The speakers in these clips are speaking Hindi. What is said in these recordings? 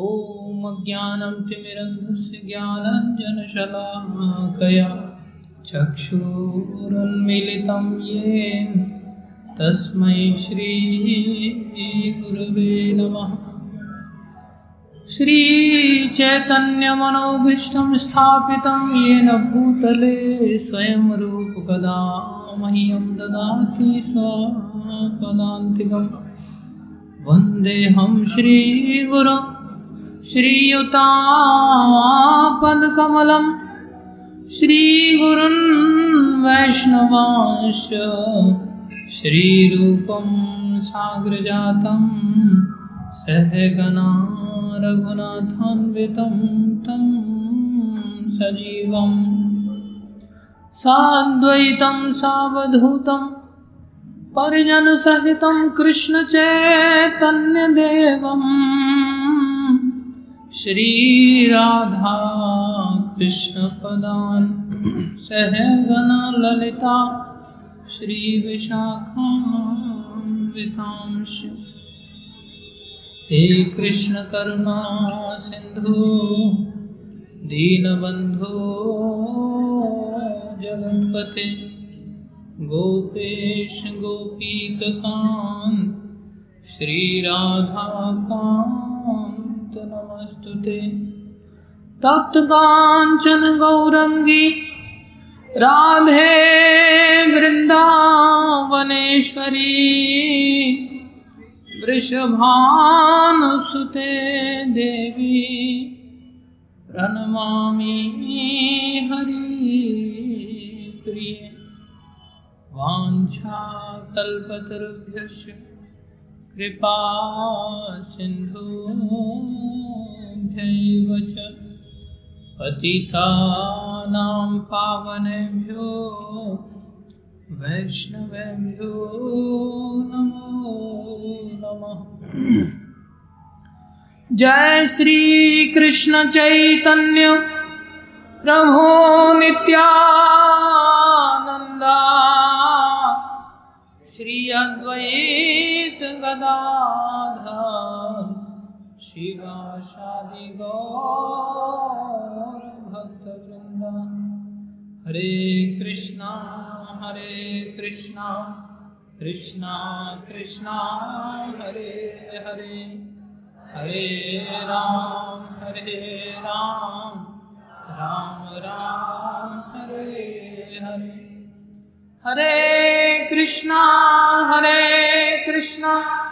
ॐ ज्ञानं तिमिरन्धस्य ज्ञानञ्जनशलाकया चक्षुरुन्मिलितं येन तस्मै श्रीगुरवे नमः। श्रीचैतन्यमनोभीष्टं स्थापितं येन भूतले स्वयं रूपकदा मह्यं ददाति स्वपदान्तिकं वन्देऽहं श्रीगुरु श्रीयुतापदकमलं श्रीगुरुन् वैष्णवांश श्रीरूपं साग्रजातं सहगना रघुनाथान्वितं तं सजीवं साद्वैतं सावधूतं परिजनसहितं कृष्णचैतन्यदेवं श्रीराधा ललिता श्री श्रीविशाखान्वितांश हे कृष्ण करुणा सिंधु दीनबंधो जगत्पते गोपेश गोपीकांत श्रीराधाकांत नमस्तुते तप्त कांचन गौरंगी राधे वृंदावनेश्वरी वृषभानुसुते देवी प्रणमामि हरिप्रिये वाञ्छाकल्पतरुभ्यश्च कृपा सिन्धुभ्यैव च पतितानां पावनेभ्यो, वैष्णवेभ्यो नमो नमः। जय श्री कृष्ण चैतन्य, प्रभो नित्यानंदा श्री अद्वैत गदाधर शिवाशादि गौर भक्त वृंदा। हरे कृष्णा हरे कृष्णा कृष्णा कृष्णा, हरे हरे। हरे राम हरे राम राम राम, हरे हरे। हरे कृष्णा हरे कृष्णा।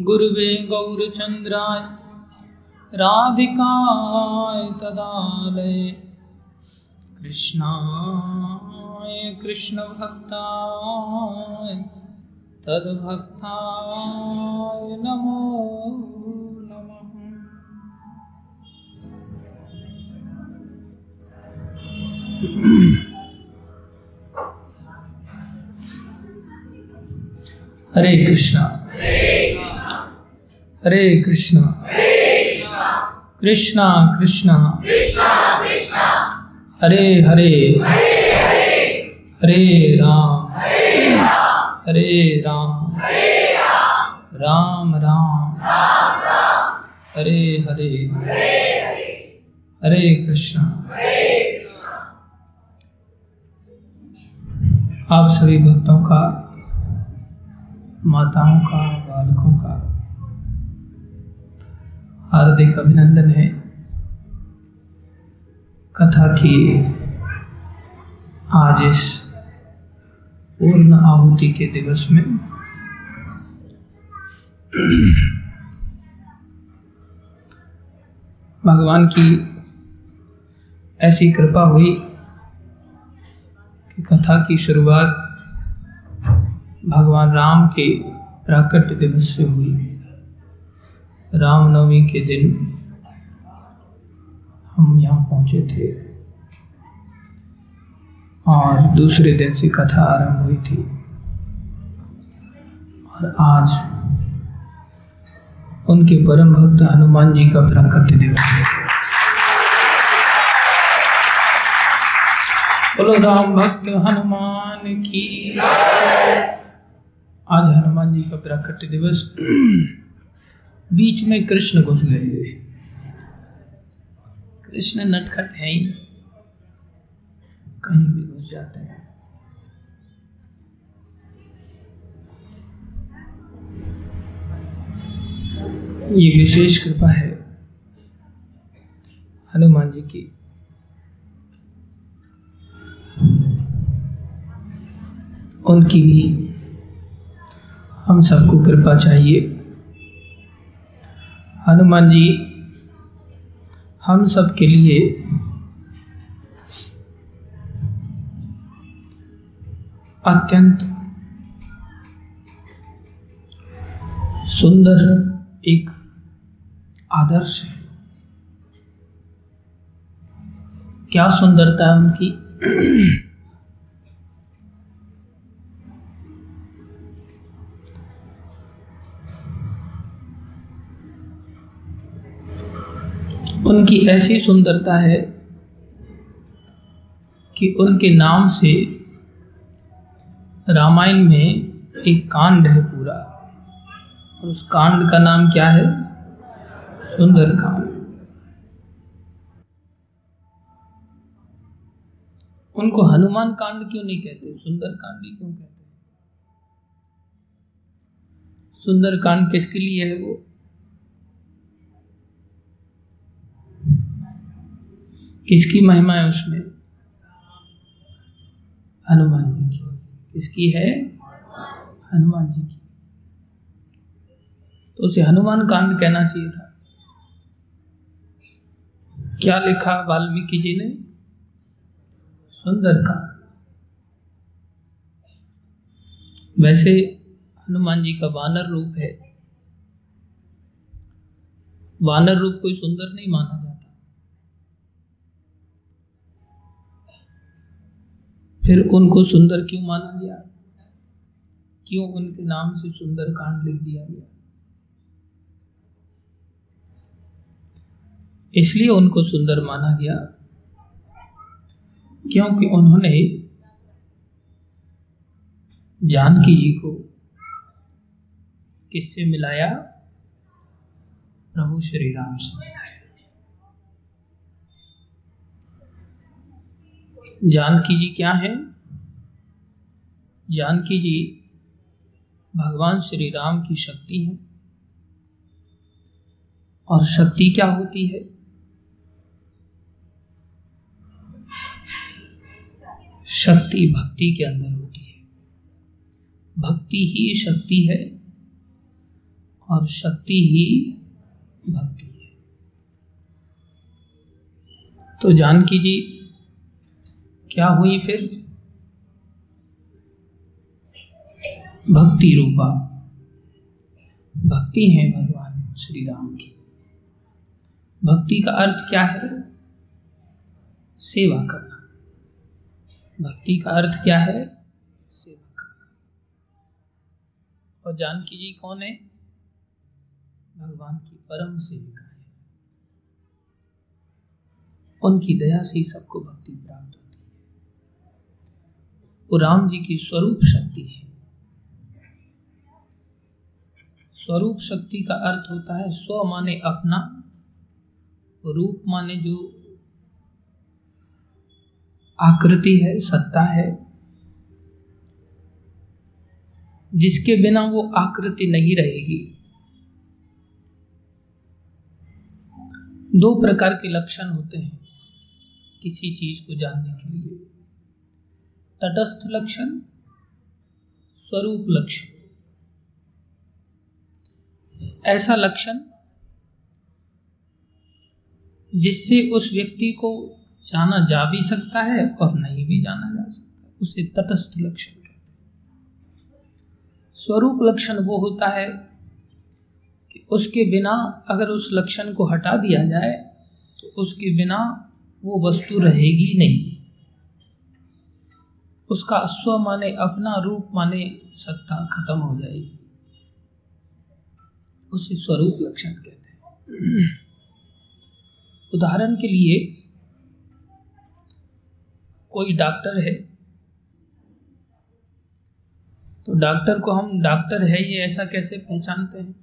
गुरुवे गौरचन्द्राय राधिकाय तदालय। कृष्णाय कृष्णभक्ताय तद्भक्ताय नमो नमः। हरे कृष्णा। हरे कृष्णा। कृष्णा कृष्णा। हरे हरे। हरे राम। हरे राम। राम राम। हरे हरे। हरे कृष्णा। आप सभी भक्तों का, माताओं का, बालकों का हार्दिक अभिनंदन है। कथा की आज इस पूर्ण आहुति के दिवस में भगवान की ऐसी कृपा हुई कि कथा की शुरुआत भगवान राम के प्राकट्य दिवस से हुई। रामनवमी के दिन हम यहाँ पहुँचे थे। और दूसरे दिन से कथा आरंभ हुई थी। और आज उनके परम भक्त हनुमान जी का प्राकट्य दिवस है। बोलो, राम भक्त हनुमान की आज हनुमान जी का प्राकट्य दिवस बीच में कृष्ण घुस गए। कृष्ण नटखट है ही। कहीं भी घुस जाते हैं। ये विशेष कृपा है हनुमान जी की। उनकी भी हम सबको कृपा चाहिए। हनुमान जी, हम सब के लिए अत्यंत सुंदर एक आदर्श है। क्या सुंदरता है उनकी? उनकी ऐसी सुंदरता है कि उनके नाम से रामायण में एक कांड है पूरा। और उस कांड का नाम क्या है? सुंदर कांड। उनको हनुमान कांड क्यों नहीं कहते? सुंदर कांड क्यों कहते सुंदर कांड किसके लिए है वो? किसकी महिमा है उसमें? हनुमान जी की। किसकी है? हनुमान जी की। तो उसे हनुमान कांड कहना चाहिए था। क्या लिखा वाल्मीकि जी ने? सुंदर कांड। वैसे हनुमान जी का वानर रूप है। वानर रूप कोई सुंदर नहीं माना जाता। फिर उनको सुंदर क्यों माना गया? क्यों उनके नाम से सुंदर कांड लिख दिया गया? इसलिए उनको सुंदर माना गया क्योंकि उन्होंने जानकी जी को किससे मिलाया? प्रभु श्री राम से। जानकी जी क्या है? जानकी जी भगवान श्री राम की शक्ति है। और शक्ति क्या होती है? शक्ति भक्ति के अंदर होती है। भक्ति ही शक्ति है और शक्ति ही भक्ति है। तो जानकी जी क्या हुई फिर? भक्ति रूपा। भक्ति है भगवान श्री राम की। भक्ति का अर्थ क्या है? सेवा करना। भक्ति का अर्थ क्या है? सेवा करना। और जानकी जी कौन है? भगवान की परम सेविका है। उनकी दया से सबको भक्ति प्राप्त है वो राम जी की स्वरूप शक्ति है। स्वरूप शक्ति का अर्थ होता है स्व माने अपना, रूप माने जो आकृति है, सत्ता है, जिसके बिना वो आकृति नहीं रहेगी। दो प्रकार के लक्षण होते हैं किसी चीज़ को जानने के लिए। तटस्थ लक्षण, स्वरूप लक्षण। ऐसा लक्षण जिससे उस व्यक्ति को जाना जा भी सकता है और नहीं भी जाना जा सकता उसे तटस्थ लक्षण स्वरूप लक्षण वो होता है कि उसके बिना अगर उस लक्षण को हटा दिया जाए तो उसके बिना वो वस्तु रहेगी नहीं। उसका स्व माने, अपना रूप माने, सत्ता खत्म हो जाएगी। उसे स्वरूप लक्षण कहते हैं। उदाहरण के लिए, कोई डॉक्टर है तो डॉक्टर को हम डॉक्टर है ये ऐसा कैसे पहचानते हैं?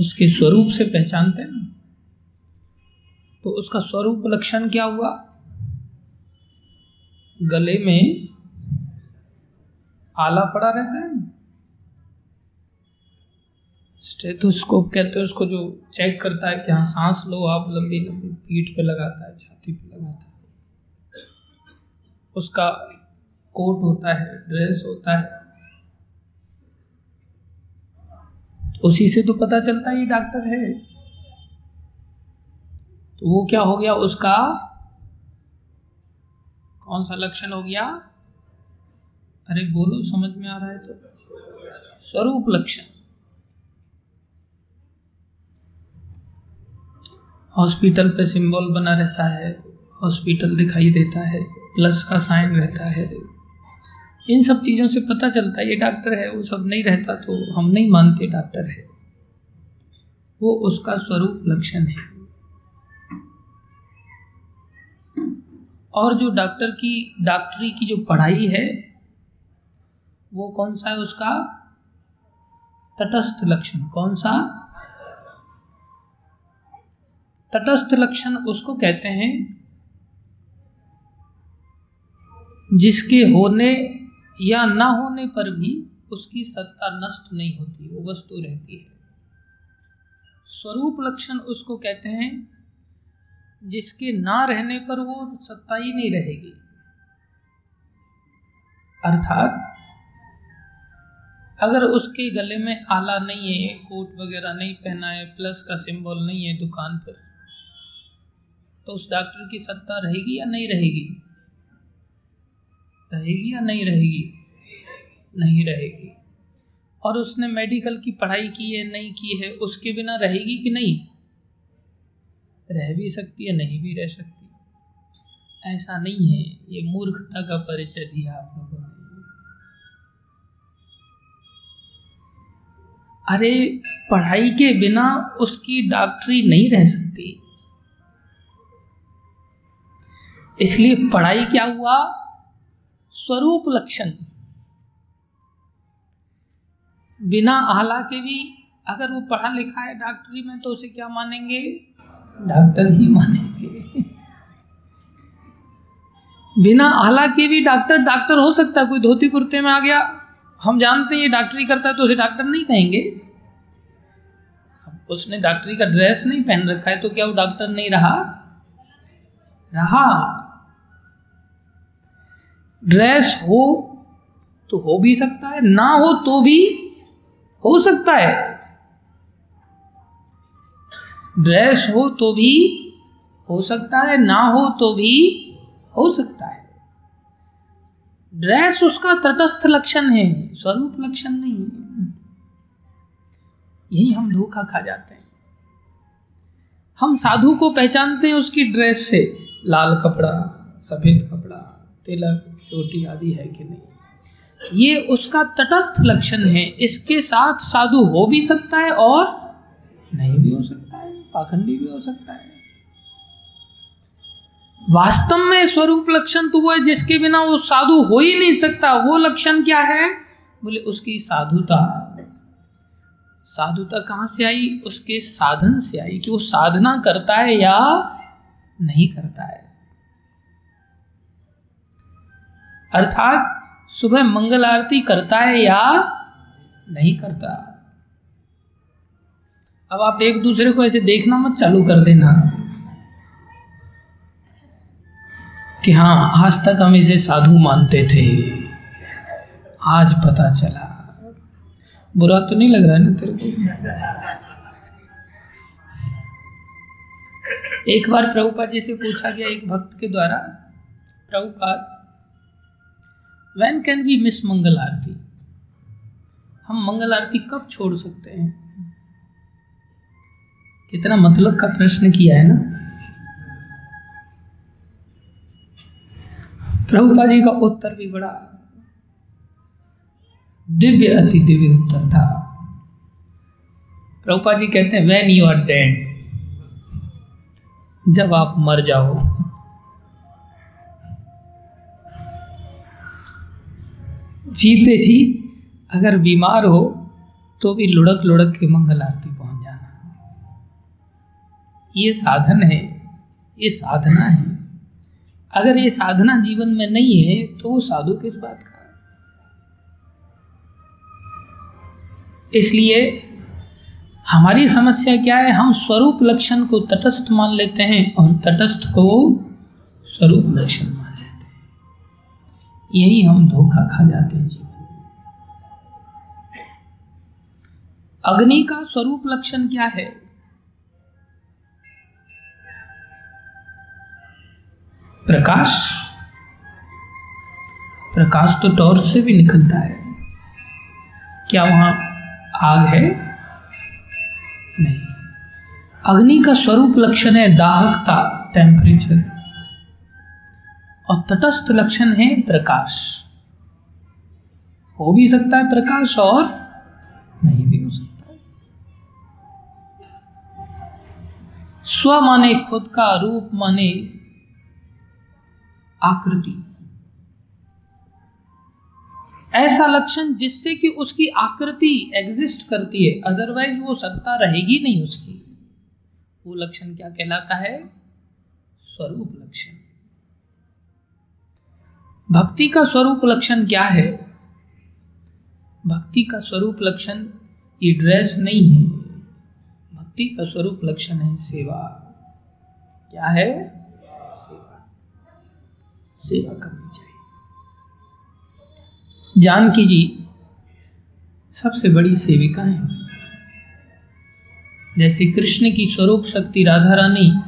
उसके स्वरूप से पहचानते हैं तो उसका स्वरूप लक्षण क्या हुआ? गले में आला पड़ा रहता है स्टेथोस्कोप कहते हैं, उसको जो चेक करता है कि हाँ सांस लो, आप लंबी लंबी पीठ पे लगाता है, छाती पे लगाता है। उसका कोट होता है, ड्रेस होता है। उसी से तो पता चलता है ये डॉक्टर है। तो वो क्या हो गया, उसका कौन सा लक्षण हो गया? अरे बोलो, समझ में आ रहा है तो। स्वरूप लक्षण। हॉस्पिटल पे सिंबल बना रहता है, हॉस्पिटल दिखाई देता है, प्लस का साइन रहता है। इन सब चीज़ों से पता चलता है, ये डॉक्टर है, वो सब नहीं रहता तो हम नहीं मानते डॉक्टर है। वो उसका स्वरूप लक्षण है। और जो डॉक्टर की डॉक्टरी की जो पढ़ाई है, वो कौन सा है उसका? तटस्थ लक्षण। कौन सा? तटस्थ लक्षण उसको कहते हैं, जिसके होने या ना होने पर भी उसकी सत्ता नष्ट नहीं होती, वो वस्तु रहती है। स्वरूप लक्षण उसको कहते हैं जिसके ना रहने पर वो सत्ता ही नहीं रहेगी। अर्थात, अगर उसके गले में आला नहीं है, कोट वगैरह नहीं पहना है प्लस का सिंबल नहीं है दुकान पर तो उस डॉक्टर की सत्ता रहेगी या नहीं रहेगी? रहेगी या नहीं रहेगी? नहीं रहेगी। और उसने मेडिकल की पढ़ाई की है, नहीं की है, उसके बिना रहेगी कि नहीं? रह भी सकती है, नहीं भी रह सकती। ऐसा नहीं है, ये मूर्खता का परिचय दिया आप लोगों ने। अरे, पढ़ाई के बिना उसकी डॉक्टरी नहीं रह सकती। इसलिए पढ़ाई क्या हुआ? स्वरूप लक्षण। बिना आला के भी अगर वो पढ़ा लिखा है डॉक्टरी में तो उसे क्या मानेंगे? डॉक्टर ही मानेंगे। बिना आला के भी डॉक्टर डॉक्टर हो सकता है, कोई धोती कुर्ते में आ गया। हम जानते हैं ये डॉक्टरी करता है तो उसे डॉक्टर नहीं कहेंगे। उसने डॉक्टरी का ड्रेस नहीं पहन रखा है तो क्या वो डॉक्टर नहीं रहा? रहा। ड्रेस हो तो हो भी सकता है, ना हो तो भी हो सकता है। ड्रेस हो तो भी हो सकता है, ना हो तो भी हो सकता है। ड्रेस उसका तटस्थ लक्षण है, स्वरूप लक्षण नहीं यही हम धोखा खा जाते हैं। हम साधु को पहचानते हैं उसकी ड्रेस से। लाल कपड़ा, सफ़ेद कपड़ा, तिलक, चोटी आदि है कि नहीं। ये उसका तटस्थ लक्षण है। इसके साथ साधु हो भी सकता है और नहीं भी हो सकता। है पाखंडी भी हो सकता है। वास्तव में स्वरूप लक्षण तो वो है जिसके बिना वो साधु हो ही नहीं सकता, वो लक्षण क्या है? बोले, उसकी साधुता। साधुता कहाँ से आई? उसके साधन से आई कि वो साधना करता है या नहीं करता है। अर्थात, सुबह मंगल आरती करता है या नहीं करता। अब आप एक दूसरे को ऐसे देखना मत, चालू कर देना। कि हाँ आज तक हम इसे साधु मानते थे। आज पता चला। बुरा तो नहीं लग रहा है ना तेरे को? एक बार प्रभुपाद जी से पूछा गया एक भक्त के द्वारा, Prabhupada when can we miss mangal aarti? हम मंगल आरती कब छोड़ सकते हैं? कितना मतलब का प्रश्न किया है ना? प्रभुपा जी का उत्तर भी बड़ा दिव्य, अति दिव्य उत्तर था। प्रभुपा जी कहते हैं वैन यू आर डेड जब आप मर जाओ। जीते जी, अगर बीमार हो तो भी लुढ़क लुढ़क के मंगल आरती ये साधन है, ये साधना है। अगर ये साधना जीवन में नहीं है तो वो साधु किस बात का इसलिए हमारी समस्या क्या है? हम स्वरूप लक्षण को तटस्थ मान लेते हैं और तटस्थ को स्वरूप लक्षण मान लेते हैं। यही हम धोखा खा जाते हैं जीवन अग्नि का स्वरूप लक्षण क्या है? प्रकाश? प्रकाश तो टॉर्च से भी निकलता है। क्या वहाँ आग है? नहीं। अग्नि का स्वरूप लक्षण है दाहकता टेम्परेचर और तटस्थ लक्षण है प्रकाश। हो भी सकता है प्रकाश और नहीं भी हो सकता। है स्व माने खुद का, रूप माने आकृति। ऐसा लक्षण जिससे कि उसकी आकृति एग्जिस्ट करती है अदरवाइज़ वो सत्ता रहेगी नहीं उसकी। वो लक्षण क्या कहलाता है? स्वरूप लक्षण। भक्ति का स्वरूप लक्षण क्या है? भक्ति का स्वरूप लक्षण ये ड्रेस नहीं है। भक्ति का स्वरूप लक्षण है सेवा। क्या है? सेवा करनी चाहिए। जानकी जी, सबसे बड़ी सेविका हैं। जैसे कृष्ण की स्वरूप शक्ति राधा रानी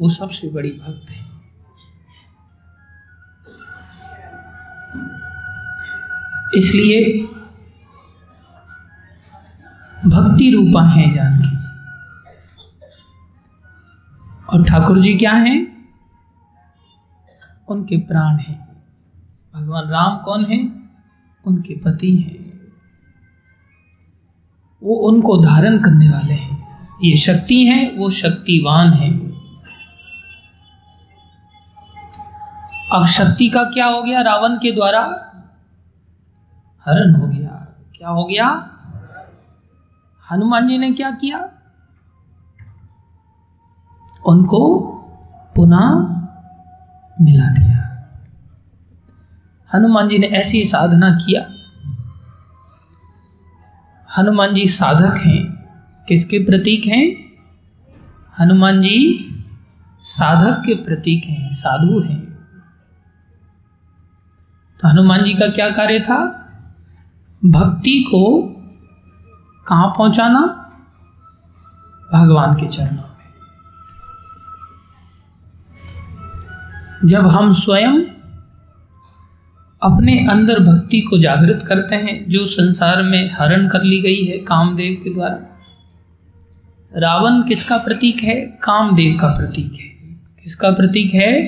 वो सबसे बड़ी भक्त है। इसलिए भक्ति रूपा है जानकी और ठाकुर जी क्या हैं? उनके प्राण हैं। भगवान राम कौन है? उनके पति हैं। वो उनको धारण करने वाले हैं। ये शक्ति हैं, वो शक्तिवान हैं। अब शक्ति का क्या हो गया? रावण के द्वारा हरण हो गया। क्या हो गया? हनुमान जी ने क्या किया? उनको पुनः मिला दिया। हनुमान जी ने ऐसी साधना किया। हनुमान जी साधक हैं। किसके प्रतीक हैं? हनुमान जी साधक के प्रतीक हैं, साधु हैं। तो हनुमान जी का क्या कार्य था? भक्ति को कहाँ पहुंचाना? भगवान के चरणों जब हम स्वयं अपने अंदर भक्ति को जागृत करते हैं, जो संसार में हरण कर ली गई है कामदेव के द्वारा। रावण किसका प्रतीक है? कामदेव का प्रतीक है। किसका प्रतीक है?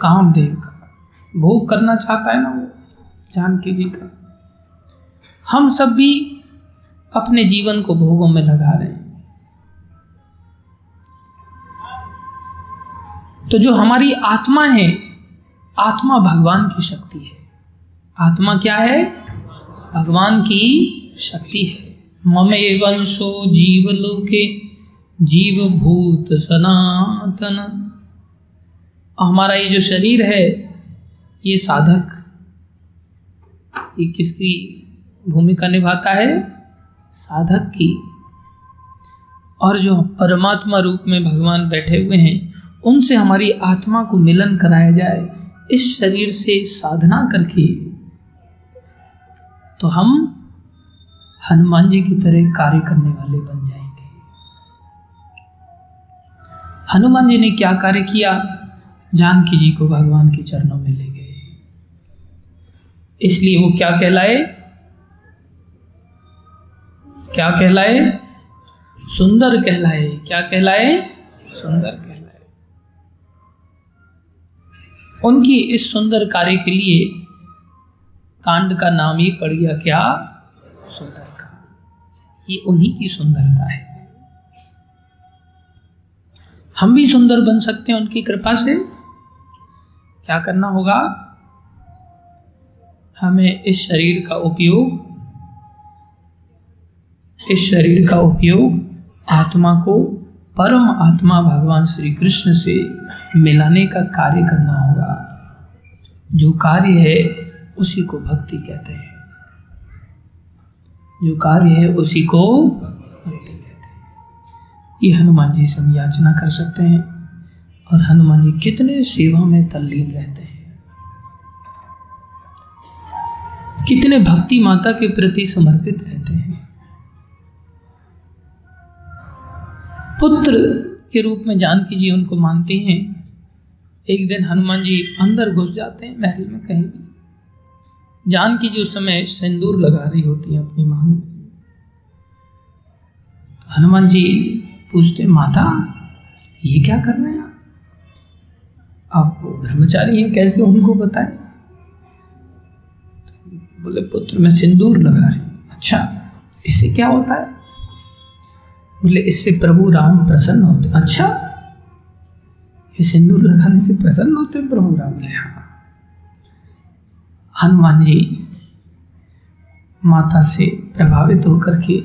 कामदेव का। भोग करना चाहता है ना वो? जानकी जी का। हम सब भी अपने जीवन को भोगों में लगा रहे हैं। तो जो हमारी आत्मा है, आत्मा भगवान की शक्ति है। आत्मा क्या है? भगवान की शक्ति है। ममे वंशो जीवलोके जीव भूत सनातन। हमारा ये जो शरीर है, ये साधक, ये किसकी भूमिका निभाता है? साधक की। और जो परमात्मा रूप में भगवान बैठे हुए हैं उनसे हमारी आत्मा को मिलन कराया जाए, इस शरीर से साधना करके। तो हम हनुमान जी की तरह कार्य करने वाले बन जाएँगे। हनुमान जी ने क्या कार्य किया? जानकी जी को भगवान के चरणों में ले गए। इसलिए वो क्या कहलाए? क्या कहलाए? सुंदर कहलाए। क्या कहलाए? सुंदर कहलाए। उनकी इस सुंदर कार्य के लिए कांड का नाम ही पड़ गया क्या? सुंदर का। ये उन्हीं की सुंदरता है। हम भी सुंदर बन सकते हैं उनकी कृपा से। क्या करना होगा? हमें इस शरीर का उपयोग, इस शरीर का उपयोग आत्मा को परम आत्मा भगवान श्री कृष्ण से मिलाने का कार्य करना होगा। जो कार्य है, उसी को भक्ति कहते हैं। जो कार्य है, उसी को भक्ति कहते हैं। ये हनुमान जी से हम याचना कर सकते हैं और हनुमान जी कितने सेवा में तल्लीन रहते हैं। कितने भक्ति माता के प्रति समर्पित रहते हैं। पुत्र के रूप में जानकी जी उनको मानती हैं। एक दिन हनुमान जी अंदर घुस जाते हैं महल में कहीं भी। जानकी जी उस समय सिंदूर लगा रही होती है अपनी मांग में। तो हनुमान जी पूछते, माता, ये क्या कर रहे हैं आप? ब्रह्मचारी हैं, कैसे उनको बताएँ? तो बोले, पुत्र, में सिंदूर लगा रही अच्छा इससे क्या होता है? बोले, इससे प्रभु राम प्रसन्न होते अच्छा ये सिंदूर लगाने से प्रसन्न होते हैं प्रभु राम ने हनुमान जी माता से प्रभावित होकर के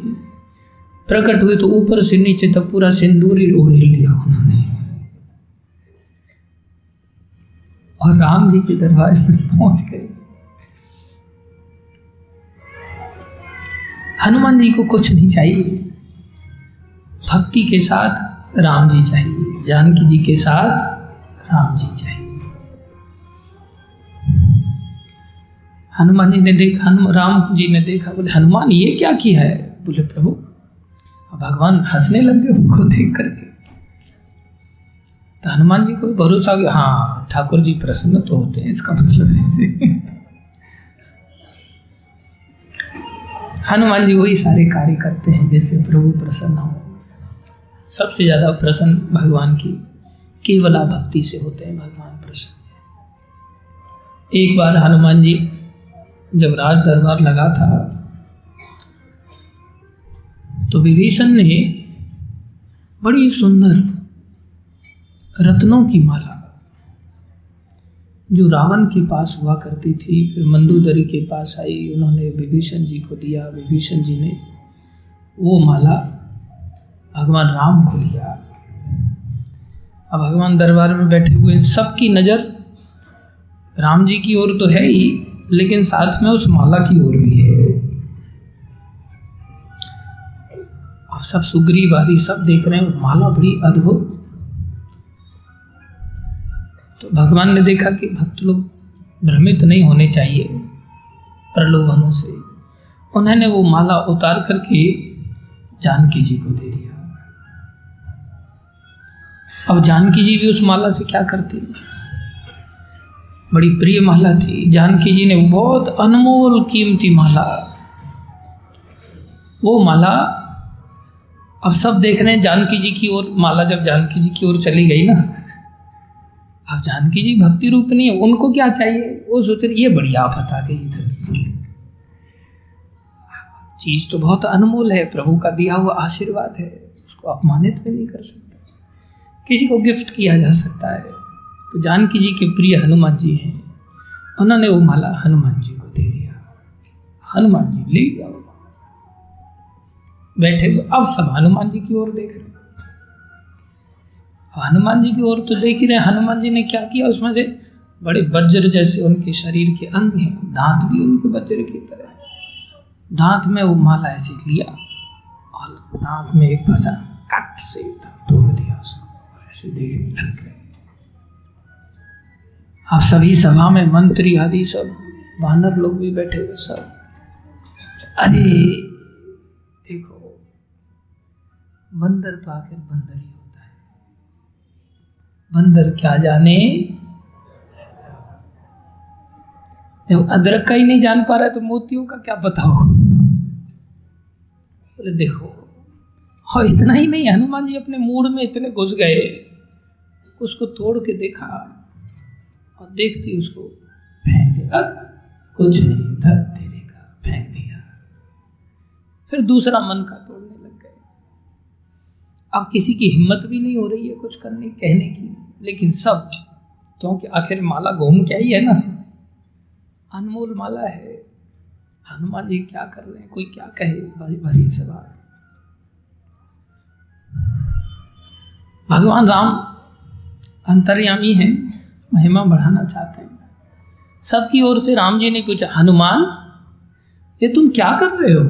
प्रकट हुए तो ऊपर से नीचे तक पूरा सिंदूर ही उड़े लिया उन्होंने। और राम जी के दरबार में पहुँच गए। हनुमान जी को कुछ नहीं चाहिए। भक्ति के साथ राम जी चाहिए। जानकी जी के साथ राम जी चाहिए। हनुमान जी ने देखा हनुमान राम जी ने देखा, बोले, हनुमान, ये क्या किया है? बोले, प्रभु, भगवान हंसने लग गए उनको देख करके। तो हनुमान जी को भरोसा गया। हाँ ठाकुर जी प्रसन्न तो होते हैं, इसका मतलब इससे। हनुमान जी वही सारे कार्य करते हैं जिससे प्रभु प्रसन्न हो। सबसे ज़्यादा प्रसन्न भगवान की केवला भक्ति से होते हैं भगवान प्रसन्न। एक बार हनुमान जी जब राज दरबार लगा था तो विभीषण ने बड़ी सुंदर रत्नों की माला, जो रावण के पास हुआ करती थी, फिर मंदूदरी के पास आई, उन्होंने विभीषण जी को दिया। विभीषण जी ने वो माला भगवान राम को लिया। अब भगवान दरबार में बैठे हुए सबकी नज़र राम जी की ओर तो है ही, लेकिन साथ में उस माला की ओर भी है। अब सब सुग्री बारी सब देख रहे हैं, माला बड़ी अद्भुत। तो भगवान ने देखा कि भक्त लोग भ्रमित नहीं होने चाहिए प्रलोभनों से। उन्होंने वो माला उतार करके जानकी जी को दे दिया। अब जानकी जी भी उस माला से क्या करती? बड़ी प्रिय माला थी। जानकी जी ने बहुत अनमोल कीमती माला। वो माला अब सब देख रहे हैं, जानकी जी की ओर, माला जब जानकी जी की ओर चली गई ना, अब जानकी जी भक्ति रूप नहीं है, उनको क्या चाहिए? वो सोच रहे, ये बढ़िया आफत आ गई चीज़ तो बहुत अनमोल है, प्रभु का दिया हुआ आशीर्वाद है, उसको अपमानित भी नहीं कर सकते। किसी को गिफ्ट किया जा सकता है। तो जानकी जी के प्रिय हनुमान जी हैं। उन्होंने वो माला हनुमान जी को दे दिया। हनुमान जी ले वो। बैठे हुए अब सब हनुमान जी की ओर देख रहे हनुमान जी की ओर तो देख ही रहे हनुमान जी ने क्या किया? उसमें से बड़े वज्र जैसे उनके शरीर के अंग हैं। दांत भी उनके बज्र की तरह दांत में वो माला ऐसे लिया और दांत में एक फंसा, कट से। ऐसे देखने लग गए। अब सभी सभा में मंत्री आदि सब, वानर लोग भी बैठे हुए सब। अरे, देखो, बंदर तो आखिर बंदर ही होता है। बंदर क्या जाने? जब अदरक का ही नहीं जान पा रहा है तो मोतियों का क्या बताओ? बोले, देखो और इतना ही नहीं, हनुमान जी अपने मूड में इतने घुस गए। उसको तोड़ के देखा और देखती उसको, फेंक दिया, कुछ नहीं था तेरे का, फेंक दिया। फिर दूसरा मन का तोड़ने लग गए। अब किसी की हिम्मत भी नहीं हो रही है कुछ करने, कहने की। लेकिन सब, क्योंकि आखिर माला घूम क्या ही है ना? अनमोल माला है। हनुमान जी क्या कर रहे हैं? कोई क्या कहे? भरी भरी सवाल। भगवान राम अंतर्यामी हैं, महिमा बढ़ाना चाहते हैं। सबकी ओर से राम जी ने पूछा हनुमान, ये तुम क्या कर रहे हो?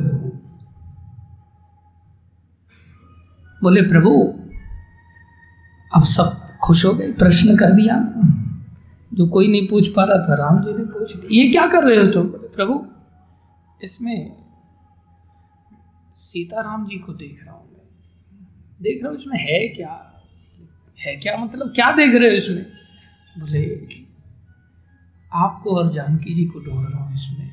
बोले, प्रभु, अब सब खुश हो गए, प्रश्न कर दिया। जो कोई नहीं पूछ पा रहा था, राम जी ने पूछ लिया ये क्या कर रहे हो तुम? बोले, प्रभु, इसमें सीताराम जी को देख रहा हूँ मैं। देख रहा हूँ, इसमें है क्या? है? क्या मतलब क्या देख रहे हो इसमें? बोले, आपको और जानकी जी को ढूंढ रहा हूँ इसमें।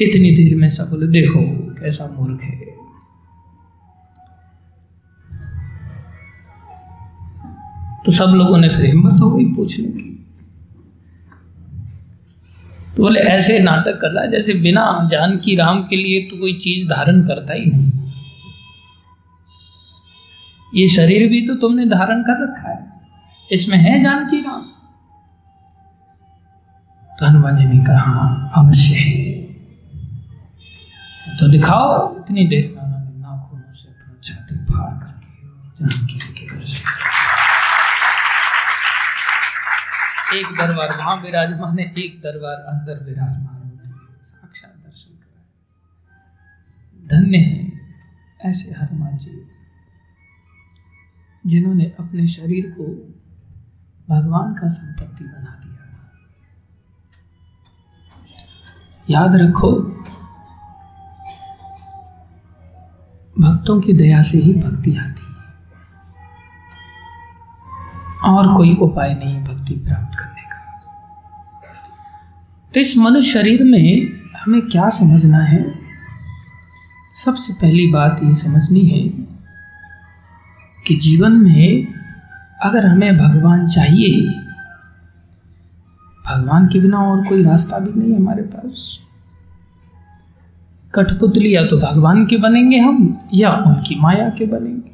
इतनी देर में सब बोले, देखो कैसा मूर्ख है। तो सब लोगों ने फिर हिम्मत हो गई पूछने की। तो बोले, ऐसे नाटक कर रहा है जैसे बिना जानकी राम के लिए तो कोई चीज़ धारण करता ही नहीं। ये शरीर भी तो तुमने धारण कर रखा है। इसमें है जानकी राम। तो हनुमान जी ने कहा हाँ अवश्य है। तो दिखाओ, इतनी देर में नाखूनों से अपना छाती फाड़ करके जानकी जी के दर्शन एक दरबार, वहाँ विराजमान है, एक दरबार अंदर विराजमान साक्षात दर्शन कर धन्य है, ऐसे हनुमान जी। जिन्होंने अपने शरीर को भगवान का संपत्ति बना दिया याद रखो, भक्तों की दया से ही भक्ति आती है। और कोई उपाय नहीं भक्ति प्राप्त करने का। तो इस मनुष्य शरीर में हमें क्या समझना है? सबसे पहली बात ये समझनी है कि जीवन में अगर हमें भगवान चाहिए, भगवान के बिना और कोई रास्ता भी नहीं हमारे पास। कठपुतली या तो भगवान के बनेंगे हम, या उनकी माया के बनेंगे।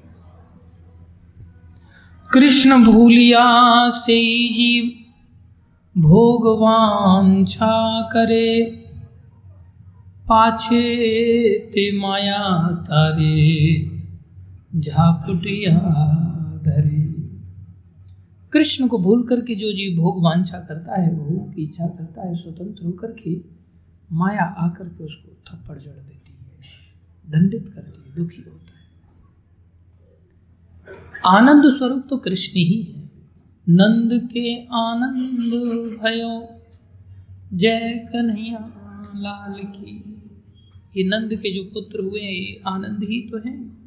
कृष्ण भूलिया से जीव, भोगवान छा करे। पाछे ते माया तारे। झापुटिया धरे कृष्ण को भूल करके जो जीव भोग वांछा करता है, वो की इच्छा करता है, स्वतंत्र होकर के माया आकर के उसको थप्पड़ जड़ देती है, दंडित करती है, दुखी होता है। आनंद स्वरूप तो कृष्ण ही है। नंद के आनंद भयो, जय कन्हैया लाल की। ये नंद के जो पुत्र हुए ये आनंद ही तो हैं।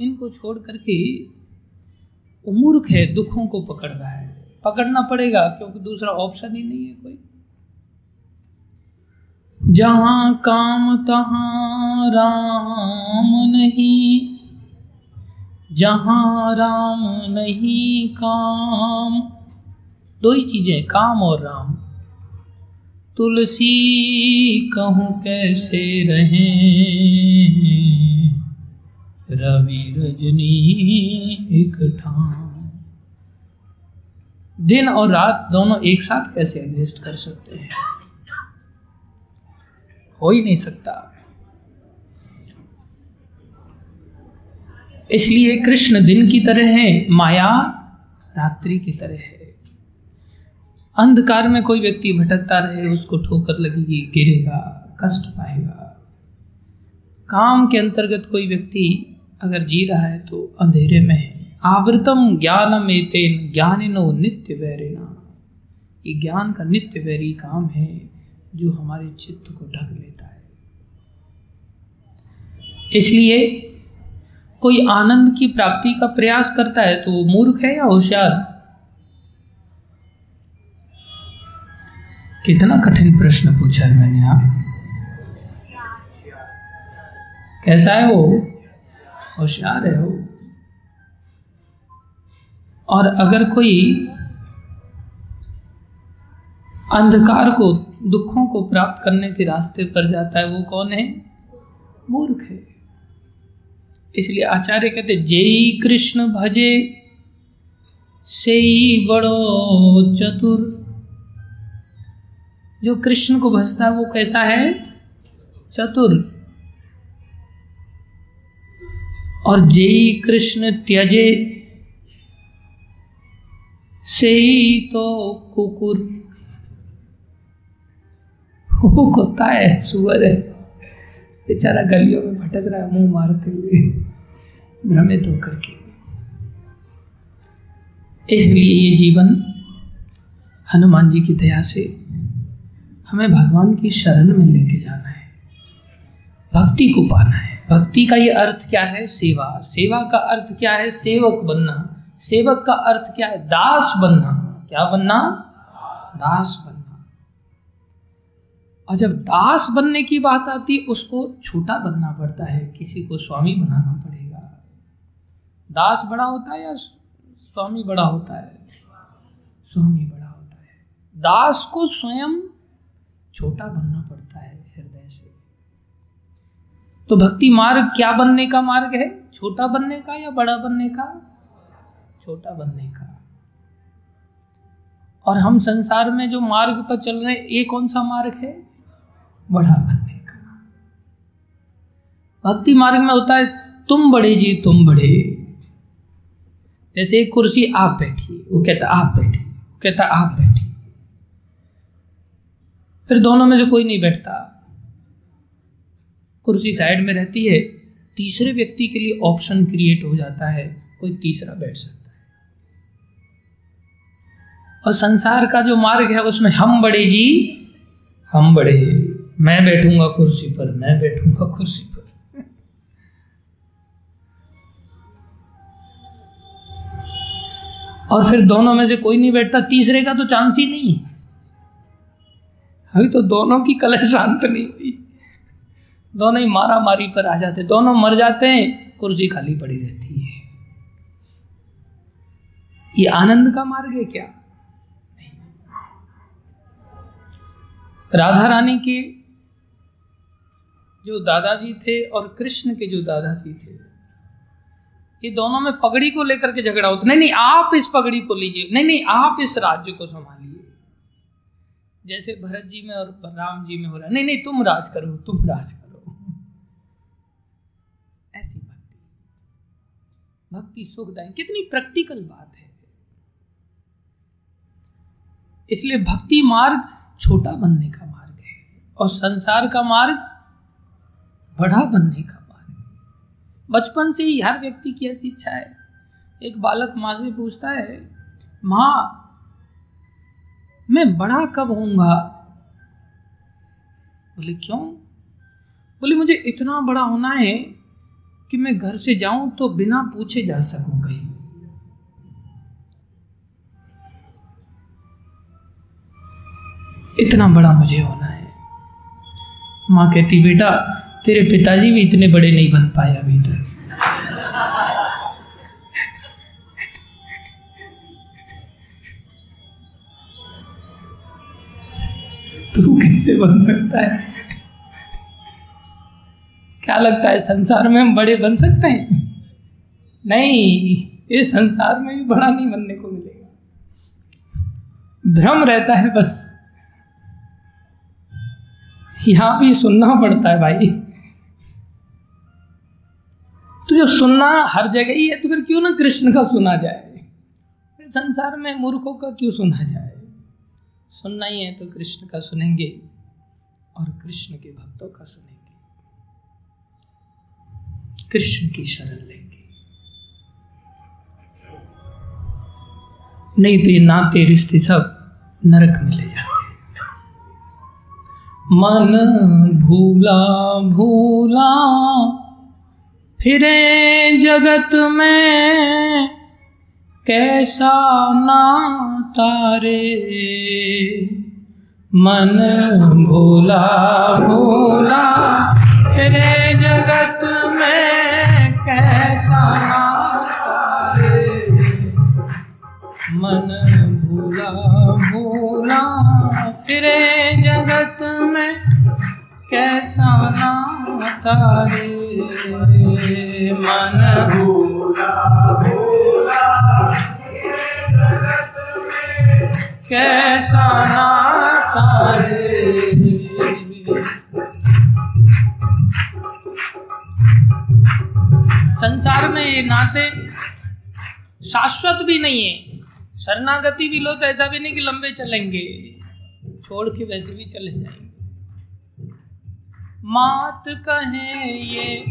इनको छोड़ करके मूर्ख है, दुखों को पकड़ रहा है। पकड़ना पड़ेगा, क्योंकि दूसरा ऑप्शन ही नहीं है कोई। जहाँ काम, तहां राम नहीं। जहाँ राम नहीं, काम। दो ही चीज़ें, काम और राम। तुलसी कहूँ कैसे रहें? रवि रजनी, एक ठाम। दिन और रात दोनों एक साथ कैसे एग्जिस्ट कर सकते हैं? हो ही नहीं सकता। इसलिए कृष्ण दिन की तरह है, माया रात्रि की तरह है। अंधकार में कोई व्यक्ति भटकता रहे, उसको ठोकर लगेगी, गिरेगा, कष्ट पाएगा। काम के अंतर्गत कोई व्यक्ति अगर जी रहा है तो अंधेरे में है। आवृतम ज्ञानम एतेन ज्ञानिनो नित्य वैरिना ये ज्ञान का नित्य वैरी काम है जो हमारे चित्त को ढक लेता है। इसलिए कोई आनंद की प्राप्ति का प्रयास करता है तो वो मूर्ख है या होशियार? कितना कठिन प्रश्न पूछा है मैंने आप। कैसा है वो? होशियार है वो। और अगर कोई अंधकार को, दुखों को प्राप्त करने के रास्ते पर जाता है, वो कौन है? मूर्ख है। इसलिए आचार्य कहते, जय कृष्ण भजे से बड़ो चतुर। जो कृष्ण को भजता है, वो कैसा है? चतुर। और जय कृष्ण त्यजे। से ही तो कुकुर। कुत्ता है, सुअर है। बेचारा गलियों में भटक रहा है, मुँह मारते हुए। भ्रमित होकर के। इसलिए ये जीवन हनुमान जी की दया से हमें भगवान की शरण में लेके जाना है। भक्ति को पाना है। भक्ति का ये अर्थ क्या है? सेवा। सेवा का अर्थ क्या है? सेवक बनना। सेवक का अर्थ क्या है? दास बनना। क्या बनना? दास बनना। और जब दास बनने की बात आती, उसको छोटा बनना पड़ता है। किसी को स्वामी बनाना पड़ेगा। दास बड़ा होता है या स्वामी बड़ा होता है? स्वामी बड़ा होता है। दास को स्वयं छोटा बनना पड़ता है। तो भक्ति मार्ग क्या बनने का मार्ग है? छोटा बनने का या बड़ा बनने का? छोटा बनने का। और हम संसार में जो मार्ग पर चल रहे ये कौन सा मार्ग है? बड़ा बनने का। भक्ति मार्ग में होता है, तुम बड़े जी, तुम बड़े। जैसे एक कुर्सी, आप बैठी वो कहता, आप बैठी वो कहता, आप बैठी फिर दोनों में से कोई नहीं बैठता। कुर्सी साइड में रहती है, तीसरे व्यक्ति के लिए ऑप्शन क्रिएट हो जाता है, कोई तीसरा बैठ सकता है। और संसार का जो मार्ग है, उसमें हम बड़े जी, हम बड़े, मैं बैठूँगा कुर्सी पर, मैं बैठूँगा कुर्सी पर। और फिर दोनों में से कोई नहीं बैठता, तीसरे का तो चांस ही नहीं अभी तो दोनों की कलह शांत नहीं हुई। दोनों ही मारा मारी पर आ जाते दोनों मर जाते हैं, कुर्सी खाली पड़ी रहती है। ये आनंद का मार्ग है क्या? राधा रानी के जो दादाजी थे और कृष्ण के जो दादाजी थे, ये दोनों में पगड़ी को लेकर के झगड़ा होता नहीं नहीं, आप इस पगड़ी को लीजिए। नहीं नहीं, आप इस राज्य को संभालिए। जैसे भरत जी में और राम जी में हो रहा नहीं नहीं, तुम राज करो, तुम राज करो। भक्ति सुखदायी कितनी प्रैक्टिकल बात है। इसलिए भक्ति मार्ग छोटा बनने का मार्ग है और संसार का मार्ग बड़ा बनने का मार्ग बचपन से ही हर व्यक्ति की ऐसी इच्छा है। एक बालक माँ से पूछता है, माँ, मैं बड़ा कब होऊँगा? बोले, क्यों? बोले, मुझे इतना बड़ा होना है कि मैं घर से जाऊँ तो बिना पूछे जा सकूँ कहीं। इतना बड़ा मुझे होना है। माँ कहती, बेटा, तेरे पिताजी भी इतने बड़े नहीं बन पाए अभी तक। तू कैसे बन सकता है? क्या लगता है संसार में हम बड़े बन सकते हैं? नहीं, इस संसार में भी बड़ा नहीं बनने को मिलेगा। भ्रम रहता है बस। यहाँ भी सुनना पड़ता है भाई। तो जब सुनना हर जगह ही है तो फिर क्यों ना कृष्ण का सुना जाए? फिर संसार में मूर्खों का क्यों सुना जाए? सुनना ही है तो कृष्ण का सुनेंगे और कृष्ण के भक्तों का सुनेंगे। कृष्ण की शरण लेंगे। नहीं तो ये नाते रिश्ते सब नरक में ले जाते मन भूला भूला, फिरे जगत में कैसा ना तारे मन भूला भूला, फिरे कैसा नाता तारे? मन कैसा नाता रे संसार में ये नाते शाश्वत भी नहीं है। शरणागति भी लो तो ऐसा भी नहीं कि लंबे चलेंगे। छोड़ के वैसे भी चले जाएँगे। मात कहे ये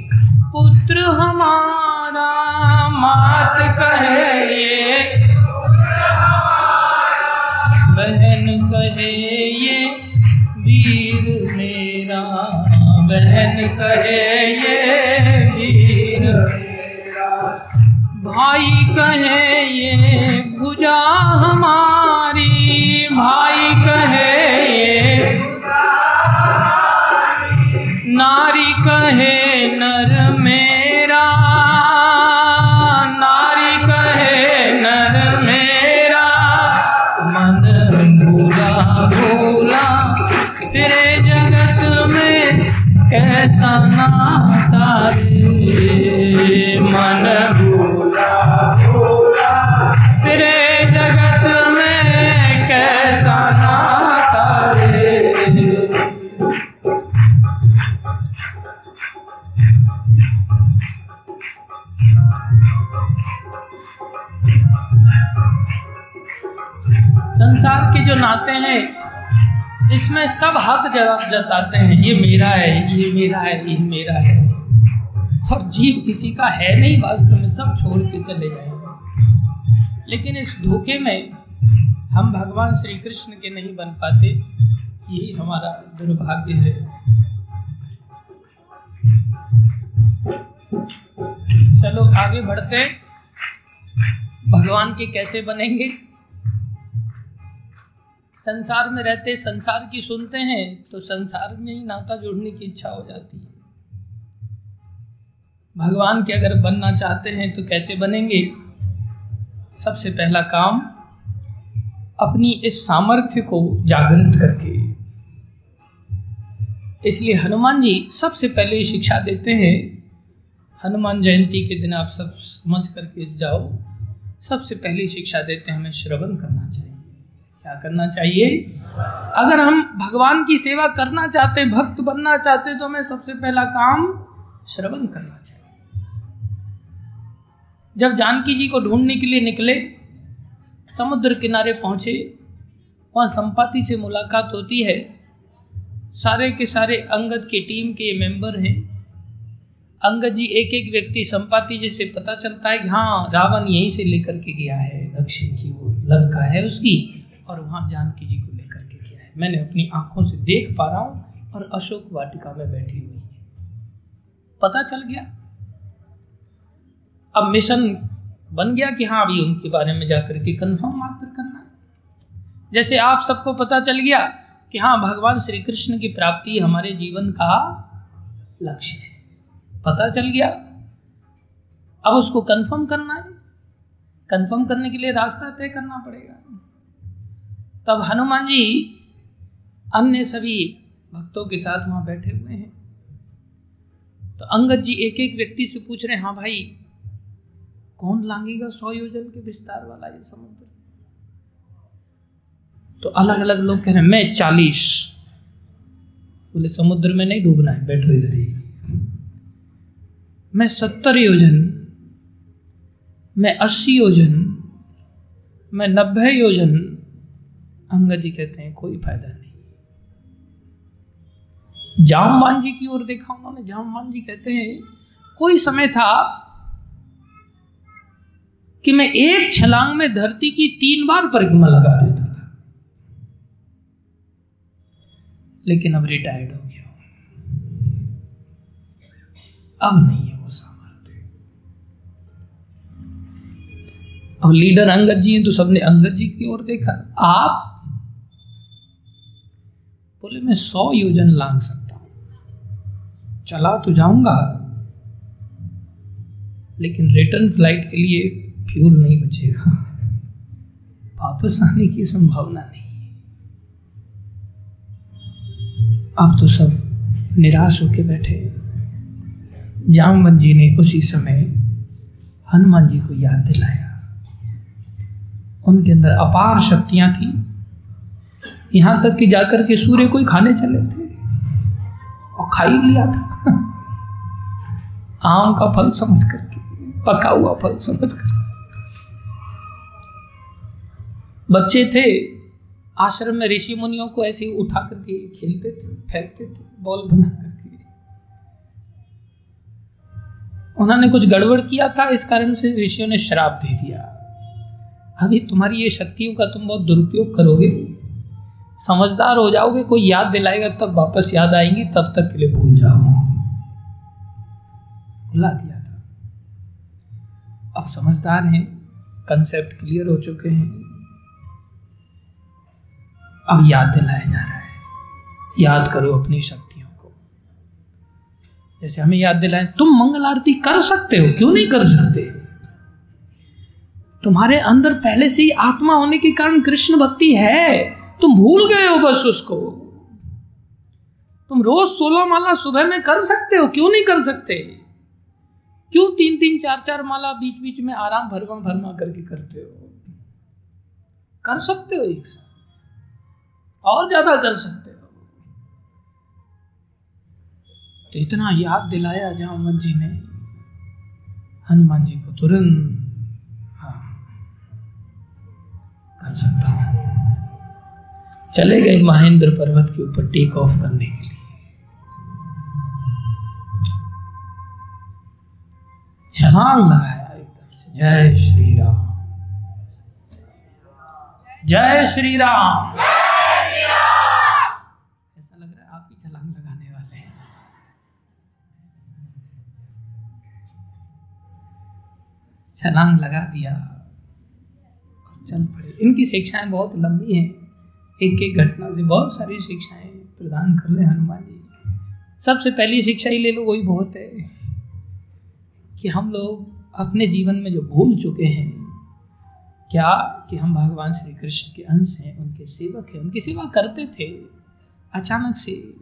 पुत्र हमारा। मात कहे ये बहन कहे ये वीर मेरा। बहन कहे ये वीर भाई कहे ये, भुजा हमारी, भाई जो नाते हैं, इसमें सब हक जताते हैं। ये मेरा है, ये मेरा है, ये मेरा है। और जीव किसी का है नहीं, वास्तव में सब छोड़ के चले जाएँगे। लेकिन इस धोखे में हम भगवान श्री कृष्ण के नहीं बन पाते। यही हमारा दुर्भाग्य है। चलो आगे बढ़ते भगवान के कैसे बनेंगे? संसार में रहते संसार की सुनते हैं तो संसार में ही नाता जोड़ने की इच्छा हो जाती है। भगवान के अगर बनना चाहते हैं तो कैसे बनेंगे? सबसे पहला काम, अपनी इस सामर्थ्य को जागृत करके। इसलिए हनुमान जी सबसे पहले शिक्षा देते हैं, हनुमान जयंती के दिन आप सब समझ करके इस जाओ, सबसे पहली शिक्षा देते हैं, हमें श्रवण करना चाहिए। क्या करना चाहिए? अगर हम भगवान की सेवा करना चाहते, भक्त बनना चाहते तो हमें सबसे पहला काम श्रवण करना चाहिए। जब जानकी जी को ढूँढने के लिए निकले, समुद्र किनारे पहुँचे, वहाँ संपाति से मुलाकात होती है। सारे के सारे अंगद की टीम के मेंबर हैं। अंगद जी एक एक व्यक्ति संपाति जी से पता चलता है कि हाँ रावण यहीं से लेकर के गया है, दक्षिण की ओर, लंका है उसकी। और वहाँ जानकी जी को लेकर के गया है। मैंने अपनी आँखों से देख पा रहा हूँ और अशोक वाटिका में बैठी हुई है। पता चल गया। अब मिशन बन गया कि हाँ अभी उनके बारे में जाकर के कंफर्म मात्र करना जैसे आप सबको पता चल गया कि हाँ भगवान श्री कृष्ण की प्राप्ति हमारे जीवन का लक्ष्य है। पता चल गया। अब उसको कंफर्म करना है। कंफर्म करने के लिए रास्ता तय करना पड़ेगा। तब हनुमान जी अन्य सभी भक्तों के साथ वहाँ बैठे हुए हैं। तो अंगद जी एक एक व्यक्ति से पूछ रहे हैं हाँ भाई, कौन लांगेगा सौ योजन के विस्तार वाला ये समुद्र? तो अलग अलग लोग कह रहे हैं, मैं चालीस। बोले, समुद्र में नहीं डूबना है, बैठो इधर ही। मैं सत्तर योजन, मैं अस्सी योजन, मैं नब्बे योजन अंगद जी कहते हैं, कोई फ़ायदा नहीं। जामवान जी की ओर देखा उन्होंने, जामवान जी कहते हैं, कोई समय था कि मैं एक छलांग में धरती की तीन बार परिक्रमा लगा देता था। लेकिन अब रिटायर्ड हो गया अब नहीं है वो सामर्थ्य। अब लीडर अंगद जी हैं तो सबने अंगद जी की ओर देखा। आप बोले, मैं सौ योजन लांग सकता हूँ। चला तो जाऊँगा, लेकिन रिटर्न फ़्लाइट के लिए फ्यूल नहीं बचेगा। वापस आने की संभावना नहीं अब तो सब निराश होके बैठे जामवंत जी ने उसी समय हनुमान जी को याद दिलाया। उनके अंदर अपार शक्तियाँ थी। यहाँ तक कि जाकर के सूर्य कोई खाने चले थे। और खा ही लिया था। आम का फल समझ करके, पका हुआ फल समझ करके। बच्चे थे, आश्रम में ऋषि मुनियों को ऐसे ही उठा करके खेलते थे, फेंकते थे, बॉल बना करके। उन्होंने कुछ गड़बड़ किया था, इस कारण से ऋषियों ने शराब दे दिया। अभी तुम्हारी ये शक्तियों का तुम बहुत दुरुपयोग करोगे। समझदार हो जाओगे, कोई याद दिलाएगा, तब वापस याद आएँगी, तब तक के लिए भूल जाओ। भुला दिया था। अब समझदार हैं कंसेप्ट क्लियर हो चुके हैं। अब याद दिलाया जा रहा है। याद करो अपनी शक्तियों को। जैसे हमें याद दिलाए, तुम मंगल आरती कर सकते हो, क्यों नहीं कर सकते? तुम्हारे अंदर पहले से ही आत्मा होने के कारण कृष्ण भक्ति है। तुम भूल गए हो बस उसको। तुम रोज सोलह माला सुबह में कर सकते हो, क्यों नहीं कर सकते? क्यों तीन तीन, चार चार माला बीच बीच में आराम भरमा भरमा करके करते हो? कर सकते हो एक साथ। और ज़्यादा कर सकते हो। तो इतना याद दिलाया जामवंत जी ने। हनुमान जी को तुरंत हाँ कर सकता हूँ। चले गए महेंद्र पर्वत के ऊपर टेक ऑफ़ करने के लिए। छलांग लगाया एकदम से। जय श्री राम। जय श्री राम। ऐसा लग रहा है आप ही छलांग लगाने वाले हैं। छलांग लगा दिया। चल पड़े। इनकी शिक्षाएँ बहुत लंबी हैं। एक एक घटना से बहुत सारी शिक्षाएँ प्रदान कर रहे हनुमान जी। सबसे पहली शिक्षा ही ले लो, वही बहुत है। कि हम लोग अपने जीवन में जो भूल चुके हैं, क्या कि हम भगवान श्री कृष्ण के अंश हैं, उनके सेवक हैं, उनकी सेवा करते थे। अचानक से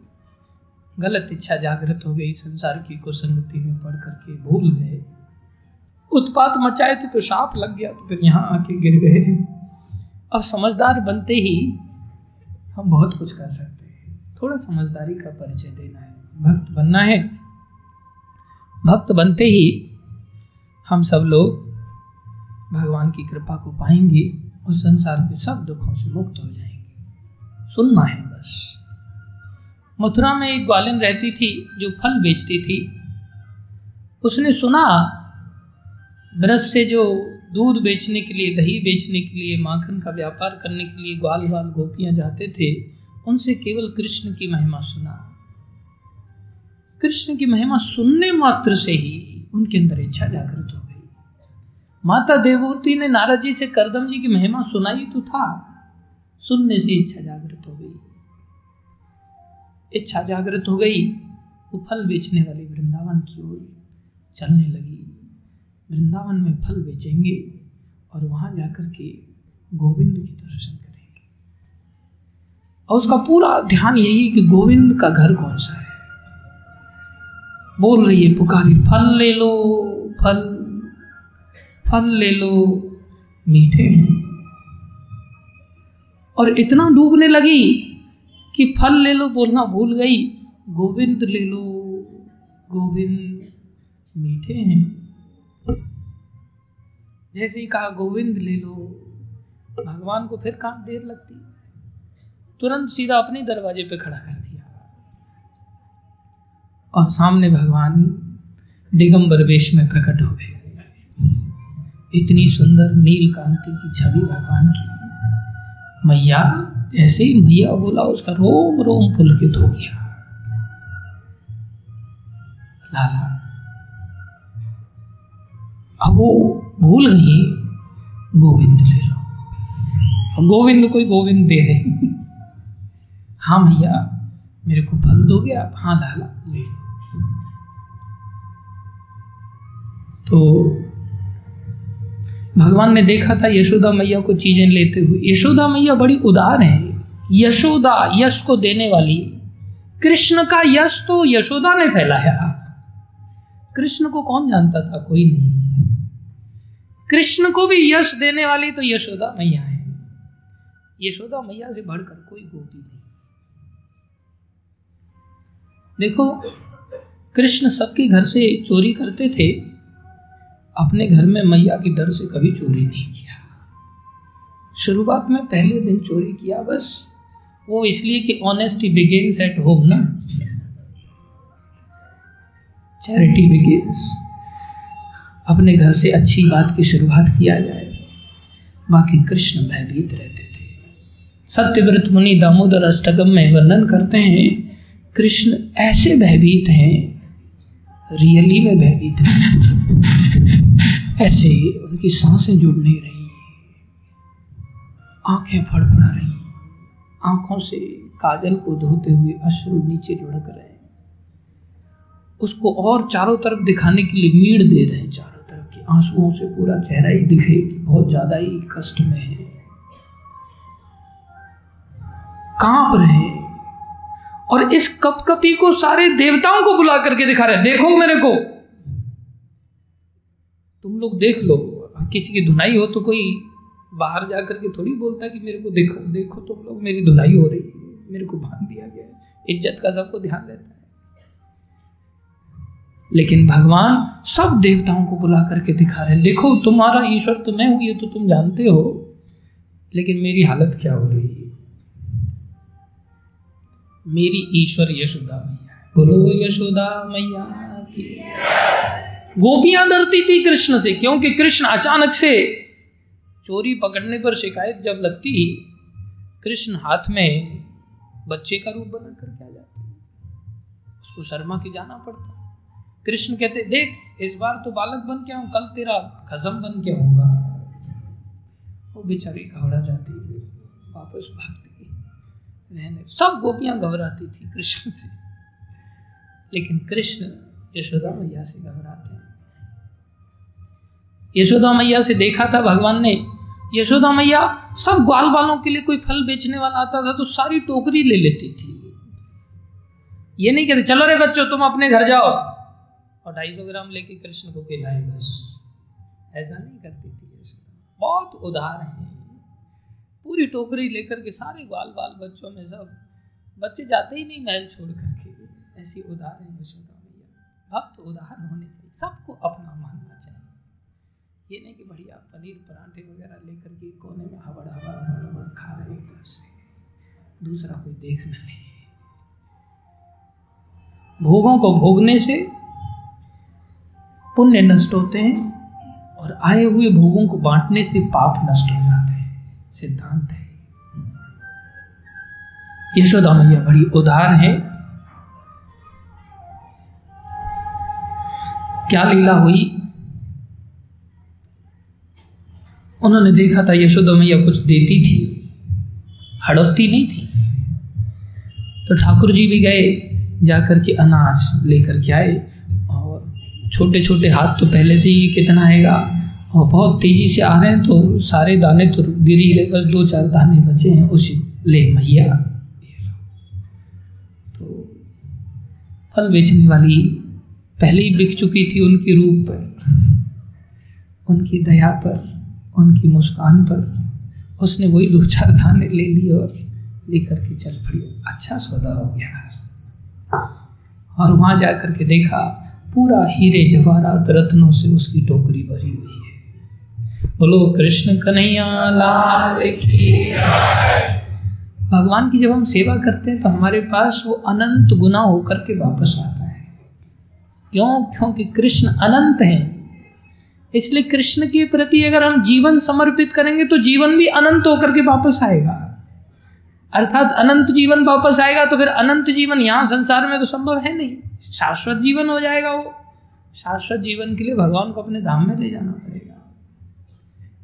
गलत इच्छा जागृत हो गई, संसार की कुसंगति में पढ़ करके भूल गए। उत्पात मचाए थे तो साप लग गया तो फिर यहाँ आके गिर गए। अब समझदार बनते ही हम बहुत कुछ कर सकते हैं। थोड़ा समझदारी का परिचय देना है। भक्त बनना है। भक्त बनते ही हम सब लोग भगवान की कृपा को पाएँगे और संसार के सब दुखों से मुक्त हो जाएँगे। सुनना है बस। मथुरा में एक ग्वालिन रहती थी जो फल बेचती थी। उसने सुना ब्रज से जो दूध बेचने के लिए, दही बेचने के लिए, माखन का व्यापार करने के लिए ग्वाल ग्वाल गोपियाँ जाते थे, उनसे केवल कृष्ण की महिमा सुना। कृष्ण की महिमा सुनने मात्र से ही उनके अंदर इच्छा जागृत हो गई। माता देवूति ने नारद जी से करदम जी की महिमा सुनाई तो था, सुनने से इच्छा जागृत हो गई। इच्छा जागृत हो गई वो फल बेचने वाली वृंदावन की ओर चलने लगी। वृंदावन में फल बेचेंगे और वहाँ जाकर के गोविंद के दर्शन करेंगे। और उसका पूरा ध्यान यही कि गोविंद का घर कौन सा है? बोल रही है पुकारी, फल ले लो, फल फल ले लो, मीठे हैं। और इतना डूबने लगी कि फल ले लो बोलना भूल गई, गोविंद ले लो, गोविंद मीठे हैं। जैसे ही कहा, गोविंद ले लो। भगवान को फिर कहाँ देर लगती। तुरंत सीधा अपने दरवाजे पे खड़ा कर दिया। और सामने भगवान दिगंबर वेश में प्रकट हो गए। इतनी सुंदर नील कांति की छवि भगवान की। मैया, जैसे ही मैया बोला, उसका रोम रोम पुलकित हो गया। लाला अब वो भूल गई गोविंद ले लो। गोविंद कोई गोविंद दे रहे हाँ। भैया, मेरे को फल दोगे आप? हाँ लाला ले। तो भगवान ने देखा था यशोदा मैया को चीज़ें लेते हुए। यशोदा मैया बड़ी उदार है। यशोदा, यश को देने वाली। कृष्ण का यश तो यशोदा ने फैलाया। कृष्ण को कौन जानता था? कोई नहीं। कृष्ण को भी यश देने वाली तो यशोदा मैया है। यशोदा मैया से बढ़कर कोई गोपी नहीं। देखो, कृष्ण सबके घर से चोरी करते थे, अपने घर में मैया के डर से कभी चोरी नहीं किया। शुरुआत में पहले दिन चोरी किया बस, वो इसलिए कि ऑनेस्टी बिगेन्स एट होम ना। चैरिटी बिगेन्स अपने घर से अच्छी बात की शुरुआत किया जाए। बाकी कृष्ण भयभीत रहते थे। सत्यव्रत मुनि दामोदर अष्टकम में वर्णन करते हैं, कृष्ण ऐसे भयभीत हैं, रियली में भयभीत हैं। ऐसे उनकी साँसें जुड़ नहीं रही। आँखें फड़फड़ा रही। आँखों से काजल को धोते हुए अश्रु नीचे लुढ़क रहे उसको और चारों तरफ़ दिखाने के लिए मीड़ दे रहे हैं चारों। आंसुओं से पूरा चेहरा ही दिखे कि बहुत ज़्यादा ही कष्ट में है। काँप रहे और इस कपकपी को सारे देवताओं को बुला करके दिखा रहे देखो मेरे को। तुम लोग देख लो। किसी की धुनाई हो तो कोई बाहर जा करके थोड़ी बोलता कि मेरे को देखो देखो तुम लोग, मेरी धुनाई हो रही है। मेरे को भान दिया गया है। इज़्ज़त का सबको ध्यान रहता है। लेकिन भगवान सब देवताओं को बुला करके दिखा रहे हैं, देखो, तुम्हारा ईश्वर तो मैं हूँ, ये तो तुम जानते हो, लेकिन मेरी हालत क्या हो रही है? मेरी ईश्वर यशोदा मैया बोलो यशोदा मैया गोपियाँ डरती थी कृष्ण से, क्योंकि कृष्ण अचानक से चोरी पकड़ने पर शिकायत जब लगती, कृष्ण हाथ में बच्चे का रूप बना कर क्या जाते उसको शर्मा के जाना पड़ता कृष्ण कहते, देख, इस बार तो बालक बन के आऊँ, कल तेरा खजम बन के आऊँगा। वो बेचारी घबरा जाती है, वापस भागती रहने सब गोपियाँ घबराती थी कृष्ण से। लेकिन कृष्ण यशोदा मैया से घबराते यशोदा मैया से देखा था भगवान ने, यशोदा मैया, सब ग्वाल वालों के लिए कोई फल बेचने वाला आता था तो सारी टोकरी ले लेती थी। ये नहीं कहते, चलो रे बच्चों, तुम अपने घर जाओ। और ढाई सौ ग्राम लेके कृष्ण को खिलाए बस। ऐसा नहीं करती थी बहुत उधार है। पूरी टोकरी लेकर के सारे ग्वाल बाल बच्चों में सब बच्चे जाते ही नहीं महल छोड़ करके। ऐसी उधार है यशोदा मैया भक्त उधार होने चाहिए। सबको अपना मानना चाहिए। ये नहीं कि बढ़िया पनीर पराठे वगैरह लेकर के कोने में हवड़ हवड़ हवड़ हवड़ खा रहे तरफ़ से। दूसरा कोई देखना नहीं। भोगों को भोगने से पुण्य नष्ट होते हैं और आए हुए भोगों को बांटने से पाप नष्ट हो जाते हैं। सिद्धांत है। यशोदा मैया बड़ी उदार है। क्या लीला हुई? उन्होंने देखा था यशोदा मैया कुछ देती थी, हड़पती नहीं थी। तो ठाकुर जी भी गए, जाकर के अनाज लेकर के आए। छोटे छोटे हाथ तो पहले से ही कितना आएगा? और बहुत तेज़ी से आ रहे हैं तो सारे दाने तो गिरी गए, बस दो चार दाने बचे हैं उसी ले मैया। तो फल बेचने वाली पहले ही बिक चुकी थी उनके रूप पर, उनकी दया पर, उनकी मुस्कान पर। उसने वही दो चार दाने ले लिए और लेकर के चल पड़ी। अच्छा सौदा हो गया। और वहाँ जाकर के देखा पूरा हीरे जवाहरात रत्नों से उसकी टोकरी भरी हुई है। बोलो, कृष्ण कन्हैया, लाल की भगवान की जब हम सेवा करते हैं तो हमारे पास वो अनंत गुना होकर के वापस आता है। क्यों? क्योंकि कृष्ण अनंत हैं। इसलिए कृष्ण के प्रति अगर हम जीवन समर्पित करेंगे तो जीवन भी अनंत होकर के वापस आएगा। अर्थात अनंत जीवन वापस आएगा तो फिर अनंत जीवन यहाँ संसार में तो संभव है नहीं। शाश्वत जीवन हो जाएगा वो। शाश्वत जीवन के लिए भगवान को अपने धाम में ले जाना पड़ेगा।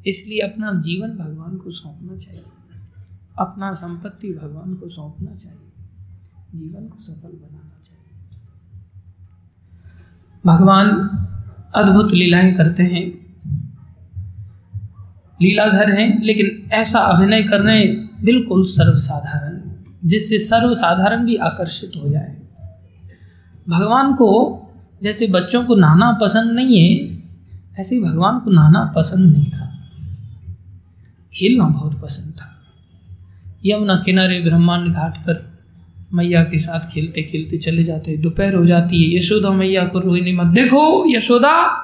इसलिए अपना जीवन भगवान को सौंपना चाहिए। अपना संपत्ति भगवान को सौंपना चाहिए। जीवन को सफल बनाना चाहिए। भगवान अद्भुत लीलाएँ करते हैं। लीलाधर हैं, लेकिन ऐसा अभिनय कर रहे हैं बिल्कुल सर्वसाधारण, जिससे सर्वसाधारण भी आकर्षित हो जाए। भगवान को जैसे बच्चों को नहाना पसंद नहीं है, ऐसे ही भगवान को नहाना पसंद नहीं था। खेलना बहुत पसंद था। यमुना किनारे ब्रह्मांड घाट पर मैया के साथ खेलते खेलते चले जाते। दोपहर हो जाती है। यशोदा मैया को रोहिणी मत देखो। यशोदा,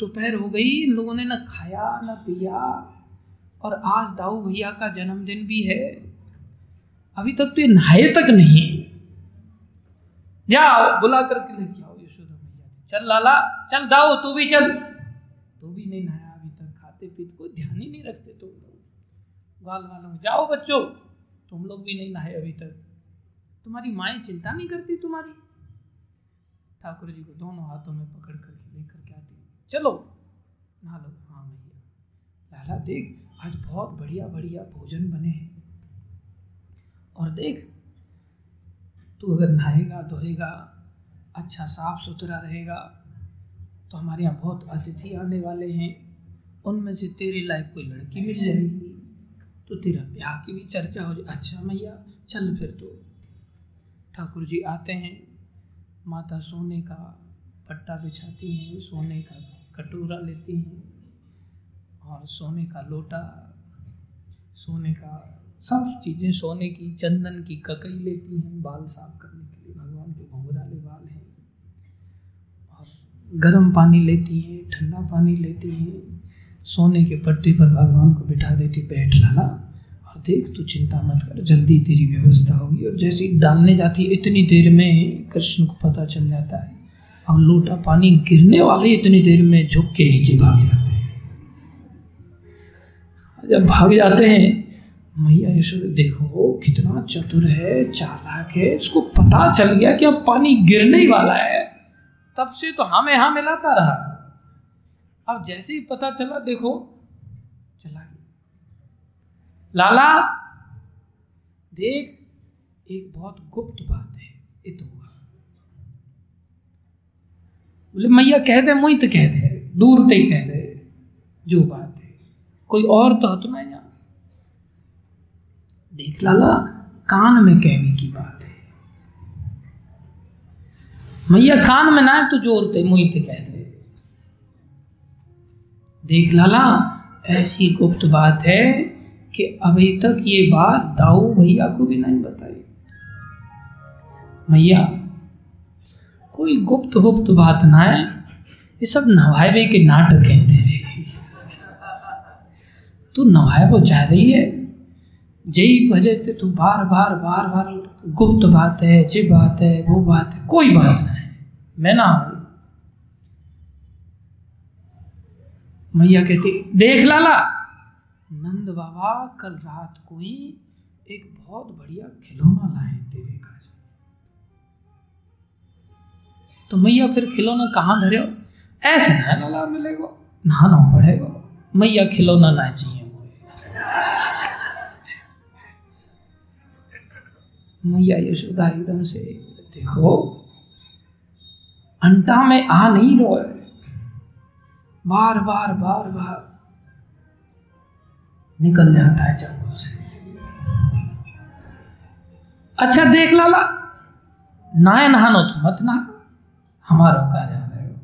दोपहर हो गई। इन लोगों ने ना खाया, न पिया। और आज दाऊ भैया का जन्मदिन भी है। अभी तक तो ये नहाए तक नहीं जाओ बुला करके लेके आओ यशोदा मैया चल लाला, चल दाऊ, तू भी चल। तू भी नहीं नहाया, अभी तक खाते पीते कोई ध्यान ही नहीं रखते तुम लोग। ग्वाल वालों, जाओ बच्चों, तुम लोग भी नहीं नहाए अभी तक। तुम्हारी माएँ चिंता नहीं करती तुम्हारी? ठाकुर जी को दोनों हाथों में पकड़ करके लेकर के आती चलो, नहा लो। हाँ भैया। लाला, देख, आज बहुत बढ़िया बढ़िया भोजन बने हैं। और देख तू अगर नहाएगा, धोएगा अच्छा साफ़ सुथरा रहेगा तो हमारे यहाँ बहुत अतिथि आने वाले हैं। उनमें से तेरे लायक कोई लड़की मिल जाएगी। तो तेरा ब्याह की भी चर्चा हो जाए। अच्छा मैया, चल फिर तो। ठाकुर जी आते हैं। माता सोने का पट्टा बिछाती हैं, सोने का कटोरा लेती हैं, और सोने का लोटा, सोने का सब चीज़ें सोने की, चंदन की ककई लेती हैं, बाल साफ़ करने के लिए। भगवान के घुंघराले बाल हैं। और गर्म पानी लेती हैं, ठंडा पानी लेती हैं। सोने के पट्टे पर भगवान को बिठा देती बैठ लाला और देख, तू चिंता मत कर, जल्दी तेरी व्यवस्था होगी। और जैसे ही डालने जाती है, इतनी देर में कृष्ण को पता चल जाता है। और लोटा पानी गिरने वाले इतनी देर में झुक के नीचे भाग जाते हैं। जब भाग जाते हैं मैया यशोद देखो, कितना चतुर है, चालाक है। इसको पता चल गया कि अब पानी गिरने ही वाला है। तब से तो हमें हाँ मिलाता रहा। अब जैसे ही पता चला, देखो, चला गया। लाला, देख, एक बहुत गुप्त बात है। ये तो हुआ। बोले, मैया, कह दे, मुई तो कह दे। दूर ते कह दे। जो बात है। कोई और तो हत देख, लाला, कान में कहने की बात है। मैया, कान में ना तो ज़ोर ते मुई ते कह दे। देख, लाला, ऐसी गुप्त बात है कि अभी तक ये बात दाऊ भैया को भी नहीं बताई। मैया, कोई गुप्त गुप्त बात ना है, ये सब नवायबे के नाटक हैं। तेरे तू नवायबो चाह रही है? जई वजह ते तू बार बार बार बार गुप्त बात है जे बात है वो बात है कोई बात ना है मैं ना हूँ। मैया कहती देख लाला नंद बाबा कल रात को ही एक बहुत बढ़िया खिलौना लाए तेरे घर तो मैया फिर खिलौना कहाँ धरे ऐसे ना लाला मिलेगा नहाना पड़ेगा। मैया खिलौना ना चाहिए मैया यशोदा एकदम से देखो। अंटा में आ नहीं रोए बार बार बार बार। निकल जाता है जंगल से। अच्छा देख लाला। नाय नहानो तो मत ना। हमारा कहा जा रहे हो।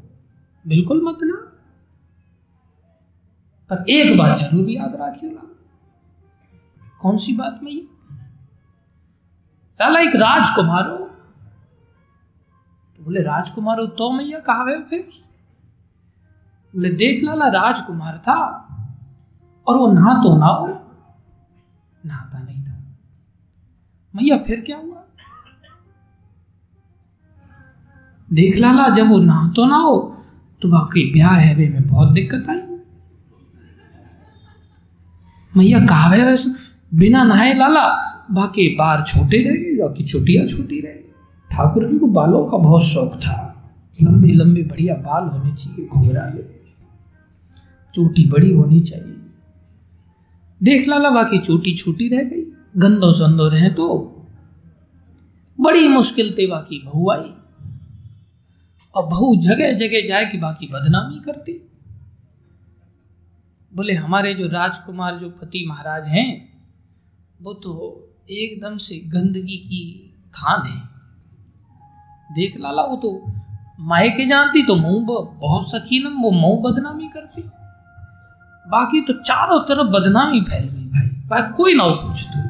बिल्कुल मत ना। पर एक बात ज़रूर याद रखियो ला कौन सी बात में ये? लाला एक राजकुमार हो। तो बोले, राजकुमार हो तो मैया कहा है फिर? बोले, देख लाला, राजकुमार था और वो नहा तो ना हो नहाता नहीं था। मैया, फिर क्या हुआ? देख लाला, जब वो नहा तो ना हो तो बाकी ब्याह है वे में बहुत दिक्कत आई। मैया, कहा बिना नहाए लाला बाकी बार छोटे रह गए बाकी चोटियाँ छोटी रह गई ठाकुर जी को बालों का बहुत शौक था। लंबे लंबे, बढ़िया बाल होने चाहिए घुंघराले चोटी बड़ी होनी चाहिए। देख लाला, बाकी चोटी छोटी रह गई। गंदो संदो रहे तो बड़ी मुश्किल थे बाकी बहू आई। और बहू जगह जगह जाए कि बाकी बदनामी करती। बोले, हमारे जो राजकुमार, जो पति महाराज हैं, वो तो एकदम से गंदगी की खान है। देख लाला, वो तो माए के जानती तो मुँह बहुत सकीनम वो मुँह बदनामी करती। बाकी तो चारों तरफ़ बदनामी फैल गई भाई। भाई कोई ना पूछते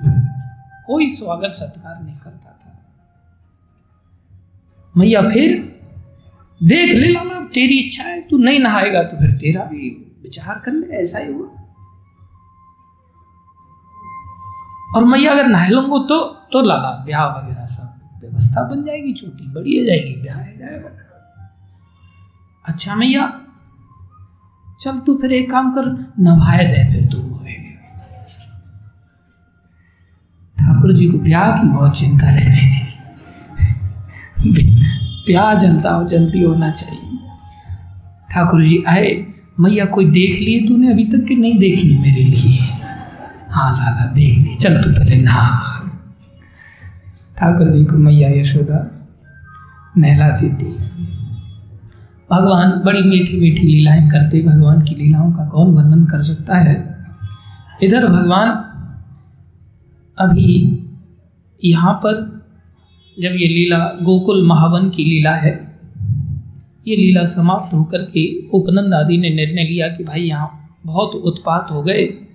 कोई स्वागत सत्कार नहीं करता था। मैया, फिर? देख ले लाला, तेरी इच्छा है, तू नहीं नहाएगा तो फिर तेरा भी विचार कर ले, ऐसा ही हुआ। और मैया अगर नहा लूंगो तो तो लाला, ब्याह वगैरह सब व्यवस्था बन जाएगी, छोटी बड़ी हो जाएगी, ब्याह जाएगा। अच्छा मैया, चल तू फिर एक काम कर नभाए दे फिर तू ठाकुर जी को ब्याह की बहुत चिंता रहती है। ब्याह जलता हो जल्दी होना चाहिए। ठाकुर जी आए, मैया कोई देख लिए तूने अभी तक कि नहीं देख ली मेरे लिए? हाँ लाला देख ली। चल तू पहले नहा। ठाकुर जी को मैया यशोदा नहलाती थी। भगवान बड़ी मीठी मीठी लीलाएँ करते, भगवान की लीलाओं का कौन वर्णन कर सकता है? इधर भगवान अभी यहाँ पर, जब ये लीला गोकुल महावन की लीला है, ये लीला समाप्त होकर के उपनंद आदि ने निर्णय लिया कि भाई यहाँ बहुत उत्पात हो गए।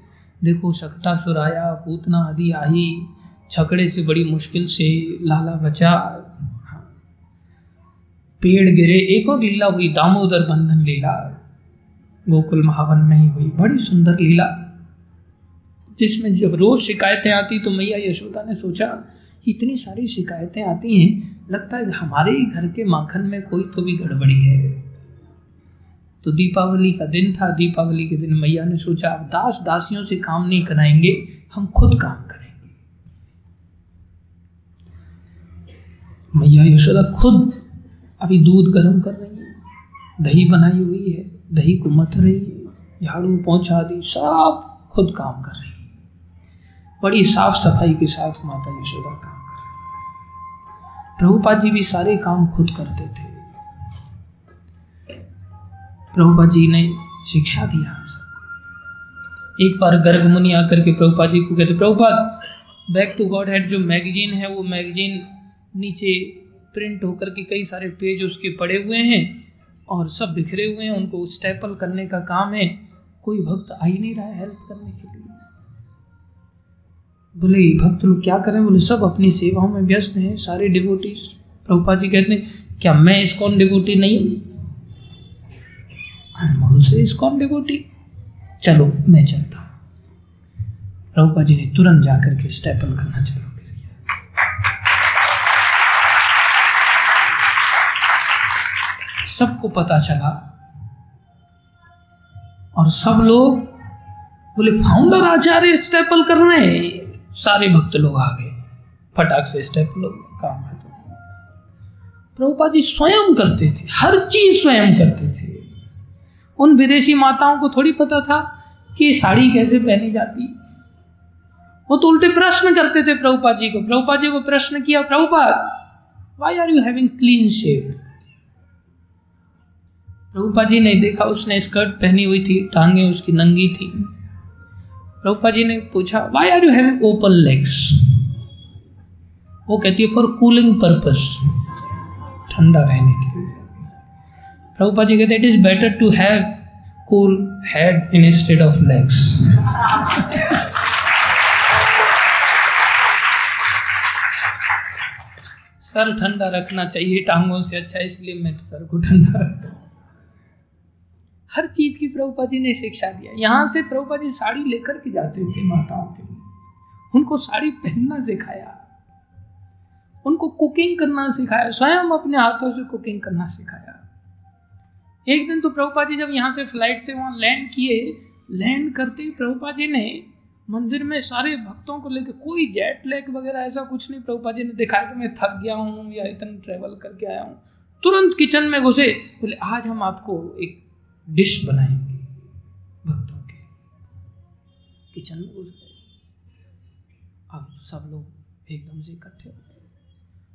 देखो शकटा सुराया, पूतना आदि आई छकड़े से बड़ी मुश्किल से लाला बचा। पेड़ गिरे, एक और लीला हुई, दामोदर बंधन लीला। गोकुल महावन में ही हुई, बड़ी सुंदर लीला। जिसमें जब रोज शिकायतें आती तो मैया यशोदा ने सोचा कि इतनी सारी शिकायतें आती हैं, लगता है हमारे ही घर के माखन में कोई तो भी गड़बड़ी है। तो दीपावली का दिन था। दीपावली के दिन मैया ने सोचा, अब दास दासियों से काम नहीं कराएँगे, हम खुद काम करेंगे। मैया यशोदा खुद अभी दूध गर्म कर रही है, दही बनाई हुई है, दही को मथ रही है, झाड़ू पहुँचा दी सब खुद काम कर रही है। बड़ी साफ़ सफ़ाई के साथ माता यशोदा काम कर रही प्रभुपाद जी भी सारे काम खुद करते थे। प्रभुपा जी ने शिक्षा दिया हम सबको। एक बार गर्ग मुनि आकर के प्रभुपा जी को कहते, Prabhupada back to Godhead जो मैगजीन है, वो मैगजीन नीचे प्रिंट होकर के कई सारे पेज उसके पड़े हुए हैं और सब बिखरे हुए हैं, उनको स्टेपल करने का काम है। कोई भक्त आ ही नहीं रहा है हेल्प करने के लिए। बोले, भक्त लोग क्या करें? बोले, सब अपनी सेवाओं में व्यस्त हैं, सारे डिवोटीज प्रभुपा जी कहते हैं, क्या मैं इसकॉन डिवोटी नहीं हूँ? इसकॉन डिवोटी चलो, मैं चलता हूँ. प्रभुपा जी ने तुरंत जाकर के स्टेपल करना चालू कर दिया। सबको पता चला और सब लोग बोले फाउंडर आचार्य स्टेपल कर रहे हैं। सारे भक्त लोग आ गए। फटाक से स्टेपल काम खत्म। प्रभुपा जी स्वयं करते थे, हर चीज़ स्वयं करते थे। उन विदेशी माताओं को थोड़ी पता था कि साड़ी कैसे पहनी जाती। वो तो उल्टे प्रश्न करते थे प्रभुपा जी को। प्रभुपा जी को प्रश्न किया, Prabhupada why are you having clean shave Prabhupada ji ने देखा, उसने स्कर्ट पहनी हुई थी, टांगे उसकी नंगी थी। प्रभुपा जी ने पूछा why are you having open legs वो कहती है फॉर कूलिंग पर्पस ठंडा रहने के लिए। प्रभुपा जी कहते it is better to have cool head instead of legs sir, ठंडा रखना चाहिए, टांगों से अच्छा इसलिए मैं सर को ठंडा रखता हूँ। हर चीज़ की प्रभुपा जी ने शिक्षा दिया। यहाँ से प्रभुपा जी साड़ी लेकर के जाते थे माताओं के लिए। उनको साड़ी पहनना सिखाया। उनको कुकिंग करना सिखाया। स्वयं अपने हाथों से कुकिंग करना सिखाया। एक दिन तो प्रभुपा जी जब यहाँ से फ़्लाइट से वहाँ लैंड किए लैंड करते ही प्रभुपा जी ने मंदिर में सारे भक्तों को लेकर कोई जेट लैग वगैरह ऐसा कुछ नहीं प्रभुपा जी ने दिखाया कि मैं थक गया हूँ या इतना ट्रैवल करके आया हूँ। तुरंत किचन में घुसे, बोले, आज हम आपको एक डिश बनाएँगे भक्तों के किचन में घुस गए। अब सब लोग एकदम से इकट्ठे हो गए।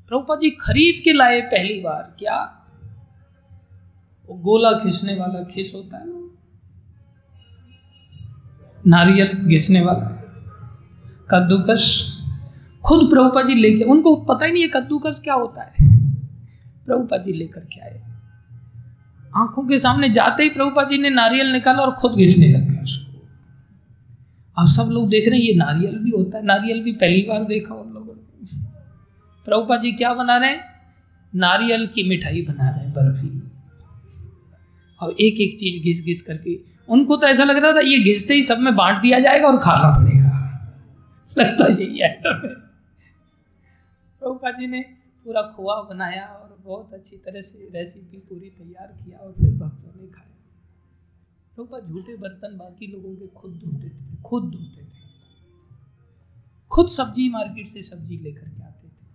प्रभुपा जी खरीद के लाए पहली बार, क्या वो गोला खिसने वाला खिस होता है। नारियल घिसने वाला। कद्दूकस। खुद प्रभुपा जी लेके, उनको पता ही नहीं है कद्दूकस क्या होता है। प्रभुपा जी लेकर के आए। आँखों के सामने जाते ही प्रभुपा जी ने नारियल निकाला और खुद घिसने लग गया उसको। अब सब लोग देख रहे हैं, ये नारियल भी होता है। नारियल भी पहली बार देखा उन लोगों ने। प्रभुपा जी क्या बना रहे हैं? नारियल की मिठाई बना रहे हैं, बर्फ़ी। और एक एक चीज़ घिस घिस करके। उनको तो ऐसा लग रहा था, ये घिसते ही सब में बांट दिया जाएगा और खाना पड़ेगा। लगता यही है। प्रभुपा जी ने पूरा खोआ बनाया और बहुत अच्छी तरह से रेसिपी पूरी तैयार किया और फिर भक्तों ने खाया। प्रभुपा झूठे बर्तन बाकी लोगों के खुद धोते थे, खुद धोते थे। खुद सब्ज़ी मार्केट से सब्ज़ी लेकर के आते थे।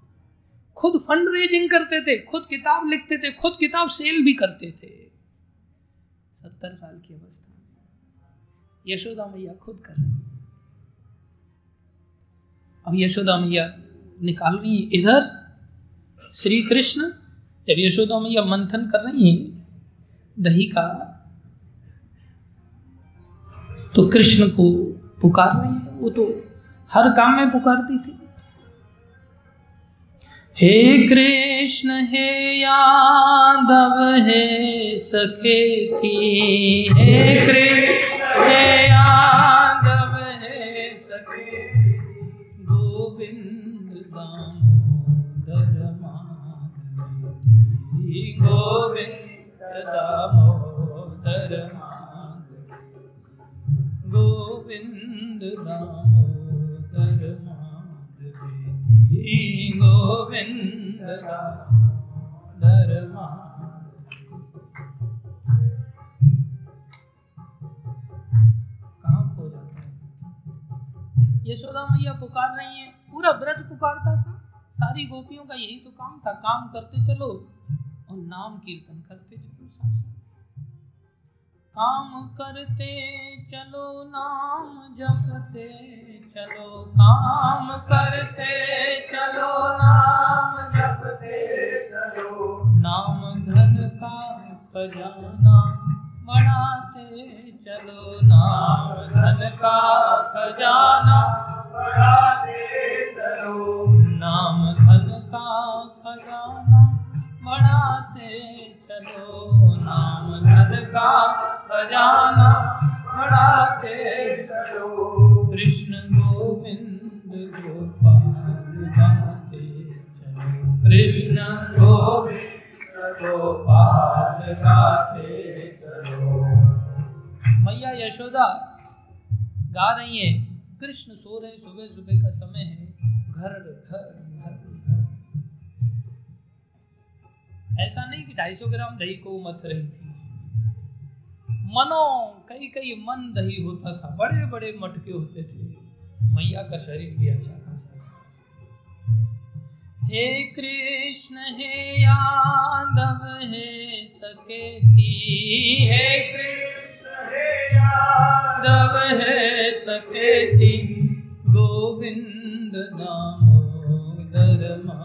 खुद फंड रेजिंग करते थे, खुद किताब लिखते थे, खुद किताब सेल भी करते थे। सत्तर साल की अवस्था में। यशोदा मैया खुद कर रही है। अब यशोदा मैया निकाल रही है इधर। श्री कृष्ण जब यशोदा मैया मंथन कर रही हैं, दही का तो कृष्ण को पुकार रही है। वो तो हर काम में पुकारती थी। हे कृष्ण, हे यादव, हे सखे थी हे कृष्ण, हे यादव, हे सखे गोविंद दामोदर माधवी गोविंद दामोदर माधवी गोविंद दामोदर यशोदा मैया पुकार रही है। पूरा ब्रज पुकारता था। सारी गोपियों का यही तो काम था। काम करते चलो और नाम कीर्तन साथ काम करते चलो, नाम जपते चलो, काम करते चलो, नाम जपते चलो। नाम धन का खजाना बढ़ाते चलो, नाम धन का खजाना बढ़ाते चलो। नाम धन का खजाना बढ़ाते चलो नाम धन का खजाना बढ़ाते चलो कृष्ण गोविंद गोपाल गाते, चलो कृष्ण गोविंद गोपाल गाते, चलो। मैया यशोदा, गा रही है, कृष्ण सो रहे सुबह सुबह का समय है घर घर ऐसा नहीं कि 250 ग्राम दही को मत रही थी मनो, कई कई मन दही होता था, बड़े बड़े मटके होते थे। मैया का शरीर भी अच्छा खासा हे कृष्ण, हे यादव, हे सके हे कृष्ण, हे यादव, हे सके गोविंद दामोदर माधवी गोविंद दामोदर माधवी तारी मथानी दधि में किसी ने डारी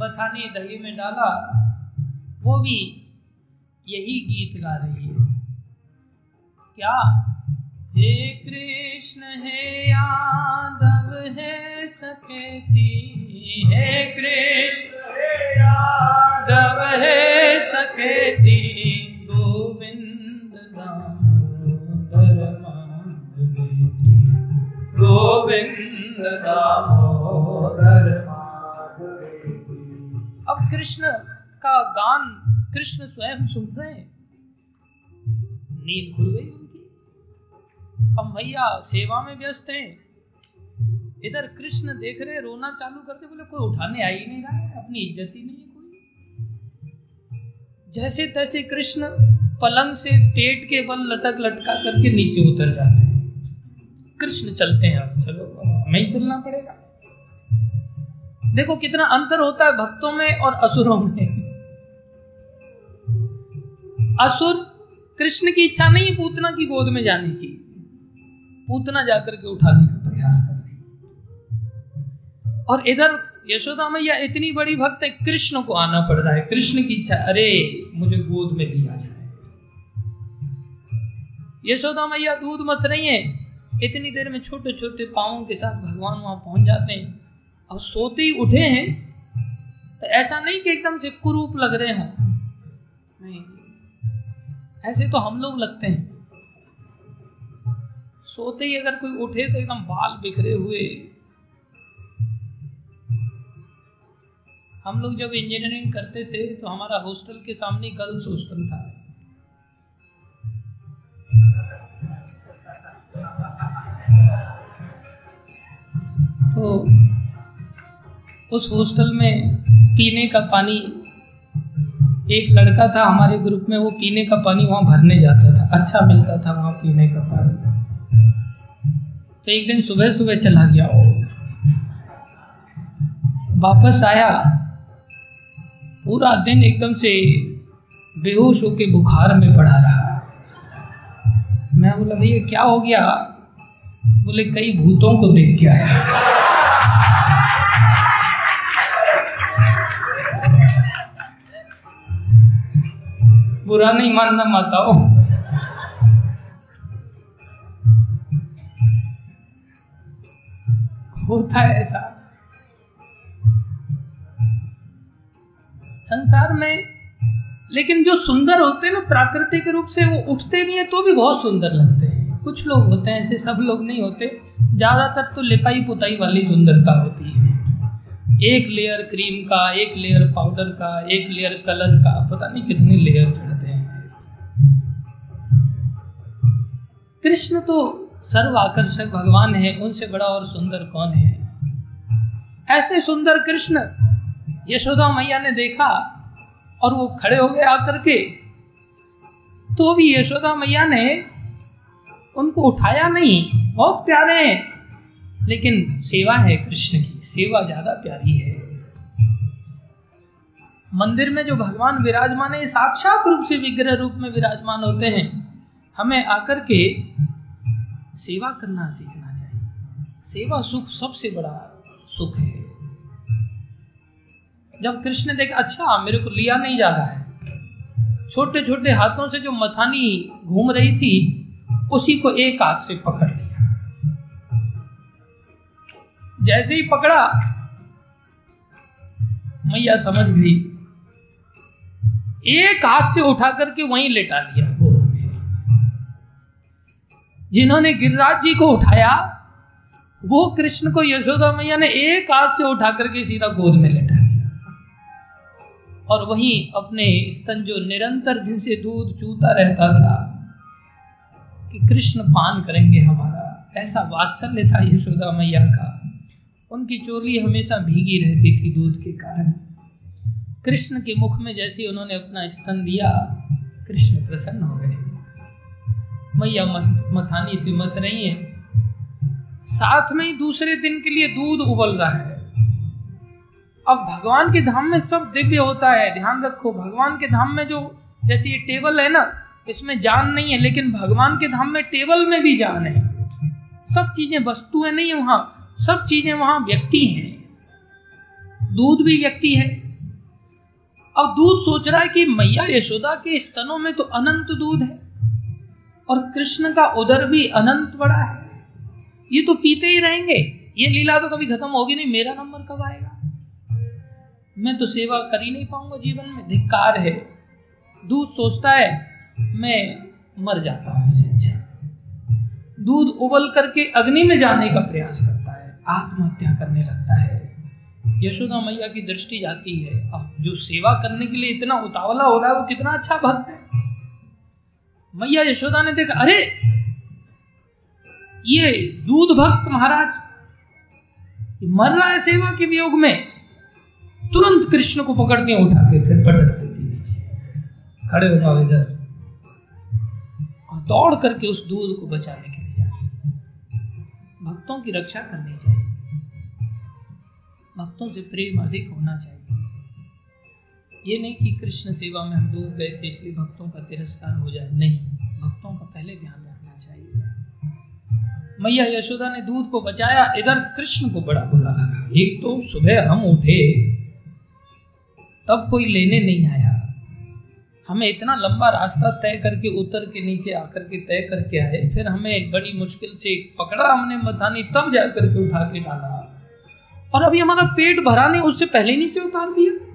मथानी दही में डाला। वो भी यही गीत गा रही है। क्या? कृष्ण, हे यादव, हे सकेती हे कृष्ण, हे यादव, हे गोविंद गोविंद अब कृष्ण का गान कृष्ण स्वयं सुन रहे हैं। नींद खुल गई। अब मैया सेवा में व्यस्त है। इधर कृष्ण देख रहे रोना चालू करते बोले, कोई उठाने आ ही नहीं रहा है, अपनी इज़्ज़त ही नहीं है कोई। जैसे तैसे कृष्ण पलंग से पेट के बल लटक लटका करके नीचे उतर जाते हैं। कृष्ण चलते हैं अब। चलो, हमें ही चलना पड़ेगा। देखो कितना अंतर होता है भक्तों में और असुरों में। असुर कृष्ण की इच्छा नहीं पूतना की गोद में जाने की। पूतना जाकर के उठाने का प्रयास कर रही और इधर यशोदा मैया इतनी बड़ी भक्त है, कृष्ण को आना पड़ रहा है। कृष्ण की इच्छा, अरे, मुझे गोद में लिया जाए। यशोदा मैया दूध मत रही है। इतनी देर में छोटे छोटे पाओं के साथ भगवान वहाँ पहुँच जाते हैं और सोते ही उठे हैं। तो ऐसा नहीं कि एकदम से कुरूप लग रहे हों। नहीं। ऐसे तो हम लोग लगते हैं। सोते ही अगर कोई उठे तो एकदम बाल बिखरे हुए। हम लोग जब इंजीनियरिंग करते थे तो हमारा हॉस्टल के सामने गर्ल्स हॉस्टल था। तो उस हॉस्टल में पीने का पानी, एक लड़का था हमारे ग्रुप में, वो पीने का पानी वहाँ भरने जाता था। अच्छा मिलता था वहाँ पीने का पानी। तो एक दिन सुबह सुबह चला गया। वो वापस आया। पूरा दिन एकदम से बेहोश होके बुखार में पड़ा रहा। मैं बोला, भैया, क्या हो गया? बोले, कई भूतों को देख के आया। बुरा नहीं मानना माताओ। होता है ऐसा। संसार में लेकिन जो सुंदर होते हैं ना, प्राकृतिक रूप से वो उठते नहीं है तो भी बहुत सुंदर लगते हैं। कुछ लोग होते हैं, ऐसे सब लोग नहीं होते। ज़्यादातर तो लिपाई पुताई वाली सुंदरता होती है। एक लेयर क्रीम का, एक लेयर पाउडर का, एक लेयर कलर का, पता नहीं कितने लेयर चढ़ते हैं। कृष्ण तो सर्व आकर्षक भगवान है, उनसे बड़ा और सुंदर कौन है? ऐसे सुंदर कृष्ण, यशोदा मैया ने देखा और वो खड़े हो गए आकर के। तो भी यशोदा मैया ने उनको उठाया नहीं, बहुत प्यारे हैं। लेकिन सेवा है कृष्ण की, सेवा ज़्यादा प्यारी है। मंदिर में जो भगवान विराजमान है साक्षात रूप से विग्रह रूप में विराजमान होते हैं। हमें आकर के सेवा करना सीखना चाहिए। सेवा सुख सबसे बड़ा सुख है। जब कृष्ण देख अच्छा मेरे को लिया नहीं जा रहा है। छोटे छोटे हाथों से जो मथानी घूम रही थी, उसी को एक हाथ से पकड़ लिया। जैसे ही पकड़ा, मैया समझ गई, एक हाथ से उठा करके वहीं लेटा दिया। जिन्होंने गिरिराज जी को उठाया, वो कृष्ण को यशोदा मैया ने एक हाथ से उठा करके सीधा गोद में लेटा। और वहीं अपने स्तन जो निरंतर जिनसे दूध चूता रहता था, कि कृष्ण पान करेंगे हमारा, ऐसा वात्सल्य था यशोदा मैया का। उनकी चोली हमेशा भीगी रहती थी दूध के कारण। कृष्ण के मुख में जैसे उन्होंने अपना स्तन दिया कृष्ण प्रसन्न हो गए। मैया मथानी से मत रही है। साथ में ही दूसरे दिन के लिए दूध उबल रहा है। अब भगवान के धाम में सब दिव्य होता है। ध्यान रखो, भगवान के धाम में जो, जैसे ये टेबल है ना, इसमें जान नहीं है, लेकिन भगवान के धाम में टेबल में भी जान है। सब चीज़ें वस्तुएँ नहीं है वहाँ। सब चीज़ें वहाँ व्यक्ति हैं। दूध भी व्यक्ति है। अब दूध सोच रहा है कि मैया यशोदा के स्तनों में तो अनंत दूध है। और कृष्ण का उदर भी अनंत बड़ा है। ये तो पीते ही रहेंगे। ये लीला तो कभी खत्म होगी नहीं, मेरा नंबर कब आएगा? मैं तो सेवा कर ही नहीं पाऊँगा जीवन में। धिक्कार है। दूध सोचता है, मैं मर जाता हूँ अच्छा। दूध उबल करके अग्नि में जाने का प्रयास करता है। आत्महत्या करने लगता है। यशोदा मैया की दृष्टि जाती है। अब जो सेवा करने के लिए इतना उतावला हो रहा है, वो कितना अच्छा भक्त है। मैया यशोदा ने देखा, अरे, ये दूध भक्त महाराज मर रहा है सेवा के वियोग में। तुरंत कृष्ण को पकड़ती उठा के फिर पटक देती खड़े हो जाओ इधर। और दौड़ करके उस दूध को बचाने के लिए जाती भक्तों की रक्षा करनी चाहिए। भक्तों से प्रेम अधिक होना चाहिए। ये नहीं कि कृष्ण सेवा में हम डूब गए थे, इसलिए भक्तों का तिरस्कार हो जाए। नहीं, भक्तों का पहले ध्यान रखना चाहिए। मैया यशोदा ने दूध को बचाया, इधर कृष्ण को बड़ा बुरा लगा। एक तो सुबह हम उठे, तब कोई लेने नहीं आया। हमें इतना लंबा रास्ता तय करके, उतर के, नीचे आकर के, तय करके आए। फिर हमें बड़ी मुश्किल से पकड़ा हमने मथानी, तब जा करके उठा के डाला। और अभी हमारा पेट भरा नहीं उससे पहले नीचे उतार दिया।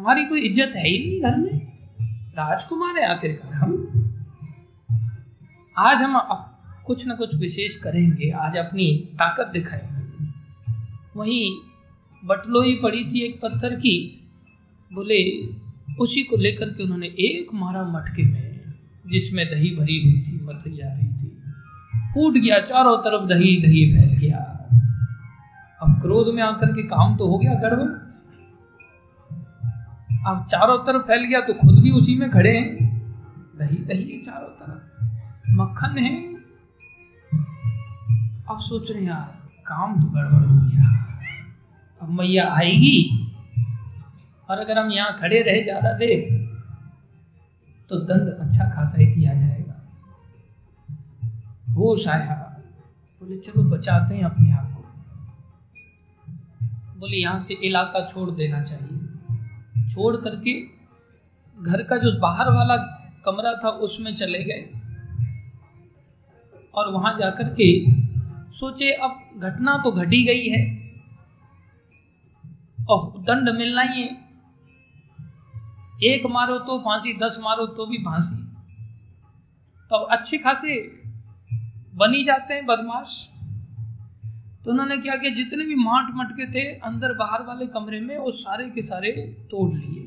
हमारी कोई इज़्ज़त है ही नहीं घर में। राजकुमार है आखिरकार हम। आज हम कुछ ना कुछ विशेष करेंगे, आज अपनी ताकत दिखाएँगे। वहीं बटलोई पड़ी थी एक पत्थर की, बोले, उसी को लेकर के उन्होंने एक मारा मटके में, जिसमें दही भरी हुई थी मत जा रही थी। फूट गया, चारों तरफ़ दही दही फैल गया। अब क्रोध में आकर के काम तो हो गया गड़बड़। अब चारों तरफ़ फैल गया तो खुद भी उसी में खड़े हैं। दही दही चारों तरफ़। मक्खन है। अब सोच रहे यार, काम तो गड़बड़ हो गया। अब मैया आएगी, और अगर हम यहाँ खड़े रहे ज़्यादा देर तो दंड अच्छा खासा ही दिया जाएगा। होश आया बोले, चलो बचाते हैं अपने आप को। बोले, यहाँ से इलाका छोड़ देना चाहिए। छोड़ करके घर का जो बाहर वाला कमरा था उसमें चले गए। और वहाँ जाकर के सोचे, अब घटना तो घटी गई है। और दंड मिलना ही है। एक मारो तो फांसी, दस मारो तो भी फांसी। तो अब अच्छे खासे बनी जाते हैं बदमाश। तो उन्होंने क्या किया, जितने भी माट मटके थे अंदर बाहर वाले कमरे में, वो सारे के सारे तोड़ लिए।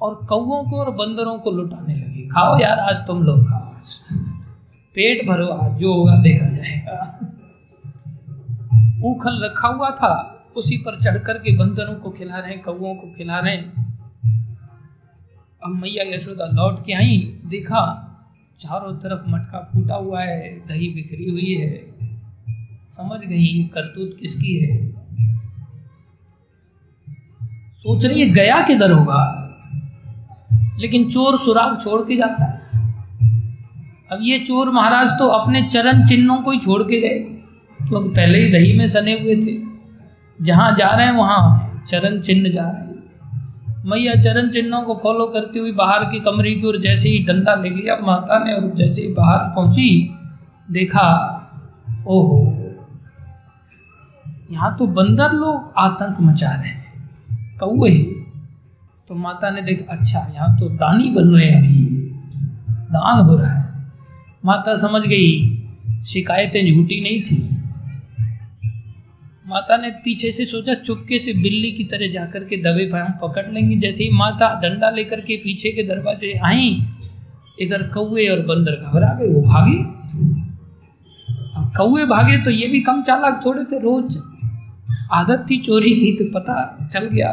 और कौओं को और बंदरों को लुटाने लगे। खाओ यार, आज तुम लोग खाओ आज। पेट भरो आज, जो होगा देखा जाएगा। उखल रखा हुआ था, उसी पर चढ़ करके बंदरों को खिला रहे हैं, कौओं को खिला रहे हैं। अब मैया यशोदा लौट के आई, देखा, चारों तरफ़ मटका फूटा हुआ है, दही बिखरी हुई है। समझ गई ये करतूत किसकी है? सोच रही है गया किधर होगा? लेकिन चोर सुराग छोड़ के जाता है। अब ये चोर महाराज तो अपने चरण चिन्हों को ही छोड़ के गए। क्योंकि पहले ही दही में सने हुए थे। जहाँ जा रहे हैं, वहाँ चरण चिन्ह जा रहे हैं। मैया चरण चिन्हों को फॉलो करती हुई बाहर की कमरे की ओर जैसे ही डंडा ले लिया, माता ने और जैसे ही बाहर पहुँची, देखा, ओहो यहाँ तो बंदर लोग आतंक मचा रहे हैं। कौए तो माता ने देखा अच्छा यहाँ तो दानी बन रहे हैं अभी। दान हो रहा है। माता समझ गई, शिकायतें झूठी नहीं थी। माता ने पीछे से सोचा, चुपके से बिल्ली की तरह जाकर के दबे पर हम पकड़ लेंगे। जैसे ही माता डंडा लेकर के पीछे के दरवाजे आई, इधर कौए और बंदर घबरा गए, वो भागे। कौए भागे तो ये भी कम चालाक थोड़े थे, रोज आदत थी चोरी की तो पता चल गया।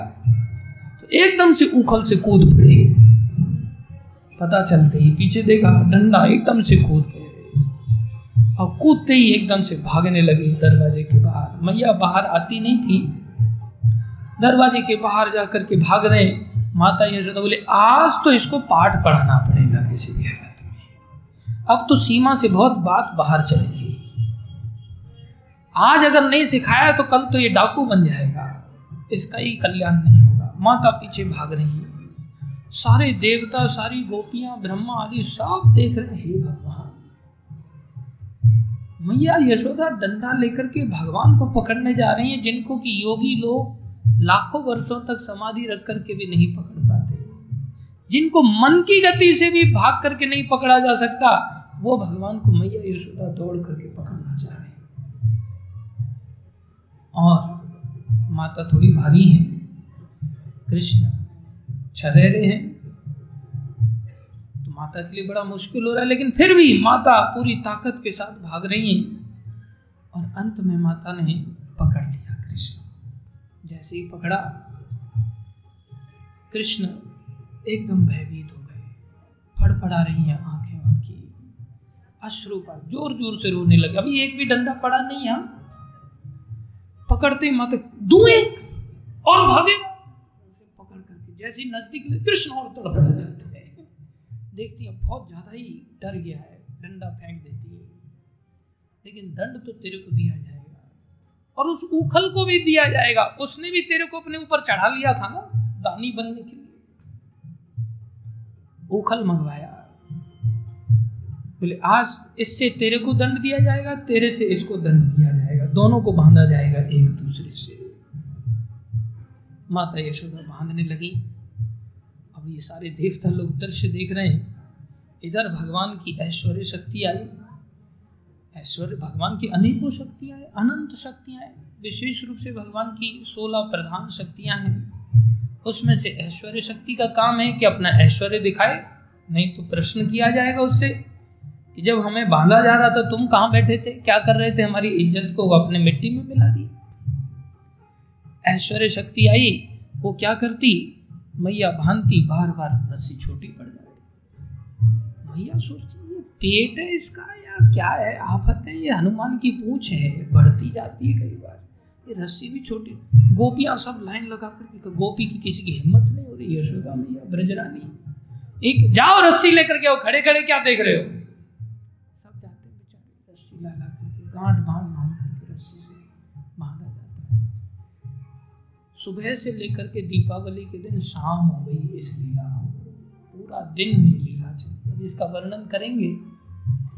तो एकदम से उखल से कूद पड़े। पता चलते ही पीछे देखा, डंडा एकदम से कूद पड़े। और कूदते ही एकदम से भागने लगे दरवाजे के बाहर। मैया बाहर आती नहीं थी। दरवाजे के बाहर जा करके भाग रहे। माता यशोदा बोले, आज तो इसको पाठ पढ़ाना पड़ेगा किसी भी हालत में। अब तो सीमा से बहुत बात बाहर चलेगी आज अगर नहीं सिखाया तो कल तो ये डाकू बन जाएगा। इसका ही कल्याण नहीं होगा। माता पीछे भाग रही है। सारे देवता, सारी गोपियाँ, ब्रह्मा आदि सब देख रहे हैं भगवान। मैया यशोदा डंडा लेकर के भगवान को पकड़ने जा रही हैं, जिनको कि योगी लोग लाखों वर्षों तक समाधि रख करके भी नहीं पकड़ पाते। जिनको मन की गति से भी भाग करके नहीं पकड़ा जा सकता, वो भगवान को मैया यशोदा दौड़ करके रहे और माता थोड़ी भारी हैं। कृष्ण छरेरे हैं। तो माता के लिए बड़ा मुश्किल हो रहा है, लेकिन फिर भी माता पूरी ताकत के साथ भाग रही हैं और अंत में माता ने पकड़ लिया कृष्ण। जैसे ही पकड़ा, कृष्ण एकदम भयभीत हो गए। फड़फड़ा रही हैं आँखें उनकी। अश्रु का ज़ोर ज़ोर से रोने लगे। अभी एक भी डंडा पड़ा नहीं यहाँ पकड़ते मत दू एक और भागे। पकड़ करके जैसे नज़दीक कृष्ण और तड़प जाते हैं। देखती है, बहुत ज़्यादा ही डर गया है, डंडा फेंक देती है। लेकिन दंड तो तेरे को दिया जाएगा और उस उखल को भी दिया जाएगा। उसने भी तेरे को अपने ऊपर चढ़ा लिया था ना, दानी बनने के लिए। उखल मंगवाया। बोले, आज इससे तेरे को दंड दिया जाएगा, तेरे से इसको दंड दिया जाएगा। दोनों को बांधा जाएगा एक दूसरे से। माता यशोदा बांधने लगी। अब ये सारे देवता लोग दृश्य देख रहे हैं। इधर भगवान की ऐश्वर्य शक्ति आई। ऐश्वर्य, भगवान की अनेकों शक्तियाँ हैं अनंत शक्तियाँ हैं विशेष रूप से भगवान की सोलह प्रधान शक्तियाँ हैं। उसमें से ऐश्वर्य शक्ति का काम है कि अपना ऐश्वर्य दिखाए, नहीं तो प्रश्न किया जाएगा उससे। कि जब हमें बांधा जा रहा था, तुम कहाँ बैठे थे? क्या कर रहे थे? हमारी इज़्ज़त को अपने मिट्टी में मिला दिया। ऐश्वर्य शक्ति आई, वो क्या करती? मैया भांति बार बार रस्सी छोटी पड़ जाती। मैया सोचती, ये पेट है इसका या क्या है? आफत है? ये हनुमान की पूछ है। बढ़ती जाती है कई बार। ये रस्सी भी छोटी। गोपियाँ सब लाइन लगा कर गोपी की किसी की हिम्मत नहीं हो रही, यशोदा मैया ब्रजरानी एक, जाओ रस्सी लेकर के आओ खड़े खड़े क्या देख रहे हो? सुबह से लेकर के दीपावली के दिन शाम हो गई इस लीला पूरा दिन में लीला चली। अब इसका वर्णन करेंगे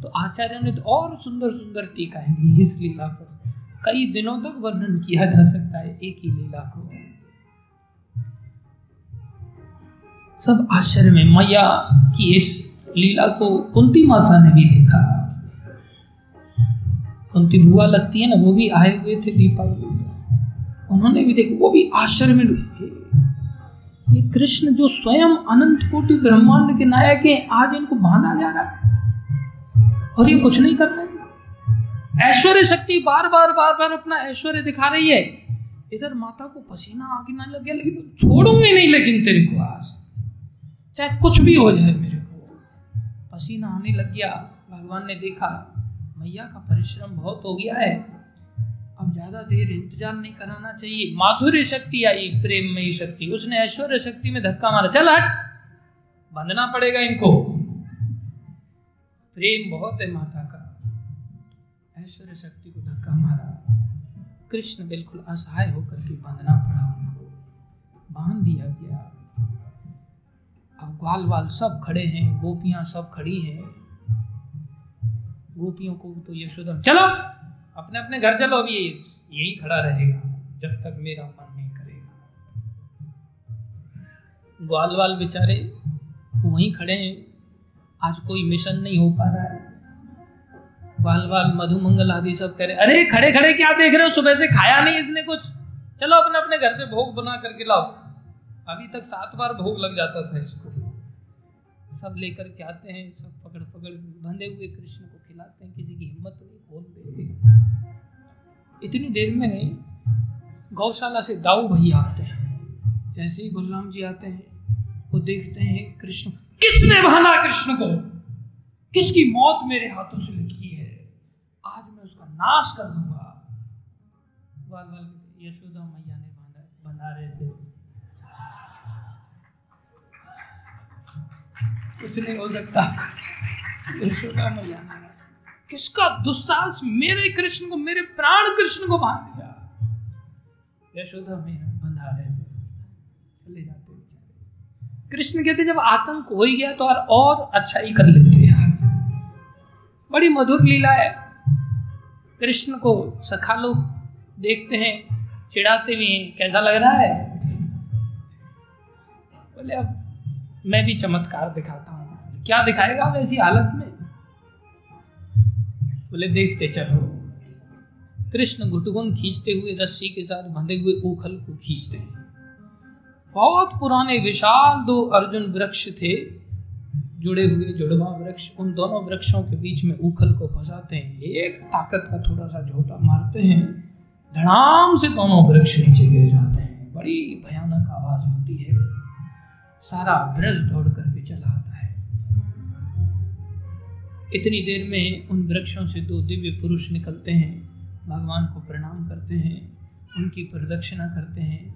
तो आचार्य ने तो और सुंदर सुंदर टीकाएँ दी इस लीला पर। कई दिनों तक वर्णन किया जा सकता है एक ही लीला को। सब आश्चर्य में, मैया, की इस लीला को कुंती माता ने भी देखा। कुंती बुआ लगती है ना, वो भी आए हुए थे दीपावली उन्होंने भी देखा, वो भी आश्चर्य में ये कृष्ण जो स्वयं अनंत कोटि ब्रह्मांड के नायक हैं, आज इनको बांधा जा रहा है। और ये कुछ नहीं कर रहे ऐश्वर्य शक्ति बार बार बार बार अपना ऐश्वर्य दिखा रही है। इधर माता को पसीना आगे ना लगे, लेकिन छोड़ूँगी नहीं, लेकिन तेरे को आज। चाहे कुछ भी हो जाए मेरे को। पसीना आने लग गया, भगवान ने देखा, मैया का परिश्रम बहुत हो गया है। अब ज़्यादा देर इंतज़ार नहीं कराना चाहिए। माधुर्य शक्ति आई प्रेम में शक्ति। उसने ऐश्वर्य शक्ति में धक्का मारा। चल हट। बंधना पड़ेगा इनको। प्रेम बहुत है माता का। ऐश्वर्य शक्ति को धक्का मारा। कृष्ण बिल्कुल असहाय होकर के बांधना पड़ा उनको। बाँध दिया गया। अब ग्वाल वाल सब खड़े हैं। गोपियाँ सब खड़ी हैं। गोपियों को तो यशोदा चलो। अपने अपने घर चलो, अभी यही खड़ा रहेगा, जब तक मेरा मन नहीं करेगा। ग्वाल वाल बेचारे वहीं खड़े हैं। आज कोई मिशन नहीं हो पा रहा है। बाल बाल मधुमंगल आदि सब कह रहे, अरे खड़े खड़े क्या देख रहे हो? सुबह से खाया नहीं इसने कुछ। चलो अपने अपने घर से भोग बना करके लाओ। अभी तक सात बार भोग लग जाता था इसको। सब लेकर के आते हैं, सब पकड़ पकड़ बंधे हुए कृष्ण को खिलाते हैं, किसी की हिम्मत नहीं खोलते इतनी देर में गौशाला से दाऊ भैया आते हैं। जैसे ही बलराम जी आते हैं, वो देखते हैं कृष्ण, किसने बहाना कृष्ण को? किसकी मौत मेरे हाथों से लिखी है? आज मैं उसका नाश कर दूँगा। बाल बाल यशोदा मैया ने बना रहे थे। कुछ नहीं हो सकता। यशोदा मैया ने किसका दुस्साहस मेरे कृष्ण को, मेरे प्राण कृष्ण को बाँध दिया? यशोदा मैया बंधा रहे चले जाते कृष्ण कहते, जब आतंक हो ही गया तो और और अच्छा ही कर लेते हैं बड़ी मधुर लीला है। कृष्ण को सखा लोग देखते हैं, चिढ़ाते भी हैं। कैसा लग रहा है? बोले, अब मैं भी चमत्कार दिखाता हूँ। क्या दिखाएगा ऐसी हालत में? बोले देखते चलो। कृष्ण घुटगुन खींचते हुए रस्सी के साथ बंधे हुए उखल को खींचते हैं। बहुत पुराने विशाल दो अर्जुन वृक्ष थे, जुड़े हुए जुड़वा वृक्ष। उन दोनों वृक्षों के बीच में उखल को फंसाते हैं। एक ताकत का थोड़ा सा झोटा मारते हैं। धड़ाम से दोनों वृक्ष नीचे गिर जाते हैं। बड़ी भयानक आवाज़ होती है। सारा ब्रज दौड़ इतनी देर में उन वृक्षों से दो दिव्य पुरुष निकलते हैं, भगवान को प्रणाम करते हैं, उनकी प्रदक्षिणा करते हैं।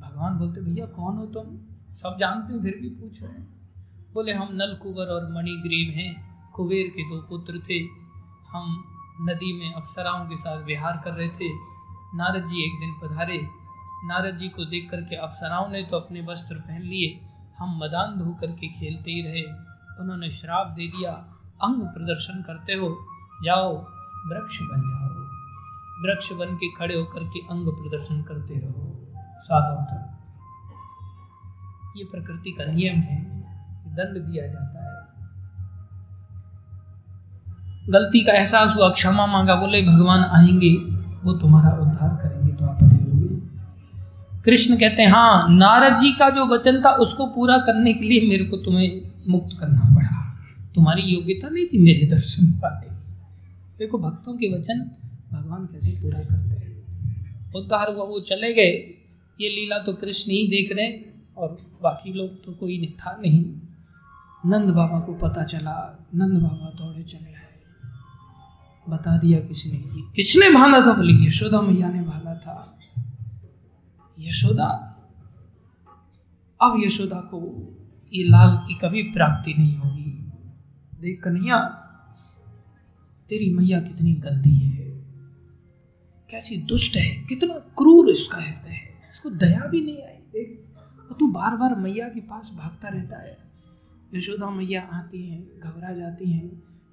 भगवान बोलते, भैया, कौन हो तुम? सब जानते हैं, फिर भी पूछ रहे हैं। बोले, हम नल कुबर और मणिग्रीव हैं। कुबेर के दो पुत्र थे। हम नदी में अप्सराओं के साथ विहार कर रहे थे। नारद जी एक दिन पधारे। नारद जी को देख करके अप्सराओं ने तो अपने वस्त्र पहन लिए। हम मदान धो करके खेलते ही रहे। उन्होंने श्राप दे दिया। अंग प्रदर्शन करते हो, जाओ, वृक्ष बन जाओ। वृक्ष बन के खड़े होकर के अंग प्रदर्शन करते रहो साधो ये प्रकृति का नियम है दंड दिया जाता है। गलती का एहसास हुआ, क्षमा मांगा, बोले, भगवान आएँगे, वो तुम्हारा उद्धार करेंगे तो आप कृष्ण कहते हैं हाँ नारद जी का जो वचन था, उसको पूरा करने के लिए मेरे को तुम्हें मुक्त करना पड़ा। तुम्हारी योग्यता नहीं थी मेरे दर्शन पाने। देखो, भक्तों के वचन भगवान कैसे पूरा करते हैं। उद्धार हुआ, वो चले गए। ये लीला तो कृष्ण ही देख रहे और बाकी लोग तो कोई नहीं था नहीं। नंद बाबा को पता चला, नंद बाबा दौड़े चले आए। बता दिया किसने किसने भाना था? बोले, यशोदा मैया ने भाला था। यशोदा? अब यशोदा को ये लाल की कभी प्राप्ति नहीं होगी। देख कन्हैया तेरी मैया कितनी गंदी है। कैसी दुष्ट है कितना क्रूर इसका हृदय है इसको दया भी नहीं आई देख। और तू बार बार मैया के पास भागता रहता है। यशोदा मैया आती हैं घबरा जाती हैं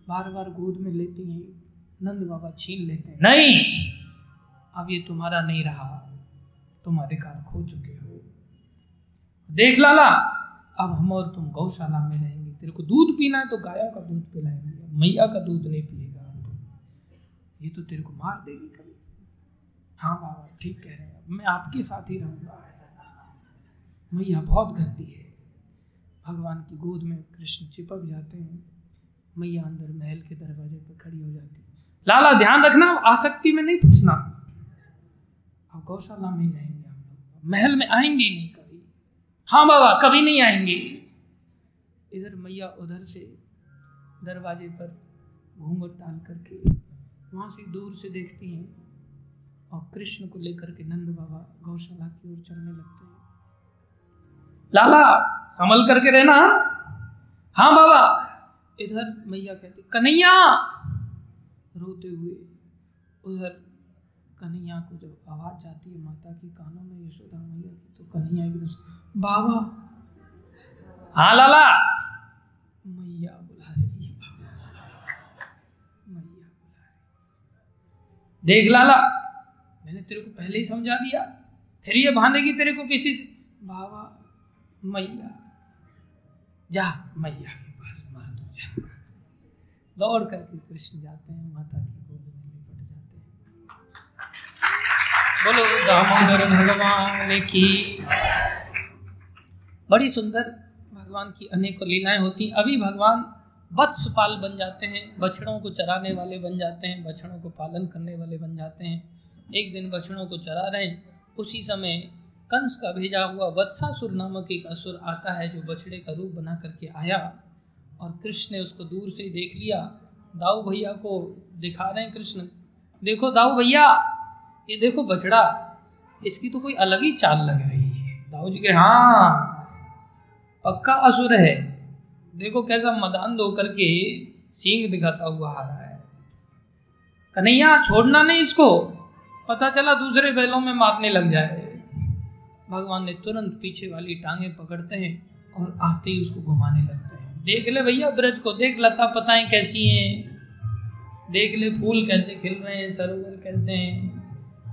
बार बार गोद में लेती हैं नंद बाबा छीन लेते हैं। नहीं! अब ये तुम्हारा नहीं रहा तुम अधिकार खो चुके हो। देख लाला! अब हम और तुम गौशाला में रहेंगे। तेरे को दूध पीना है तो गायों का दूध पिलाएँगे। मैया का दूध नहीं पिएगा। ये तो तेरे को मार देगी कभी। हाँ बाबा, ठीक कह रहे हैं। मैं आपके साथ ही रहूँगा। मैया बहुत गंदी है। भगवान की गोद में कृष्ण चिपक जाते हैं। मैया अंदर महल के दरवाजे पर खड़ी हो जाती है। लाला, ध्यान रखना आसक्ति में नहीं फंसना। अब गौशाला में ही रहेंगे हम लोग। महल में आएँगे नहीं कभी। हाँ बाबा, कभी नहीं आएँगे। इधर मैया उधर से दरवाजे पर घूंघट डाल करके वहाँ से दूर से देखती हैं और कृष्ण को लेकर के नंद बाबा गौशाला की ओर चलने लगते हैं। लाला संभल करके रहना हाँ? बाबा। इधर मैया कहती कन्हैया! रोते हुए उधर कन्हैया को जब आवाज़ जाती है माता की कानों में यशोदा मैया की तो कन्हैया की बाबा हाँ लाला। मैया बुला रही मैया बुला रही देख लाला। मैंने तेरे को पहले ही समझा दिया। फिर ये बहाने तेरे को किसी से बाबा मैया। जा मैया के पास मर तू जा। दौड़ करके कृष्ण जाते हैं माता की गोद में लिपट जाते हैं। बोलो दामोदर भगवान की बड़ी सुंदर भगवान की अनेकों लीलाएँ होती हैं। अभी भगवान वत्सपाल बन जाते हैं, बछड़ों को चराने वाले बन जाते हैं, बछड़ों को पालन करने वाले बन जाते हैं। एक दिन बछड़ों को चरा रहे हैं, उसी समय कंस का भेजा हुआ वत्सासुर नामक एक असुर आता है जो बछड़े का रूप बना करके आया और कृष्ण ने उसको दूर से देख लिया। दाऊ भैया को दिखा रहे हैं कृष्ण, देखो दाऊ भैया, ये देखो बछड़ा, इसकी तो कोई अलग ही चाल लग रही है। दाऊ जी के हाँ पक्का असुर है। देखो कैसा मदान दो करके सींग दिखाता हुआ आ रहा है। कन्हैया, छोड़ना नहीं इसको। पता चला दूसरे बैलों में मारने लग जाए। भगवान ने तुरंत पीछे वाली टांगे पकड़ते हैं और आते ही उसको घुमाने लगते हैं। देख ले भैया ब्रज को, देख लता पताएँ कैसी हैं। देख ले फूल कैसे खिल रहे हैं, सरोवर कैसे हैं।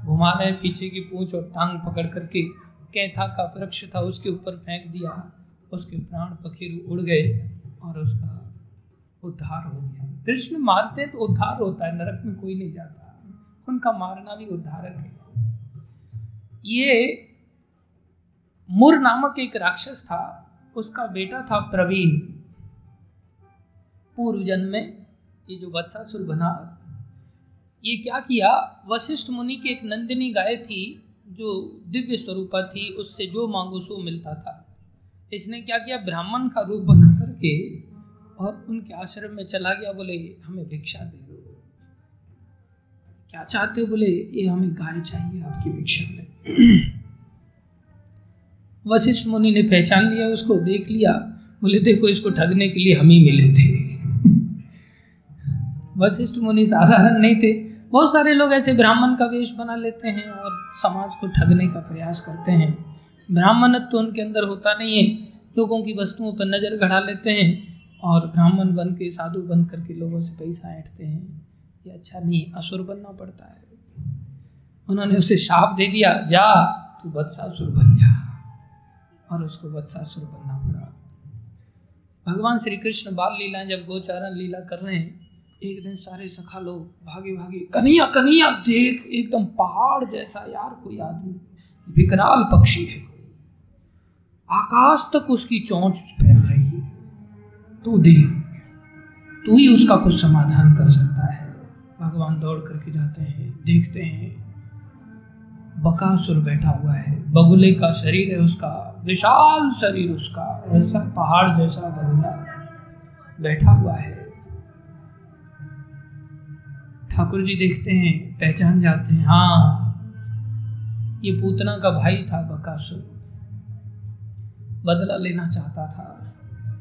घुमा रहे पीछे की पूंछ और टांग पकड़ करके। कैथा का वृक्ष था, उसके ऊपर फेंक दिया। उसके प्राण पखेरु उड़ गए और उसका उद्धार हो गया। कृष्ण मारते तो उद्धार होता है, नरक में कोई नहीं जाता। उनका मारना भी उद्धारक है। ये मुर नामक एक राक्षस था, उसका बेटा था प्रवीण। पूर्व जन्म में ये जो वत्सासुर बना, ये क्या किया? वशिष्ठ मुनि की एक नंदिनी गाय थी, जो दिव्य स्वरूपा थी, उससे जो मांगो सो मिलता था। इसने क्या किया? ब्राह्मण का रूप बना करके और उनके आश्रम में चला गया, बोले, हमें भिक्षा दे दो। क्या चाहते हो? बोले, ये हमें गाय चाहिए, आपकी भिक्षा में। वशिष्ठ मुनि ने पहचान लिया, उसको देख लिया। बोले, देखो, इसको ठगने के लिए हम ही मिले थे। वशिष्ठ मुनि साधारण नहीं थे। बहुत सारे लोग ऐसे ब्राह्मण का वेश बना लेते हैं और समाज को ठगने का प्रयास करते हैं। ब्राह्मण तो उनके अंदर होता नहीं है। लोगों की वस्तुओं पर नज़र गढ़ा लेते हैं और ब्राह्मण बन के साधु बन करके लोगों से पैसा ऐंठते हैं। ये अच्छा नहीं असुर बनना पड़ता है। उन्होंने उसे शाप दे दिया, जा, तू बदसासुर बन जा। और उसको बदसासुर बनना पड़ा। भगवान श्री कृष्ण बाल लीला जब गोचारण लीला कर रहे हैं, एक दिन सारे सखा लोग भागे भागे, कन्हैया कन्हैया, देख, एकदम पहाड़ जैसा, यार, कोई आदमी, विकराल पक्षी है आकाश तक उसकी चोंच फैल रही तू देख, तू ही उसका कुछ समाधान कर सकता है। भगवान दौड़ करके जाते हैं, देखते हैं। बकासुर बैठा हुआ है। बगुले का शरीर है उसका, विशाल शरीर उसका, ऐसा पहाड़ जैसा बगुला बैठा हुआ है। ठाकुर जी देखते हैं, पहचान जाते हैं हाँ ये पूतना का भाई था बकासुर बदला लेना चाहता था।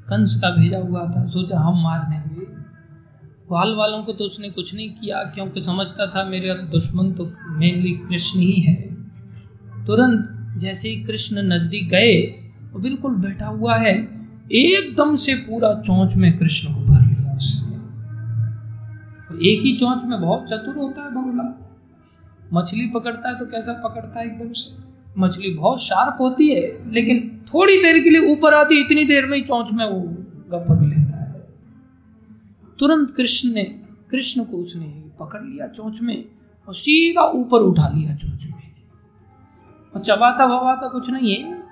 कंस का भेजा हुआ था। सोचा हम मार देंगे। ग्वाल वालों को तो उसने कुछ नहीं किया, क्योंकि समझता था मेरे दुश्मन तो मेनली कृष्ण ही है। तुरंत जैसे ही कृष्ण नज़दीक गए, वो बिल्कुल बैठा हुआ है। एकदम से पूरा चौंच में कृष्ण को भर लिया उसने। एक ही चौंच में बहुत चतुर होता है बगुला मछली पकड़ता है तो कैसा पकड़ता है एकदम से? मछली बहुत शार्प होती है, लेकिन थोड़ी देर के लिए ऊपर आती इतनी देर में ही चौंच में वो गपक लेता है। तुरंत कृष्ण ने, कृष्ण को उसने पकड़ लिया चौंच में और सीधा ऊपर उठा लिया चौंच में। और चबाता वबाता कुछ नहीं है,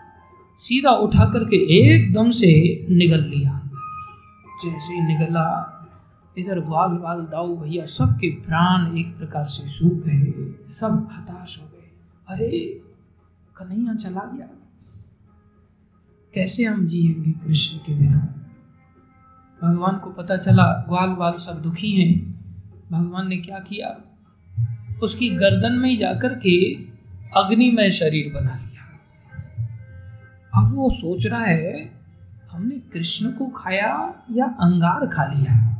सीधा उठा करके एकदम से निगल लिया। जैसे निगला, इधर बाल बाल दाऊ भैया सबके प्राण एक प्रकार से सूख गए, सब हताश हो गए। अरे कन्हैया चला गया। कैसे हम जिएँगे कृष्ण के बिना? भगवान को पता चला, ग्वाल बाल सब दुखी हैं। भगवान ने क्या किया? उसकी गर्दन में जाकर के अग्नि में शरीर बना लिया। अब वो सोच रहा है, हमने कृष्ण को खाया या अंगार खा लिया?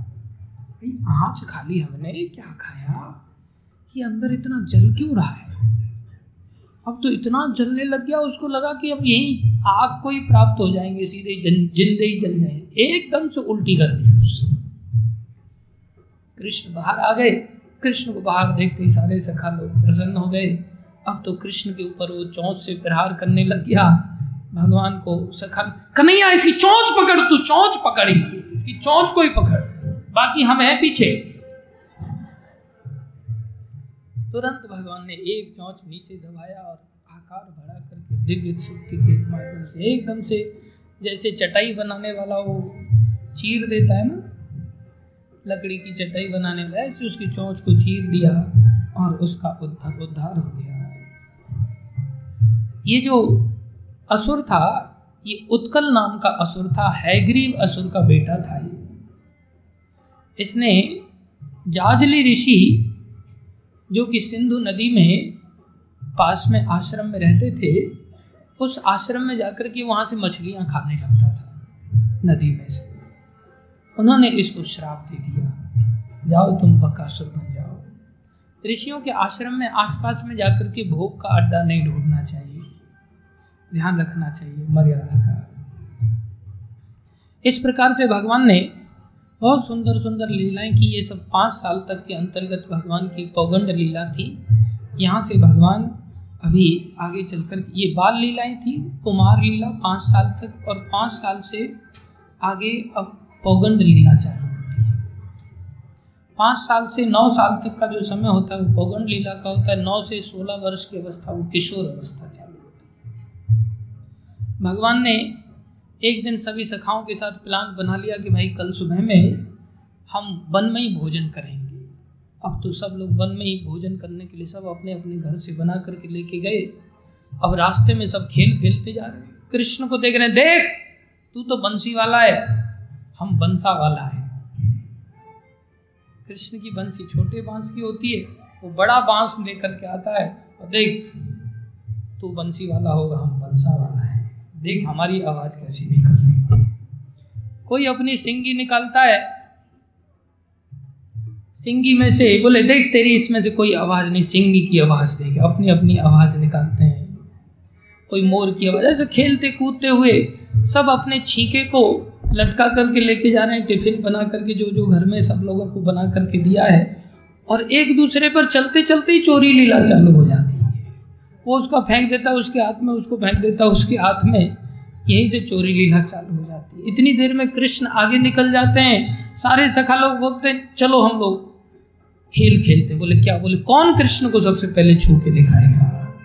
आँच खा ली हमने, क्या खाया? कि अंदर इतना जल क्यों रहा है? अब तो इतना जलने लग गया, उसको लगा कि अब यही आग को ही प्राप्त हो जाएँगे, सीधे जिंदे ही जल जाएँगे। एकदम से उल्टी कर दी कृष्ण बाहर आ गए। कृष्ण को बाहर देखते ही सारे सखा लोग प्रसन्न हो गए। अब तो कृष्ण के ऊपर वो चौंच से प्रहार करने लग गया। भगवान को सखा, कन्हैया, इसकी चौंच पकड़, तू चौंच पकड़ी। इसकी चौंच को ही पकड़। बाकी हम हैं पीछे। तुरंत भगवान ने एक चौंच नीचे दबाया और आकार बढ़ा करके दिव्य शक्ति के माध्यम से, एकदम से जैसे चटाई बनाने वाला वो चीर देता है ना, लकड़ी की चटाई बनाने वाला, ऐसे उसकी चौंच को चीर दिया और उसका उद्धार उद्धार हो गया। ये जो असुर था, ये उत्कल नाम का असुर था, हैग्रीव असुर का बेटा था ये। इसने जाजली ऋषि जो कि सिंधु नदी में पास में आश्रम में रहते थे, उस आश्रम में जाकर के वहाँ से मछलियाँ खाने लगता था, नदी में से। उन्होंने इसको श्राप दे दिया। जाओ तुम बकासुर बन जाओ। ऋषियों के आश्रम में आसपास में जाकर के भोग का अड्डा नहीं ढूंढना चाहिए। ध्यान रखना चाहिए मर्यादा का। इस प्रकार से भगवान ने बहुत सुंदर सुंदर लीलाएँ की। ये सब पाँच साल तक के अंतर्गत भगवान की पौगंड लीला थी। यहाँ से भगवान अभी आगे चलकर ये बाल लीलाएँ थी, कुमार लीला पाँच साल तक और पाँच साल से आगे अब पौगंड लीला चालू होती है। पाँच साल से नौ साल तक का जो समय होता है वो पौगंड लीला का होता है। नौ से सोलह वर्ष की अवस्था, वो किशोर अवस्था चालू होती है। भगवान ने एक दिन सभी सखाओं के साथ प्लान बना लिया कि भाई कल सुबह में हम वन में ही भोजन करेंगे। अब तो सब लोग वन में ही भोजन करने के लिए सब अपने अपने घर से बना करके लेके गए। अब रास्ते में सब खेल खेलते जा रहे हैं। कृष्ण को देख रहे हैं, देख, तू तो बंसी वाला है। हम बंसा वाला है। कृष्ण की बंसी छोटे बाँस की होती है, वो बड़ा बाँस लेकर के आता है। और देख, तू बंसी वाला होगा, हम बंसा वाला है। देख, हमारी आवाज़ कैसी निकल रही। है कोई अपनी सिंगी निकालता है? सिंगी में से, बोले, देख, तेरी इसमें से कोई आवाज़ नहीं, सिंगी की आवाज़ देख, अपनी अपनी आवाज़ निकालते हैं। कोई मोर की आवाज़, ऐसे खेलते कूदते हुए, सब अपने छीके को लटका करके लेके जा रहे हैं, टिफ़िन बना करके, जो जो घर में सब लोगों को बना करके दिया है, और एक दूसरे पर चलते चलते ही चोरी लीला चालू हो जाती वो उसका फेंक देता है, उसके हाथ में, उसको फेंक देता है, उसके हाथ में। यहीं से चोरी लीला चालू हो जाती है। इतनी देर में कृष्ण आगे निकल जाते हैं। सारे सखा लोग बोलते हैं, चलो हम लोग खेल खेलते हैं। बोले, क्या? बोले, कौन कृष्ण को सबसे पहले छू के दिखाएगा?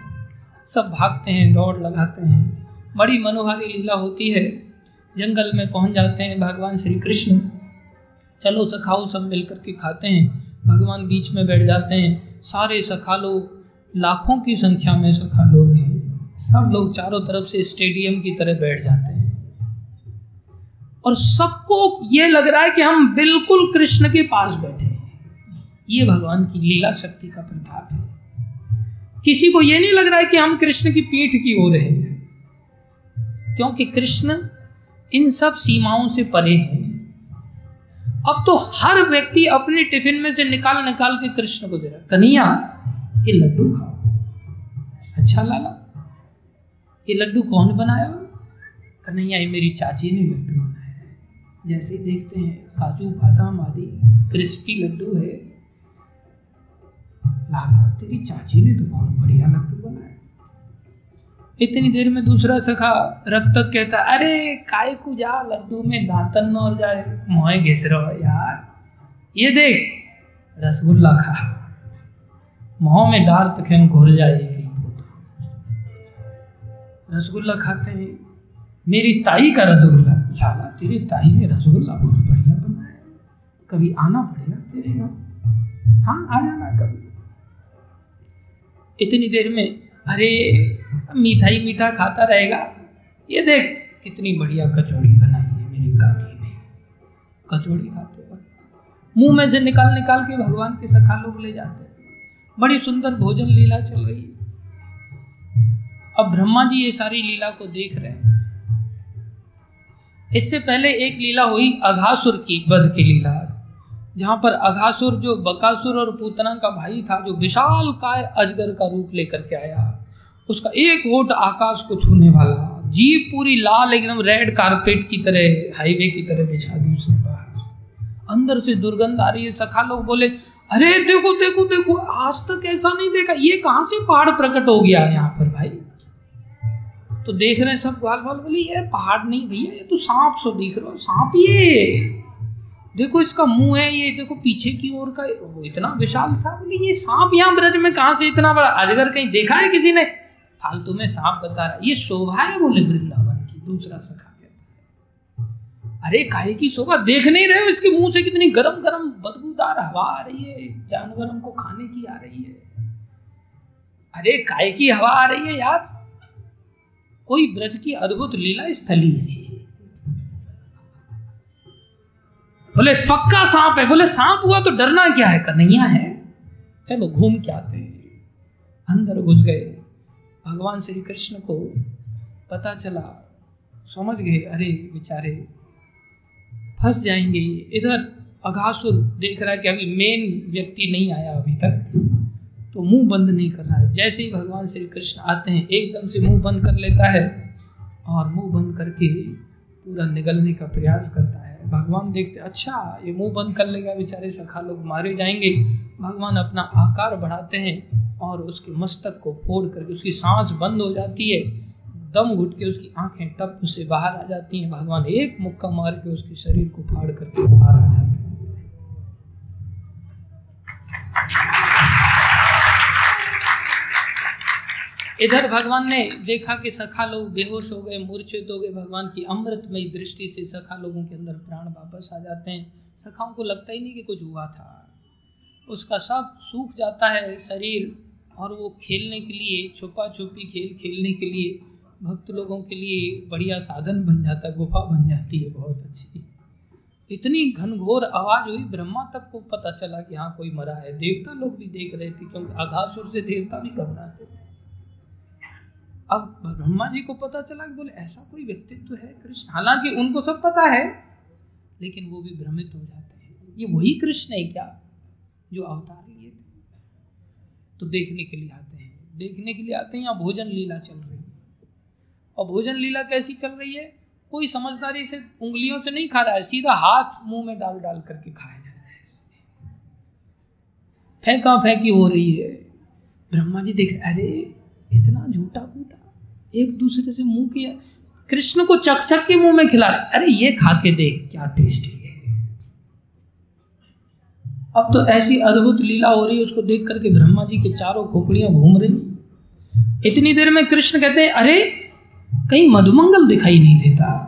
सब भागते हैं, दौड़ लगाते हैं। बड़ी मनोहारी लीला होती है। जंगल में पहुँच जाते हैं भगवान श्री कृष्ण। चलो सखाओ सब मिल करके खाते हैं। भगवान बीच में बैठ जाते हैं। सारे सखा लोग लाखों की संख्या में सखा लोग हैं। सब लोग चारों तरफ़ से स्टेडियम की तरह बैठ जाते हैं। और सबको ये लग रहा है कि हम बिल्कुल कृष्ण के पास बैठे हैं। ये भगवान की लीला शक्ति का प्रताप है। किसी को ये नहीं लग रहा है कि हम कृष्ण की पीठ की ओर हैं क्योंकि कृष्ण इन सब सीमाओं से परे है। अब तो हर व्यक्ति अपने टिफ़िन में से निकाल निकाल के कृष्ण को दे रहा कन्हैया ये लड्डू खाओ अच्छा लाला, ये लड्डू कौन बनाया कन्हैया ये मेरी चाची ने लड्डू बनाया जैसे देखते हैं, काजू, बादाम आदि, क्रिस्पी लड्डू है। लाला, तेरी चाची ने तो बहुत बढ़िया लड्डू बनाया। इतनी देर में दूसरा सखा रब तक कहता, अरे, काय को जा लड्डू में दांतन और जाए। मोहे घिस रहो यार। ये देख, रसगुल्ला खा। मुँह में डार तक घुर जाएगी रसगुल्ला खाते हैं। मेरी ताई का रसगुल्ला। लाला, तेरी ताई ने रसगुल्ला बहुत बढ़िया बनाया। कभी आना पड़ेगा तेरे घर हाँ आ जाना कभी। इतनी देर में, अरे, मिठाई मीठा खाता रहेगा। ये देख, कितनी बढ़िया कचौड़ी बनाई है मेरी काकी ने। कचौड़ी खाते मुँह में से निकाल निकाल के भगवान के सखा लोग ले जाते बड़ी सुंदर भोजन लीला चल रही है। अब ब्रह्मा जी ये सारी लीला को देख रहे हैं। इससे पहले एक लीला हुई अघासुर की बध की लीला, जहाँ पर अघासुर जो बकासुर और पूतना का भाई था, जो विशाल काय अजगर का रूप लेकर के आया, उसका एक वोट आकाश को छूने वाला जीप पूरी लाल एकदम रेड कारपेट की तरह, हाईवे की तरह बिछा दी उसने बाहर। अंदर से दुर्गंध आ रही है, सखा लोग बोले अरे, देखो देखो देखो, आज तक ऐसा नहीं देखा। ये कहाँ से पहाड़ प्रकट हो गया है यहाँ पर भाई? तो देख रहे हैं सब ग्वाल बाल बोले, ये पहाड़ नहीं भैया, ये तो सांप सो दिख रहा सांप ये देखो, इसका मुँह है ये, देखो, पीछे की ओर का, वो इतना विशाल था, बोले, ये सांप यहाँ ब्रज में कहा से इतना बड़ा अजगर कहीं देखा है किसी ने? फालतू में सांप बता रहा ये शोभा है बोले वृंदावन की, दूसरा सखा है अरे काहे की शोभा देख नहीं रहे हो? इसके मुँह से कितनी गरम गरम बदबूदार हवा आ रही है। जानवर हमको खाने की आ रही है। अरे काय की हवा आ रही है यार। कोई ब्रज की अद्भुत लीला स्थली है। बोले, पक्का सांप है? बोले, सांप हुआ तो डरना क्या है? कन्हैया है। चलो, घूम के आते हैं। अंदर घुस गए। भगवान श्री कृष्ण को पता चला। समझ गए, अरे, बेचारे फंस जाएँगे ये। इधर अघासुर देख रहा है कि अभी मेन व्यक्ति नहीं आया अभी तक। तो मुँह बंद नहीं कर रहा है। जैसे ही भगवान श्री कृष्ण आते हैं, एकदम से मुँह बंद कर लेता है और मुँह बंद करके पूरा निगलने का प्रयास करता है। भगवान देखते अच्छा ये मुँह बंद कर लेगा बेचारे, सखा लोग मारे जाएँगे। भगवान अपना आकार बढ़ाते हैं और उसके मस्तक को फोड़ करके उसकी सांस बंद हो जाती है। दम घुट के उसकी आँखें टप से बाहर आ जाती हैं। भगवान एक मुक्का मार के उसके शरीर को फाड़ करके बाहर आ जाते हैं। इधर भगवान ने देखा कि सखा लोग बेहोश हो गए, मूर्छित हो गए। भगवान की अमृतमयी दृष्टि से सखा लोगों के अंदर प्राण वापस आ जाते हैं। सखाओं को लगता ही नहीं कि कुछ हुआ था। उसका सब सूख जाता है शरीर और वो खेलने के लिए छुपा छुपी खेल खेलने के लिए भक्त लोगों के लिए बढ़िया साधन बन जाता है गुफा बन जाती है बहुत अच्छी। इतनी घनघोर आवाज़ हुई, ब्रह्मा तक को पता चला कि हाँ कोई मरा है। देवता लोग भी देख रहे थे, क्योंकि आघासुर से देवता भी घबराते थे। अब ब्रह्मा जी को पता चला कि बोले, ऐसा कोई व्यक्तित्व है कृष्ण? हालाँकि उनको सब पता है, लेकिन वो भी भ्रमित हो जाते हैं। ये वही कृष्ण है क्या जो अवतार लिए थे? तो देखने के लिए आते हैं। देखने के लिए आते हैं, यहाँ भोजन लीला चल रही और भोजन लीला कैसी चल रही है? कोई समझदारी से उंगलियों से नहीं खा रहा है, सीधा हाथ मुँह में डाल डाल करके खाया जा रहा है। फेंका फेंकी हो रही है। ब्रह्मा जी देख, अरे, इतना झूठा फूटा, एक दूसरे से मुँह किया। कृष्ण को चक चक के मुँह में खिला अरे, ये खा के देख, क्या टेस्टी है अब तो ऐसी अद्भुत लीला हो रही है, उसको देख करके ब्रह्मा जी के चारों खोपड़ियाँ घूम रही इतनी देर में कृष्ण कहते हैं, अरे कहीं मधुमंगल दिखाई नहीं देता।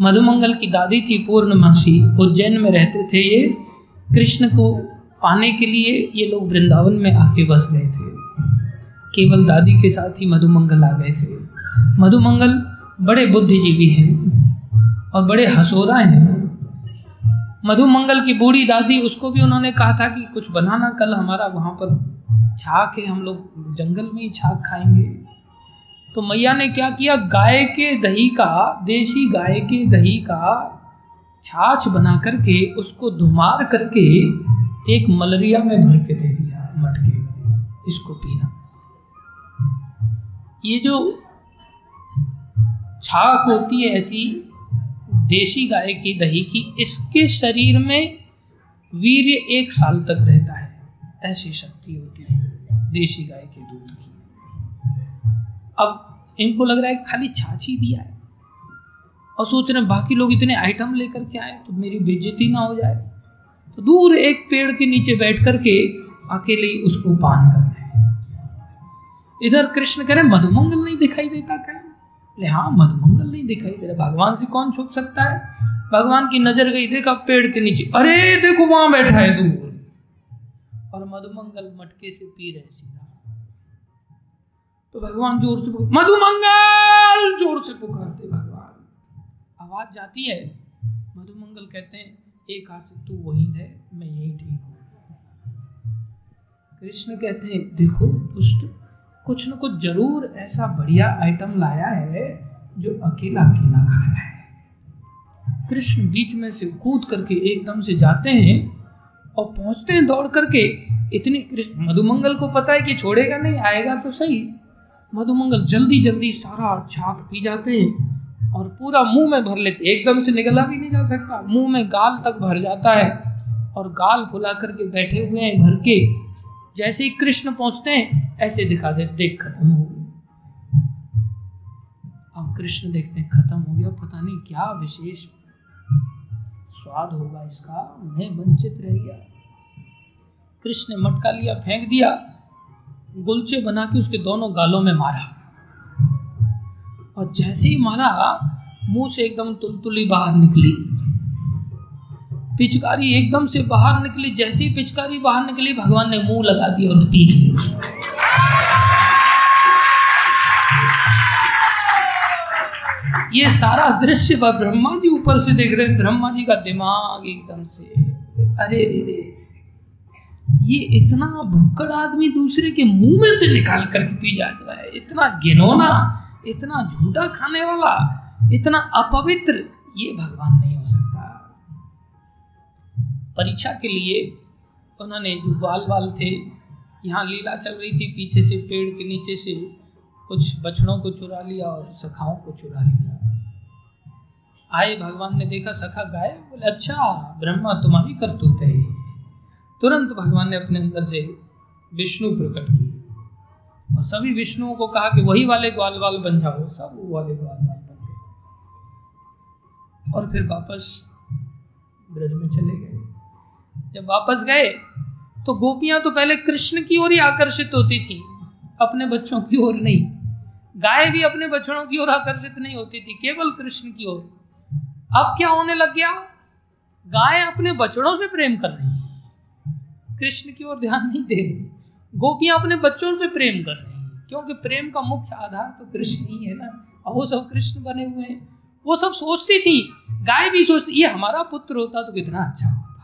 मधुमंगल की दादी थी पूर्णमासी, उज्जैन में रहते थे ये। कृष्ण को पाने के लिए ये लोग वृंदावन में आके बस गए थे। केवल दादी के साथ ही मधुमंगल आ गए थे। मधुमंगल बड़े बुद्धिजीवी हैं और बड़े हसोदा हैं। मधुमंगल की बूढ़ी दादी, उसको भी उन्होंने कहा था कि कुछ बनाना कल हमारा वहाँ पर छाक है, हम लोग जंगल में ही छाक खाएँगे। तो मैया ने क्या किया? गाय के दही का, देसी गाय के दही का छाछ बना करके उसको धुमार करके एक मलरिया में भर के दे दिया मटके में, इसको पीना। ये जो छाक होती है ऐसी देशी गाय की दही की, इसके शरीर में वीर्य एक साल तक रहता है, ऐसी शक्ति होती है देशी गाय अब इनको लग रहा है खाली छाछ ही दिया है। और सोच रहे बाकी लोग इतने आइटम लेकर के आए तो मेरी बेजती ना हो जाए। तो दूर एक पेड़ के नीचे बैठ करके अकेले ही उसको पान कर रहे हैं। इधर कृष्ण कह रहे मधुमंगल नहीं दिखाई देता कहीं। बोले हाँ मधुमंगल नहीं दिखाई दे रहा। भगवान से कौन छुप सकता है? भगवान की नज़र गई, देखा पेड़ के नीचे। अरे, देखो वहाँ बैठा है दूर। और मधुमंगल मटके से पी रहे सीधा। तो भगवान ज़ोर से मधुमंगल ज़ोर से पुकारते भगवान। आवाज़ जाती है, मधुमंगल कहते हैं, एक हाथ से तू वहीं रहे, मैं यही ठीक हूँ। कृष्ण कहते हैं, देखो दुष्ट, कुछ न कुछ ज़रूर ऐसा बढ़िया आइटम लाया है, जो अकेला अकेला खा रहा है। कृष्ण बीच में से कूद करके एकदम से जाते हैं और पहुँचते हैं दौड़ करके। इतनी कृष्ण, मधुमंगल को पता है कि छोड़ेगा नहीं, आएगा तो सही। मधुमंगल जल्दी जल्दी सारा छाक पी जाते हैं और पूरा मुँह में भर लेते एकदम से निकला भी नहीं जा सकता। मुँह में गाल तक भर जाता है और गाल फुला करके बैठे हुए हैं भर के। जैसे ही कृष्ण पहुँचते हैं, ऐसे दिखा देते देख खत्म हो गया। अब कृष्ण देखते हैं, खत्म हो गया। पता नहीं क्या विशेष स्वाद होगा इसका। मैं वंचित रह गया। कृष्ण ने मटका लिया, फेंक दिया। गुलचे बना के उसके दोनों गालों में मारा। और जैसे ही मारा, मुँह से एकदम तुलतुली बाहर निकली। पिचकारी एकदम से बाहर निकली। जैसी पिचकारी बाहर निकली, भगवान ने मुँह लगा दिया और पी ये सारा दृश्य ब्रह्मा जी ऊपर से देख रहे हैं। ब्रह्मा जी का दिमाग एकदम से, अरे रे रे। ये इतना भुक्कड़ आदमी दूसरे के मुँह में से निकाल करके पी जा रहा है। इतना गिनौना इतना झूठा खाने वाला, इतना अपवित्र, ये भगवान नहीं हो सकता। परीक्षा के लिए उन्होंने जो बाल बाल थे, यहाँ लीला चल रही थी, पीछे से पेड़ के नीचे से कुछ बछड़ों को चुरा लिया और सखाओं को चुरा लिया। आए, भगवान ने देखा, सखा गाय बोले अच्छा ब्रह्मा तुम्हारी करतूत है। तुरंत भगवान ने अपने अंदर से विष्णु प्रकट किए। और सभी विष्णुओं को कहा कि वही वाले ग्वाल बाल बन जाओ, सब वो वाले ग्वाल बाल बन गए। और फिर वापस ब्रज में चले गए। जब वापस गए तो गोपियाँ तो पहले कृष्ण की ओर ही आकर्षित होती थी, अपने बच्चों की ओर नहीं। गाय भी अपने बच्चों की ओर आकर्षित नहीं होती थी, केवल कृष्ण की ओर। अब क्या होने लग गया? गाय अपने बछड़ों से प्रेम कर रही है। कृष्ण की ओर ध्यान नहीं दे रही। गोपियाँ अपने बच्चों से प्रेम कर रही हैं। क्योंकि प्रेम का मुख्य आधार तो कृष्ण ही है ना। और वो सब कृष्ण बने हुए हैं। वो सब सोचती थी, गाय भी सोचती, ये हमारा पुत्र होता तो कितना अच्छा होता।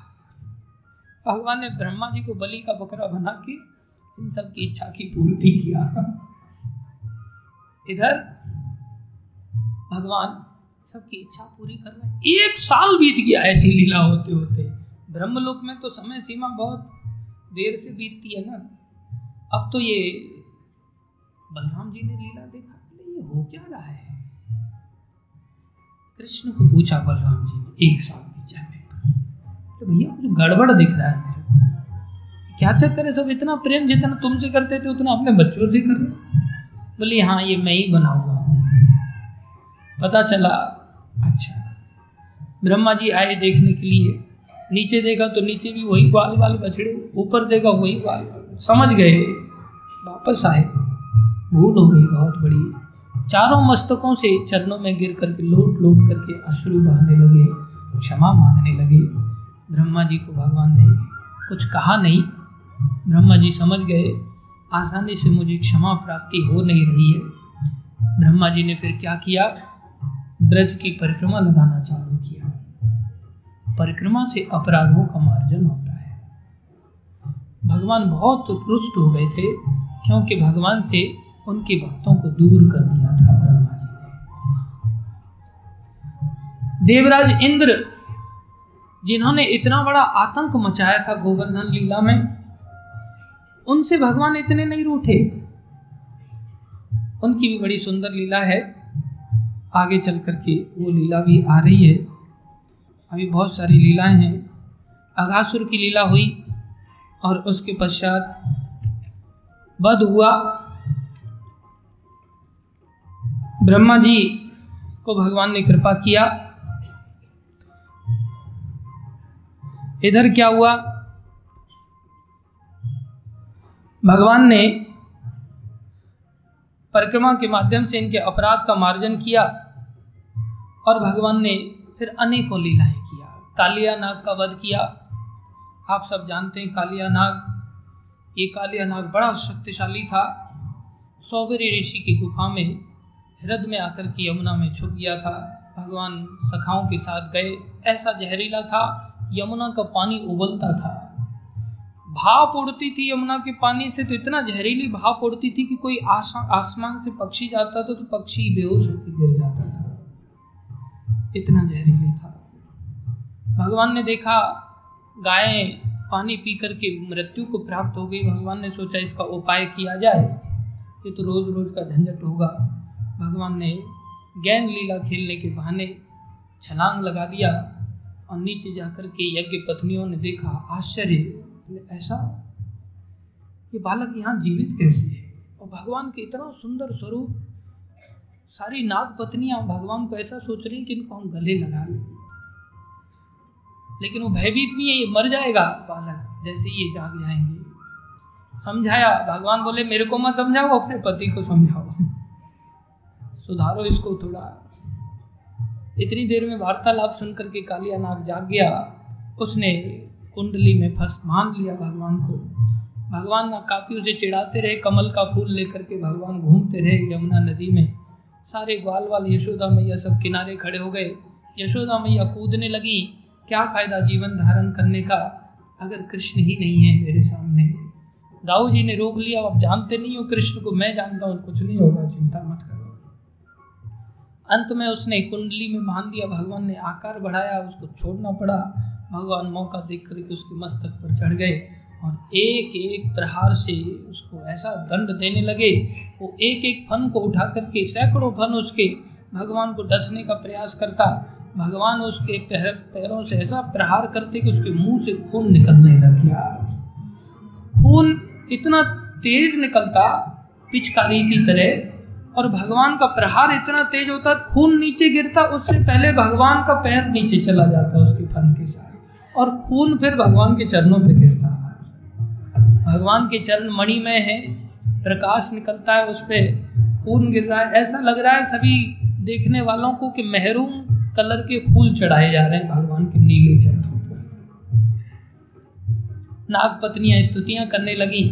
भगवान ने ब्रह्मा जी को बलि का बकरा बना के इन सब की इच्छा की पूर्ति किया। इधर भगवान सबकी इच्छा पूरी कर रहे एक साल बीत गया ऐसी लीला होते होते ब्रह्मलोक में तो समय सीमा बहुत देर से बीतती है ना। अब तो ये बलराम जी ने लीला देखा ये हो क्या रहा है? कृष्ण को पूछा बलराम जी ने, एक बीत जाने पर तो भैया, कुछ गड़बड़ दिख रहा है क्या चक्कर है सब? इतना प्रेम जितना तुमसे करते थे, उतना अपने बच्चों से कर रहे बोली हाँ ये मैं ही बना हुआ हूँ। पता चला अच्छा ब्रह्मा जी आए देखने के लिए नीचे देखा तो नीचे भी वही ग्वाल वाल बछड़े, ऊपर देखा वही ग्वाल वाल समझ गए, वापस आए। भूल हो गई बहुत बड़ी। चारों मस्तकों से चरणों में गिर करके, लोट लोट करके अश्रु बहाने लगे, क्षमा मांगने लगे। ब्रह्मा जी को भगवान ने कुछ कहा नहीं। ब्रह्मा जी समझ गए, आसानी से मुझे क्षमा प्राप्ति हो नहीं रही है। ब्रह्मा जी ने फिर क्या किया? ब्रज की परिक्रमा लगाना चालू किया। परिक्रमा से अपराधों का मार्जन होता है। भगवान बहुत रुष्ट हो गए थे, क्योंकि भगवान से उनके भक्तों को दूर कर दिया था ब्रह्मा जी ने। देवराज इंद्र, जिन्होंने इतना बड़ा आतंक मचाया था गोवर्धन लीला में, उनसे भगवान इतने नहीं रूठे। उनकी भी बड़ी सुंदर लीला है। आगे चल करके वो लीला भी आ रही है। अभी बहुत सारी लीलाएँ हैं। अघासुर की लीला हुई और उसके पश्चात वध हुआ। ब्रह्मा जी को भगवान ने कृपा किया। इधर क्या हुआ? भगवान ने परिक्रमा के माध्यम से इनके अपराध का मार्जन किया और भगवान ने फिर अनेकों लीलाएँ कालिया नाग का वध किया। आप सब जानते हैं कालिया नाग। ये कालिया नाग बड़ा शक्तिशाली था। सौबरी ऋषि की गुफा में हृदय में आकर के यमुना में छुप गया था। भगवान सखाओं के साथ गए। ऐसा जहरीला था, यमुना का पानी उबलता था। भाप उड़ती थी यमुना के पानी से तो इतना जहरीली भाप उड़ती थी कि कोई आसमान से पक्षी जाता था तो पक्षी बेहोश होकर गिर जाता था। इतना जहरीली था। भगवान ने देखा, गायें पानी पी करके मृत्यु को प्राप्त हो गई। भगवान ने सोचा, इसका उपाय किया जाए। ये तो रोज रोज का झंझट होगा। भगवान ने गैन लीला खेलने के बहाने छलांग लगा दिया और नीचे जाकर के यज्ञ पत्नियों ने देखा, आश्चर्य। ऐसा? ये बालक यहाँ जीवित कैसे है? और भगवान के इतना सुंदर स्वरूप, सारी नाग पत्नियाँ भगवान को ऐसा सोच रही कि इनको हम गले लगा लें। लेकिन वो भयभीत भी है मर जाएगा, बालक, जैसे ये जाग जाएँगे। समझाया, भगवान बोले, मेरे को मत समझाओ, अपने पति को समझाओ। सुधारो इसको थोड़ा। इतनी देर में वार्तालाप सुन करके कालिया नाग जाग गया। उसने कुंडली में फंस मान लिया भगवान को। भगवान ना काफ़ी उसे चिढ़ाते रहे, कमल का फूल लेकर के भगवान घूमते रहे यमुना नदी में। सारे ग्वाल वाल यशोदा मैया सब किनारे खड़े हो गए। यशोदा मैया कूदने लगी। क्या फ़ायदा जीवन धारण करने का अगर कृष्ण ही नहीं है मेरे सामने? दाऊ जी ने रोक लिया। अब जानते नहीं हो कृष्ण को, मैं जानता हूँ, कुछ नहीं होगा, चिंता मत करो। अंत में उसने कुंडली में बाँध दिया। भगवान ने आकार बढ़ाया, उसको छोड़ना पड़ा। भगवान मौका देख करके उसके मस्तक पर चढ़ गए और एक एक प्रहार से उसको ऐसा दंड देने लगे। वो एक एक फन को उठा करके, सैकड़ों फन उसके। भगवान को डसने का प्रयास करता। भगवान उसके पैर, पैरों से ऐसा प्रहार करते कि उसके मुँह से खून निकलने लग गया। खून इतना तेज निकलता पिचकारी की तरह और भगवान का प्रहार इतना तेज होता, खून नीचे गिरता, उससे पहले भगवान का पैर नीचे चला जाता उसके फन के साथ। और खून फिर भगवान के चरणों पर गिरता। भगवान के चरण मणि में है, प्रकाश निकलता है उस पर खून गिर रहा है। ऐसा लग रहा है सभी देखने वालों को कि महरूम कलर के फूल चढ़ाए जा रहे हैं भगवान के नीले चरणों नाग पत्नियाँ स्तुतियाँ करने लगी।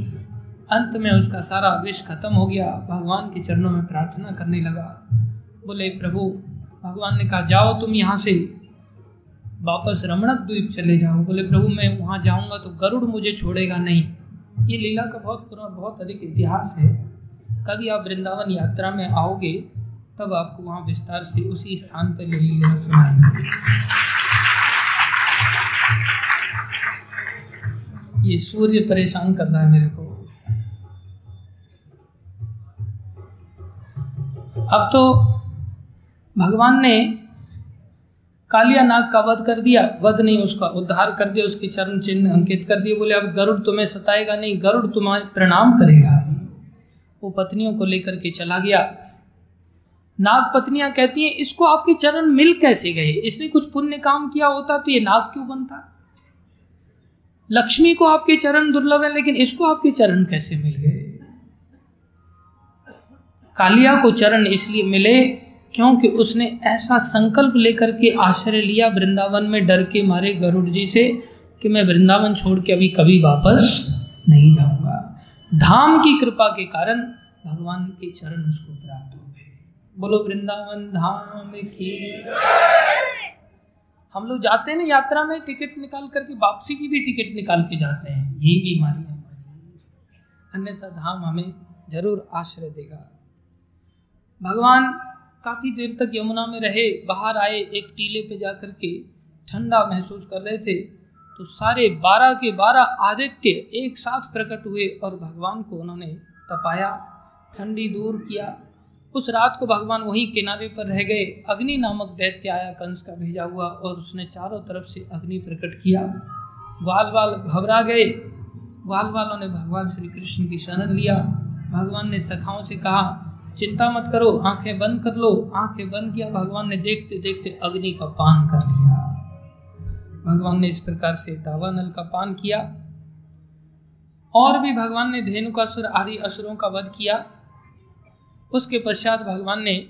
अंत में उसका सारा विष खत्म हो गया। भगवान के चरणों में प्रार्थना करने लगा। बोले, प्रभु, भगवान ने कहा, जाओ तुम यहाँ से। वापस रमणक द्वीप चले जाओ। बोले, प्रभु, मैं वहाँ जाऊँगा तो गरुड़ मुझे छोड़ेगा नहीं। ये लीला का बहुत पुराना बहुत अधिक इतिहास है। कभी आप वृंदावन यात्रा में आओगे तब आपको वहाँ विस्तार से उसी स्थान पर ये लीला सुनाएँगे। ये सूर्य परेशान कर रहा है मेरे को। अब तो भगवान ने कालिया नाग का वध कर दिया। वध नहीं, उसका उद्धार कर दिया, उसके चरण चिन्ह अंकित कर दिए। बोले, अब गरुड़ तुम्हें सताएगा नहीं, गरुड़ तुम्हारे प्रणाम करेगा। वो पत्नियों को लेकर के चला गया। नाग पत्नियाँ कहती हैं, इसको आपके चरण मिल कैसे गए? इसने कुछ पुण्य काम किया होता तो ये नाग क्यों बनता? लक्ष्मी को आपके चरण दुर्लभ है, लेकिन इसको आपके चरण कैसे मिल गए? कालिया को चरण इसलिए मिले क्योंकि उसने ऐसा संकल्प लेकर के आश्रय लिया वृंदावन में डर के मारे गरुड़ जी से कि मैं वृंदावन छोड़ के अभी कभी वापस नहीं जाऊँगा। धाम की कृपा के कारण भगवान के चरण उसको प्राप्त हो बोलो, वृंदावन धाम की। हम लोग जाते हैं ना यात्रा में, टिकट निकाल करके, वापसी की भी टिकट निकाल के जाते हैं। यही बीमारी है। हमारी अन्यथा धाम हमें ज़रूर आश्रय देगा। भगवान काफ़ी देर तक यमुना में रहे, बाहर आए, एक टीले पे जा कर के ठंडा महसूस कर रहे थे तो सारे बारह के बारह आदित्य एक साथ प्रकट हुए और भगवान को उन्होंने तपाया, ठंडी दूर किया। उस रात को भगवान वहीं किनारे पर रह गए। अग्नि नामक दैत्य आया कंस का भेजा हुआ और उसने चारों तरफ़ से अग्नि प्रकट किया। ग्वाल वाल घबरा गए। ग्वाल वालों ने भगवान श्री कृष्ण की शरण लिया। भगवान ने सखाओं से कहा, चिंता मत करो, आँखें बंद कर लो। आँखें बंद किया। भगवान ने देखते देखते अग्नि का पान कर लिया। भगवान ने इस प्रकार से दावानल का पान किया। और भी भगवान ने धेनुकासुर आदि असुरों का वध किया। उसके पश्चात भगवान ने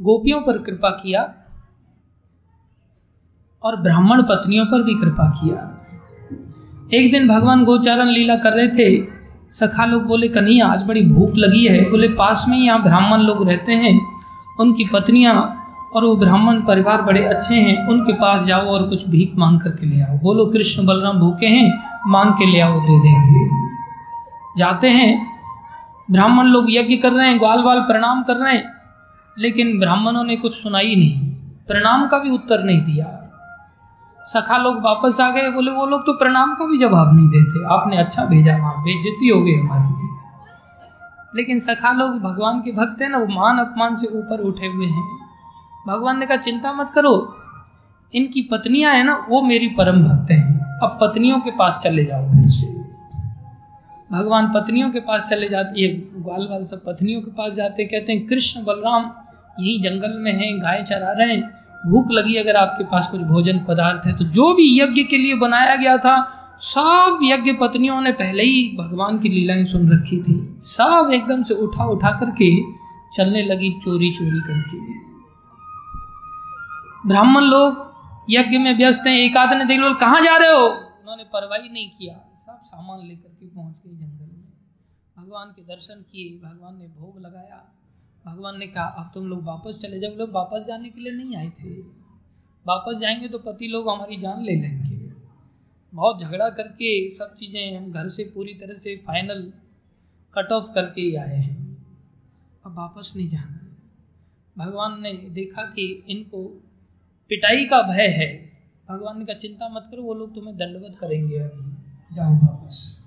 गोपियों पर कृपा किया और ब्राह्मण पत्नियों पर भी कृपा किया। एक दिन भगवान गोचारण लीला कर रहे थे। सखा लोग बोले, कन्हैया, आज बड़ी भूख लगी है। बोले, पास में ही यहाँ ब्राह्मण लोग रहते हैं। उनकी पत्नियाँ और वो ब्राह्मण परिवार बड़े अच्छे हैं। उनके पास जाओ और कुछ भीख मांग करके ले आओ। बोलो, कृष्ण बलराम भूखे हैं, मांग के ले आओ, दे देंगे। जाते हैं। ब्राह्मण लोग यज्ञ कर रहे हैं, ग्वाल वाल प्रणाम कर रहे हैं, लेकिन ब्राह्मणों ने कुछ सुनाई नहीं। प्रणाम का भी उत्तर नहीं दिया। सखा लोग वापस आ गए, बोले, वो लोग तो प्रणाम का भी जवाब नहीं देते। आपने अच्छा भेजा वहाँ, बेइज्जती हो गई हमारी लेकिन सखा लोग भगवान के भक्त हैं ना, वो मान अपमान से ऊपर उठे हुए हैं। भगवान ने कहा, चिंता मत करो, इनकी पत्नियाँ हैं ना, वो मेरी परम भक्त हैं। अब पत्नियों के पास चले जाओ फिर से। भगवान पत्नियों के पास चले जाते, ये ग्वाल वाल सब पत्नियों के पास जाते, कहते हैं, कृष्ण बलराम, यही जंगल में हैं, गाय चरा रहे हैं, भूख लगी अगर आपके पास कुछ भोजन पदार्थ है। तो जो भी यज्ञ के लिए बनाया गया था, सब यज्ञ पत्नियों ने पहले ही भगवान की लीलाएँ सुन रखी थी। सब एकदम से उठा उठा करके चलने लगी, चोरी चोरी करके। ब्राह्मण लोग यज्ञ में व्यस्त हैं, एक ने देख लो कहाँ जा रहे हो? उन्होंने परवाही नहीं किया। सामान लेकर के पहुँच गए जंगल में। भगवान के दर्शन किए, भगवान ने भोग लगाया। भगवान ने कहा, अब तुम लोग वापस चले जाओ। लोग वापस जाने के लिए नहीं आए थे। वापस जाएँगे तो पति लोग हमारी जान ले लेंगे। बहुत झगड़ा करके सब चीज़ें हम घर से पूरी तरह से फाइनल कट ऑफ़ करके ही आए हैं। अब वापस नहीं जाना। भगवान ने देखा कि इनको पिटाई का भय है। भगवान ने कहा, चिंता मत करो, वो लोग तुम्हें दंडवत करेंगे अभी। जाओ वापस।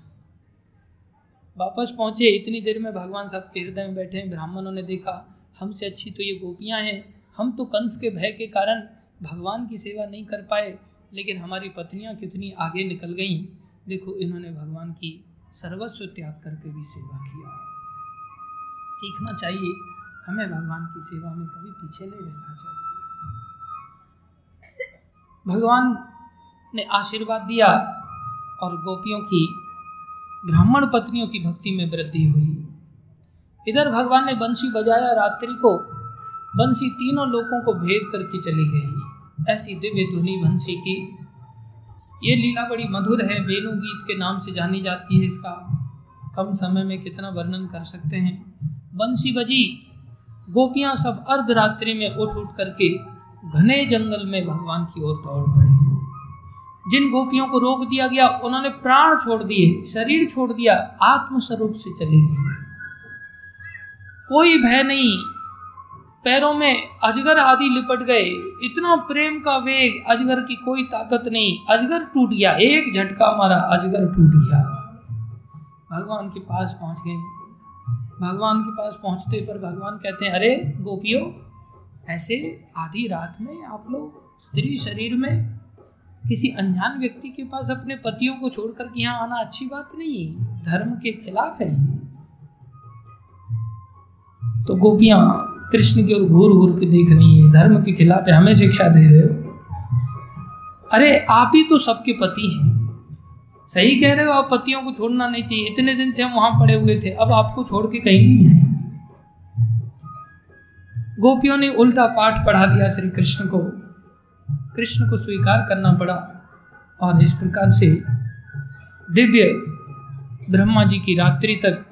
वापस पहुँचे, इतनी देर में भगवान सबके हृदय में बैठे, ब्राह्मणों ने देखा, हमसे अच्छी तो ये गोपियाँ हैं। हम तो कंस के भय के कारण भगवान की सेवा नहीं कर पाए, लेकिन हमारी पत्नियाँ कितनी आगे निकल गईं। देखो, इन्होंने भगवान की सर्वस्व त्याग करके भी सेवा किया। सीखना चाहिए, हमें भगवान की सेवा में कभी पीछे नहीं रहना चाहिए। भगवान ने आशीर्वाद दिया। और गोपियों की, ब्राह्मण पत्नियों की भक्ति में वृद्धि हुई। इधर भगवान ने बंसी बजाया रात्रि को बंसी तीनों लोगों को भेद करके चली गई। ऐसी दिव्य ध्वनि बंसी की। ये लीला बड़ी मधुर है, वेणु गीत के नाम से जानी जाती है इसका। कम समय में कितना वर्णन कर सकते हैं? बंसी बजी। गोपियाँ सब अर्धरात्रि में उठ उठ करके घने जंगल में भगवान की ओर दौड़ पड़े। जिन गोपियों को रोक दिया गया, उन्होंने प्राण छोड़ दिए, शरीर छोड़ दिया, आत्मस्वरूप से चली गई कोई भय नहीं, पैरों में अजगर आदि लिपट गए। इतना प्रेम का वेग अजगर की कोई ताकत नहीं। अजगर टूट गया, एक झटका मारा, अजगर टूट गया। भगवान के पास पहुँच गए। भगवान के पास पहुँचते पर भगवान कहते हैं, अरे गोपियों, ऐसे आधी रात में आप लोग स्त्री शरीर में किसी अनजान व्यक्ति के पास अपने पतियों को छोड़कर के यहाँ आना अच्छी बात नहीं है? धर्म के खिलाफ है तो गोपियाँ कृष्ण की ओर घूर घूर के देख रही है, धर्म के खिलाफ है, हमें शिक्षा दे रहे हो। अरे, आप ही तो सबके पति हैं। सही कह रहे हो, आप पतियों को छोड़ना नहीं चाहिए। इतने दिन से हम वहाँ पड़े हुए थे, अब आपको छोड़ के कहीं नहीं है। गोपियों ने उल्टा पाठ पढ़ा दिया श्री कृष्ण को। कृष्ण को स्वीकार करना पड़ा और इस प्रकार से दिव्य ब्रह्मा जी की रात्रि तक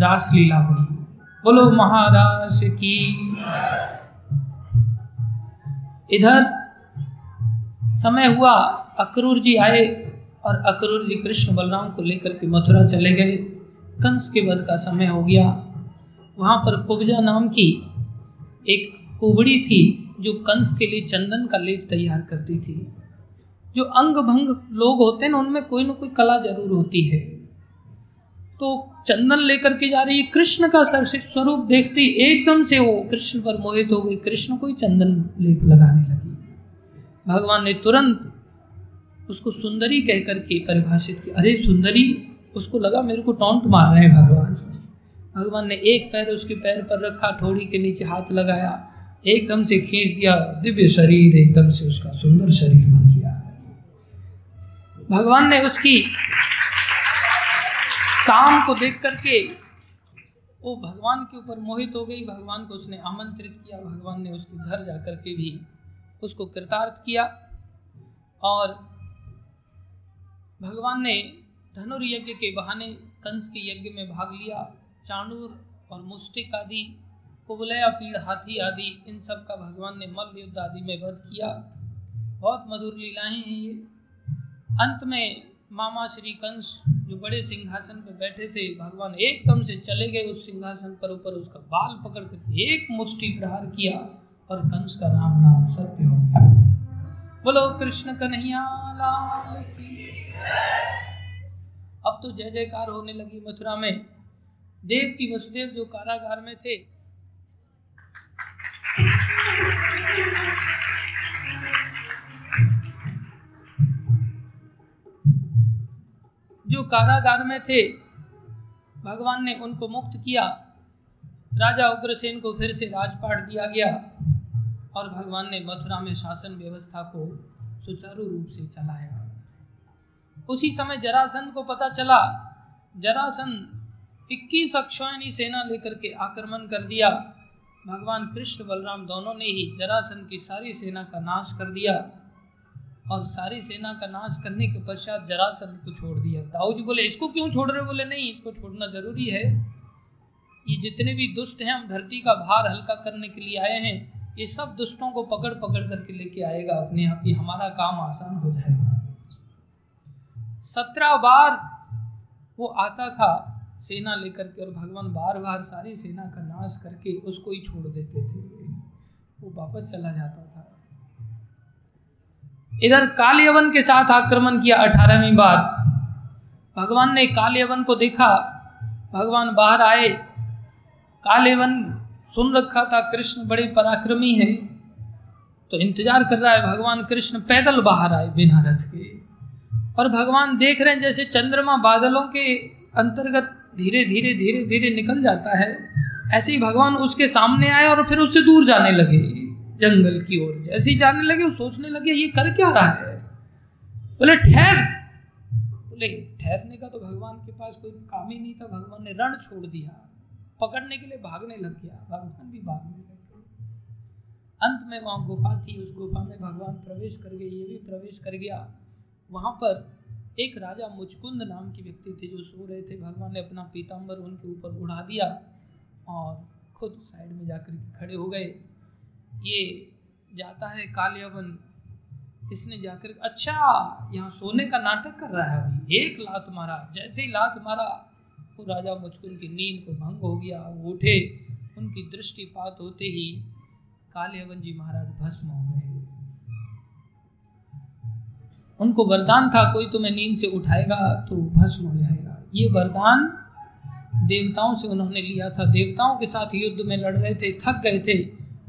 रासलीला हुई। बोलो, महाराज की इधर समय हुआ, अक्रूर जी आए और अक्रूर जी कृष्ण बलराम को लेकर के मथुरा चले गए। कंस के वध का समय हो गया। वहाँ पर कुब्जा नाम की एक कुबड़ी थी। जो कंस के लिए चंदन का लेप तैयार करती थी। जो अंग भंग लोग होते हैं ना, उनमें कोई ना कोई कला ज़रूर होती है। तो चंदन लेकर के जा रही है, कृष्ण का स्वरूप देखते ही एकदम से वो कृष्ण पर मोहित हो गई। कृष्ण को ही चंदन लेप लगाने लगी। भगवान ने तुरंत उसको सुंदरी कह करके परिभाषित किया, अरे सुंदरी, उसको लगा मेरे को टोंट मार रहे हैं भगवान। भगवान ने एक पैर उसके पैर पर रखा ठोड़ी के नीचे हाथ लगाया। एकदम से खींच दिया, दिव्य शरीर एकदम से उसका सुंदर शरीर बन गया। भगवान ने उसकी काम को देख करके वो भगवान के ऊपर मोहित हो गई, भगवान को उसने आमंत्रित किया, भगवान ने उसके घर जा कर के भी उसको कृतार्थ किया और भगवान ने धनुर्यज्ञ के बहाने कंस के यज्ञ में भाग लिया, चाणूर और मुस्टिक आदि कुबलया, पीड़, हाथी आदि, इन सब का भगवान ने मल्ल युद्ध आदि में वध किया। बहुत मधुर लीलाएँ हैं ये। अंत में मामा श्री कंस, जो बड़े सिंहासन पर बैठे थे, भगवान एकदम से चले गए उस सिंहासन पर ऊपर उसका बाल पकड़ कर एक मुष्टि प्रहार किया और कंस का राम नाम सत्य हो गया। बोलो, कृष्ण कन्हैया, लाल की। अब तो जय जयकार होने लगी मथुरा में। देव की वसुदेव जो कारागार में थे जो कारागार में थे, भगवान ने उनको मुक्त किया। राजा उग्रसेन को फिर से राजपाट दिया गया और भगवान ने मथुरा में शासन व्यवस्था को सुचारू रूप से चलाया। उसी समय जरासंध को पता चला। जरासंध इक्कीस अक्षौणी सेना लेकर के आक्रमण कर दिया। भगवान कृष्ण बलराम दोनों ने ही जरासंध की सारी सेना का नाश कर दिया और सारी सेना का नाश करने के पश्चात जरासंध को छोड़ दिया। दाऊ जी बोले, इसको क्यों छोड़ रहे बोले, नहीं, इसको छोड़ना ज़रूरी है। ये जितने भी दुष्ट हैं, हम धरती का भार हल्का करने के लिए आए हैं। ये सब दुष्टों को पकड़ पकड़ करके लेके आएगा। अपने आप ही हमारा काम आसान हो जाएगा। सत्रह बार वो आता था सेना लेकर के और भगवान बार बार सारी सेना का नाश करके उसको ही छोड़ देते थे। वो वापस चला जाता था। इधर कालयवन के साथ आक्रमण किया अठारहवीं बार। भगवान ने कालयवन को देखा। भगवान बाहर आए। कालयवन सुन रखा था, कृष्ण बड़े पराक्रमी है। तो इंतज़ार कर रहा है, भगवान कृष्ण, पैदल बाहर आए बिना रथ के। और भगवान देख रहे हैं, जैसे चंद्रमा बादलों के अंतर्गत धीरे धीरे धीरे धीरे निकल जाता है। ऐसे ही भगवान उसके सामने आए और फिर उससे दूर जाने लगे, जंगल की ओर। जैसे ही जाने लगे, वो सोचने लगे, ये कर क्या रहा है? बोले, ठहर। बोले, ठहरने का तो भगवान के पास कोई काम ही नहीं था। भगवान ने रण छोड़ दिया। पकड़ने के लिए भागने लग गया। भगवान भी भागने लग गए। अंत में वहाँ गुफा थी। उस गुफा में भगवान प्रवेश कर गए। ये भी प्रवेश कर गया। वहाँ पर एक राजा मुचकुंद नाम के व्यक्ति थे जो सो रहे थे। भगवान ने अपना पीताम्बर उनके ऊपर उड़ा दिया और खुद साइड में जाकर के खड़े हो गए। ये जाता है कालियावन। इसने जाकर अच्छा यहाँ सोने का नाटक कर रहा है अभी। एक लात मारा। जैसे ही लात मारा, वो राजा मुचकुंद की नींद को भंग हो गया। वो उठे। उनकी दृष्टिपात होते ही कालियावन जी महाराज भस्म हो गए। उनको वरदान था, कोई तुम्हें नींद से उठाएगा तो भस्म हो जाएगा। ये वरदान देवताओं से उन्होंने लिया था। देवताओं के साथ युद्ध में लड़ रहे थे, थक गए थे।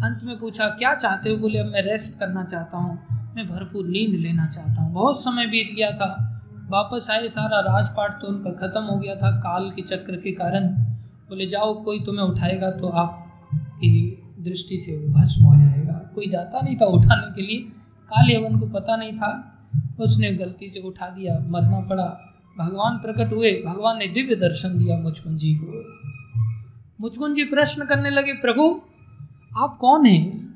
अंत में पूछा, क्या चाहते हो? बोले, अब मैं रेस्ट करना चाहता हूँ। मैं भरपूर नींद लेना चाहता हूँ। बहुत समय बीत गया था। वापस आए सारा राजपाट तो उनका ख़त्म हो गया था, काल के चक्र के कारण। बोले, जाओ, कोई तुम्हें उठाएगा तो आपकी दृष्टि से वो भस्म हो जाएगा। कोई जाता नहीं था उठाने के लिए। काल यवन को पता नहीं था। उसने गलती से उठा दिया, मरना पड़ा। भगवान प्रकट हुए, भगवान ने दिव्य दर्शन दिया मुचकुंद जी को। मुचकुंद जी प्रश्न करने लगे, प्रभु, आप कौन हैं?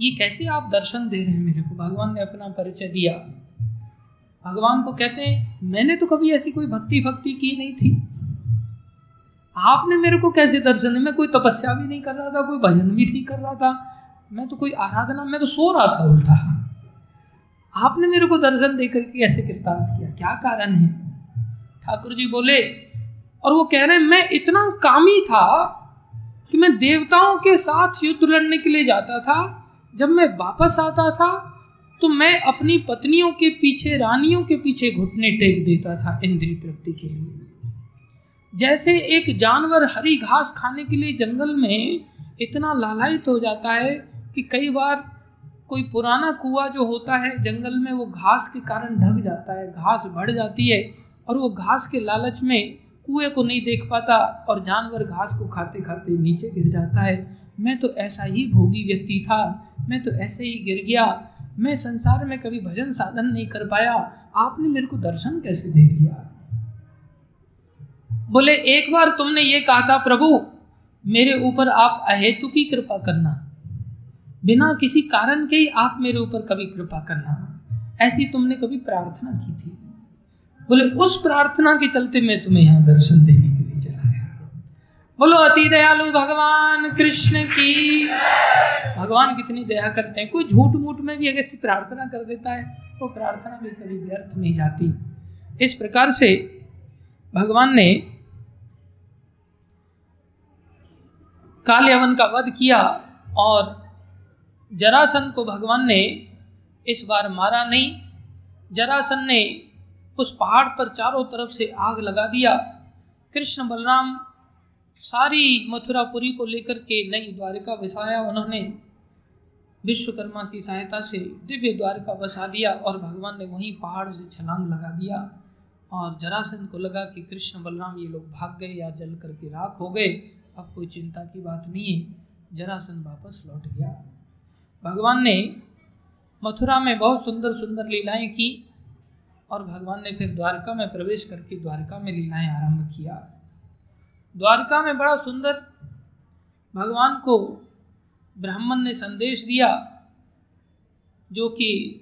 ये कैसे आप दर्शन दे रहे हैं मेरे को? भगवान ने अपना परिचय दिया। भगवान को कहते हैं, मैंने तो कभी ऐसी कोई भक्ति भक्ति की नहीं थी। आपने मेरे को कैसे दर्शन मैं कोई तपस्या भी नहीं कर रहा था, कोई भजन भी नहीं कर रहा था। मैं तो कोई आराधना, मैं तो सो रहा था उल्टा। आपने मेरे को दर्शन देकर के कैसे कृतार्थ किया, क्या कारण है? ठाकुर जी बोले, और वो कह रहे हैं, मैं इतना कामी था कि मैं देवताओं के साथ युद्ध लड़ने के लिए जाता था। जब मैं वापस आता था तो मैं अपनी पत्नियों के पीछे, रानियों के पीछे घुटने टेक देता था इंद्रिय तृप्ति के लिए। जैसे एक जानवर हरी घास खाने के लिए जंगल में इतना लालायित हो जाता है कि कई बार कोई पुराना कुआ जो होता है, जंगल में वो घास के कारण ढक जाता है, घास बढ़ जाती है और वो घास के लालच में कुएँ को नहीं देख पाता और जानवर घास को खाते खाते नीचे गिर जाता है। मैं तो ऐसा ही भोगी व्यक्ति था, मैं तो ऐसे ही गिर गया। मैं संसार में कभी भजन साधन नहीं कर पाया। आपने मेरे को दर्शन कैसे दे दिया? बोले, एक बार तुमने ये कहा था, प्रभु, मेरे ऊपर आप अहेतु की कृपा करना। बिना किसी कारण के ही आप मेरे ऊपर कभी कृपा करना। ऐसी तुमने कभी प्रार्थना की थी? बोले, उस प्रार्थना के चलते मैं तुम्हें यहाँ दर्शन देने के लिए चला गया। बोलो, अति दयालु भगवान, कृष्ण की। भगवान कितनी दया करते हैं। कोई झूठ मूठ में भी अगर ऐसी प्रार्थना कर देता है, वो प्रार्थना भी कभी व्यर्थ नहीं जाती। इस प्रकार से भगवान ने काल यवन का वध किया और जरासन को भगवान ने इस बार मारा नहीं। जरासन ने उस पहाड़ पर चारों तरफ़ से आग लगा दिया। कृष्ण बलराम सारी मथुरापुरी को लेकर के नई द्वारिका बसाया। उन्होंने विश्वकर्मा की सहायता से दिव्य द्वारिका बसा दिया और भगवान ने वहीं पहाड़ से छलांग लगा दिया और जरासन को लगा कि कृष्ण बलराम ये लोग भाग गए या जल करके राख हो गए। अब कोई चिंता की बात नहीं है। जरासन वापस लौट गया। भगवान ने मथुरा में बहुत सुंदर सुंदर लीलाएँ की और भगवान ने फिर द्वारका में प्रवेश करके द्वारका में लीलाएँ आरंभ किया। द्वारका में बड़ा सुंदर भगवान को ब्राह्मण ने संदेश दिया, जो कि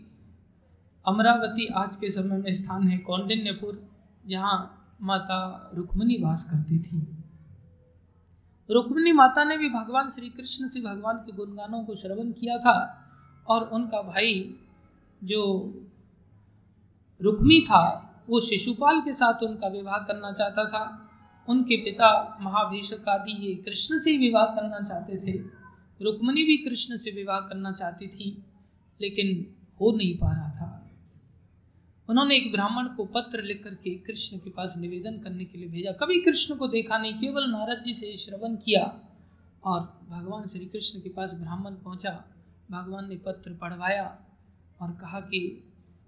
अमरावती आज के समय में स्थान है, कौंडिन्यपुर, जहाँ माता रुक्मणी वास करती थी। रुक्मिणी माता ने भी भगवान श्री कृष्ण से भगवान के गुणगानों को श्रवण किया था और उनका भाई जो रुक्मी था, वो शिशुपाल के साथ उनका विवाह करना चाहता था। उनके पिता महाभीषक आदि ये कृष्ण से ही विवाह करना चाहते थे। रुक्मणी भी कृष्ण से विवाह करना चाहती थी, लेकिन हो नहीं पा रहा था। उन्होंने एक ब्राह्मण को पत्र लिख करके कृष्ण के पास निवेदन करने के लिए भेजा। कभी कृष्ण को देखा नहीं, केवल नारद जी से श्रवण किया और भगवान श्री कृष्ण के पास ब्राह्मण पहुँचा। भगवान ने पत्र पढ़वाया और कहा कि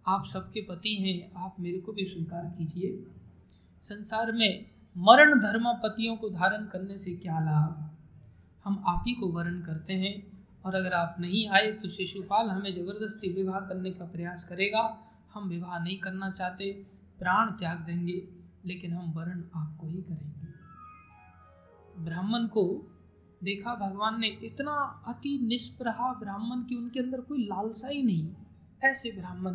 आप सबके पति हैं, आप मेरे को भी स्वीकार कीजिए। संसार में मरण धर्म पतियों को धारण करने से क्या लाभ? हम आप ही को वर्ण करते हैं और अगर आप नहीं आए तो शिशुपाल हमें ज़बरदस्ती विवाह करने का प्रयास करेगा। हम विवाह नहीं करना चाहते, प्राण त्याग देंगे, लेकिन हम वर्ण आपको ही करेंगे। ब्राह्मण को देखा भगवान ने इतना अति निष्प्रहा ब्राह्मण की उनके अंदर कोई लालसा ही नहीं। ऐसे ब्राह्मण,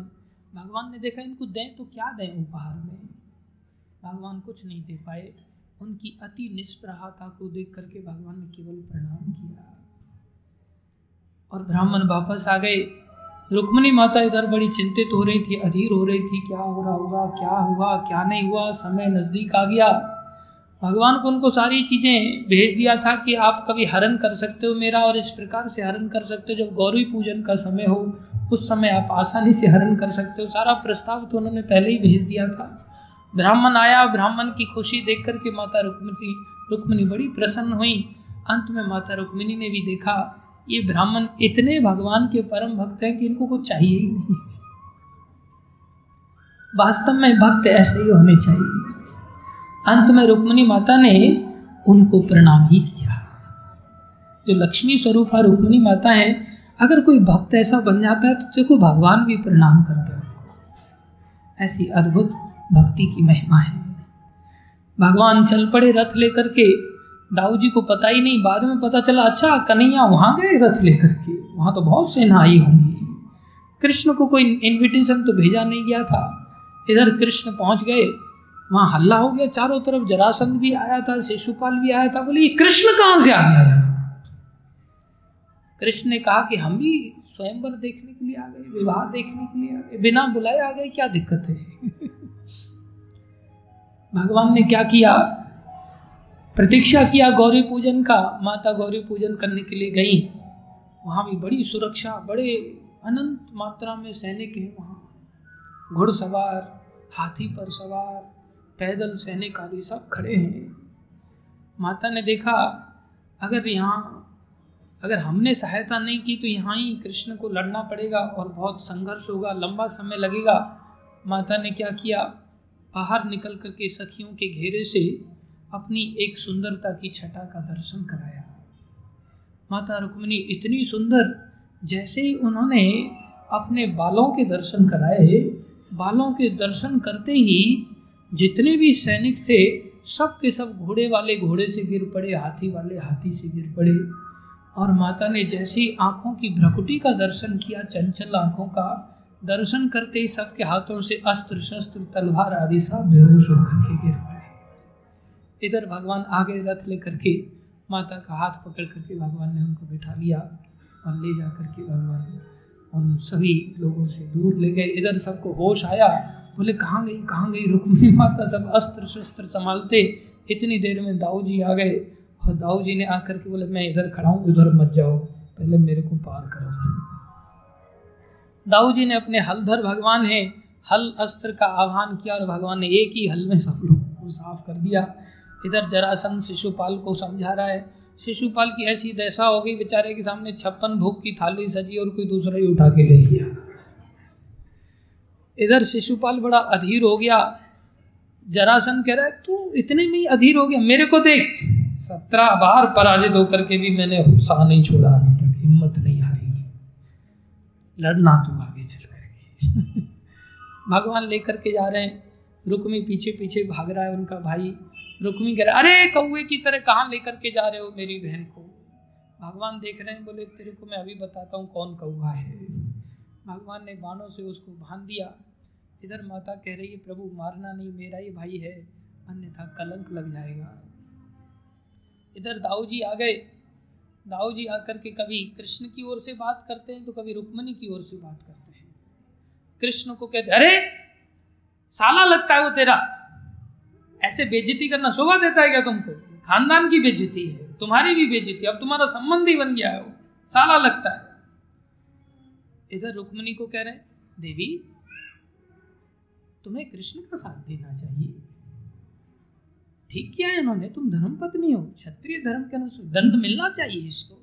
भगवान ने देखा इनको दें तो क्या दें उपहार में? भगवान कुछ नहीं दे पाए। उनकी अति निष्प्रहाता को देख करके भगवान ने केवल प्रणाम किया। और ब्राह्मण वापस आ गए। रुक्मणी माता इधर बड़ी चिंतित हो रही थी, अधीर हो रही थी, क्या हो रहा होगा, क्या हुआ, क्या नहीं हुआ, समय नज़दीक आ गया। भगवान को उनको सारी चीज़ें भेज दिया था कि आप कभी हरण कर सकते हो मेरा और इस प्रकार से हरण कर सकते हो। जब गौरी पूजन का समय हो, उस समय आप आसानी से हरण कर सकते हो। सारा प्रस्ताव तो उन्होंने पहले ही भेज दिया था। ब्राह्मण आया, ब्राह्मण की खुशी देख करके माता रुक्मणी रुक्मणी बड़ी प्रसन्न हुई। अंत में माता रुक्मिणी ने भी देखा ये ब्राह्मण इतने भगवान के परम भक्त हैं कि इनको कुछ चाहिए ही नहीं। वास्तव में भक्त ऐसे ही होने चाहिए। अंत में रुक्मणी माता ने उनको प्रणाम ही किया। जो लक्ष्मी स्वरूप है, रुक्मणी माता है, अगर कोई भक्त ऐसा बन जाता है तो देखो भगवान भी प्रणाम करते हैं ऐसी अद्भुत भक्ति की महिमा है। भगवान चल पड़े रथ लेकर के दाऊ जी को पता ही नहीं, बाद में पता चला अच्छा कन्हैया वहाँ गए रथ लेकर के? वहाँ तो बहुत सेना आई होंगी। कृष्ण को कोई इनविटेशन तो भेजा नहीं गया था। इधर कृष्ण पहुँच गए। वहाँ हल्ला हो गया चारों तरफ़, जरासंध भी आया था, शिशुपाल भी आया था। बोले, ये कृष्ण कहाँ से आ गया कृष्ण ने कहा कि, हम भी स्वयंवर देखने के लिए आ गए, विवाह देखने के लिए आ गए। बिना बुलाए आ गए, क्या दिक्कत है? भगवान ने क्या किया? प्रतीक्षा किया गौरी पूजन का, माता गौरी पूजन करने के लिए गई। वहाँ भी बड़ी सुरक्षा, बड़े अनंत मात्रा में सैनिक हैं वहाँ। घुड़सवार हाथी पर सवार, पैदल सैनिक आदि सब खड़े हैं। माता ने देखा, अगर यहाँ, अगर हमने सहायता नहीं की तो यहाँ ही कृष्ण को लड़ना पड़ेगा और बहुत संघर्ष होगा, लंबा समय लगेगा। माता ने क्या किया? बाहर निकल कर के सखियों के घेरे से अपनी एक सुंदरता की छटा का दर्शन कराया। माता रुक्मिणी इतनी सुंदर, जैसे ही उन्होंने अपने बालों के दर्शन कराए, बालों के दर्शन करते ही जितने भी सैनिक थे, सब के सब घोड़े वाले घोड़े से गिर पड़े, हाथी वाले हाथी से गिर पड़े। और माता ने जैसी आँखों की भ्रकुटी का दर्शन किया, चंचल आँखों का दर्शन करते ही सबके हाथों से अस्त्र शस्त्र, तलवार आदि सब बेहोश होकर के गिर इधर भगवान आगे रथ लेकर के माता का हाथ पकड़ करके भगवान ने उनको बिठा लिया और ले जा करके भगवान उन सभी लोगों से दूर ले गए। इधर सबको होश आया। बोले, कहाँ गई कहाँ गई? रुक्मी माता सब अस्त्र शस्त्र संभालते। इतनी देर में दाऊ जी आ गए और दाऊ जी ने आकर के बोले, मैं इधर खड़ा हूँ, उधर मत जाओ। पहले मेरे को पार करो। दाऊ जी ने अपने हलधर भगवान है हल अस्त्र का आह्वान किया और भगवान ने एक ही हल में सब लोगों को साफ़ कर दिया। इधर जरासन शिशुपाल को समझा रहा है। शिशुपाल की ऐसी दशा हो गई, बेचारे के सामने छप्पन भूख की थाली, सजी और कोई दूसरा ही उठा के ले गया। इधर शिशुपाल बड़ा अधीर हो गया। जरासन कह रहा है, तू इतने में ही अधीर हो गया, मेरे को देख। सत्रह बार पराजित होकर के भी मैंने उत्साह नहीं छोड़ा, अभी तक हिम्मत नहीं हारी। लड़ना तू आगे चल करके। भगवान लेकर के जा रहे हैं। रुक्मी पीछे पीछे भाग रहा है उनका भाई। रुक्मी कह रहा, अरे कौए की तरह कहाँ लेकर के जा रहे हो मेरी बहन को? भगवान देख रहे हैं, बोले, तेरे को मैं अभी बताता हूँ कौन कौआ है। भगवान ने बाणों से उसको बाँध दिया। इधर माता कह रही है, प्रभु, मारना नहीं, मेरा ही भाई है, अन्यथा कलंक लग जाएगा। इधर दाऊ जी आ गए। दाऊ जी आकर के कभी कृष्ण की ओर से बात करते हैं तो कभी रुक्मणी की ओर से बात करते हैं। कृष्ण को कहते अरे, साला लगता है वो तेरा। ऐसे बेजती करना शोभा देता है क्या तुमको? खानदान की बेजती है, तुम्हारी भी बेजती अब तुम्हारा संबंध ही बन गया है वो। साला लगता है। इधर रुक्मणी को कह रहे देवी, तुम्हें कृष्ण का साथ देना चाहिए। ठीक किया है उन्होंने तुम धर्म पत्नी हो। क्षत्रिय धर्म के अनुसार दंड मिलना चाहिए इसको।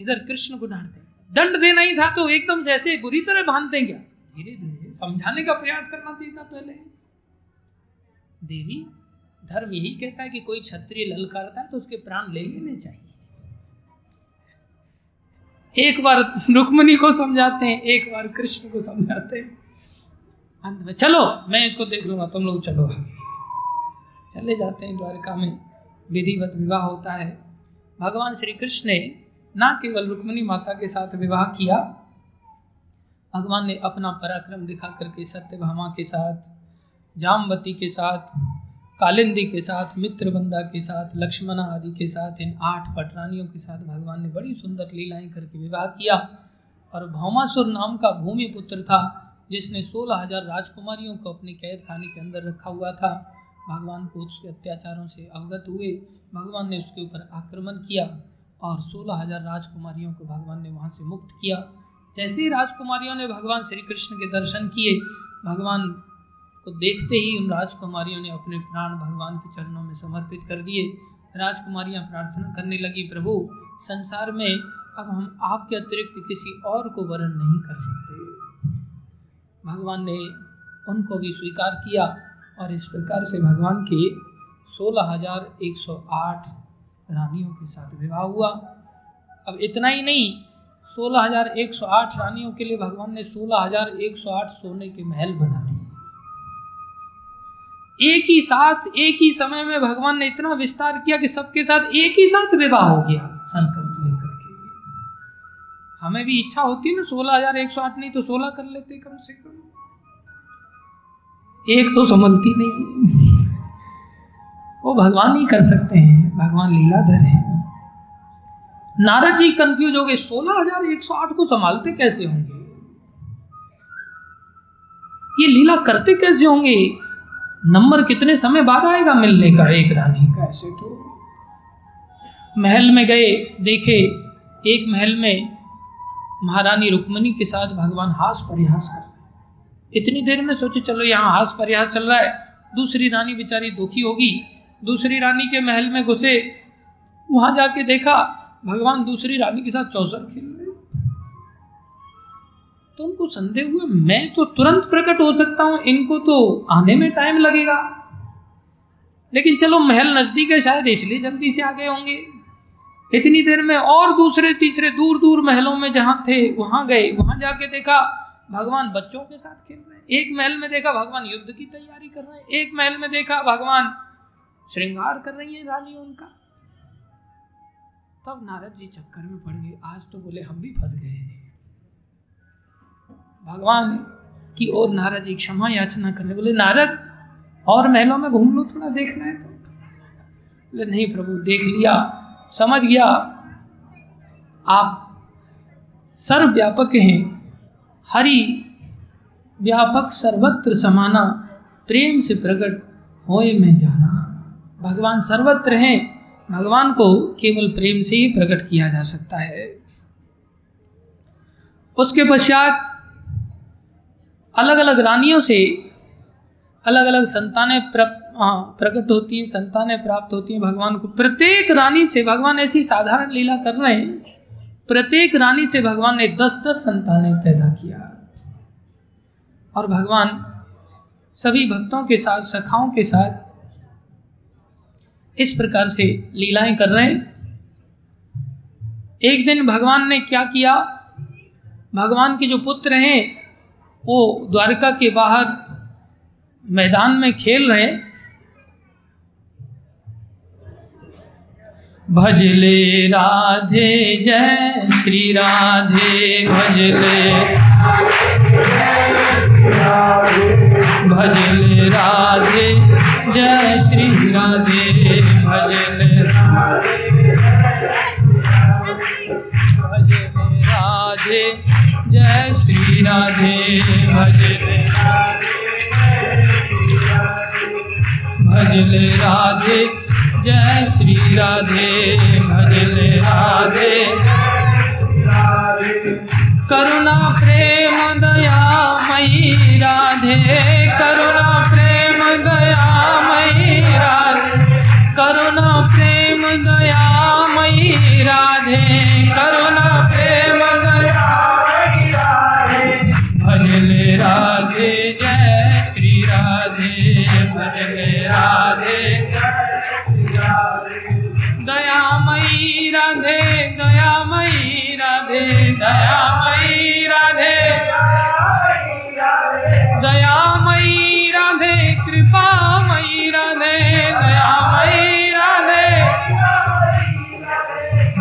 इधर कृष्ण को डांटते दंड देना ही था तो एकदम से ऐसे बुरी तरह बांधते क्या? धीरे धीरे समझाने का प्रयास करना चाहिए था पहले। देवी, धर्म यही कहता है कि कोई क्षत्रिय ललकारता है तो उसके प्राण ले लेने चाहिए। एक बार रुक्मणी को समझाते हैं, एक बार कृष्ण को समझाते हैं। अंत में, चलो, मैं इसको देख लूँगा, तुम लोग चलो। चले जाते हैं द्वारका में, विधिवत विवाह होता है। भगवान श्री कृष्ण ने ना केवल रुक्मणी माता के साथ विवाह किया, भगवान ने अपना पराक्रम दिखा करके सत्यभामा के साथ जामवती के साथ, कालिंदी के साथ मित्र बंदा के साथ, लक्ष्मणा आदि के साथ, इन आठ पटरानियों के साथ भगवान ने बड़ी सुंदर लीलाएँ करके विवाह किया। और भौमासुर नाम का भूमि पुत्र था, जिसने सोलह हज़ार राजकुमारियों को अपने कैद खाने के अंदर रखा हुआ था। भगवान को उसके अत्याचारों से अवगत हुए, भगवान ने उसके ऊपर आक्रमण किया और सोलह हज़ार राजकुमारियों को भगवान ने वहाँ से मुक्त किया। जैसे ही राजकुमारियों ने भगवान श्री कृष्ण के दर्शन किए, भगवान को देखते ही उन राजकुमारियों ने अपने प्राण भगवान के चरणों में समर्पित कर दिए। राजकुमारियाँ प्रार्थना करने लगी, प्रभु, संसार में अब हम आपके अतिरिक्त किसी और को वर्ण नहीं कर सकते। भगवान ने उनको भी स्वीकार किया और इस प्रकार से भगवान के सोलह हज़ार एक सौ आठ रानियों के साथ विवाह हुआ। अब इतना ही नहीं, सोलह हज़ार एक सौ आठ रानियों के लिए भगवान ने सोलह हज़ार एक सौ आठ सोने के महल बना दिए। एक ही साथ, एक ही समय में भगवान ने इतना विस्तार किया कि सबके साथ एक ही साथ विवाह हो गया संकल्प लेकर के। हमें भी इच्छा होती ना, सोलह हज़ार एक सौ आठ नहीं तो सोलह कर लेते कम से कम। एक तो संभलती नहीं। वो भगवान ही कर सकते हैं, भगवान लीलाधर है। नारद जी कंफ्यूज हो गए, सोलह हज़ार एक सौ आठ को संभालते कैसे होंगे? ये लीला करते कैसे होंगे? नंबर कितने समय बाद आएगा मिलने का एक रानी? का ऐसे तो। महल में गए देखे एक महल में महारानी रुक्मणी के साथ भगवान हास परिहास कर इतनी देर में सोचे चलो यहाँ हास परिहास चल रहा है दूसरी रानी बेचारी दुखी होगी। दूसरी रानी के महल में घुसे वहाँ जाके देखा भगवान दूसरी रानी के साथ चौसर खेल तो उनको संदेह हुआ, मैं तो तुरंत प्रकट हो सकता हूँ, इनको तो आने में टाइम लगेगा। लेकिन चलो, महल नज़दीक है शायद, इसलिए जल्दी से आ गए होंगे। इतनी देर में और दूसरे, तीसरे दूर दूर महलों में जहाँ थे, वहाँ गए, वहाँ जाके देखा, भगवान बच्चों के साथ खेल रहे हैं। एक महल में देखा, भगवान युद्ध की तैयारी कर रहे हैं। एक महल में देखा, भगवान श्रृंगार कर रही है रानी उनका। तब नारद जी चक्कर में पड़ गए। आज तो बोले, हम भी फंस गए भगवान की ओर नारद जी क्षमा याचना करने बोले, नारद, और महलों में घूम लो, थोड़ा देखना है तो। बोले, नहीं प्रभु, देख लिया, समझ गया। आप सर्वव्यापक हैं। हरि व्यापक, सर्वत्र समाना, प्रेम से प्रकट होए में जाना। भगवान सर्वत्र हैं। भगवान को केवल प्रेम से ही प्रकट किया जा सकता है। उसके पश्चात अलग अलग रानियों से अलग अलग संतानें हाँ, प्रकट होती हैं संतानें प्राप्त होती हैं भगवान को। प्रत्येक रानी से भगवान ऐसी साधारण लीला कर रहे हैं। प्रत्येक रानी से भगवान ने दस दस संतानें पैदा किया। और भगवान सभी भक्तों के साथ सखाओं के साथ इस प्रकार से लीलाएँ कर रहे हैं। एक दिन भगवान ने क्या किया? भगवान के जो पुत्र हैं वो द्वारका के बाहर मैदान में खेल रहे। भजले राधे, जय श्री राधे भजले भजले राधे, जय श्री राधे भजले भजले राधे, जय श्री राधे भजले भजले राधे, जय श्री राधे भजले राधे। करुणा प्रेम दया मई राधे, करुणा दयामयी राधे। दयामयी राधे, कृपामयी राधे, दयामयी राधे।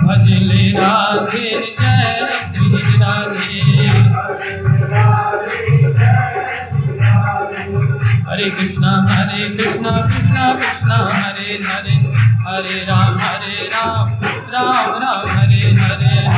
भजले राधे, जय श्री राधे। हरे कृष्णा हरे कृष्णा कृष्णा कृष्णा, हरे हरे। हरे राम हरे राम राम राम।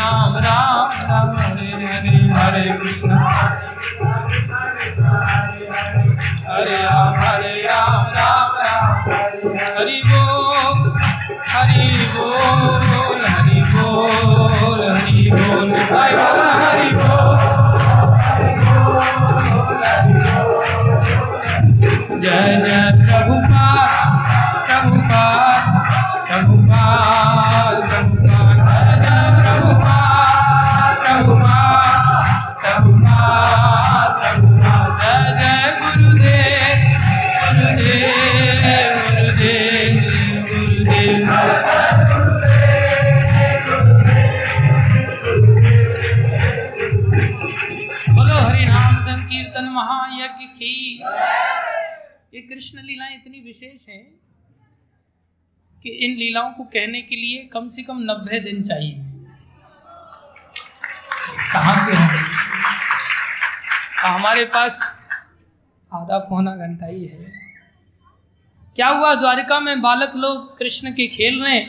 राम राम राम, हरे हरे हरे कृष्णा। हरे राम हरे राम राम राम। हरे बोल, हरि बोल हरि बोल हरि बोल। हरि बोल हरि बोल। जय जय प्रभुपाद प्रभुपाद प्रभुपाद कृष्ण लीलाएँ इतनी विशेष हैं कि इन लीलाओं को कहने के लिए कम से कम नब्बे दिन चाहिए। कहाँ से हैं? हमारे पास आधा पौना घंटा ही है। क्या हुआ? द्वारिका में बालक लोग कृष्ण के खेल रहे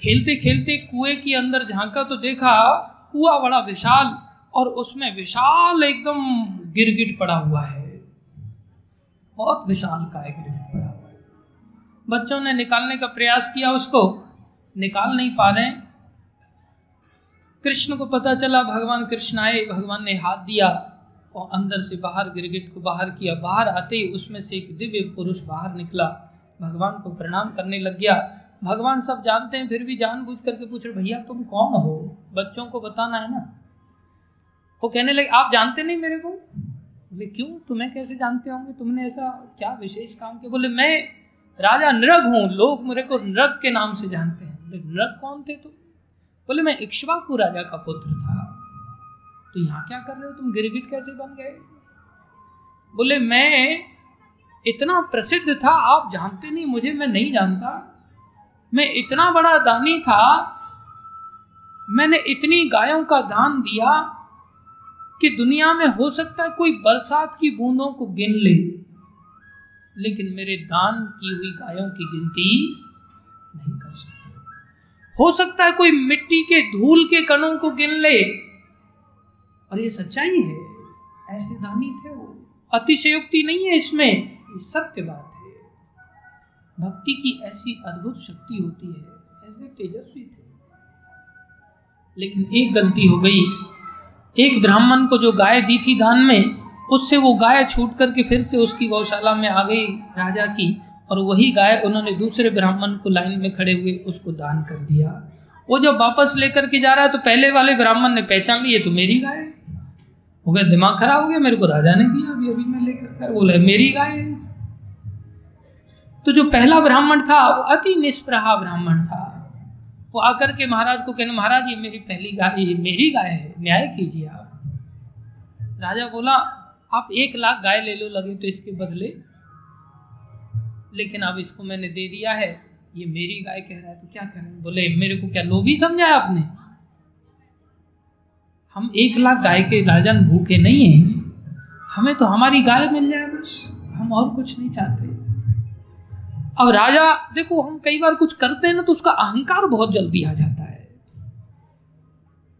खेलते खेलते कुएँ के अंदर झांका तो देखा, कुआ बड़ा विशाल और उसमें विशाल एकदम गिरगिट पड़ा हुआ है। बहुत विशाल का है गिरगिट पड़ा हुआ है। बच्चों ने निकालने का प्रयास किया, उसको निकाल नहीं पा रहे। कृष्ण को पता चला, भगवान कृष्ण आए, भगवान ने हाथ दिया और अंदर से बाहर, गिरगिट को बाहर किया। बाहर आते ही उसमें से एक दिव्य पुरुष बाहर निकला। भगवान को प्रणाम करने लग गया। भगवान सब जानते हैं, फिर भी जानबूझ करके पूछ रहे, भैया, तुम कौन हो? बच्चों को बताना है ना? वो कहने लगे, आप जानते नहीं मेरे को? बोले, क्यों? तुम्हें कैसे जानते होंगे? तुमने ऐसा क्या विशेष काम किया? बोले, मैं राजा नृग हूँ, लोग मेरे को नृग के नाम से जानते हैं। बोले नृग कौन थे तुम? बोले, मैं इक्ष्वाकु राजा का पुत्र था। तो यहाँ क्या कर रहे हो? तुम गिरगिट कैसे बन गए? बोले, मैं इतना प्रसिद्ध था, आप जानते नहीं, मुझे मैं नहीं जानता। मैं इतना बड़ा दानी था, मैंने इतनी गायों का दान दिया कि दुनिया में हो सकता है कोई बरसात की बूंदों को गिन ले, लेकिन मेरे दान की हुई गायों की गिनती नहीं कर सकते। हो सकता है कोई मिट्टी के धूल के कणों को गिन ले। और ये सच्चाई है, ऐसे दानी थे वो। अतिशयोक्ति नहीं है इसमें सत्य बात है। भक्ति की ऐसी अद्भुत शक्ति होती है, ऐसे तेजस्वी थे। लेकिन एक गलती हो गई। एक ब्राह्मण को जो गाय दी थी दान में, उससे वो गाय छूट करके फिर से उसकी गौशाला में आ गई राजा की, और वही गाय उन्होंने दूसरे ब्राह्मण को लाइन में खड़े हुए उसको दान कर दिया। वो जब वापस लेकर के जा रहा है तो पहले वाले ब्राह्मण ने पहचान ली, ये तो मेरी गाय है। गया दिमाग खराब हो गया, मेरे को राजा ने दिया, अभी अभी मैं लेकर कर। बोला, मेरी गाय तो जो पहला ब्राह्मण था, वो अति निष्प्रहा ब्राह्मण था। वो आकर के महाराज को कहने, महाराज, ये मेरी पहली गाय ये मेरी गाय है, न्याय कीजिए आप। राजा बोला, आप एक लाख गाय ले लो, लगे तो इसके बदले। लेकिन अब इसको मैंने दे दिया है, ये मेरी गाय कह रहा है तो क्या करें बोले, मेरे को क्या लोभी समझा आपने? हम एक लाख गाय के राजन भूखे नहीं हैं। हमें तो हमारी गाय मिल जाए बस, हम और कुछ नहीं चाहते। अब राजा, देखो, हम कई बार कुछ करते हैं ना तो उसका अहंकार बहुत जल्दी आ जाता है।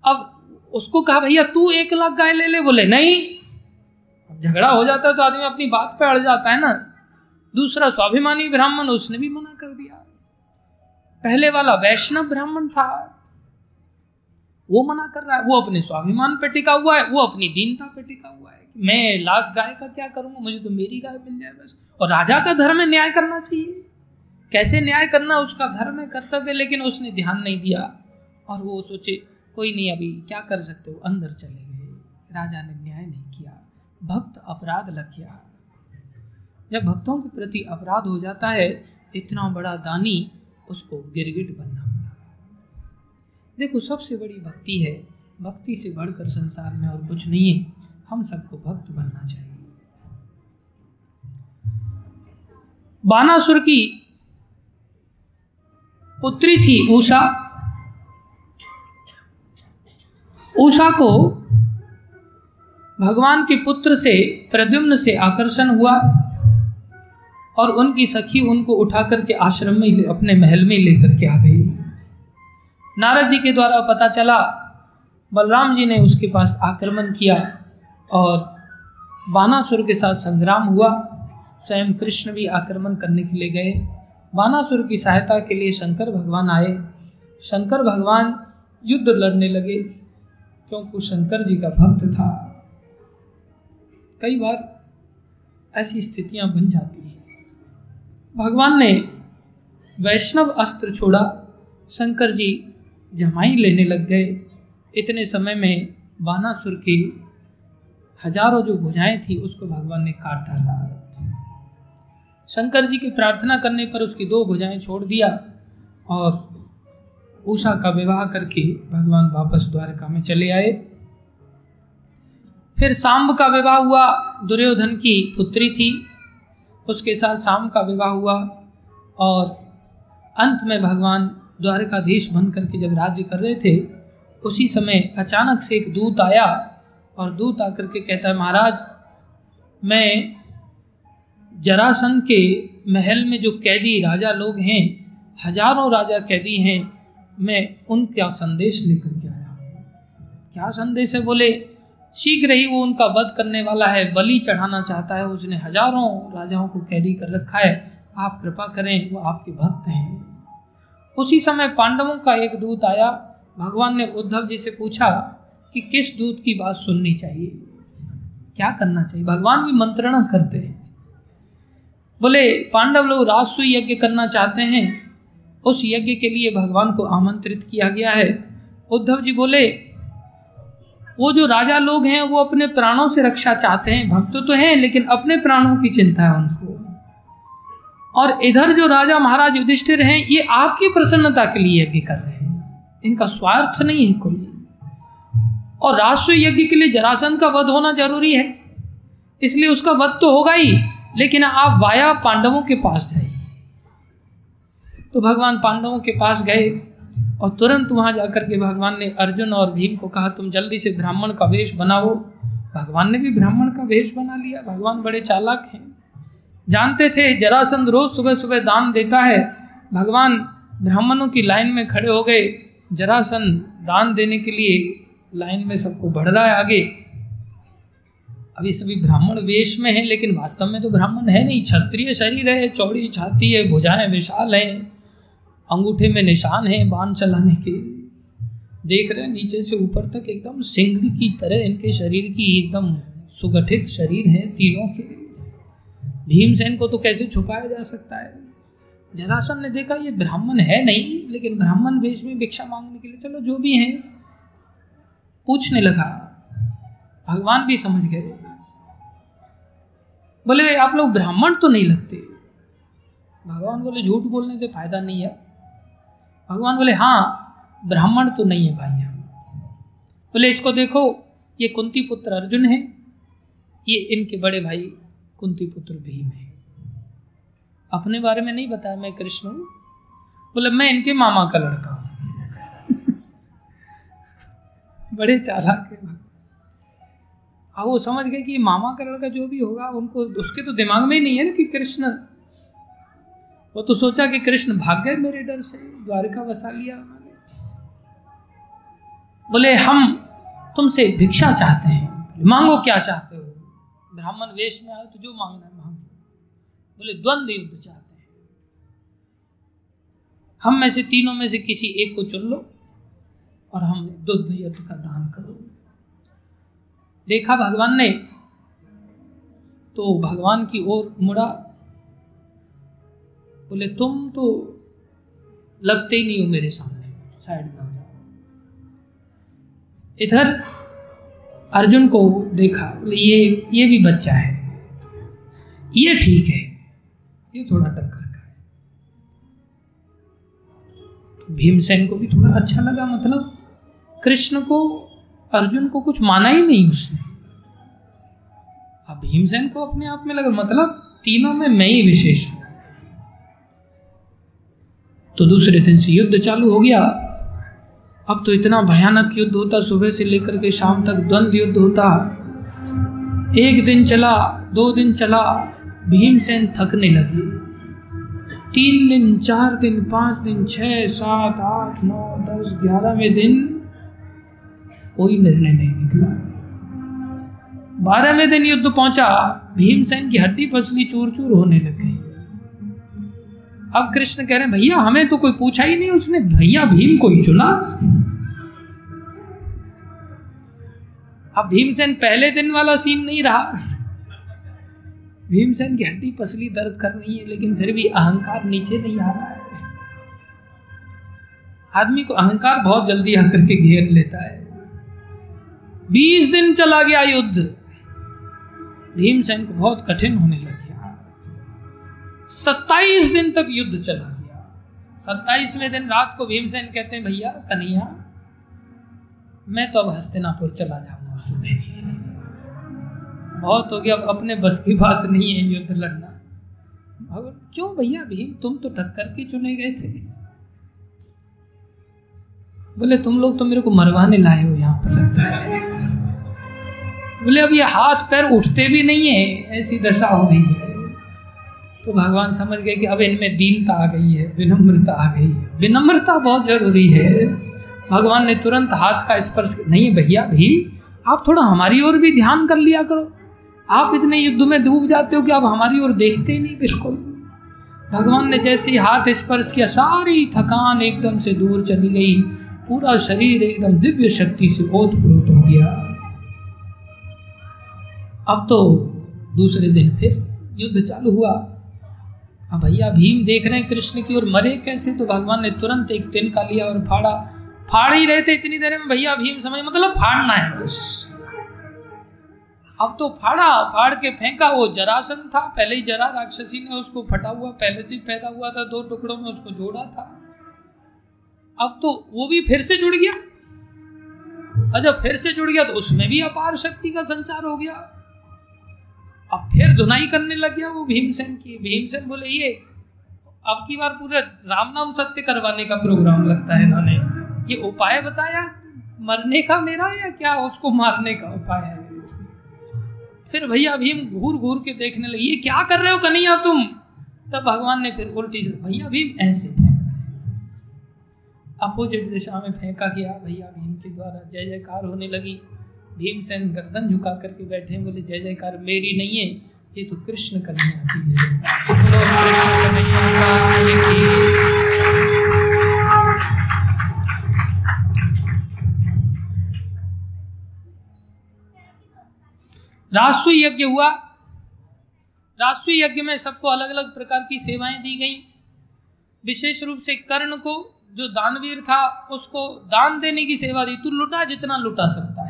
अब उसको कहा, भैया, तू एक लाख गाय ले ले। बोले, नहीं। झगड़ा हो जाता है तो आदमी अपनी बात पे अड़ जाता है ना। दूसरा, स्वाभिमानी ब्राह्मण, उसने भी मना कर दिया। पहले वाला वैष्णव ब्राह्मण था। वो मना कर रहा है। वो अपने स्वाभिमान पे टिका हुआ है, वो अपनी दीनता पे टिका हुआ है मैं लाख गाय का क्या करूँगा? मुझे तो मेरी गाय मिल जाए बस। और राजा का धर्म है न्याय करना चाहिए। कैसे न्याय करना? उसका धर्म है कर्तव्य, लेकिन उसने ध्यान नहीं दिया। और वो सोचे, कोई नहीं, अभी क्या कर सकते हो? अंदर चले गए। राजा ने न्याय नहीं किया। भक्त अपराध लग गया। जब भक्तों के प्रति अपराध हो जाता है, इतना बड़ा दानी उसको गिरगिट बनना पड़ा। देखो, सबसे बड़ी भक्ति है। भक्ति से बढ़कर संसार में और कुछ नहीं है। हम सबको भक्त बनना चाहिए। बानासुर की पुत्री थी उषा उषा को भगवान के पुत्र से, प्रद्युम्न से आकर्षण हुआ और उनकी सखी उनको उठा करके आश्रम में अपने महल में लेकर के आ गई। नारद जी के द्वारा पता चला, बलराम जी ने उसके पास आक्रमण किया और बानासुर के साथ संग्राम हुआ। स्वयं कृष्ण भी आक्रमण करने के लिए गए। बानासुर की सहायता के लिए शंकर भगवान आए। शंकर भगवान युद्ध लड़ने लगे, क्योंकि शंकर जी का भक्त था। कई बार ऐसी स्थितियाँ बन जाती हैं। भगवान ने वैष्णव अस्त्र छोड़ा। शंकर जी जमाई लेने लग गए। इतने समय में बानासुर की हज़ारों जो भुजाएँ थी, उसको भगवान ने काट डाला। शंकर जी की प्रार्थना करने पर उसकी दो भुजाएँ छोड़ दिया और उषा का विवाह करके भगवान वापस द्वारका में चले आए। फिर सांब का विवाह हुआ, दुर्योधन की पुत्री थी। उसके साथ शाम का विवाह हुआ और अंत में भगवान द्वारकाधीश बन करके जब राज्य कर रहे थे, उसी समय अचानक से एक दूत आया और दूत आकर के कहता है, महाराज, मैं जरासंध के महल में जो कैदी राजा लोग हैं, हज़ारों राजा कैदी हैं, मैं उनका संदेश लेकर के आया क्या संदेश है? बोले, शीघ्र ही वो उनका वध करने वाला है, बलि चढ़ाना चाहता है, उसने हज़ारों राजाओं को कैदी कर रखा है। आप कृपा करें, वो आपके भक्त हैं। उसी समय पांडवों का एक दूत आया। भगवान ने उद्धव जी से पूछा कि किस दूत की बात सुननी चाहिए? क्या करना चाहिए? भगवान भी मंत्रणा करते हैं। बोले, पांडव लोग राजस्व यज्ञ करना चाहते हैं। उस यज्ञ के लिए भगवान को आमंत्रित किया गया है। उद्धव जी बोले, वो जो राजा लोग हैं, वो अपने प्राणों से रक्षा चाहते हैं। भक्त तो हैं, लेकिन अपने प्राणों की चिंता है उनको। और इधर जो राजा महाराज युधिष्ठिर हैं, ये आपकी प्रसन्नता के लिए यज्ञ कर रहे हैं। इनका स्वार्थ नहीं है कोई। और राष्ट्र यज्ञ के लिए जरासन का वध होना ज़रूरी है। इसलिए उसका वध तो होगा ही। लेकिन आप वाया पांडवों के पास जाइए। तो भगवान पांडवों के पास गए और तुरंत वहाँ जाकर के भगवान ने अर्जुन और भीम को कहा, तुम जल्दी से ब्राह्मण का वेश बनाओ। भगवान ने भी ब्राह्मण का वेश बना लिया। भगवान बड़े चालाक हैं। जानते थे, जरासंध रोज सुबह सुबह दान देता है। भगवान ब्राह्मणों की लाइन में खड़े हो गए। जरासंध दान देने के लिए लाइन में सबको बढ़ रहा है आगे। अभी सभी ब्राह्मण वेश में हैं, लेकिन वास्तव में तो ब्राह्मण है नहीं। क्षत्रिय शरीर है, चौड़ी छाती है, भुजाएँ विशाल हैं, अंगूठे में निशान है बाण चलाने के। देख रहे हैं, नीचे से ऊपर तक एकदम सिंह की तरह इनके शरीर की एकदम सुगठित शरीर है तीनों के। भीमसेन को तो कैसे छुपाया जा सकता है? जरासन ने देखा, ये ब्राह्मण है नहीं, लेकिन ब्राह्मण वेश में भिक्षा मांगने के लिए चलो, जो भी है, पूछने लगा। भगवान भी समझ गए। बोले आप लोग ब्राह्मण तो नहीं लगते। भगवान बोले, झूठ बोलने से फ़ायदा नहीं है। भगवान बोले हाँ ब्राह्मण तो नहीं है भाई हम। बोले, इसको देखो, ये कुंती पुत्र अर्जुन है। ये इनके बड़े भाई कुंती पुत्र भीम है। अपने बारे में नहीं बताया मैं कृष्ण हूँ। बोले, मैं इनके मामा का लड़का हूँ। बड़े चालाक है अब वो समझ गए कि मामा का लड़का जो भी होगा, उनको, उसके तो दिमाग में ही नहीं है ना कि कृष्ण। वो तो सोचा कि कृष्ण भाग गए मेरे डर से, द्वारिका बसा लिया उन्होंने। बोले, हम तुमसे भिक्षा चाहते हैं। मांगो क्या चाहते हो? ब्राह्मण वेश में आए तो जो मांगना है मांगो। बोले द्वंद्व युद्ध चाहते हैं। हम में से तीनों में से किसी एक को चुन लो और हम द्वंद्व युद्ध का दान करो। देखा भगवान ने तो भगवान की ओर मुड़ा। बोले, तुम तो लगते ही नहीं हो मेरे सामने, साइड में हो जाओ। इधर अर्जुन को देखा, बोले, ये ये भी बच्चा है, ये ठीक है, ये थोड़ा टक्कर का है। तो भीमसेन को भी थोड़ा अच्छा लगा मतलब कृष्ण को अर्जुन को कुछ माना ही नहीं उसने। अब भीमसेन को अपने आप में लगा मतलब तीनों में मैं ही विशेष हूँ। तो दूसरे दिन से युद्ध चालू हो गया। अब तो इतना भयानक युद्ध होता, सुबह से लेकर के शाम तक द्वंद्व युद्ध होता। एक दिन चला, दो दिन चला, भीमसेन थकने लगे। तीन दिन, चार दिन, पाँच दिन, छह, सात, आठ, नौ, दस, ग्यारहवें दिन कोई निर्णय नहीं निकला। बारहवें दिन युद्ध पहुँचा, भीमसेन की हड्डी पसली चूर चूर होने लग गई। अब कृष्ण कह रहे हैं, भैया, हमें तो कोई पूछा ही नहीं उसने, भैया भीम को ही चुना। अब भीमसेन पहले दिन वाला सीन नहीं रहा। भीमसेन की हड्डी पसली दर्द कर रही है, लेकिन फिर भी अहंकार नीचे नहीं आ रहा है। आदमी को अहंकार बहुत जल्दी आकर के घेर लेता है। बीस दिन चला गया युद्ध। भीमसेन को बहुत कठिन होने लग गया। सत्ताईस दिन तक युद्ध चला गया। सत्ताईसवें दिन रात को भीमसेन कहते हैं, भैया, कन्हैया, मैं तो अब हस्तिनापुर चला जाऊँगा सुबह। बहुत हो गया, अब अपने बस की बात नहीं है युद्ध लड़ना। क्यों भैया, भीम, तुम तो टक्कर के चुने गए थे। बोले, तुम लोग तो मेरे को मरवाने लाए हो यहाँ पर, लगता है। बोले, अब ये हाथ पैर उठते भी नहीं है, ऐसी दशा हो गई है। तो भगवान समझ गए कि अब इनमें दीनता आ गई है, विनम्रता आ गई है। विनम्रता बहुत ज़रूरी है। भगवान ने तुरंत हाथ का स्पर्श, नहीं भैया भी आप थोड़ा हमारी ओर भी ध्यान कर लिया करो। आप इतने युद्ध में डूब जाते हो कि आप हमारी ओर देखते ही नहीं, बिल्कुल। भगवान ने जैसे ही हाथ स्पर्श किया, सारी थकान एकदम से दूर चली गई। पूरा शरीर एकदम दिव्य शक्ति से ओतप्रोत हो गया। अब तो दूसरे दिन फिर युद्ध चालू हुआ। अब भैया भीम देख रहे हैं कृष्ण की ओर, मरे कैसे? तो भगवान ने तुरंत एक तिनका लिया और फाड़ा। फाड़ ही रहे थे इतनी देर में, भैया भीम समझ मतलब फाड़ना है बस। अब तो फाड़ा, फाड़ के फेंका। वो जरासन था, पहले ही जरा राक्षसी ने उसको फटा हुआ, पहले से पैदा हुआ था, दो टुकड़ों में उसको जोड़ा था। अब तो वो भी फिर से जुड़ गया। जब फिर से जुड़ गया तो उसमें भी अपार शक्ति का संचार हो गया। अब फिर धुनाई करने लग गया वो भीमसेन की। भीमसेन बोले, ये, अब की बार पूरे राम नाम सत्य करवाने का प्रोग्राम लगता है इन्होंने। ये उपाय बताया, मरने का मेरा या क्या उसको मारने का उपाय है? फिर भैया भीम घूर घूर के देखने लगे, ये क्या कर रहे हो कन्हैया तुम? तब भगवान ने फिर उल्टी से भैया भीम ऐसे अपोजिट दिशा में फेंका गया, भैया भीम के द्वारा जय जयकार होने लगी। भीमसेन गर्दन झुका करके बैठे हैं, बोले, जय जयकार, मेरी नहीं है, ये तो कृष्ण कन्हैया की जय राष्ट्रीय यज्ञ हुआ। राष्ट्रीय यज्ञ में सबको अलग अलग प्रकार की सेवाएँ दी गई। विशेष रूप से कर्ण को जो दानवीर था, उसको दान देने की सेवा दी। तू लुटा जितना लुटा सकता है।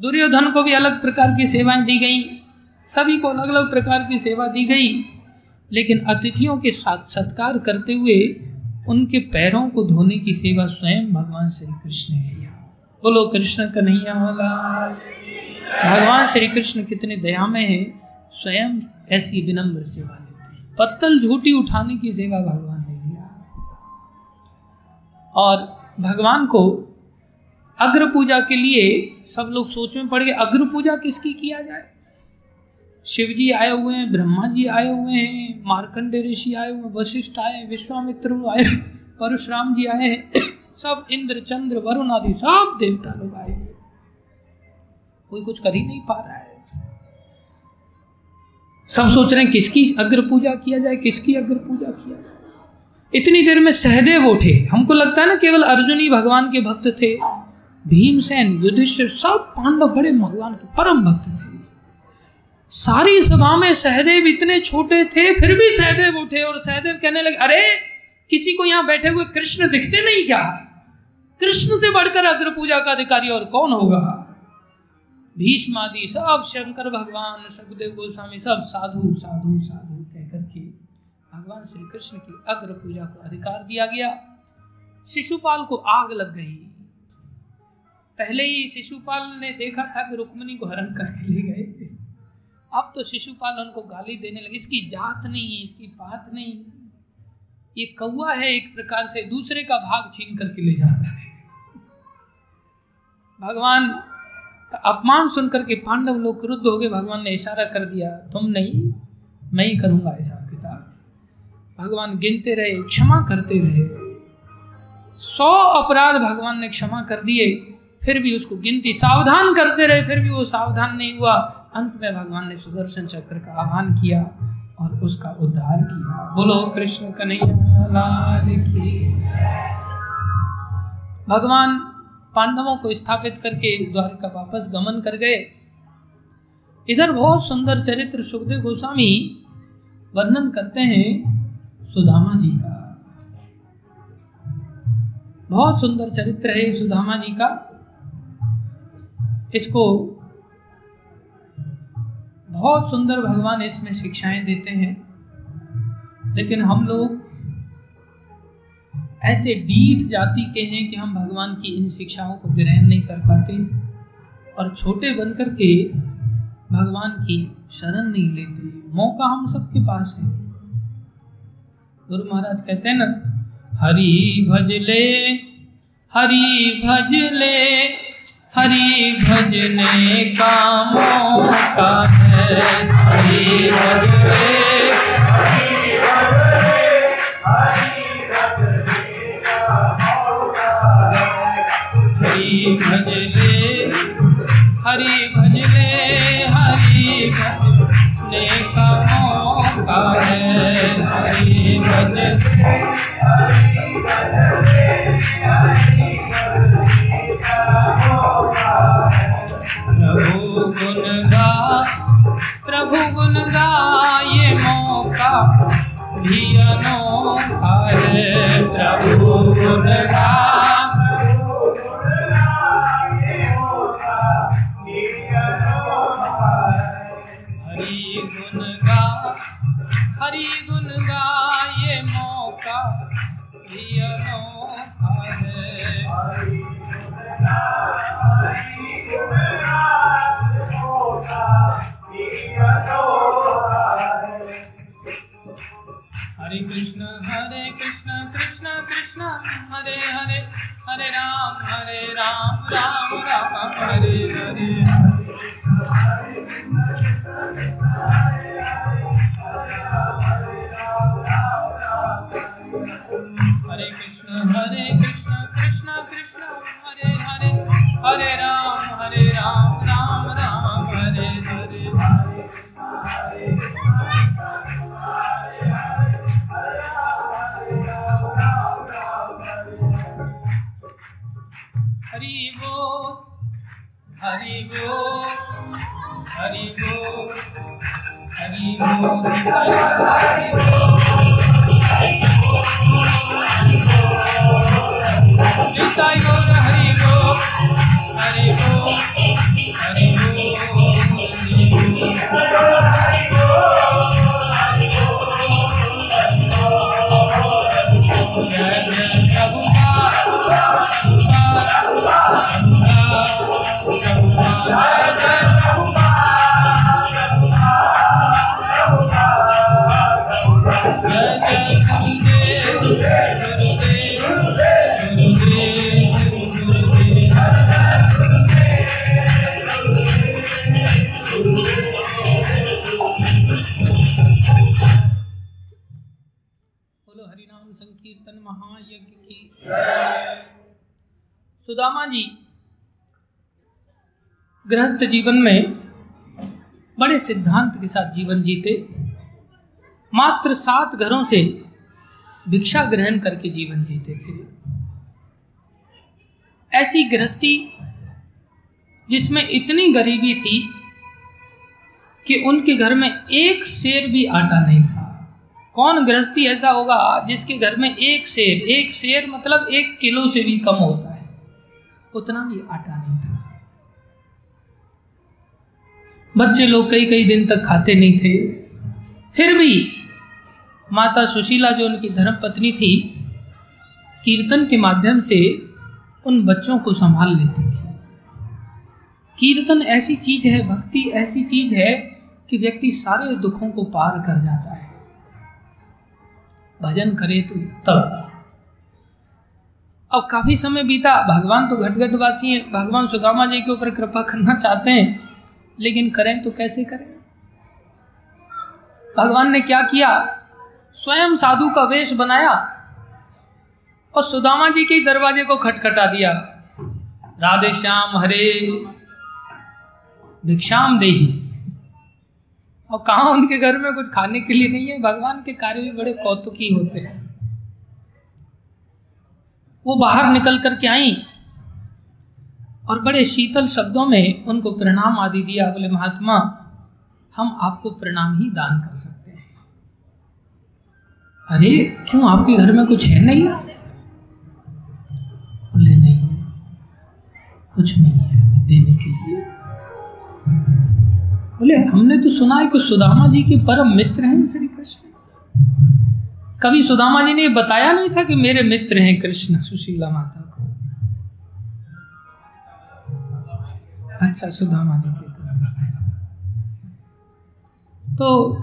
दुर्योधन को भी अलग प्रकार की सेवाएँ दी गई। सभी को अलग अलग प्रकार की सेवा दी गई। लेकिन अतिथियों के साथ सत्कार करते हुए उनके पैरों को धोने की सेवा स्वयं भगवान श्री कृष्ण ने किया। बोलो, कृष्ण कन्हैया लाल भगवान श्री कृष्ण कितने दया में है, स्वयं ऐसी विनम्र सेवा लेते हैं। पत्तल झूठी उठाने की सेवा भगवान ने लिया और भगवान को अग्र पूजा के लिए सब लोग सोच में पड़ गए, अग्र पूजा किसकी किया जाए? शिव जी आए हुए हैं, ब्रह्मा जी आए हुए हैं, मार्कंडे ऋषि आए हुए हैं, वशिष्ठ आए हैं, विश्वामित्र आए परशुराम जी आए हैं, सब इंद्र, चंद्र, वरुण आदि सब देवता लोग आए हुए कोई कुछ कर ही नहीं पा रहा है। सब सोच रहे हैं किसकी अग्र पूजा किया जाए, किसकी अग्र पूजा किया जाए। इतनी देर में सहदेव उठे। हमको लगता है ना, केवल अर्जुन ही भगवान के भक्त थे। भीमसेन, युधिष्ठिर, सब पांडव बड़े भगवान के परम भक्त थे। सारी सभा में सहदेव इतने छोटे थे, फिर भी सहदेव उठे और सहदेव कहने लगे, अरे, किसी को यहाँ बैठे हुए कृष्ण दिखते नहीं क्या? कृष्ण से बढ़कर अग्र पूजा का अधिकारी और कौन होगा? भीष्मादि सब शंकर भगवान, सुखदेव गोस्वामी, सब साधु साधु साधु, कहकर के भगवान श्री कृष्ण की अग्र पूजा को अधिकार दिया गया। शिशुपाल को आग लग गई। पहले ही शिशुपाल ने देखा था कि रुक्मणी को हरण करके ले गए। अब तो शिशुपाल उनको गाली देने लगे, इसकी जात नहीं है इसकी बात नहीं। ये कौआ है एक प्रकार से, दूसरे का भाग छीन करके ले जाता है। भगवान, का अपमान सुनकर के पांडव लोग क्रुद्ध हो गए। भगवान ने इशारा कर दिया, तुम नहीं, मैं ही करूँगा ऐसा पिता भगवान गिनते रहे, क्षमा करते रहे। सौ अपराध भगवान ने क्षमा कर दिए। फिर भी उसको गिनती, सावधान करते रहे, फिर भी वो सावधान नहीं हुआ। अंत में भगवान ने सुदर्शन चक्र का आह्वान किया और उसका उद्धार किया। बोलो, कृष्ण कन्हैया, लाल की भगवान पांडवों को स्थापित करके द्वारका वापस गमन कर गए। इधर बहुत सुंदर चरित्र सुखदेव गोस्वामी वर्णन करते हैं सुदामा जी का। बहुत सुंदर चरित्र है सुदामा जी का। इसको बहुत सुंदर भगवान इसमें शिक्षाएँ देते हैं। लेकिन हम लोग ऐसे डीठ जाति के हैं कि हम भगवान की इन शिक्षाओं को ग्रहण नहीं कर पाते और छोटे बनकर के भगवान की शरण नहीं लेते। मौका हम सबके पास है। गुरु महाराज कहते हैं ना, हरि भजले हरि भजले हरि भजने का मौका है हरि भजने हरि गा ये मौका भी अनोखा है प्रभु हरि बोल गृहस्थ जीवन में बड़े सिद्धांत के साथ जीवन जीते, मात्र सात घरों से भिक्षा ग्रहण करके जीवन जीते थे। ऐसी गृहस्थी जिसमें इतनी गरीबी थी कि उनके घर में एक शेर भी आटा नहीं था। कौन गृहस्थी ऐसा होगा जिसके घर में एक शेर एक शेर मतलब एक किलो से भी कम होता है? उतना भी आटा नहीं था। बच्चे लोग कई कई दिन तक खाते नहीं थे। फिर भी माता सुशीला जो उनकी धर्म पत्नी थी, कीर्तन के माध्यम से उन बच्चों को संभाल लेती थी। कीर्तन ऐसी चीज़ है, भक्ति ऐसी चीज़ है कि व्यक्ति सारे दुखों को पार कर जाता है। भजन करे तो तब। अब काफ़ी समय बीता, भगवान तो घटघटवासी हैं, भगवान सुदामा जी के ऊपर कृपा करना चाहते हैं। लेकिन करें तो कैसे करें? भगवान ने क्या किया? स्वयं साधु का वेश बनाया और सुदामा जी के दरवाजे को खटखटा दिया। राधे श्याम, हरे, भिक्षाम दे और कहा उनके घर में कुछ खाने के लिए नहीं है? भगवान के कार्य भी बड़े कौतुकी होते हैं। वो बाहर निकल करके आई। और बड़े शीतल शब्दों में उनको प्रणाम आदि दिया, बोले, महात्मा, हम आपको प्रणाम ही दान कर सकते हैं। अरे, क्यों? आपके घर में कुछ है नहीं? बोले, नहीं, कुछ नहीं है हमें देने के लिए। बोले, हमने तो सुना है कि सुदामा जी के परम मित्र हैं श्री कृष्ण। कभी सुदामा जी ने बताया नहीं था कि मेरे मित्र हैं कृष्ण सुशीला माता अच्छा सुदामा जी के तो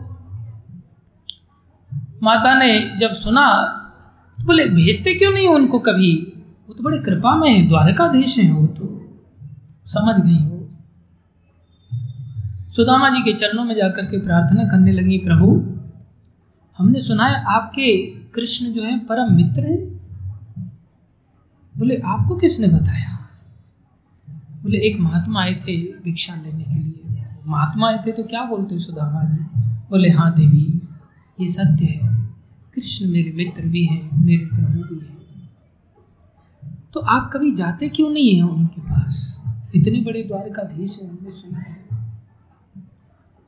माता ने जब सुना तो बोले, भेजते क्यों नहीं उनको कभी? वो तो बड़े कृपा में है, द्वारकाधीश हैं वो तो। समझ गई वो। सुदामा जी के चरणों में जाकर के प्रार्थना करने लगी, प्रभु, हमने सुना है आपके कृष्ण जो है, परम मित्र हैं। बोले, आपको किसने बताया? बोले, एक महात्मा आए थे भिक्षा लेने के लिए। महात्मा आए थे तो क्या बोलते सुदामा जी? बोले हाँ देवी, ये सत्य है। कृष्ण मेरे मित्र भी हैं, मेरे प्रभु भी हैं। तो आप कभी जाते क्यों नहीं हैं उनके पास? इतने बड़े द्वारकाधीश है, हमने सुना है।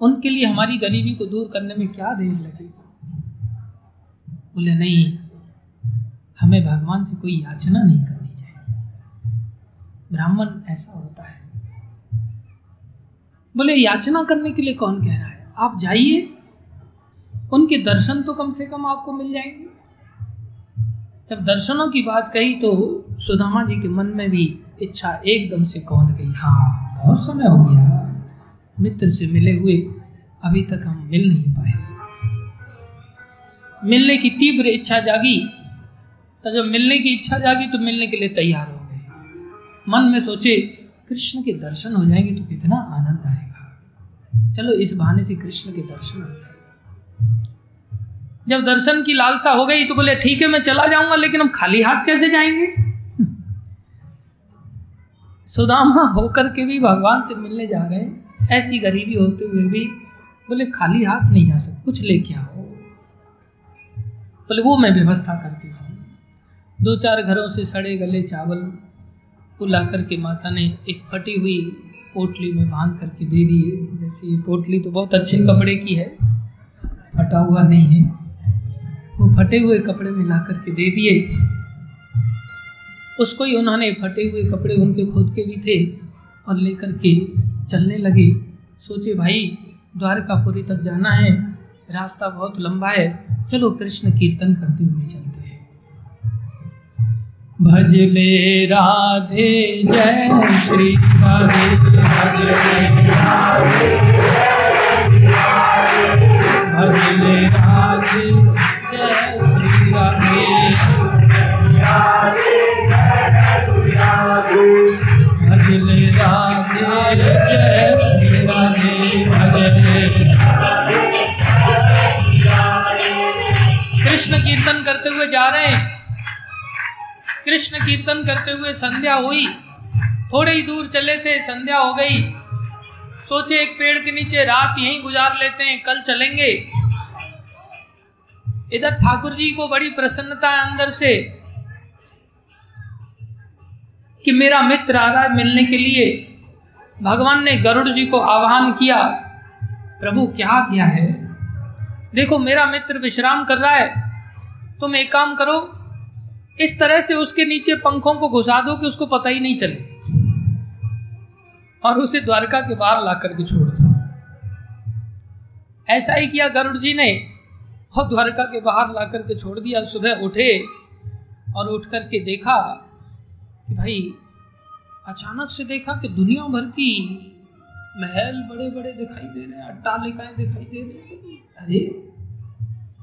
उनके लिए हमारी गरीबी को दूर करने में क्या देर लगेगी? बोले, नहीं, हमें भगवान से कोई याचना नहीं ब्राह्मण ऐसा होता है। बोले, याचना करने के लिए कौन कह रहा है? आप जाइए, उनके दर्शन तो कम से कम आपको मिल जाएँगे। जब दर्शनों की बात कही तो सुदामा जी के मन में भी इच्छा एकदम से कौन गई। हाँ बहुत समय हो गया। मित्र से मिले हुए अभी तक हम मिल नहीं पाए। मिलने की तीव्र इच्छा जागी तो जब मिलने की इच्छा जागी तो मिलने के लिए तैयार हो मन में सोचे, कृष्ण के दर्शन हो जाएँगे तो कितना आनंद आएगा। चलो, इस बहाने से कृष्ण के दर्शन हो जब दर्शन की लालसा हो गई तो बोले, ठीक है, मैं चला जाऊँगा, लेकिन हम खाली हाथ कैसे जाएँगे? सुदामा होकर के भी भगवान से मिलने जा रहे हैं। ऐसी गरीबी होते हुए भी बोले, खाली हाथ नहीं जा सकते, कुछ लेके आओ। बोले, वो मैं व्यवस्था करती हूँ। दो चार घरों से सड़े गले चावल को ला करके माता ने एक फटी हुई पोटली में बाँध करके दे दिए जैसे ये पोटली तो बहुत अच्छे कपड़े की है, फटा हुआ नहीं है। वो फटे हुए कपड़े में ला करके दे दिए। उसको ही उन्होंने फटे हुए कपड़े उनके खुद के भी थे और लेकर के चलने लगे। सोचे, भाई, द्वारकापुरी तक जाना है, रास्ता बहुत लंबा है। चलो कृष्ण कीर्तन करते हुए चलते भज ले राधे जय श्री राधे। भज ले राधे भज ले राधे जय श्री राधे। भजले राधे जय श्री राधे। भजले कृष्ण कीर्तन करते हुए जा रहे हैं। कृष्ण कीर्तन करते हुए संध्या हुई। थोड़े ही दूर चले थे, संध्या हो गई। सोचे एक पेड़ के नीचे रात यहीं गुजार लेते हैं, कल चलेंगे। इधर ठाकुर जी को बड़ी प्रसन्नता है अंदर से कि मेरा मित्र आ रहा है मिलने के लिए भगवान ने गरुड़ जी को आह्वान किया। प्रभु, क्या किया है? देखो, मेरा मित्र विश्राम कर रहा है। तुम एक काम करो इस तरह से उसके नीचे पंखों को घुसा दो कि उसको पता ही नहीं चले। और उसे द्वारका के बाहर ला करके छोड़ दो। ऐसा ही किया गरुड़ जी ने। और द्वारका के बाहर ला करके छोड़ दिया। सुबह उठे और उठ करके देखा कि भाई, अचानक से देखा कि दुनिया भर की महल बड़े बड़े दिखाई दे रहे हैं, अट्टालिकाएँ दिखाई दे रही अरे,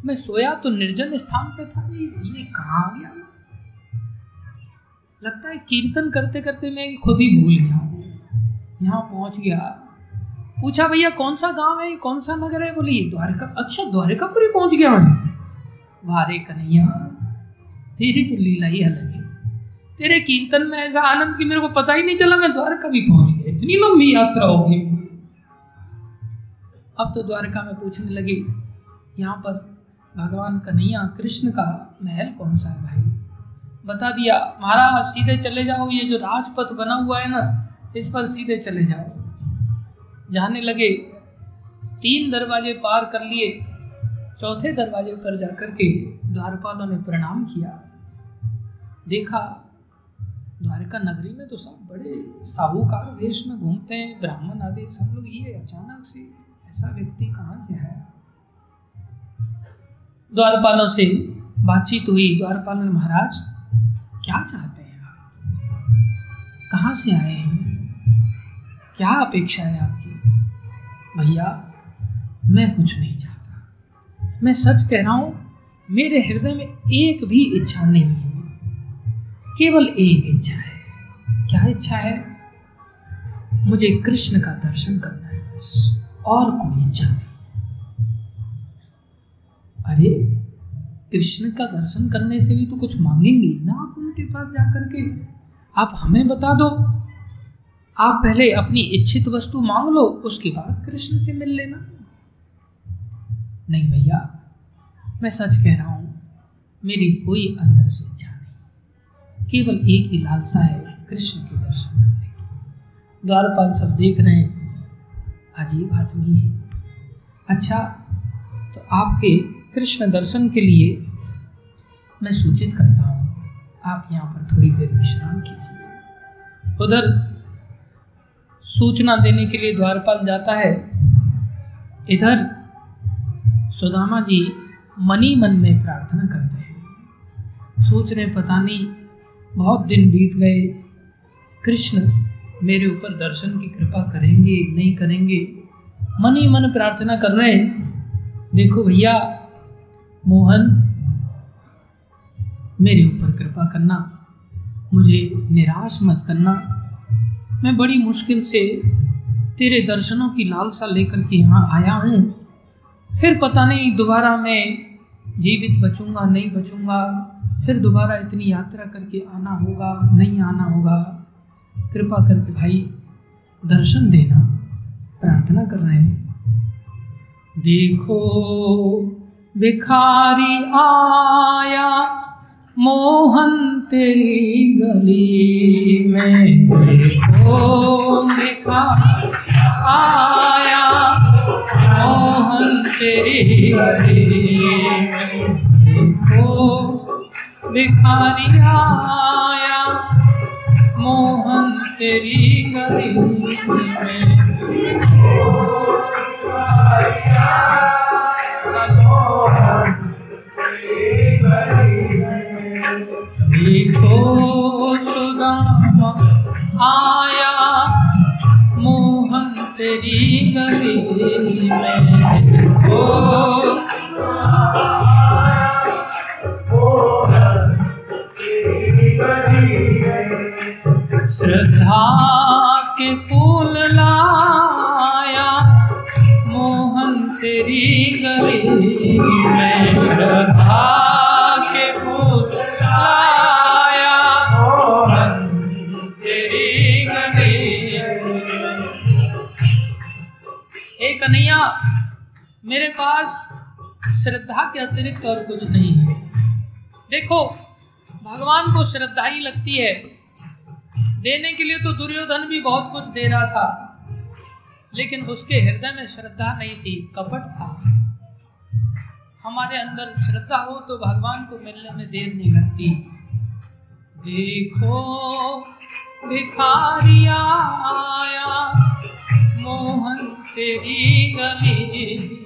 मैं सोया तो निर्जन स्थान पे था। ये कहाँ गया? लगता है कीर्तन करते करते मैं खुद ही भूल गया यहाँ पहुँच गया। पूछा, भैया, कौन सा गाँव है? कौन सा नगर है? बोली द्वारका अच्छा द्वारकापुरी पहुँच गया मैं। वारे कन्हैया, तेरी तो लीला ही अलग है। तेरे कीर्तन में ऐसा आनंद कि मेरे को पता ही नहीं चला मैं द्वारका भी पहुँच गया। इतनी लंबी यात्रा होगी अब तो द्वारका में पूछने लगे, यहाँ पर भगवान कन्हैया, कृष्ण का महल कौन सा है भाई? बता दिया, महाराज सीधे चले जाओ, ये जो राजपथ बना हुआ है ना, इस पर सीधे चले जाओ। जाने लगे, तीन दरवाजे पार कर लिए, चौथे दरवाजे पर जाकर के द्वारपालों ने प्रणाम किया। देखा, द्वारका नगरी में तो सब बड़े साहूकार वेश में घूमते हैं, ब्राह्मण आदि, सब लोग, ये अचानक से ऐसा व्यक्ति कहाँ से है द्वारपालों से बातचीत हुई। द्वारपाल महाराज क्या चाहते हैं आप? कहाँ से आए हैं? क्या अपेक्षा है आपकी? भैया, मैं कुछ नहीं चाहता। मैं सच कह रहा हूँ, मेरे हृदय में एक भी इच्छा नहीं है। केवल एक इच्छा है। क्या इच्छा है? मुझे कृष्ण का दर्शन करना है बस, और कोई इच्छा नहीं। अरे कृष्ण का दर्शन करने से भी तो कुछ मांगेंगे ना आप उनके पास जाकर के। आप हमें बता दो। आप पहले अपनी इच्छित वस्तु मांग लो, उसके बाद कृष्ण से मिल लेना। नहीं भैया, मैं सच कह रहा हूँ, मेरी कोई अंदर से इच्छा नहीं। केवल एक ही लालसा है कृष्ण के दर्शन करने की। द्वारपाल सब देख रहे हैं, अजीब आदमी है। अच्छा तो आपके कृष्ण दर्शन के लिए मैं सूचित करता हूँ, आप यहाँ पर थोड़ी देर विश्राम कीजिए। उधर सूचना देने के लिए द्वारपाल जाता है। इधर सुदामा जी मनी मन में प्रार्थना करते हैं। सोच रहे पता नहीं बहुत दिन बीत गए। कृष्ण मेरे ऊपर दर्शन की कृपा करेंगे, नहीं करेंगे? मन मन प्रार्थना कर रहे हैं। देखो भैया, मोहन मेरे ऊपर कृपा करना। मुझे निराश मत करना। मैं बड़ी मुश्किल से तेरे दर्शनों की लालसा लेकर के यहाँ आया हूँ। फिर पता नहीं दोबारा मैं जीवित बचूँगा, नहीं बचूँगा। फिर दोबारा इतनी यात्रा करके आना होगा, नहीं आना होगा। कृपा करके भाई, दर्शन देना, प्रार्थना कर रहे हैं। देखो, भिखारी आया। मोहन तेरी गली में देखो भिखारी आया। मोहन तेरी गली में भिखारी आया। मोहन तेरी गली में देखो। सुदामा आया मोहन तेरी गली में। देखो श्रद्धा के फूल लाया मोहन तेरी गली में। श्रद्धा मेरे पास श्रद्धा के अतिरिक्त और कुछ नहीं है। देखो, भगवान को श्रद्धा ही लगती है। देने के लिए तो दुर्योधन भी बहुत कुछ दे रहा था, लेकिन उसके हृदय में श्रद्धा नहीं थी, कपट था। हमारे अंदर श्रद्धा हो तो भगवान को मिलने में देर नहीं लगती। देखो भिखारिया आया, मोहन तेरी गली।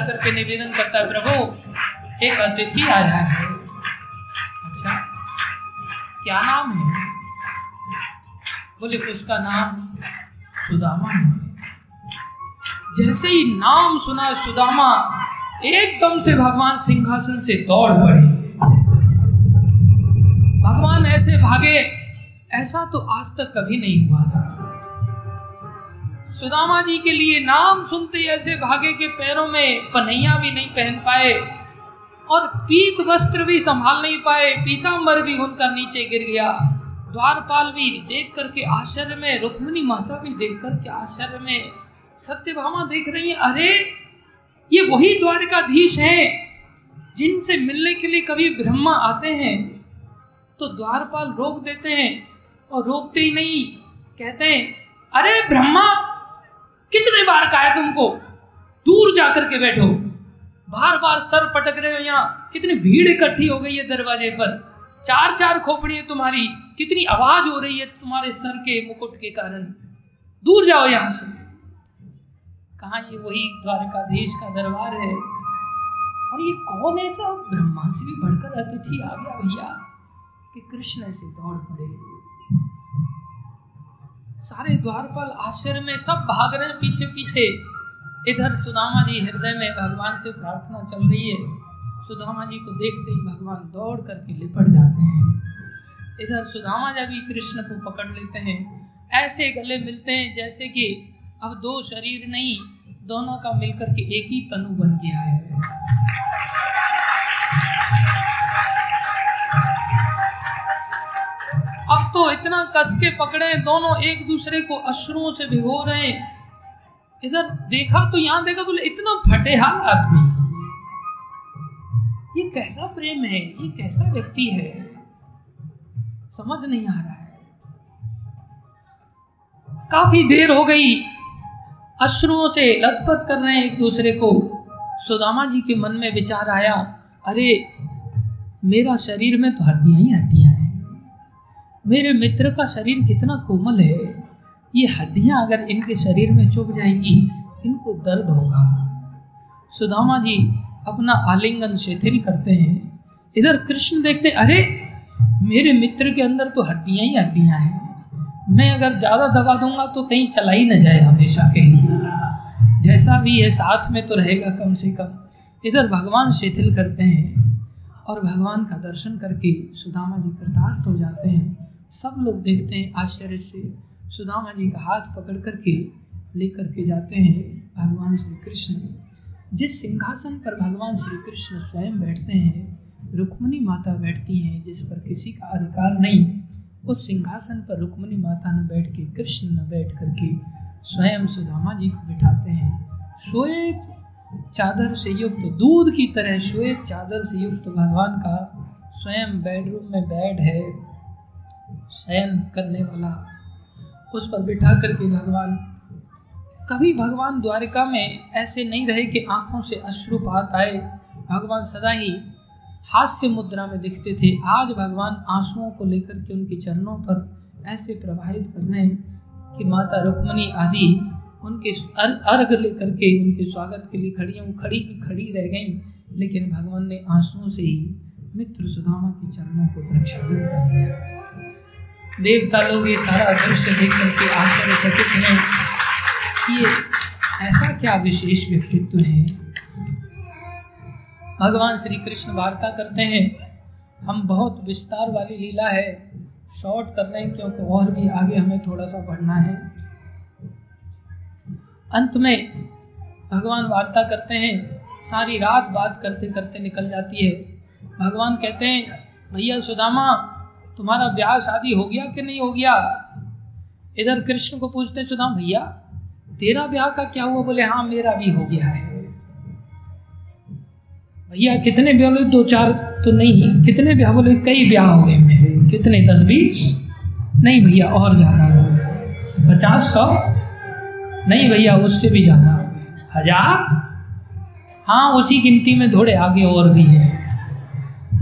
जाकर के निवेदन करता है, प्रभु, एक अतिथि आया है। अच्छा क्या नाम है? बोले, उसका नाम सुदामा है। जैसे ही नाम सुना, सुदामा एकदम से भगवान सिंहासन से दौड़ पड़े। भगवान ऐसे भागे, ऐसा तो आज तक कभी नहीं हुआ था। सुदामा जी के लिए नाम सुनते ऐसे भागे के पैरों में पनैया भी नहीं पहन पाए और पीत वस्त्र भी संभाल नहीं पाए। पीताम्बर भी उनका नीचे गिर गया। द्वारपाल भी देख करके आश्चर्य में, रुक्मिणी माता भी देख करके आश्चर्य में सत्यभामा देख रही है, अरे, ये वही द्वारकाधीश हैं जिनसे मिलने के लिए कभी ब्रह्मा आते हैं? तो द्वारपाल रोक देते हैं और रोकते ही नहीं, कहते हैं, अरे ब्रह्मा कितने बार कहा तुमको? दूर जाकर के बैठो। बार बार सर पटक रहे हो यहाँ। कितनी भीड़ इकट्ठी हो गई है दरवाजे पर। चार चार खोपड़ी है तुम्हारी। कितनी आवाज़ हो रही है तुम्हारे सर के मुकुट के कारण। दूर जाओ यहाँ से। कहा ये वही द्वारकाधीश का दरबार है? और ये कौन ऐसा? ब्रह्मा से भी बढ़कर अतिथि आ गया भैया। कि कृष्ण ऐसे दौड़ पड़े। सारे द्वारपाल आश्चर्य में सब भाग रहे हैं पीछे पीछे। इधर सुदामा जी हृदय में भगवान से प्रार्थना चल रही है। सुदामा जी को देखते ही भगवान दौड़ करके लिपट जाते हैं। इधर सुदामा जी भी कृष्ण को पकड़ लेते हैं। ऐसे गले मिलते हैं जैसे कि अब दो शरीर नहीं, दोनों का मिलकर के एक ही तनु बन गया है। तो इतना कस के पकड़े, दोनों एक दूसरे को अश्रुओं से भिगो रहे हैं। इधर देखा तो यहाँ देखा बोले, इतना फटेहाल आदमी ये कैसा प्रेम है? ये कैसा व्यक्ति है? समझ नहीं आ रहा है। काफ़ी देर हो गई। अश्रुओं से लथपथ कर रहे हैं एक दूसरे को। सुदामा जी के मन में विचार आया, अरे, मेरा शरीर में तो हड्डियाँ ही हड्डियाँ मेरे मित्र का शरीर कितना कोमल है। ये हड्डियाँ अगर इनके शरीर में चुभ जाएँगी, इनको दर्द होगा। सुदामा जी अपना आलिंगन शिथिल करते हैं। इधर कृष्ण देखते, अरे, मेरे मित्र के अंदर तो हड्डियाँ ही हड्डियाँ हैं। मैं अगर ज़्यादा दबा दूँगा तो कहीं चला ही ना जाए हमेशा के लिए। जैसा भी है, साथ में तो रहेगा कम से कम। इधर भगवान शिथिल करते हैं और भगवान का दर्शन करके सुदामा जी कृतार्थ हो जाते हैं। सब लोग देखते हैं, आश्चर्य से सुदामा जी का हाथ पकड़ करके लेकर के जाते हैं भगवान श्री कृष्ण जिस सिंहासन पर भगवान श्री कृष्ण स्वयं बैठते हैं, रुक्मणी माता बैठती हैं, जिस पर किसी का अधिकार नहीं, उस सिंहासन पर रुक्मणी माता न बैठ के, कृष्ण न बैठ करके स्वयं सुदामा जी को बिठाते हैं। श्वेत चादर से युक्त दूध की तरह श्वेत चादर से युक्त भगवान का स्वयं बेडरूम में बेड है। शयन करने वाला, उस पर बिठा करके भगवान, कभी भगवान द्वारिका में ऐसे नहीं रहे कि आँखों से अश्रुपात आए। भगवान सदा ही हास्य मुद्रा में दिखते थे। आज भगवान आंसुओं को लेकर के उनके चरणों पर ऐसे प्रवाहित कर रहे हैं कि माता रुक्मणी आदि उनके अर्घ लेकर के उनके स्वागत के लिए खड़ी हूँ खड़ी खड़ी रह गई। लेकिन भगवान ने आंसुओं से ही मित्र सुदामा के चरणों को प्रक्षालित कर दिया। देवता लोग ये सारा दृश्य देख करके आश्चर्यचकित हैं कि ये ऐसा क्या विशेष व्यक्तित्व है। भगवान श्री कृष्ण वार्ता करते हैं, हम बहुत विस्तार वाली लीला है, शॉर्ट कर हैं क्योंकि और भी आगे हमें थोड़ा सा पढ़ना है। अंत में भगवान वार्ता करते हैं, सारी रात बात करते करते निकल जाती है। भगवान कहते हैं, भैया सुदामा तुम्हारा ब्याह शादी हो गया कि नहीं हो गया? इधर कृष्ण को पूछते सुदाम भैया, तेरा ब्याह का क्या हुआ? बोले हाँ मेरा भी हो गया है। भैया, कितने ब्याह? बोले दो चार तो नहीं, कितने ब्याह? बोले, कई ब्याह हो गए मेरे। कितने? दस, बीस? नहीं भैया, और ज़्यादा हो गए। पचास, सौ? नहीं भैया, उससे भी ज़्यादा हज़ार? हाँ उसी गिनती में थोड़े आगे और भी है।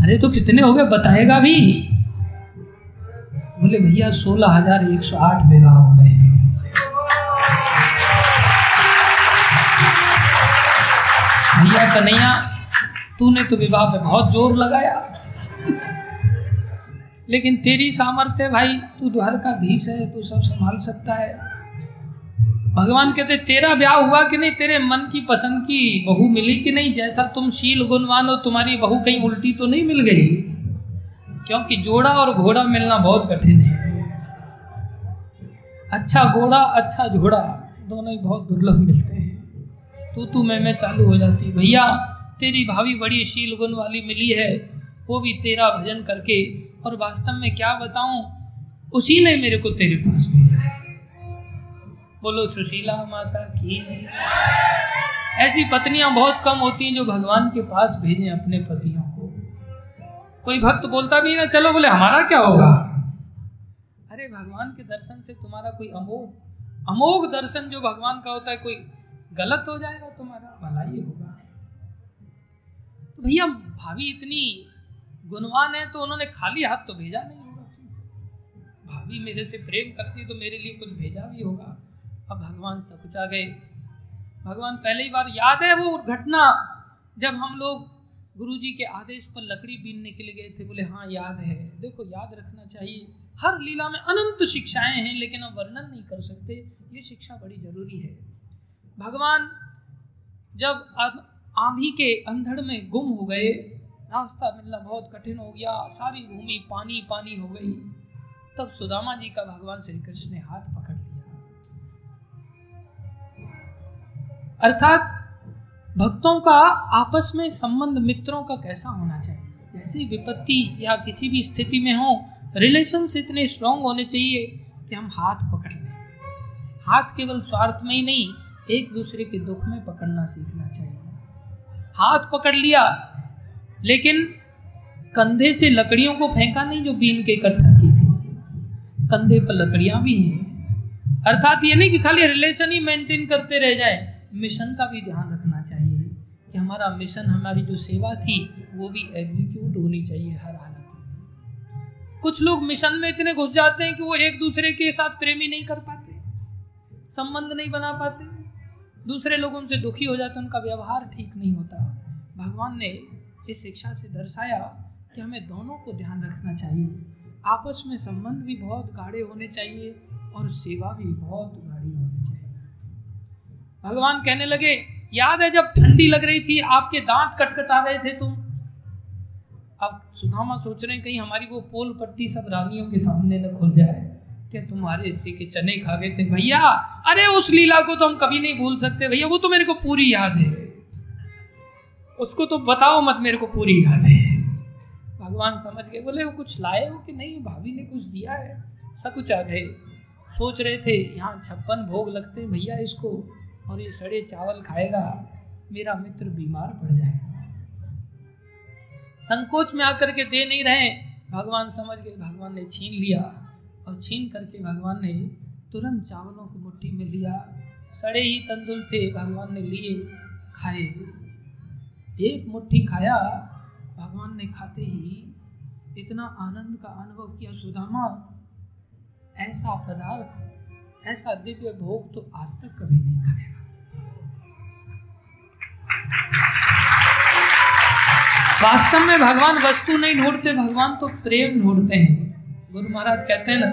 अरे तो कितने हो गए? बताएगा भी। बोले, भैया, सोलह हज़ार एक सौ आठ विवाह हो गए भैया कन्हैया, तूने तो विवाह पे बहुत ज़ोर लगाया। लेकिन तेरी सामर्थ्य भाई, तू द्वारकाधीश है, तू सब संभाल सकता है। भगवान कहते, तेरा ब्याह हुआ कि नहीं? तेरे मन की पसंद की बहू मिली कि नहीं? जैसा तुम शील गुणवान हो, तुम्हारी बहू कहीं उल्टी तो नहीं मिल गई? क्योंकि जोड़ा और घोड़ा मिलना बहुत कठिन है। अच्छा घोड़ा अच्छा झोड़ा दोनों ही बहुत दुर्लभ मिलते हैं। तू तू मैं मैं चालू हो जाती। भैया, तेरी भाभी बड़ी शील गुण वाली मिली है, वो भी तेरा भजन करके। और वास्तव में क्या बताऊँ, उसी ने मेरे को तेरे पास भेजा है। बोलो, सुशीला माता की। ऐसी पत्नियाँ बहुत कम होती हैं जो भगवान के पास भेजें अपने पतियों कोई भक्त बोलता भी ना, चलो बोले, हमारा क्या होगा? अरे भगवान के दर्शन से तुम्हारा कोई अमोघ अमोघ दर्शन जो भगवान का होता है, कोई गलत हो जाएगा तुम्हारा, भला ही होगा। तो भैया, भाभी इतनी गुणवान है तो उन्होंने खाली हाथ तो भेजा नहीं होगा। भाभी मेरे से प्रेम करती तो मेरे लिए कुछ भेजा भी होगा। अब भगवान सकुचा गए। भगवान पहली बार याद है वो घटना, जब हम लोग गुरु जी के आदेश पर लकड़ी बीनने के लिए गए थे, बोले हाँ याद है। देखो, याद रखना चाहिए। हर लीला में अनंत शिक्षाएँ हैं, लेकिन हम वर्णन नहीं कर सकते। ये शिक्षा बड़ी ज़रूरी है। भगवान जब आंधी के अंधड़ में गुम हो गए रास्ता मिलना बहुत कठिन हो गया, सारी भूमि पानी पानी हो गई, तब सुदामा जी का भगवान श्री कृष्ण ने हाथ पकड़ लिया। अर्थात भक्तों का आपस में संबंध मित्रों का कैसा होना चाहिए? जैसी विपत्ति या किसी भी स्थिति में हो रिलेशन इतने स्ट्रांग होने चाहिए कि हम हाथ पकड़ लें। हाथ केवल स्वार्थ में ही नहीं, एक दूसरे के दुख में पकड़ना सीखना चाहिए। हाथ पकड़ लिया, लेकिन कंधे से लकड़ियों को फेंका नहीं जो बीन के इकट्ठा की थी। कंधे पर लकड़ियाँ भी हैं। अर्थात ये नहीं कि खाली रिलेशन ही मेंटेन करते रह जाए। मिशन का भी ध्यान रखना चाहिए कि हमारा मिशन, हमारी जो सेवा थी, वो भी एग्जीक्यूट होनी चाहिए हर हालत में। कुछ लोग मिशन में इतने घुस जाते हैं कि वो एक दूसरे के साथ प्रेमी नहीं कर पाते, संबंध नहीं बना पाते। दूसरे लोग उनसे दुखी हो जाते उनका व्यवहार ठीक नहीं होता। भगवान ने इस शिक्षा से दर्शाया कि हमें दोनों को ध्यान रखना चाहिए। आपस में संबंध भी बहुत गाढ़े होने चाहिए और सेवा भी बहुत भगवान कहने लगे, याद है जब ठंडी लग रही थी, आपके दांत कटकटा रहे थे तुम? अब सुदामा सोच रहे हैं, कहीं हमारी वो पोल पट्टी सब रानियों के सामने न खुल जाए। क्या तुम्हारे हिस्से के चने खा गए थे? भैया, अरे उस लीला को तो हम कभी नहीं भूल सकते। भैया, वो तो मेरे को पूरी याद है। उसको तो बताओ मत, मेरे को पूरी याद है। भगवान समझ गए, बोले, वो कुछ लाए हो कि नहीं? भाभी ने कुछ दिया है। सब कुछ आ गए। सोच रहे थे, यहाँ छप्पन भोग लगते भैया इसको। और ये सड़े चावल खाएगा, मेरा मित्र बीमार पड़ जाएगा। संकोच में आकर के दे नहीं रहे, भगवान समझ गए, भगवान ने छीन लिया और छीन करके भगवान ने तुरंत चावलों को मुट्ठी में लिया। सड़े ही तंदुल थे, भगवान ने लिए, खाए। एक मुट्ठी खाया, भगवान ने खाते ही इतना आनंद का अनुभव किया, सुदामा, ऐसा पदार्थ, ऐसा दिव्य भोग तो आज तक कभी नहीं खाया। वास्तव में भगवान वस्तु नहीं ढूंढते, भगवान तो प्रेम ढूंढते हैं। गुरु महाराज कहते हैं ना,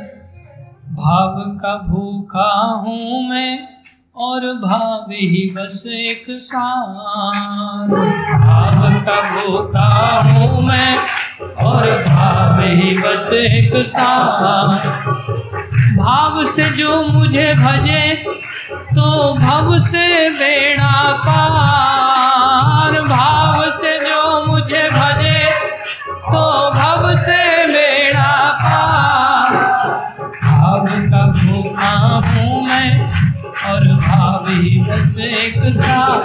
भाव का भूखा हूँ मैं, और भाव ही बस एक सार। भाव का भूखा हूँ मैं, और भाव ही बस एक सार। भाव से जो मुझे भजे तो भव से बेड़ा पार, भाव से जो मुझे भजे तो भव से बेड़ा पार। भाव का भूखा हूँ मैं, और भाव ही बस एक भाव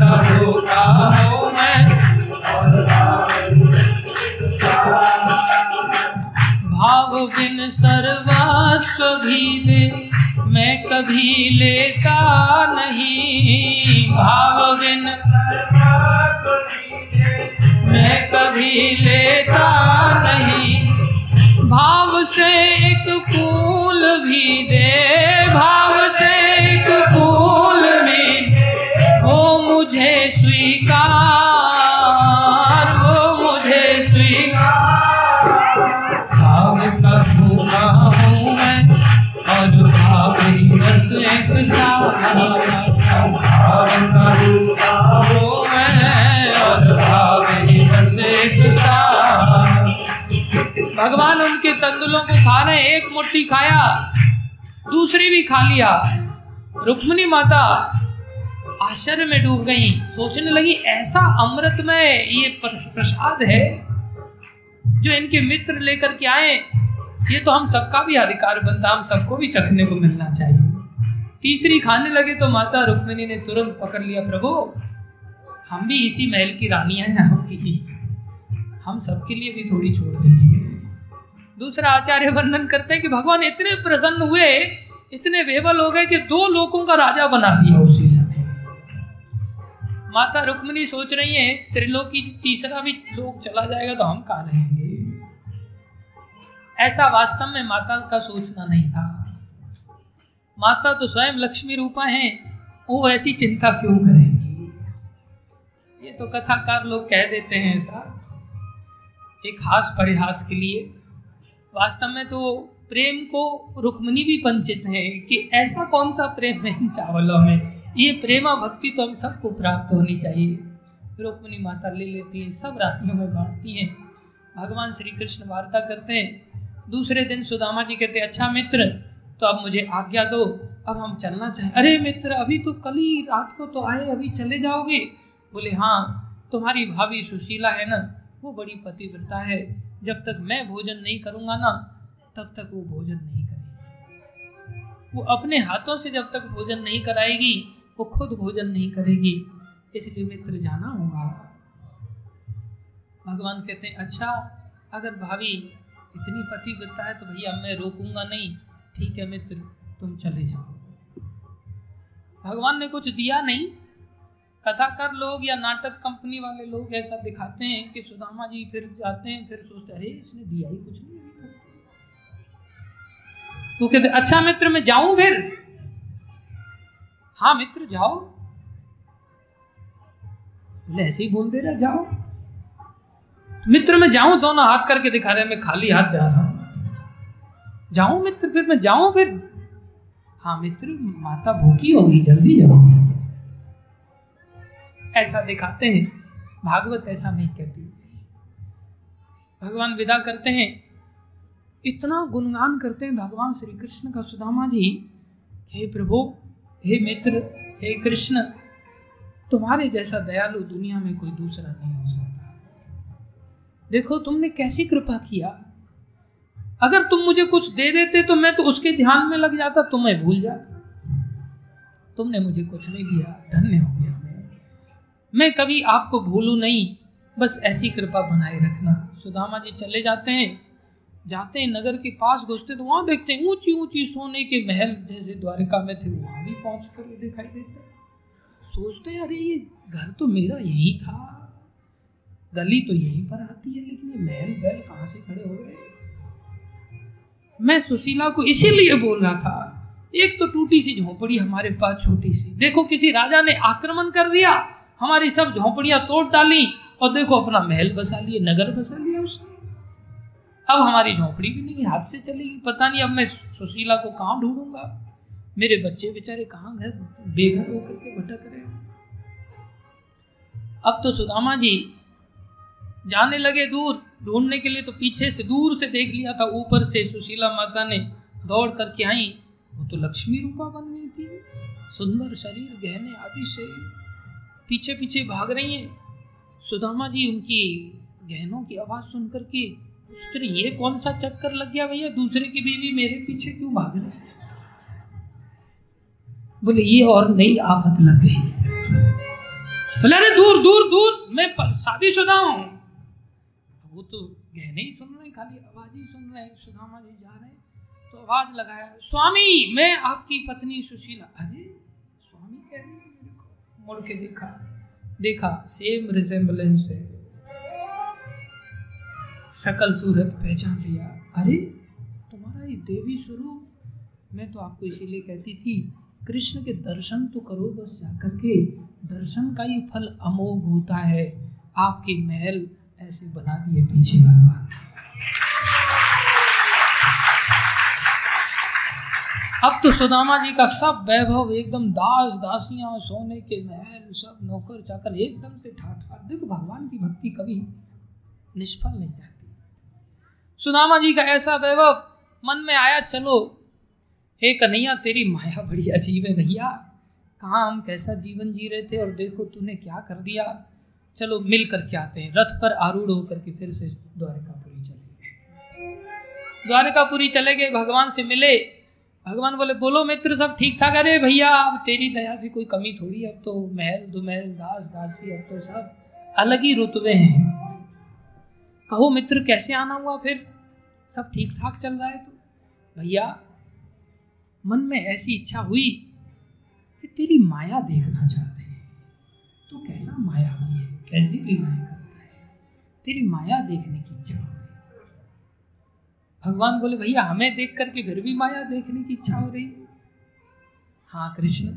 का भूखा हूँ मैं और भाव बिन सर्वस्व भी दे मैं कभी लेता नहीं। भाव बिन मैं कभी लेता नहीं। भाव से एक फूल भी दे, भाव से तंदुलों को खा रहे, एक मुट्ठी खाया, दूसरी भी खा लिया। रुक्मणी माता आश्चर्य में डूब गई। सोचने लगी, ऐसा अमृतमय ये प्रसाद है जो इनके मित्र लेकर के आए। ये तो हम सबका भी अधिकार बनता, हम सबको भी चखने को मिलना चाहिए। तीसरी खाने लगे तो माता रुक्मिणी ने तुरंत पकड़ लिया, प्रभु, हम भी इसी महल की रानियाँ हैं, आपकी हम सबके लिए भी थोड़ी छोड़ दीजिए। दूसरा आचार्य वर्णन करते हैं कि भगवान इतने प्रसन्न हुए, इतने बेबल हो गए कि दो लोगों का राजा बना दिया उसी समय। माता रुक्मणी सोच रही है, त्रिलोकी तीसरा भी लोग चला जाएगा तो हम कहा रहेंगे? ऐसा वास्तव में माता का सोचना नहीं था। माता तो स्वयं लक्ष्मी रूपा हैं, वो ऐसी चिंता क्यों करेंगी? ये तो कथाकार लोग कह देते हैं ऐसा। एक हास परिहास के लिए वास्तव में तो प्रेम को रुक्मणी भी पंचित है कि ऐसा कौन सा प्रेम है इन चावलों में? ये प्रेमा भक्ति तो हम सबको प्राप्त होनी चाहिए। रुक्मणी माता ले लेती है, सब रातियों में बांटती हैं। भगवान श्री कृष्ण वार्ता करते हैं। दूसरे दिन सुदामा जी कहते अच्छा मित्र तो अब मुझे आज्ञा दो, अब हम चलना चाहें अरे मित्र, अभी तो कल ही रात को तो आए, अभी चले जाओगे? बोले हाँ तुम्हारी भाभी सुशीला है ना, वो बड़ी पतिव्रता है। जब तक मैं भोजन नहीं करूँगा ना, तब तक वो भोजन नहीं करेगी। वो अपने हाथों से जब तक भोजन नहीं कराएगी, वो खुद भोजन नहीं करेगी। इसलिए मित्र जाना होगा। भगवान कहते हैं अच्छा अगर भाभी इतनी पतिव्रता है तो भैया मैं रोकूँगा नहीं। ठीक है मित्र, तुम चले जाओ। भगवान ने कुछ दिया नहीं। कथाकार लोग या नाटक कंपनी वाले लोग ऐसा दिखाते हैं कि सुदामा जी फिर जाते हैं, फिर सोचते अरे, इसने दिया ही कुछ नहीं तो कहते अच्छा मित्र, मैं जाऊँ फिर? हाँ मित्र, जाओ। बोले, ऐसे ही बोल दे रहा जाओ। मित्र, मैं जाऊँ? दोनों हाथ करके दिखा रहे मैं खाली हाथ जा रहा हूँ। जाऊँ, मित्र, फिर मैं जाऊँ फिर? हाँ मित्र, माता भूखी होगी, जल्दी जाओ। ऐसा दिखाते हैं। भागवत ऐसा नहीं कहती। भगवान विदा करते हैं। इतना गुणगान करते हैं भगवान श्री कृष्ण का सुदामा जी। हे प्रभु, हे मित्र, हे कृष्ण, तुम्हारे जैसा दयालु दुनिया में कोई दूसरा नहीं हो सकता। देखो, तुमने कैसी कृपा किया। अगर तुम मुझे कुछ दे देते तो मैं तो उसके ध्यान में लग जाता तुम्हें भूल जाता। तुमने मुझे कुछ नहीं दिया धन्य हो गया। मैं कभी आपको भूलू नहीं। बस ऐसी कृपा बनाए रखना। सुदामा जी चले जाते हैं। जाते हैं नगर के पास, घुसते तो वहाँ देखते हैं ऊँची ऊँची सोने के महल जैसे द्वारिका में थे। वहाँ भी पहुँच कर दिखाई देते हैं। सोचते हैं, अरे, ये घर तो मेरा यही था। गली तो यहीं पर आती है, लेकिन ये महल बैल कहाँ से खड़े हो गए? मैं सुशीला को इसीलिए बोल रहा था, एक तो टूटी सी झोपड़ी हमारे पास, छोटी सी। देखो, किसी राजा ने आक्रमण कर दिया। हमारी सब झोपड़ियाँ तोड़ डाली और देखो अपना महल बसा लिए, नगर बसा लिया उसने अब हमारी झोपड़ी भी नहीं, हाथ से चलेगी पता नहीं अब मैं सुशीला को कहाँ ढूंढूँगा? मेरे बच्चे बेचारे कहाँ घर बेघर होकर के भटक रहे अब तो सुदामा जी जाने लगे दूर। ढूँढने के लिए तो पीछे से दूर से देख लिया था। ऊपर से सुशीला माता ने दौड़ करके आई। वो तो लक्ष्मी रूपा बन गई थी। सुंदर शरीर, गहने आदि से पीछे पीछे भाग रही हैं। सुदामा जी, उनकी गहनों की आवाज़ सुन करके सोच ये कौन सा चक्कर लग गया भैया? दूसरे की बीवी मेरे पीछे क्यों भाग रहे बोले, ये और नई आफत लग गई। बोले, अरे दूर दूर दूर, मैं शादीशुदा हूँ। वो तो गहने ही सुन रहे खाली आवाज़ ही सुन रहे सुदामा जी जा रहे तो आवाज़ लगाया, स्वामी, मैं आपकी पत्नी सुशीला। अरे स्वामी कह रही है मेरे को मुड़ के देखा। देखा सेम रिजेम्बलेंस है। सकल सूरत पहचान लिया। अरे, तुम्हारा ये देवी स्वरूप, मैं तो आपको इसीलिए कहती थी, कृष्ण के दर्शन तो करो बस जाकर के। दर्शन का ही फल अमोघ होता है। आपके महल ऐसे बना दिए पीछे भगवान। अब तो सुदामा जी का सब वैभव एकदम दास दासियाँ, सोने के महल, सब नौकर चाकर एकदम से ठाठ ठाठ देखो, भगवान की भक्ति कभी निष्फल नहीं जाती। सुदामा जी का ऐसा वैभव मन में आया, चलो, हे कन्हैया, तेरी माया बड़ी अजीब है भैया। कहाँ हम कैसा जीवन जी रहे थे और देखो, तूने क्या कर दिया। चलो मिल करके आते हैं। रथ पर आरूढ़ होकर के फिर से द्वारिकापुरी चले गए। द्वारिकापुरी चले गए, भगवान से मिले। भगवान बोले, बोलो मित्र, सब ठीक ठाक? अरे भैया, अब तेरी दया से कोई कमी थोड़ी, अब तो महल दुमहल, दास दासी, अब तो सब अलग ही रुतबे हैं। कहो मित्र, कैसे आना हुआ फिर? सब ठीक ठाक चल रहा है तो? भैया, मन में ऐसी इच्छा हुई कि तेरी माया देखना चाहते हैं। तो कैसा माया हुई है? कैसी लीलाएँ करता है? तेरी माया देखने की इच्छा। भगवान बोले, भैया, हमें देख करके फिर भी माया देखने की इच्छा हो रही है? कृष्ण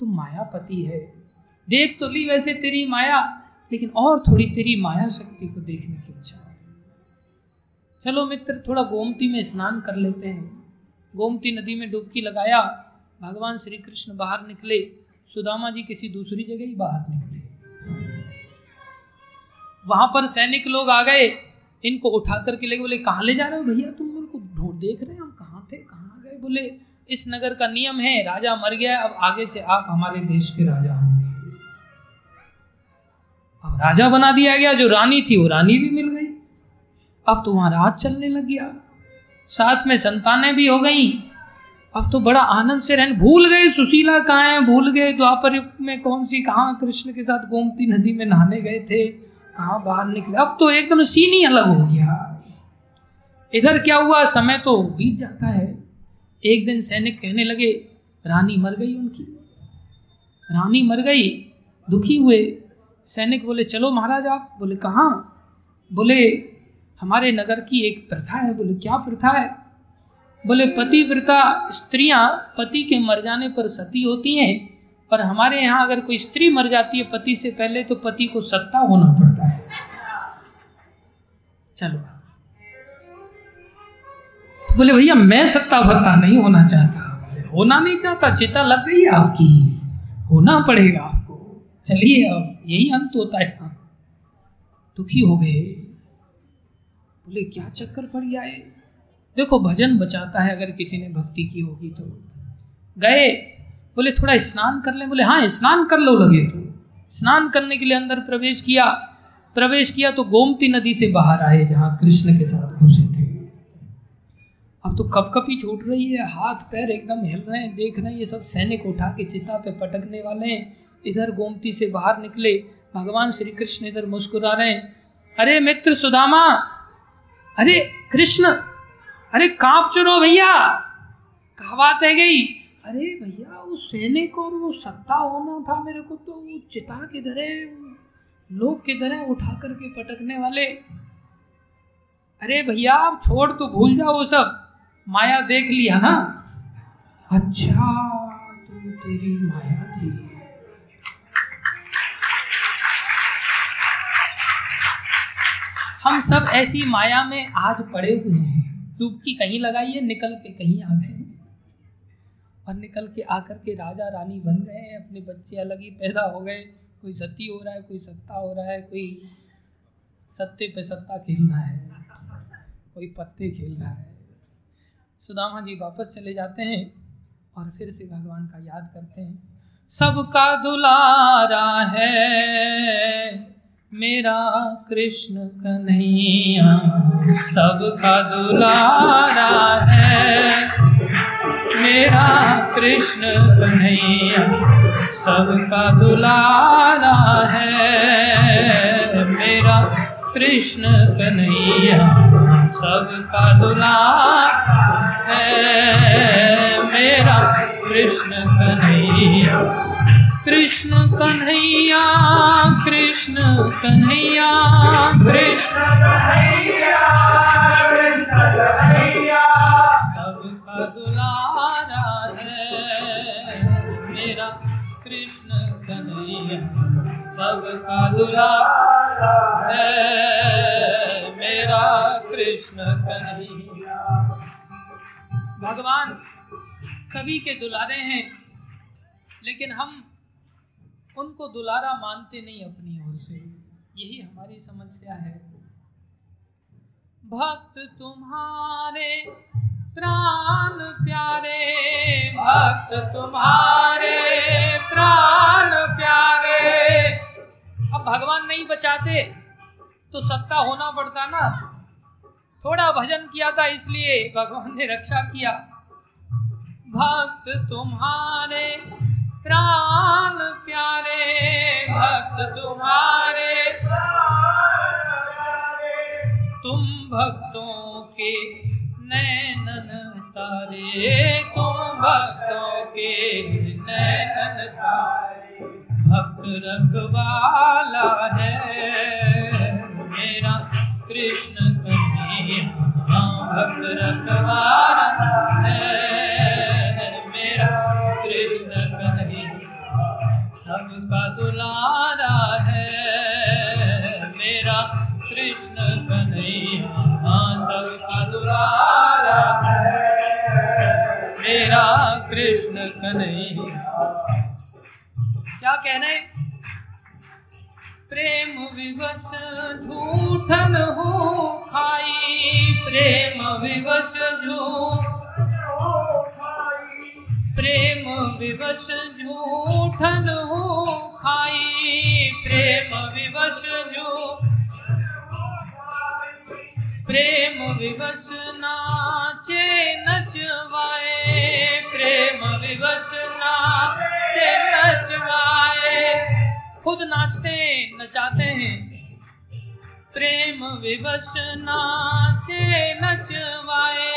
तुम मायापति है। देख तो ली वैसे तेरी माया, लेकिन और थोड़ी तेरी माया शक्ति को देखने की इच्छा चलो मित्र, थोड़ा गोमती में स्नान कर लेते हैं। गोमती नदी में डुबकी लगाया, भगवान श्री कृष्ण बाहर निकले। सुदामा जी किसी दूसरी जगह ही बाहर निकले। वहाँ पर सैनिक लोग आ गए। इनको उठा करके ले बोले, कहाँ ले जा रहे हो भैया तुम मेरे को ढूंढ देख रहे हैं, हम कहाँ थे, कहाँ गए? बोले, इस नगर का नियम है, राजा मर गया, अब आगे से आप हमारे देश के राजा होंगे। अब राजा बना दिया गया, जो रानी थी, वो रानी भी मिल गई। अब तो वहाँ राज चलने लग गया। साथ में संतानें भी हो गई। अब तो बड़ा आनंद से रहने, भूल गए, सुशीला कहाँ है, भूल गए द्वापर युग में कौन सी, कहाँ कृष्ण के साथ गोमती नदी में नहाने गए थे। कहा बाहर निकले? अब तो एकदम सीन ही अलग हो गया। इधर क्या हुआ? समय तो बीत जाता है। एक दिन सैनिक कहने लगे, रानी मर गई उनकी। रानी मर गई, दुखी हुए। सैनिक बोले, चलो महाराज, आप बोले, कहाँ? बोले, हमारे नगर की एक प्रथा है। बोले, क्या प्रथा है? बोले पतिव्रता स्त्रियाँ पति के मर जाने पर सती होती हैं। पर हमारे यहाँ अगर कोई स्त्री मर जाती है पति से पहले तो पति को सत्ता होना पड़ता है। चलो। तो बोले, भैया, मैं सत्ता भत्ता नहीं होना चाहता। होना नहीं चाहता, चिता लग गई आपकी। होना पड़ेगा आपको। चलिए, अब यही अंत होता है हाँ दुखी हो गए। बोले, क्या चक्कर पड़ गया है? देखो, भजन बचाता है अगर किसी ने भक्ति की होगी तो। गए। बोले, थोड़ा स्नान कर ले। बोले हाँ स्नान कर लो लगे तो। स्नान करने के लिए अंदर प्रवेश किया। प्रवेश किया तो गोमती नदी से बाहर आए, जहाँ कृष्ण के साथ घुसे थे। अब तो कप कपी छूट रही है, हाथ पैर एकदम हिल रहे हैं, देख रहे हैं, ये सब सैनिक उठा के चिता पे पटकने वाले हैं। इधर गोमती से बाहर निकले, भगवान श्री कृष्ण इधर मुस्कुरा रहे हैं। अरे मित्र सुदामा, अरे कृष्ण, अरे काँप चुरो भैया कहा बात है गई? अरे भैया वो सैनिक और वो सत्ता होना था मेरे को तो वो चिता किधर है लोग किधर है उठा करके पटकने वाले। अरे भैया, आप छोड़ तो भूल जाओ सब। माया देख लिया ना? अच्छा तो तेरी माया थी। हम सब ऐसी माया में आज पड़े हुए हैं। डुबकी कहीं लगाइए, निकल के कहीं आ गए। और निकल के आकर के राजा रानी बन गए हैं, अपने बच्चे अलग ही पैदा हो गए। कोई सती हो रहा है, कोई सत्ता हो रहा है, कोई सत्ते पे सत्ता खेल रहा है, कोई पत्ते खेल रहा है। सुदामा जी वापस चले जाते हैं और फिर से भगवान का याद करते हैं। सबका दुलारा है, मेरा कृष्ण कन्हैया। सबका दुलारा है। मेरा कृष्ण कन्हैया सबका दुलारा है। मेरा कृष्ण कन्हैया सबका दुलारा है। मेरा कृष्ण कन्हैया कृष्ण कन्हैया कृष्ण कन्हैया कृष्ण कन्हैया कृष्ण कन्हैया सबका दुलारा है, मेरा कृष्ण कन्हैया। भगवान सभी के दुलारे हैं, लेकिन हम उनको दुलारा मानते नहीं अपनी ओर से। यही हमारी समस्या है। भक्त तुम्हारे प्राण प्यारे, भक्त तुम्हारे प्राण प्यारे अब भगवान नहीं बचाते तो सत्ता होना पड़ता ना। थोड़ा भजन किया था इसलिए भगवान ने रक्षा किया। भक्त तुम्हारे, प्राण प्यारे, भक्त तुम्हारे। तुम भक्तों के नैनन तारे, तुम भक्तों के नैनन तारे। भक्त रखवाला है। मेरा कृष्ण कन्हैया भक्त रखवाला है। मेरा कृष्ण कन्हैया सबका दुलारा है। मेरा कृष्ण कन्हैया सबका दुलारा है। मेरा कृष्ण कन्हैया क्या कहना है? प्रेम विवश झूठन हो खाई। प्रेम विवश प्रेम विवश झूठन हो खाई। प्रेम विवश जो प्रेम विवश नाचे नचवाए, प्रेम विवश नाचे नचवाए। खुद नाचते नचाते हैं। प्रेम विवश नाचे नचवाए,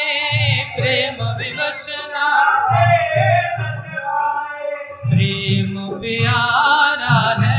प्रेम विवश नाचे प्रेम प्यारा है।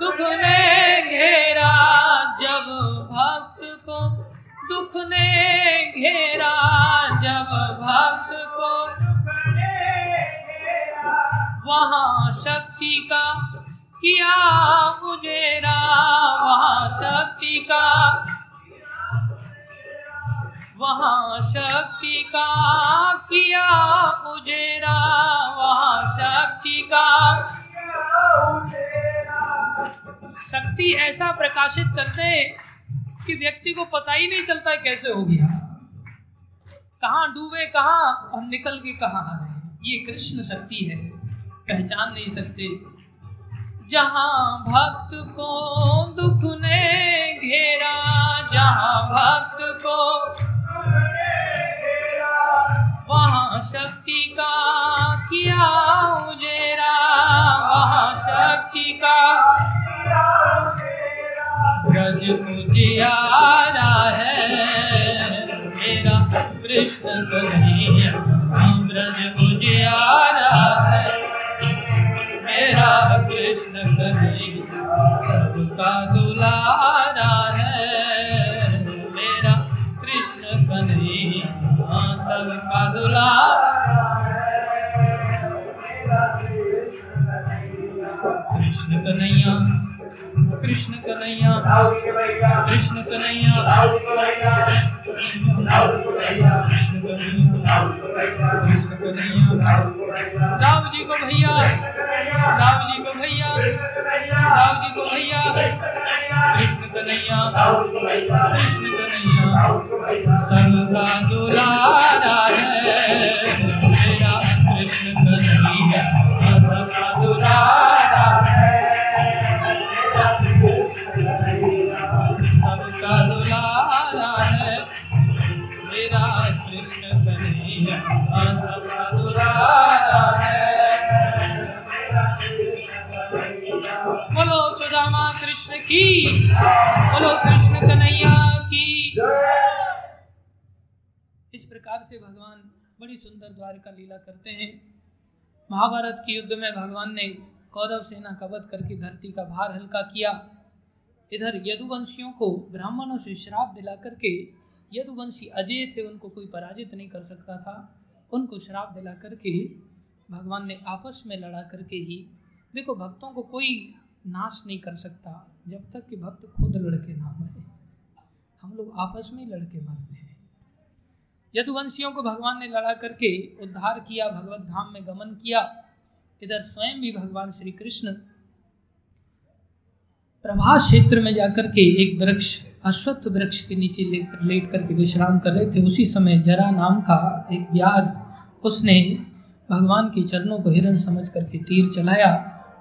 दुख ने घेरा जब भक्त को। दुख ने घेरा जब भक्त को। वहाँ शक्ति का किया उजेरा वहाँ शक्ति का। वहाँ शक्ति का किया उजेरा वहाँ शक्ति का। शक्ति ऐसा प्रकाशित करते कि व्यक्ति को पता ही नहीं चलता है कैसे हो गया। कहाँ डूबे, कहाँ और निकल के कहाँ आ रहे ये कृष्ण शक्ति है, पहचान नहीं सकते। जहाँ भक्त को दुख ने घेरा, जहाँ भक्त को वहाँ शक्ति का किया उजेरा। वहाँ शक्ति का ब्रज उजियारा है। मेरा कृष्ण कन्हैया, ब्रज उजियारा है। मेरा कृष्ण कन्हैया सबका दुलारा है। सबका कृष्ण कन्हैया। कृष्ण कन्हैया कृष्ण कन्हैया राम जी को भैया राम जी को भैया राम जी को भैया, कृष्ण कन्हैया कृष्ण कन्हैया सबका दुलारा है। की। बोलो, कृष्ण कन्हैया की। इस प्रकार से भगवान बड़ी सुंदर द्वारका लीला करते हैं। महाभारत के युद्ध में भगवान ने कौरव सेना का वध करके धरती का भार हल्का किया। इधर यदुवंशियों को ब्राह्मणों से श्राप दिला करके यदुवंशी अजय थे, उनको कोई पराजित नहीं कर सकता था। उनको श्राप दिला करके भगवान ने आपस में लड़ा करके ही। देखो, भक्तों को कोई नाश नहीं कर सकता। जब तक कि भक्त खुद लड़के ना मरे। हम लोग आपस में ही लड़के मरते हैं। यदुवंशियों को भगवान ने लड़ा करके उद्धार किया, भगवत धाम में गमन किया। इधर स्वयं भी भगवान श्री कृष्ण प्रभास क्षेत्र में जाकर के एक वृक्ष, अश्वत्थ वृक्ष के नीचे लेकर लेट करके विश्राम कर रहे थे। उसी समय जरा नाम का एक व्याध, उसने भगवान के चरणों को हिरण समझ करके तीर चलाया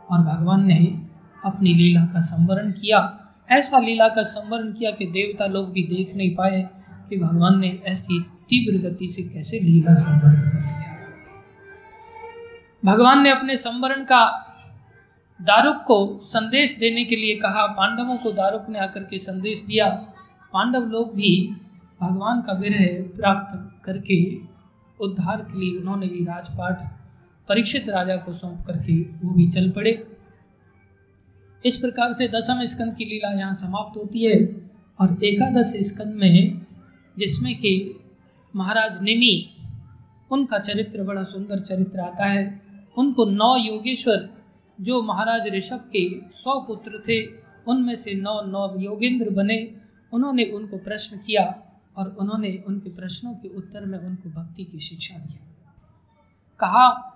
और भगवान ने अपनी लीला का संवरण किया। ऐसा लीला का संवरण किया कि देवता लोग भी देख नहीं पाए कि भगवान ने ऐसी तीव्र गति से कैसे लीला संवरण कर लिया। भगवान ने अपने संवरण का दारुक को संदेश देने के लिए कहा। पांडवों को दारुक ने आकर के संदेश दिया। पांडव लोग भी भगवान का विरह प्राप्त करके उद्धार के लिए उन्होंने भी राजपाठ परीक्षित राजा को सौंप करके वो भी चल पड़े। इस प्रकार से दसम स्कंद की लीला यहाँ समाप्त होती है और एकादश स्कंद में जिसमें कि महाराज निमि, उनका चरित्र बड़ा सुंदर चरित्र आता है। उनको नौ योगेश्वर, जो महाराज ऋषभ के सौ पुत्र थे, उनमें से नौ नौ योगेंद्र बने। उन्होंने उनको प्रश्न किया और उन्होंने उनके प्रश्नों के उत्तर में उनको भक्ति की शिक्षा दी। कहा,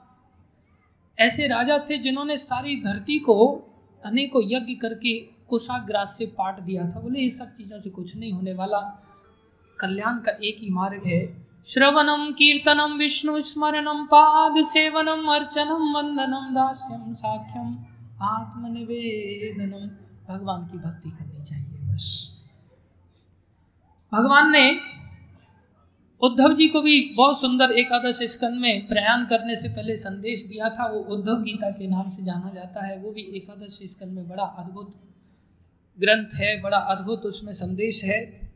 ऐसे राजा थे जिन्होंने सारी धरती को अनेकों यज्ञ करके कुशाग्रास से पाट दिया था। बोले, ये सब चीज़ों से कुछ नहीं होने वाला। कल्याण का एक ही मार्ग है। श्रवणम, कीर्तनम, विष्णु स्मरणम, पाद सेवनम, अर्चनम, वंदनम, दास्यम, साख्यम, आत्मनिवेदनम। भगवान की भक्ति करनी चाहिए बस। भगवान ने उद्धव जी को भी बहुत सुंदर एकादश स्कंद में प्रयाण करने से पहले संदेश दिया था। वो उद्धव गीता के नाम से जाना जाता है। वो भी एकादश स्कंद में बड़ा अद्भुत ग्रंथ है, बड़ा अद्भुत उसमें संदेश है।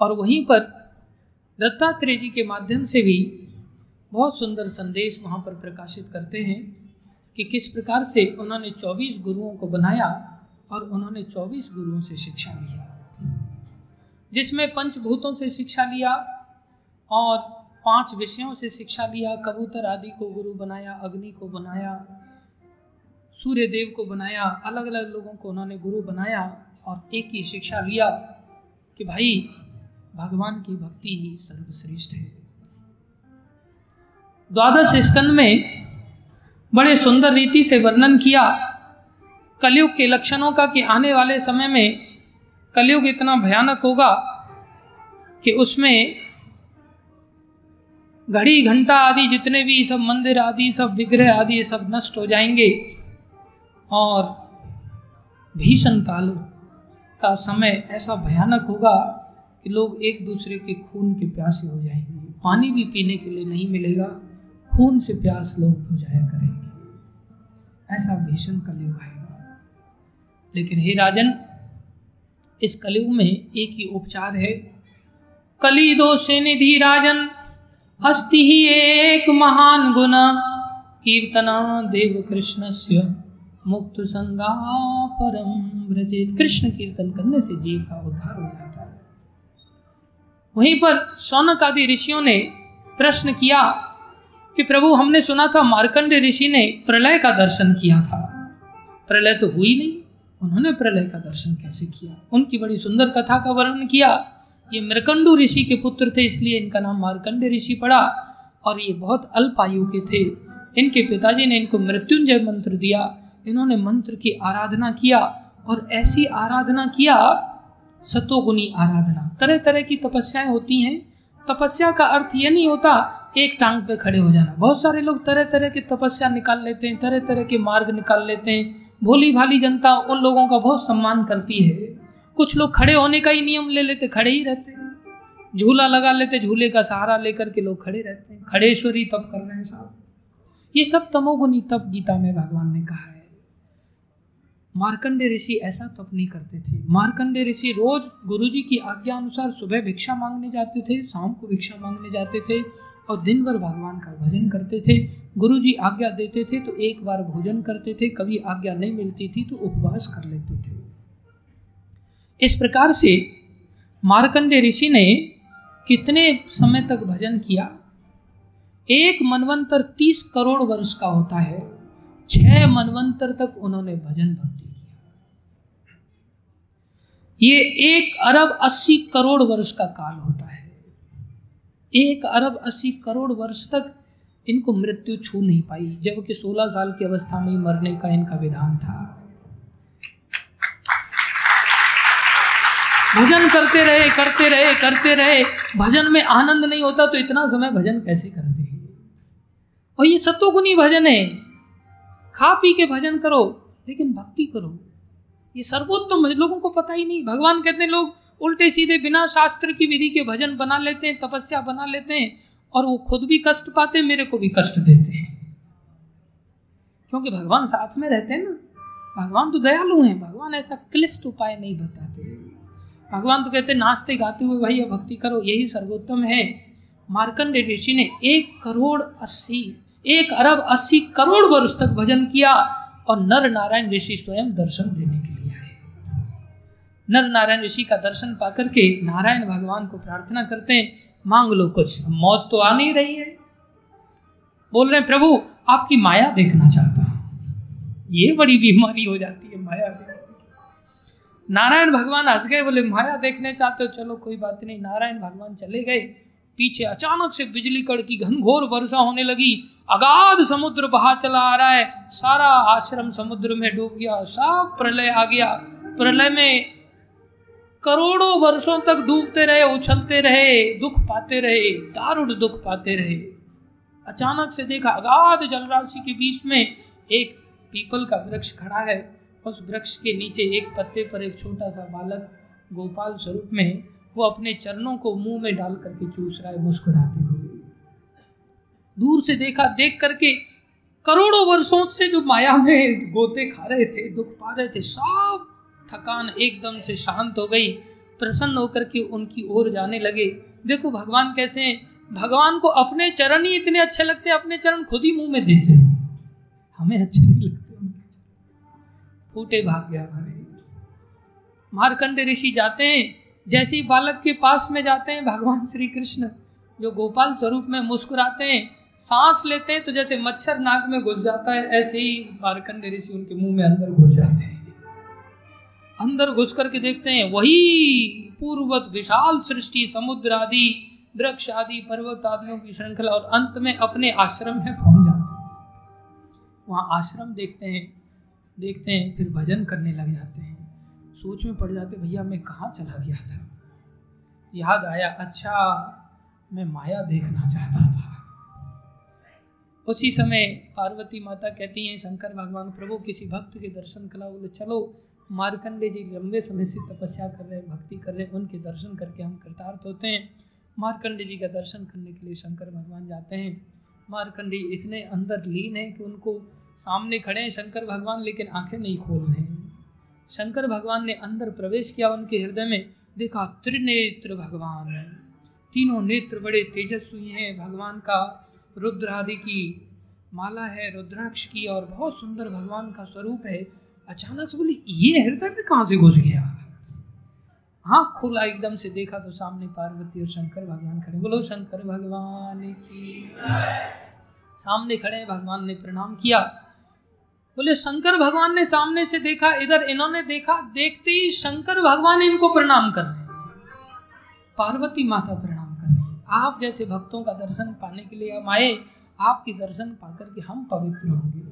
और वहीं पर दत्तात्रेय जी के माध्यम से भी बहुत सुंदर संदेश वहाँ पर प्रकाशित करते हैं कि किस प्रकार से उन्होंने 24 गुरुओं को बनाया और उन्होंने 24 गुरुओं से शिक्षा लिया जिसमें पंचभूतों से शिक्षा लिया और पाँच विषयों से शिक्षा दिया कबूतर आदि को गुरु बनाया, अग्नि को बनाया सूर्य देव को बनाया अलग अलग लोगों को उन्होंने गुरु बनाया और एक ही शिक्षा लिया कि भाई, भगवान की भक्ति ही सर्वश्रेष्ठ है। द्वादश स्कंद में बड़े सुंदर रीति से वर्णन किया, कलयुग के लक्षणों का कि आने वाले समय में कलयुग इतना भयानक होगा कि उसमें घड़ी घंटा आदि जितने भी सब मंदिर आदि, सब विग्रह आदि, ये सब नष्ट हो जाएँगे। और भीषण काल का समय ऐसा भयानक होगा कि लोग एक दूसरे के खून के प्यासे हो जाएँगे। पानी भी पीने के लिए नहीं मिलेगा, खून से प्यास लोग बुझाया करेंगे। ऐसा भीषण कलयुग है। लेकिन हे राजन, इस कलयुग में एक ही उपचार है। कली दो से निधि राजन अस्ति ही एक महान गुण, कीर्तना देव कृष्ण से मुक्त संगा परम ब्रजेत कृष्ण कीर्तन करने से जीव का उद्धार हो जाता है। वहीं पर सौनक आदि ऋषियों ने प्रश्न किया कि प्रभु, हमने सुना था मार्कंड ऋषि ने प्रलय का दर्शन किया था। प्रलय तो हुई नहीं, उन्होंने प्रलय का दर्शन कैसे किया? उनकी बड़ी सुंदर कथा का वर्णन किया। ये मृकंडू ऋषि के पुत्र थे, इसलिए इनका नाम मार्कंडे ऋषि पड़ा और ये बहुत अल्प आयु के थे। इनके पिताजी ने इनको मृत्युंजय मंत्र दिया। इन्होंने मंत्र की आराधना किया और ऐसी आराधना किया, सतोगुनी आराधना। तरह तरह की तपस्याएँ होती हैं। तपस्या का अर्थ ये नहीं होता, एक टांग पे खड़े हो जाना। बहुत सारे लोग तरह तरह की तपस्या निकाल लेते हैं तरह तरह के मार्ग निकाल लेते हैं। भोली भाली जनता उन लोगों का बहुत सम्मान करती है। कुछ लोग खड़े होने का ही नियम ले लेते, खड़े ही रहते हैं। झूला लगा लेते, झूले का सहारा लेकर के लोग खड़े रहते हैं। खड़ेश्वरी तप कर रहे हैं साहब ये सब तमोगुनी तप गीता में भगवान ने कहा है। मार्कंडे ऋषि ऐसा तप नहीं करते थे। मार्कंडे ऋषि रोज गुरुजी की आज्ञा अनुसार सुबह भिक्षा मांगने जाते थे, शाम को भिक्षा मांगने जाते थे और दिन भर भगवान का भजन करते थे। गुरु जी आज्ञा देते थे तो एक बार भोजन करते थे, कभी आज्ञा नहीं मिलती थी तो उपवास कर लेते थे। इस प्रकार से मार्कंडे ऋषि ने कितने समय तक भजन किया? एक मनवंतर तीस करोड़ वर्ष का होता है। छह मनवंतर तक उन्होंने भजन भक्ति किया। ये एक अरब अस्सी करोड़ वर्ष का काल होता है। एक अरब अस्सी करोड़ वर्ष तक इनको मृत्यु छू नहीं पाई, जबकि 16 साल की अवस्था में मरने का इनका विधान था। भजन करते रहे करते रहे करते रहे। भजन में आनंद नहीं होता तो इतना समय भजन कैसे करते हैं? और ये सतोगुनी भजन है। खा पी के भजन करो, लेकिन भक्ति करो। ये सर्वोत्तम लोगों को पता ही नहीं। भगवान कहते हैं, लोग उल्टे सीधे बिना शास्त्र की विधि के भजन बना लेते हैं, तपस्या बना लेते हैं, और वो खुद भी कष्ट पाते, मेरे को भी कष्ट देते हैं। क्योंकि भगवान साथ में रहते हैं ना। भगवान तो दयालु हैं, भगवान ऐसा क्लिष्ट उपाय नहीं बताते। भगवान तो कहते नाचते गाते हुए भाई भक्ति करो, यही सर्वोत्तम है। मार्कंडे ऋषि ने एक करोड़ अस्सी, एक अरब अस्सी करोड़ वर्ष तक भजन किया और नर नारायण ऋषि स्वयं दर्शन देने के लिए आए। नर नारायण ऋषि का दर्शन पाकर के नारायण भगवान को प्रार्थना करते हैं, मांग लो कुछ मौत तो आ नहीं रही है। बोल रहे प्रभु, आपकी माया देखना चाहता हूँ। ये बड़ी बीमारी हो जाती है, माया नारायण भगवान हंस गए, बोले, माया देखने चाहते हो? चलो, कोई बात नहीं। नारायण भगवान चले गए। पीछे अचानक से बिजली कड़की घनघोर वर्षा होने लगी। अगाध समुद्र बहा चला आ रहा है। सारा आश्रम समुद्र में डूब गया। सब प्रलय आ गया। प्रलय में करोड़ों वर्षों तक डूबते रहे, उछलते रहे, दुख पाते रहे, दारुण दुख पाते रहे। अचानक से देखा अगाध जलराशि के बीच में एक पीपल का वृक्ष खड़ा है। उस वृक्ष के नीचे एक पत्ते पर एक छोटा सा बालक गोपाल स्वरूप में वो अपने चरणों को मुँह में डाल करके चूस रहा है, मुस्कुराते हुए। दूर से देखा, देख करके करोड़ों वर्षों से जो माया में गोते खा रहे थे, दुख पा रहे थे, सब थकान एकदम से शांत हो गई, प्रसन्न होकर के उनकी ओर जाने लगे। देखो भगवान कैसे हैं, भगवान को अपने चरण ही इतने अच्छे लगते हैं, अपने चरण खुद ही मुँह में देते हैं। हमें अच्छे नहीं लगते। फूटे भाग्य हमारे मारकंड ऋषि जाते हैं, जैसे ही बालक के पास में जाते हैं, भगवान श्री कृष्ण जो गोपाल स्वरूप में मुस्कुराते हैं, सांस लेते हैं तो जैसे मच्छर नाक में घुस जाता है, ऐसे ही मारकंड ऋषि उनके मुँह में अंदर घुस जाते हैं। अंदर घुस करके देखते हैं, वही पूर्वत विशाल सृष्टि, समुद्र आदि, वृक्ष आदि, पर्वत आदियों की श्रृंखला और अंत में अपने आश्रम में पहुँच जाते हैं। वहाँ आश्रम देखते हैं देखते हैं, फिर भजन करने लग जाते हैं। सोच में पड़ जाते, भैया, मैं कहाँ चला गया था? याद आया अच्छा मैं माया देखना चाहता था। उसी समय पार्वती माता कहती हैं, शंकर भगवान प्रभु, किसी भक्त के दर्शन करा बोले, चलो मार्कंडे जी लंबे समय से तपस्या कर रहे हैं, भक्ति कर रहे हैं, उनके दर्शन करके हम कृतार्थ होते हैं। मार्कंडे जी का दर्शन करने के लिए शंकर भगवान जाते हैं। मार्कंडी इतने अंदर लीन है कि उनको सामने खड़े हैं शंकर भगवान, लेकिन आँखें नहीं खोल रहे हैं। शंकर भगवान ने अंदर प्रवेश किया, उनके हृदय में देखा, त्रिनेत्र भगवान। तीनों नेत्र बड़े तेजस्वी हैं। भगवान का रुद्र आदि की माला है, रुद्राक्ष की, और बहुत सुंदर भगवान का स्वरूप है। अचानक से बोली, ये हृदय में कहाँ से घुस गया? आँख खोला, एकदम से देखा तो सामने पार्वती और शंकर भगवान खड़े। बोलो, शंकर भगवान की सामने खड़े भगवान ने प्रणाम किया। बोले, शंकर भगवान ने सामने से देखा, इधर इन्होंने देखा, देखते ही शंकर भगवान इनको प्रणाम कर रहे पार्वती माता प्रणाम कर रही है। आप जैसे भक्तों का दर्शन पाने के लिए हम आए, आपके दर्शन पाकर के हम पवित्र होंगे।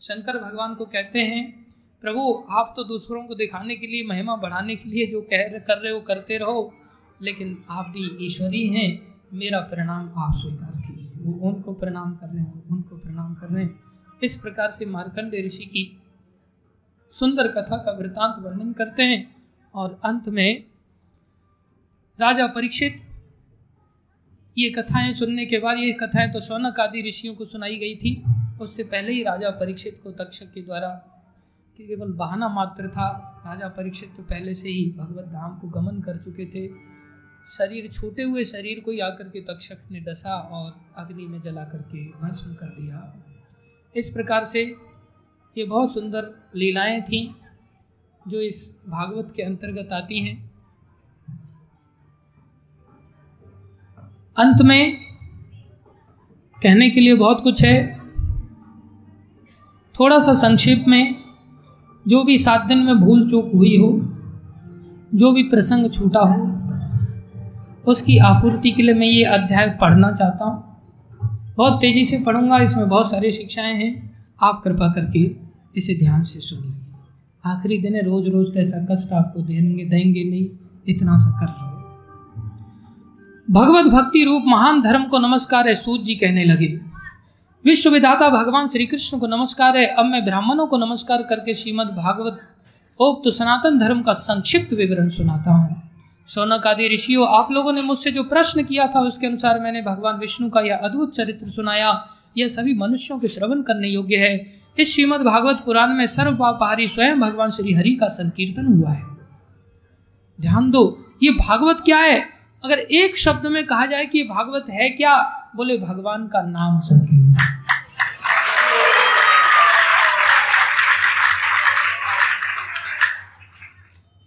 शंकर भगवान को कहते हैं, प्रभु, आप तो दूसरों को दिखाने के लिए, महिमा बढ़ाने के लिए जो कह कर रहे हो, करते रहो, लेकिन आप भी ईश्वरी हैं। मेरा प्रणाम आप स्वीकार कीजिए। वो उनको प्रणाम कर रहे हैं, उनको प्रणाम कर रहे हैं। इस प्रकार से मार्कंडे ऋषि की सुंदर कथा का वृतांत वर्णन करते हैं और अंत में राजा परीक्षित ये कथाएँ सुनने के बाद, ये कथाएँ तो शौनक आदि ऋषियों को सुनाई गई थी, उससे पहले ही राजा परीक्षित को तक्षक के द्वारा केवल बहाना मात्र था। राजा परीक्षित तो पहले से ही भगवत धाम को गमन कर चुके थे। शरीर छूटे हुए शरीर को ही आकर के तक्षक ने डसा और अग्नि में जला करके भस्म कर दिया। इस प्रकार से ये बहुत सुंदर लीलाएँ थीं जो इस भागवत के अंतर्गत आती हैं। अंत में कहने के लिए बहुत कुछ है। थोड़ा सा संक्षेप में जो भी सात दिन में भूल चूक हुई हो, जो भी प्रसंग छूटा हो, उसकी आपूर्ति के लिए मैं ये अध्याय पढ़ना चाहता हूँ। बहुत तेज़ी से पढ़ूँगा, इसमें बहुत सारी शिक्षाएँ हैं। आप कृपा करके इसे ध्यान से सुनिए। आखिरी दिन रोज रोज तो ऐसा कष्ट आपको देंगे देंगे नहीं, इतना सा कर रहे भगवत भक्ति रूप महान धर्म को नमस्कार है, सूत जी कहने लगे। विश्व विधाता भगवान श्री कृष्ण को नमस्कार है, अब मैं ब्राह्मणों को नमस्कार करके श्रीमद भागवत उक्त तो सनातन धर्म का संक्षिप्त विवरण सुनाता हूँ। शौनक आदि ऋषियों, आप लोगों ने मुझसे जो प्रश्न किया था, उसके अनुसार मैंने भगवान विष्णु का यह अद्भुत चरित्र सुनाया। यह सभी मनुष्यों के श्रवण करने योग्य है। इस श्रीमद भागवत पुराण में सर्व पापहारी स्वयं भगवान श्री हरि का संकीर्तन हुआ है। ध्यान दो, ये भागवत क्या है? अगर एक शब्द में कहा जाए कि ये भागवत है क्या, बोले भगवान का नाम संकीर्तन।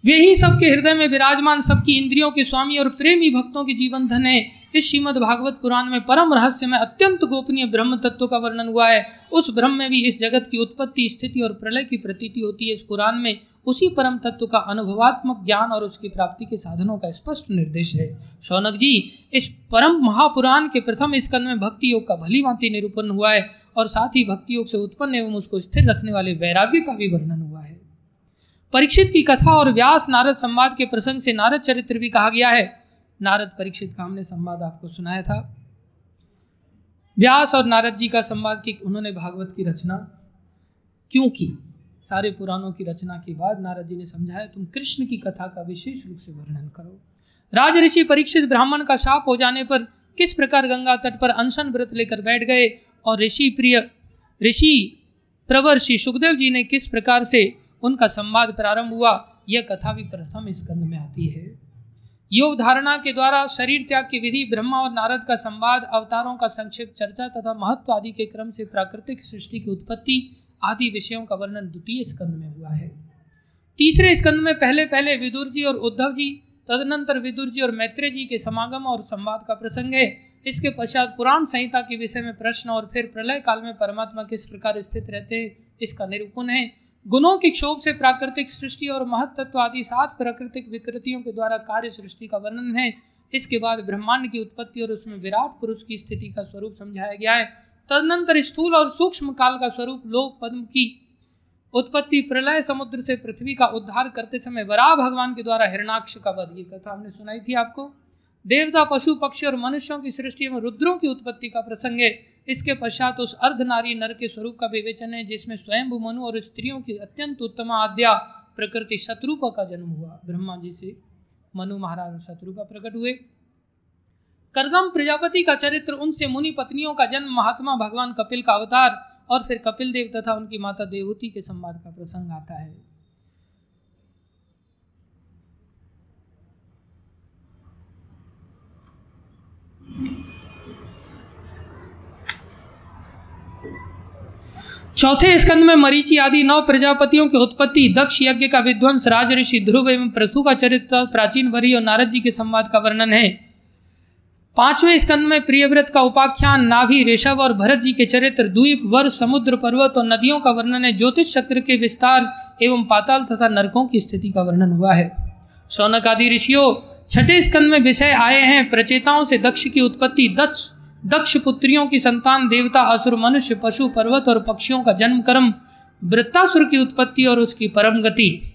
वे ही सबके हृदय में विराजमान सबकी इंद्रियों के स्वामी और प्रेमी भक्तों के जीवन धन है। इस श्रीमद भागवत पुराण में परम रहस्य में अत्यंत गोपनीय ब्रह्म तत्व का वर्णन हुआ है। उस ब्रह्म में भी इस जगत की उत्पत्ति, स्थिति और प्रलय की प्रतीति होती है। इस पुराण में उसी परम तत्व का अनुभवात्मक ज्ञान और उसकी प्राप्ति के साधनों का स्पष्ट निर्देश है। शौनक जी, इस परम महापुराण के प्रथम स्कंद में भक्ति योग का भली भांति निरूपण हुआ है और साथ ही भक्ति योग से उत्पन्न एवं उसको स्थिर रखने वाले वैराग्य का भी वर्णन हुआ है। परीक्षित की कथा और व्यास नारद संवाद के प्रसंग से नारद चरित्र भी कहा गया है। नारद परीक्षित का हमने संवाद आपको सुनाया था। व्यास और नारद जी का संवाद की उन्होंने भागवत की रचना क्यों की? सारे पुराणों की रचना के बाद नारद जी ने समझाया, तुम कृष्ण की कथा का विशेष रूप से वर्णन करो। राज ऋषि परीक्षित ब्राह्मण का शाप हो जाने पर किस प्रकार गंगा तट पर अनशन व्रत लेकर बैठ गए और ऋषि प्रिय, ऋषि प्रवर श्री सुखदेव जी ने किस प्रकार से उनका संवाद प्रारंभ हुआ। यह कथा भी प्रथम स्कंद में आती है। योग धारणा के द्वारा शरीर त्याग की विधि, ब्रह्मा और नारद का संवाद, अवतारों का संक्षिप्त चर्चा तथा महत्व आदि के क्रम से प्राकृतिक सृष्टि की उत्पत्ति आदि विषयों का वर्णन द्वितीय स्कंद में हुआ है। तीसरे स्कंद में पहले पहले विदुर जी और उद्धव जी, तदनंतर विदुर जी और मैत्रेय जी के समागम और संवाद का प्रसंग है। इसके पश्चात पुराण संहिता के विषय में प्रश्न और फिर प्रलय काल में परमात्मा किस प्रकार स्थित रहते हैं, इसका निरूपण है। गुणों की क्षोभ से प्राकृतिक सृष्टि और महत्व आदि सात प्राकृतिक विकृतियों के द्वारा कार्य सृष्टि का वर्णन है। इसके बाद ब्रह्मांड की उत्पत्ति और उसमें विराट पुरुष की स्थिति का स्वरूप समझाया गया है। तदनंतर स्थूल और सूक्ष्म काल का स्वरूप लोक पद्म की उत्पत्ति प्रलय समुद्र से पृथ्वी का उद्धार करते समय वराह भगवान के द्वारा हिरणाक्ष का वध। ये कथा हमने सुनाई थी आपको। देवता, पशु, पक्षी और मनुष्यों की सृष्टि में रुद्रों की उत्पत्ति का प्रसंग है। इसके पश्चात उस अर्धनारी नर के स्वरूप का विवेचन है, जिसमें स्वयं मनु और स्त्रियों की अत्यंत उत्तम आद्या प्रकृति शत्रुपा का जन्म हुआ। ब्रह्मा जी से मनु महाराज शत्रुपा प्रकट हुए। करदम प्रजापति का चरित्र, उनसे मुनि पत्नियों का जन्म, महात्मा भगवान कपिल का अवतार और फिर कपिल देव तथा उनकी माता देवहूति के संवाद का प्रसंग आता है। चौथे स्कंद में मरीचि आदि नौ प्रजापतियों की उत्पत्ति, दक्ष यज्ञ का विध्वंस राज ऋषि ध्रुव एवं पृथु का चरित्र, प्राचीन वरी और नारद जी के संवाद का वर्णन है। पाँचवें स्कंद में प्रियव्रत का उपाख्यान, नाभि, ऋषभ और भरत जी के चरित्र, द्वीप, वर, समुद्र, पर्वत और नदियों का वर्णन है। ज्योतिष चक्र के विस्तार एवं पाताल तथा नरकों की स्थिति का वर्णन हुआ है। शौनक आदि ऋषियों, छठे स्कंद में विषय आए हैं। प्रचेताओं से दक्ष की उत्पत्ति, दक्ष दक्ष पुत्रियों की संतान देवता, असुर, मनुष्य, पशु, पर्वत और पक्षियों का जन्म कर्म वृत्तासुर की उत्पत्ति और उसकी परम गति।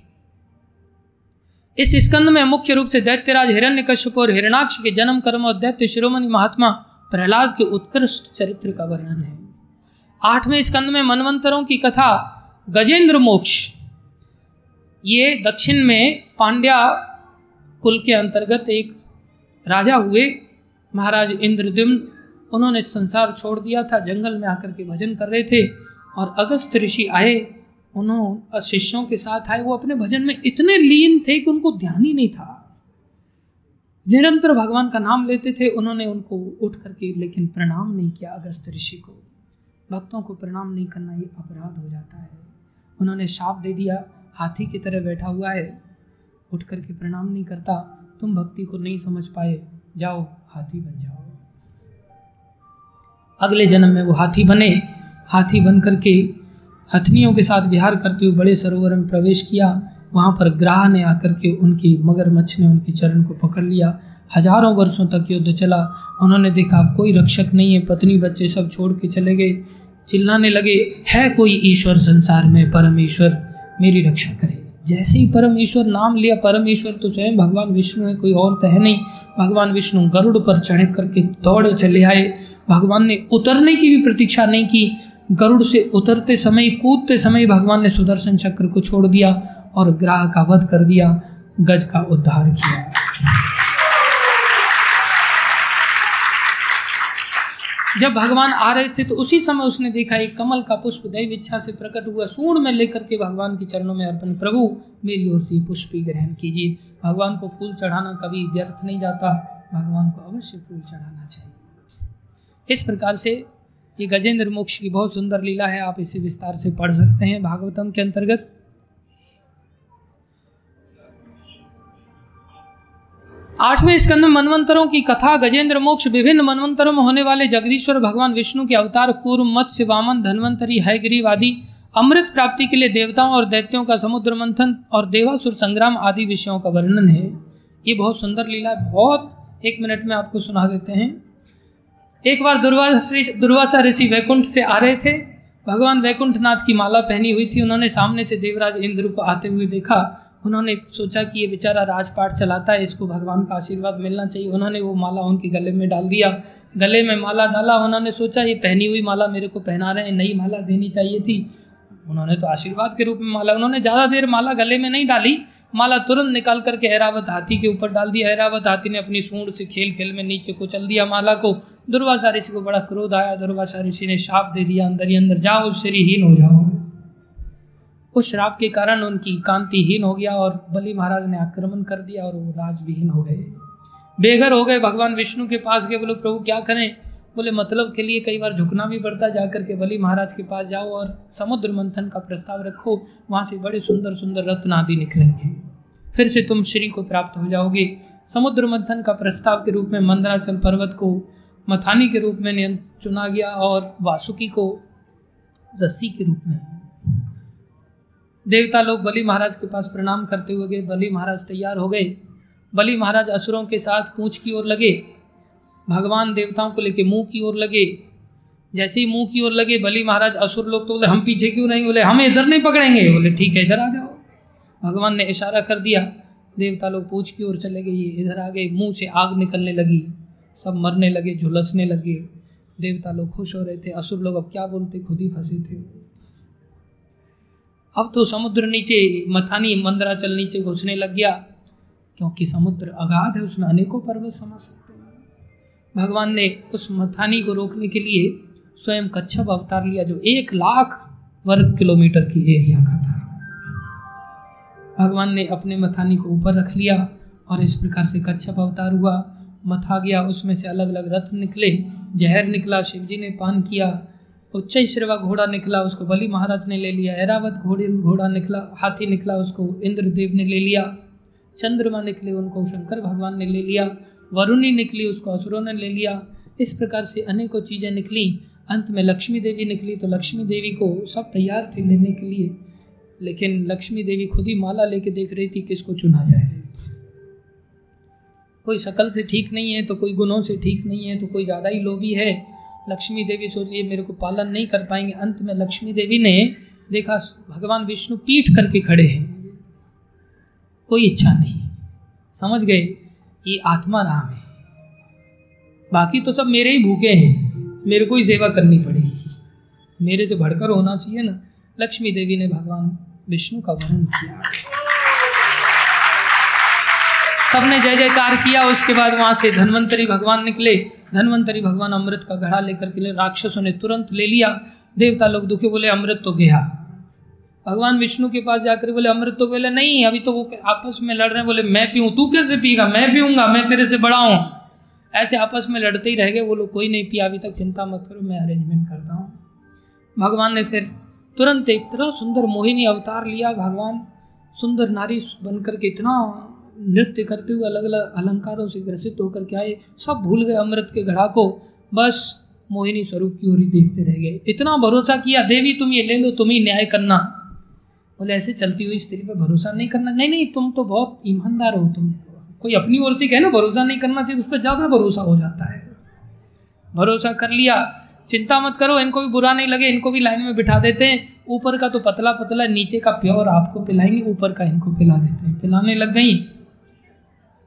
इस स्कंद में मुख्य रूप से दैत्यराज हिरण्य कश्यप और हिरणाक्ष के जन्म कर्म और दैत्य शिरोमणि महात्मा प्रहलाद के उत्कृष्ट चरित्र का वर्णन है। आठवें स्कंद में मनवंतरों की कथा, गजेंद्र मोक्ष। ये दक्षिण में पांड्या कुल के अंतर्गत एक राजा हुए, महाराज इंद्रद्युम्न उन्होंने संसार छोड़ दिया था, जंगल में आकर के भजन कर रहे थे और अगस्त ऋषि आए उन्होंने शिष्यों के साथ आए, वो अपने भजन में इतने लीन थे कि उनको ध्यान ही नहीं था। निरंतर भगवान का नाम लेते थे, उन्होंने उनको उठ करके लेकिन प्रणाम नहीं किया अगस्त ऋषि को। भक्तों को प्रणाम नहीं करना ये अपराध हो जाता है। उन्होंने शाप दे दिया, हाथी की तरह बैठा हुआ है, उठ करके प्रणाम नहीं करता, तुम भक्ति को नहीं समझ पाए, जाओ, हाथी बन जाओ। अगले जन्म में वो हाथी बने। हाथी बन करके हथनियों के साथ विहार करते हुए बड़े सरोवर में प्रवेश किया। वहाँ पर ग्राह ने आकर के उनकी मगरमच्छ ने उनके चरण को पकड़ लिया। हज़ारों वर्षों तक युद्ध चला। उन्होंने देखा कोई रक्षक नहीं है। पत्नी बच्चे सब छोड़ के चले गए। चिल्लाने लगे, है कोई ईश्वर संसार में? परमेश्वर, मेरी रक्षा करे। जैसे ही परमेश्वर नाम लिया, परमेश्वर तो स्वयं भगवान विष्णु है, कोई और तो है नहीं। भगवान विष्णु गरुड़ पर चढ़ करके दौड़े चले आए। भगवान ने उतरने की भी प्रतीक्षा नहीं की। गरुड़ से उतरते समय, कूदते समय भगवान ने सुदर्शन चक्र को छोड़ दिया और ग्राह का वध कर दिया, गज का उद्धार किया। जब भगवान आ रहे थे तो उसी समय उसने देखा एक कमल का पुष्प दैव इच्छा से प्रकट हुआ। सूर्ण में लेकर के भगवान के चरणों में अर्पण, प्रभु, मेरी ओर से पुष्प ग्रहण कीजिए। भगवान को फूल चढ़ाना कभी व्यर्थ नहीं जाता। भगवान को अवश्य फूल चढ़ाना चाहिए। इस प्रकार से ये गजेंद्र मोक्ष की बहुत सुंदर लीला है। आप इसे विस्तार से पढ़ सकते हैं भागवतम के अंतर्गत। आठवें स्कंद में मनवंतरों की कथा, गजेंद्र मोक्ष, विभिन्न मनवंतरों में होने वाले जगदीश्वर, भगवान विष्णु के अवतार, पूर्व मत्स्य, वामन, धनवंतरी, हैग्रीव आदि, अमृत प्राप्ति के लिए देवताओं और दैत्यों का समुद्र मंथन और देवासुर संग्राम आदि विषयों का वर्णन है। ये बहुत सुंदर लीला है। बहुत एक मिनट में आपको सुना देते हैं। एक बार दुर्वासा दुर्वासा ऋषि वैकुंठ से आ रहे थे। भगवान वैकुंठ नाथ की माला पहनी हुई थी। उन्होंने सामने से देवराज इंद्र को आते हुए देखा। उन्होंने सोचा कि ये बेचारा राजपाट चलाता है, इसको भगवान का आशीर्वाद मिलना चाहिए। उन्होंने वो माला उनके गले में डाल दिया। गले में माला डाला, उन्होंने सोचा, ये पहनी हुई माला मेरे को पहना रहे हैं, नई माला देनी चाहिए थी। उन्होंने तो आशीर्वाद के रूप में माला, उन्होंने ज़्यादा देर माला गले में नहीं डाली। माला तुरंत निकाल करके हैरावत हाथी के ऊपर डाल दिया। ऐरावत हाथी ने अपनी सूंड से खेल खेल में नीचे को चल दिया माला को। दुर्वासा ऋषि को बड़ा क्रोध आया। दुर्वासा ऋषि ने शाप दे दिया। अंदर ही अंदर, जाओ श्रीहीन हो जाओ। उस श्राप के कारण उनकी कांतिहीन हो गया और बलि महाराज ने आक्रमण कर दिया और वो राजविहीन हो गए। बेघर हो गए भगवान विष्णु के पास गए। बोले, प्रभु, क्या करें? बोले मतलब के लिए कई बार झुकना भी पड़ता जा करके बलि महाराज के पास जाओ और समुद्र मंथन का प्रस्ताव रखो। वहाँ से बड़े सुंदर सुंदर रत्न आदि निकलेंगे। फिर से तुम श्री को प्राप्त हो जाओगे। समुद्र मंथन का प्रस्ताव के रूप में मंदराचल पर्वत को, मथानी के रूप में चुना गया और वासुकी को रस्सी के रूप में देवता लोग बलि महाराज के पास प्रणाम करते हुए गए। बलि महाराज तैयार हो गए। बलि महाराज असुरों के साथ पूछ की ओर लगे। भगवान देवताओं को लेके मुँह की ओर लगे। जैसे ही मुँह की ओर लगे, बलि महाराज असुर लोग तो बोले, हम पीछे क्यों नहीं? बोले, हमें इधर नहीं पकड़ेंगे। बोले, ठीक है, इधर आ जाओ। भगवान ने इशारा कर दिया। देवता लोग पूछ की ओर चले गए। इधर आ गए। मुँह से आग निकलने लगी। सब मरने लगे, झुलसने लगे। देवता लोग खुश हो रहे थे। असुर लोग अब क्या बोलते? खुद ही फंसे थे। अब तो समुद्र नीचे, मथानी मंदराचल नीचे घुसने लग गया। क्योंकि समुद्र अगाध है, उसमें अनेकों पर्वत समा सकते हैं। भगवान ने उस मथानी को रोकने के लिए स्वयं कच्छप अवतार लिया, जो एक लाख वर्ग किलोमीटर की एरिया का था। भगवान ने अपने मथानी को ऊपर रख लिया और इस प्रकार से कच्छप अवतार हुआ। मथा गया, उसमें से अलग अलग रथ निकले, जहर निकला, शिवजी ने पान किया उच्च श्रवा घोड़ा निकला, उसको बलि महाराज ने ले लिया, ऐरावत घोड़े घोड़ा निकला, हाथी निकला, उसको इंद्रदेव ने ले लिया, चंद्रमा निकले, उनको शंकर भगवान ने ले लिया, वरुणी निकली, उसको असुरों ने ले लिया, इस प्रकार से अनेकों चीज़ें निकली। अंत में लक्ष्मी देवी निकली तो लक्ष्मी देवी को सब तैयार थे लेने के लिए, लेकिन लक्ष्मी देवी खुद ही माला लेके देख रही थी किसको चुना जाए। कोई शकल से ठीक नहीं है तो कोई गुणों से ठीक नहीं है तो कोई ज़्यादा ही लोभी है लक्ष्मी देवी सोच है, मेरे को पालन नहीं कर पाएँगे। अंत में लक्ष्मी देवी ने देखा, भगवान विष्णु पीठ करके खड़े हैं। कोई इच्छा नहीं। समझ गए, ये आत्मा राम है। बाकी तो सब मेरे ही भूखे हैं। मेरे को ही सेवा करनी पड़ेगी। मेरे से भड़कर होना चाहिए ना। लक्ष्मी देवी ने भगवान विष्णु का वर्णन किया। सबने जय जयकार किया, उसके बाद वहाँ से धन्वंतरी भगवान निकले। धन्वंतरी भगवान अमृत का घड़ा लेकर के राक्षसों ने तुरंत ले लिया। देवता लोग दुखे बोले, अमृत तो गया। भगवान विष्णु के पास जाकर बोले, अमृत तो बोले नहीं, अभी तो वो आपस में लड़ रहे हैं। बोले, मैं पीऊँ? तू कैसे पीगा? मैं पीऊँगा? मैं तेरे से बड़ा हूँ। ऐसे आपस में लड़ते ही रह गए। वो लोग, कोई नहीं पिया, अभी तक चिंता मत करो, मैं अरेंजमेंट करता हूँ। भगवान ने फिर तुरंत तरह सुंदर मोहिनी अवतार लिया। भगवान सुंदर नारी बनकर के इतना नृत्य करते हुए अलग अलग अलंकारों से ग्रसित होकर के आए, सब भूल गए अमृत के घड़ा को। बस मोहिनी स्वरूप की ओर ही देखते रह गए। इतना भरोसा किया, देवी, तुम ये ले लो, तुम ही न्याय करना। बोले, ऐसे चलती हुई स्त्री पर भरोसा नहीं करना। नहीं नहीं, तुम तो बहुत ईमानदार हो, तुम कोई अपनी ओर से कहे ना, भरोसा नहीं करना चाहिए तो उस पर ज़्यादा भरोसा हो जाता है। भरोसा कर लिया। चिंता मत करो, इनको भी बुरा नहीं लगे, इनको भी लाइन में बिठा देते हैं। ऊपर का तो पतला पतला नीचे का प्योर आपको पिलाएँगे, ऊपर का इनको पिला देते हैं। पिलाने लग गई।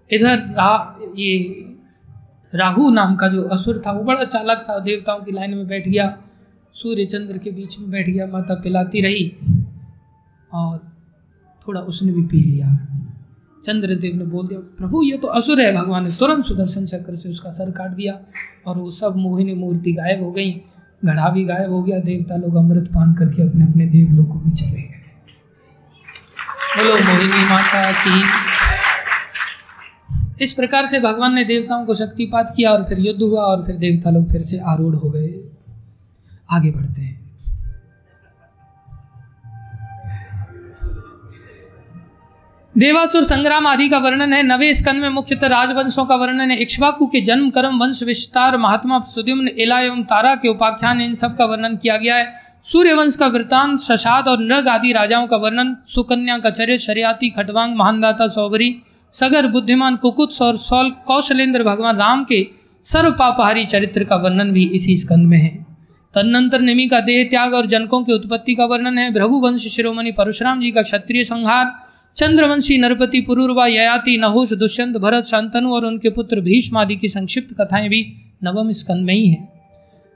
इधर रा ये राहु नाम का जो असुर था, वो बड़ा चालक था। देवताओं की लाइन में बैठ गया, सूर्य चंद्र के बीच में बैठ गया, माता पिलाती रही और थोड़ा उसने भी पी लिया। चंद्रदेव ने बोल दिया, प्रभु, ये तो असुर है, भगवान ने तुरंत सुदर्शन चक्र से उसका सर काट दिया और वो सब मोहिनी मूर्ति गायब हो गई, घड़ा भी गायब हो गया, देवता लोग अमृत पान करके अपने अपने देव देवलोकों में चले गए। बोलो, मोहिनी माता की इस प्रकार से भगवान ने देवताओं को शक्तिपात किया और फिर युद्ध हुआ और फिर देवता लोग फिर से आरूढ़ हो गए। आगे बढ़ते हैं। देवासुर संग्राम आदि का वर्णन है। नवे स्कंद में मुख्यतः राजवंशों का वर्णन है। इक्ष्वाकु के जन्म, कर्म, वंश, विस्तार, महात्मा, सुद्युम्न एला एवं तारा के उपाख्यान, इन सब का वर्णन किया गया है। सूर्यवंश का वृत्तांत शशाद और नृग आदि राजाओं का वर्णन, सुकन्या का चरित शरियाती, खटवांग, महानदाता सौबरी सगर बुद्धिमान कुकुत्स और सौल कौशलेंद्र भगवान राम के सर्व पापहारी चरित्र का वर्णन भी इसी स्कंद में है। तदनंतर निमि का देह त्याग और जनकों की उत्पत्ति का वर्णन है। भृगुवंश शिरोमणि परशुराम जी का क्षत्रिय संहार, चंद्रवंशी नरपति पुरुर्वा, ययाति, नहुष, दुष्यंत, भरत, शांतनु और उनके पुत्र भीष्म आदि की संक्षिप्त कथाएँ भी नवम स्कंद में ही है।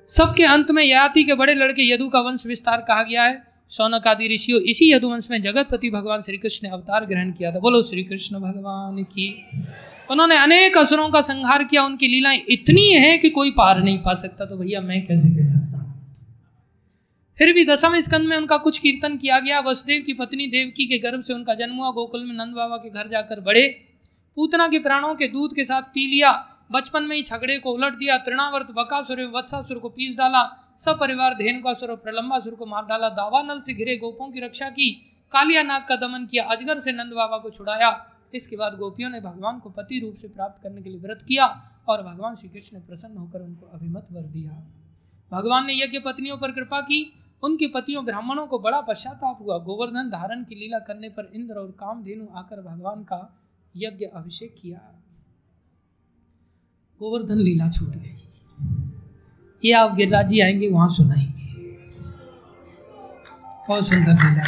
सबके अंत में ययाति के बड़े लड़के यदु का वंश विस्तार कहा गया है। शौनक आदि ऋषियों, इसी यदुवंश में जगतपति भगवान श्री कृष्ण ने अवतार ग्रहण किया था। बोलो श्री कृष्ण भगवान की। उन्होंने अनेक असुरों का संहार किया, उनकी लीलाएँ इतनी है कि कोई पार नहीं पा सकता। तो भैया, मैं कैसे कह सकता फिर भी दसम स्कंद में उनका कुछ कीर्तन किया गया। वसुदेव की पत्नी देवकी के गर्भ से उनका जन्म हुआ। गोकुल में नंद बाबा के घर जाकर बड़े पूतना के प्राणों के दूध के साथ पी लिया। बचपन में ही झगड़े को उलट दिया। तृणावर्त, बकासुर वत्सासुर को पीस डाला। सब परिवार धेनुकासुर और प्रलंबासुर को मार डाला दावानल से घिरे गोपों की रक्षा की, कालिया नाग का दमन किया, अजगर से नंद बाबा को छुड़ाया। इसके बाद गोपियों ने भगवान को पति रूप से प्राप्त करने के लिए व्रत किया और भगवान श्री कृष्ण ने प्रसन्न होकर उनको अभिमत वर दिया। भगवान ने यज्ञ पत्नियों पर कृपा की, उनके पतियों ब्राह्मणों को बड़ा पश्चाताप हुआ। गोवर्धन धारण की लीला करने पर इंद्र और कामधेनु आकर भगवान का यज्ञ अभिषेक किया। गोवर्धन लीला छूट गई। ये आप गिरिराज जी आएँगे, वहाँ सुनाएँगे। बहुत सुंदर लीला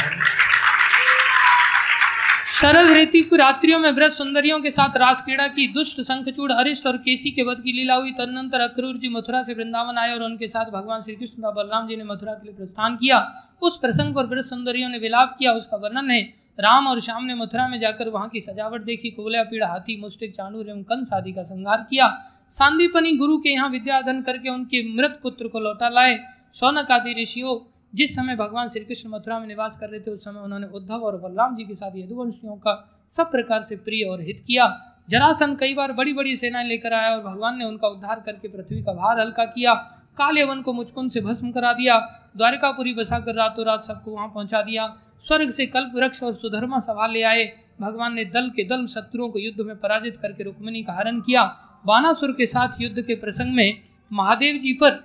शरद ऋतु की रात्रियों में व्रत सुंदरियों के साथ रास क्रीड़ा की दुष्ट शंखचूड़ अरिष्ट और केसी के वध की लीला हुई। तदनंतर अक्रूर जी मथुरा से वृंदावन आए और उनके साथ भगवान श्री कृष्ण का बलराम जी ने मथुरा के लिए प्रस्थान किया। उस प्रसंग पर व्रत सुंदरियों ने विलाप किया, उसका वर्णन है, राम और श्याम ने मथुरा में जाकर वहाँ की सजावट देखी कोबला पीड़ा हाथी मुस्टिक चाणूर एवं कंस आदि का संहार किया। सांदीपनी गुरु के यहाँ विद्याधन करके उनके मृत पुत्र को लौटा लाए। सौनक आदि ऋषियों, जिस समय भगवान श्री कृष्ण मथुरा में निवास कर रहे थे, उस समय उन्होंने उद्धव और बलराम जी के साथ यदुवंशियों का सब प्रकार से प्रिय और हित किया। जरासन कई बार बड़ी बड़ी सेनाएँ लेकर आया और भगवान ने उनका उद्धार करके पृथ्वी का भार हल्का किया। काल यवन को मुचकुंद से भस्म करा दिया। द्वारिकापुरी बसा कर रातों रात सबको वहाँ पहुँचा दिया। स्वर्ग से कल्प वृक्ष और सुधर्मा सभा ले आए। भगवान ने दल के दल शत्रुओं को युद्ध में पराजित करके रुक्मिणी का हरण किया। बानासुर के साथ युद्ध के प्रसंग में महादेव जी पर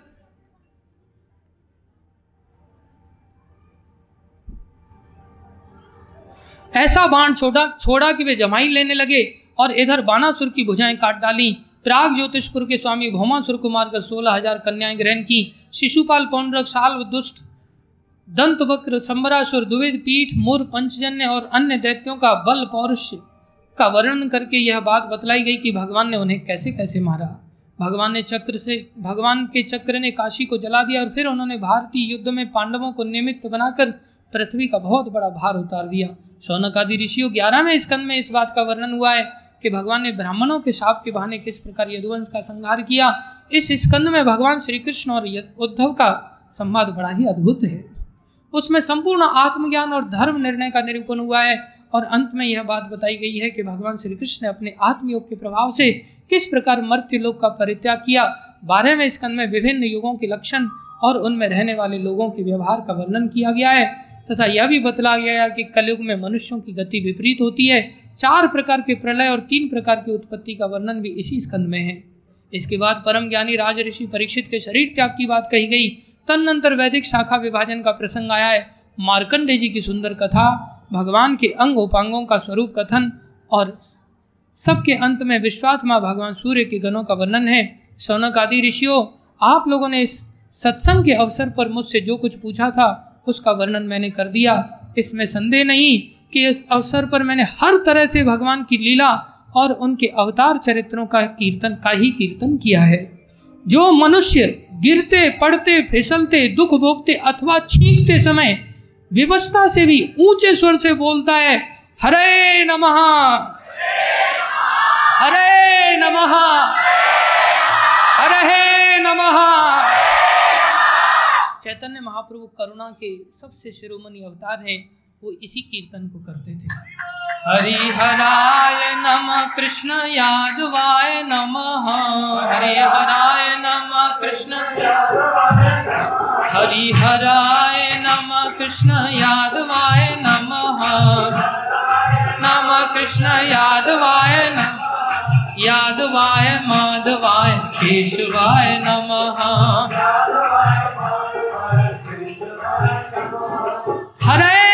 ऐसा बाण छोड़ा छोड़ा कि वे जमाई लेने लगे और इधर बानासुर की भुजाएँ काट डाली। प्राग ज्योतिषपुर के स्वामी भौमासुर को मारकर सोलह हज़ार कन्याएँ ग्रहण की। शिशुपाल पौंड्रक, साल दुष्ट दंत वक्र संबरासुर द्विविध पीठ मूर, पंचजन्य और अन्य दैत्यों का बल पौरुष का वर्णन करके यह बात बतलाई गई कि भगवान ने उन्हें कैसे कैसे मारा। भगवान ने चक्र से, भगवान के चक्र ने काशी को जला दिया और फिर उन्होंने भारतीय युद्ध में पांडवों को निमित्त बनाकर पृथ्वी का बहुत बड़ा भार उतार दिया। शौनक आदि ऋषियों ग्यारहवें स्कंद में इस बात का वर्णन हुआ है कि भगवान ने ब्राह्मणों के शाप के बहाने किस प्रकार यदुवंश का संहार किया। इस स्कंद में भगवान श्री कृष्ण और उद्धव का संवाद बड़ा ही अद्भुत है। उसमें संपूर्ण आत्मज्ञान और धर्म निर्णय का निरूपण हुआ है। और अंत में यह बात बताई गई है कि भगवान श्री कृष्ण ने अपने आत्मयोग के प्रभाव से किस प्रकार मर्त्य लोक का परित्याग किया। बारहवें स्कंद में विभिन्न युगों के लक्षण और उनमें रहने वाले लोगों के व्यवहार का वर्णन किया गया है तथा यह भी बतला गया है कि कलयुग में मनुष्यों की गति विपरीत होती है। चार प्रकार के प्रलय और तीन प्रकार की उत्पत्ति का वर्णन भी इसी स्कंद में है। इसके बाद परम ज्ञानी राज ऋषि परीक्षित के शरीर त्याग की बात कही गई। तदनंतर वैदिक शाखा विभाजन का प्रसंग आया है। मार्कंडे जी की सुंदर कथा भगवान के अंग उपांगों का स्वरूप कथन और सबके अंत में विश्वात्मा भगवान सूर्य के गणों का वर्णन है। शौनक आदि ऋषियों, आप लोगों ने इस सत्संग के अवसर पर मुझसे जो कुछ पूछा था, उसका वर्णन मैंने कर दिया। इसमें संदेह नहीं कि इस अवसर पर मैंने हर तरह से भगवान की लीला और उनके अवतार चरित्रों का कीर्तन, का ही कीर्तन किया है। जो मनुष्य गिरते पड़ते फिसलते, दुख भोगते अथवा छींकते समय विवस्था से भी ऊँचे स्वर से बोलता है, हरे नमः। हरे नमः। हरे नमः। चैतन्य महाप्रभु करुणा के सबसे शिरोमणि अवतार हैं, वो इसी कीर्तन को करते थे। हरि हराय नम कृष्ण यादवाय नम। हरे हराय नम कृष्ण हरि हराय नम कृष्ण यादवाय नम। नम कृष्ण यादवाय नम। यादवाय माधवाय केशवाय नमः। हरे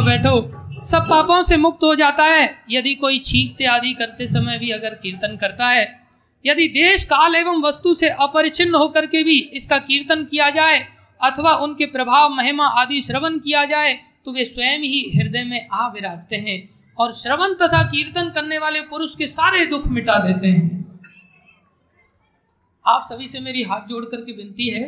बैठो। बैठो सब पापों से मुक्त हो जाता है। यदि कोई छींकते आदि करते समय भी अगर कीर्तन करता है, यदि देश, काल एवं वस्तु से अपरिचिन्न होकर के भी इसका कीर्तन किया जाए, अथवा उनके प्रभाव, महिमा आदि श्रवण किया जाए तो वे स्वयं ही हृदय में आ विराजते हैं और श्रवण तथा कीर्तन करने वाले पुरुष के सारे दुख मिटा देते हैं। आप सभी से मेरी हाथ जोड़ करके विनती है,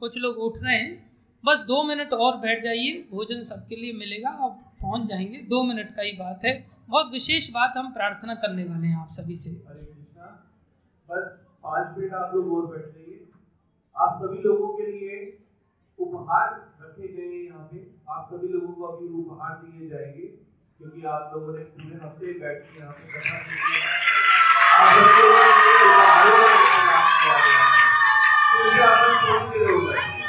कुछ लोग उठ रहे हैं। बस दो मिनट और बैठ जाइए, भोजन सबके लिए मिलेगा, आप पहुँच जाएँगे। दो मिनट का ही बात है। बहुत विशेष बात हम प्रार्थना करने वाले हैं आप सभी से। बस पाँच मिनट आप लोग और बैठ जाइए। आप सभी लोगों के लिए उपहार रखे गए हैं यहाँ पे। आप सभी लोगों को अभी उपहार दिए जाएँगे, क्योंकि आप लोगों ने पूरे हफ़्ते बैठ के यहाँ पे। आप लोगों के लिए उपहारों का इंतज़ाम किया गया है। तो इसे अपन थोड़ी देर हो जाएगी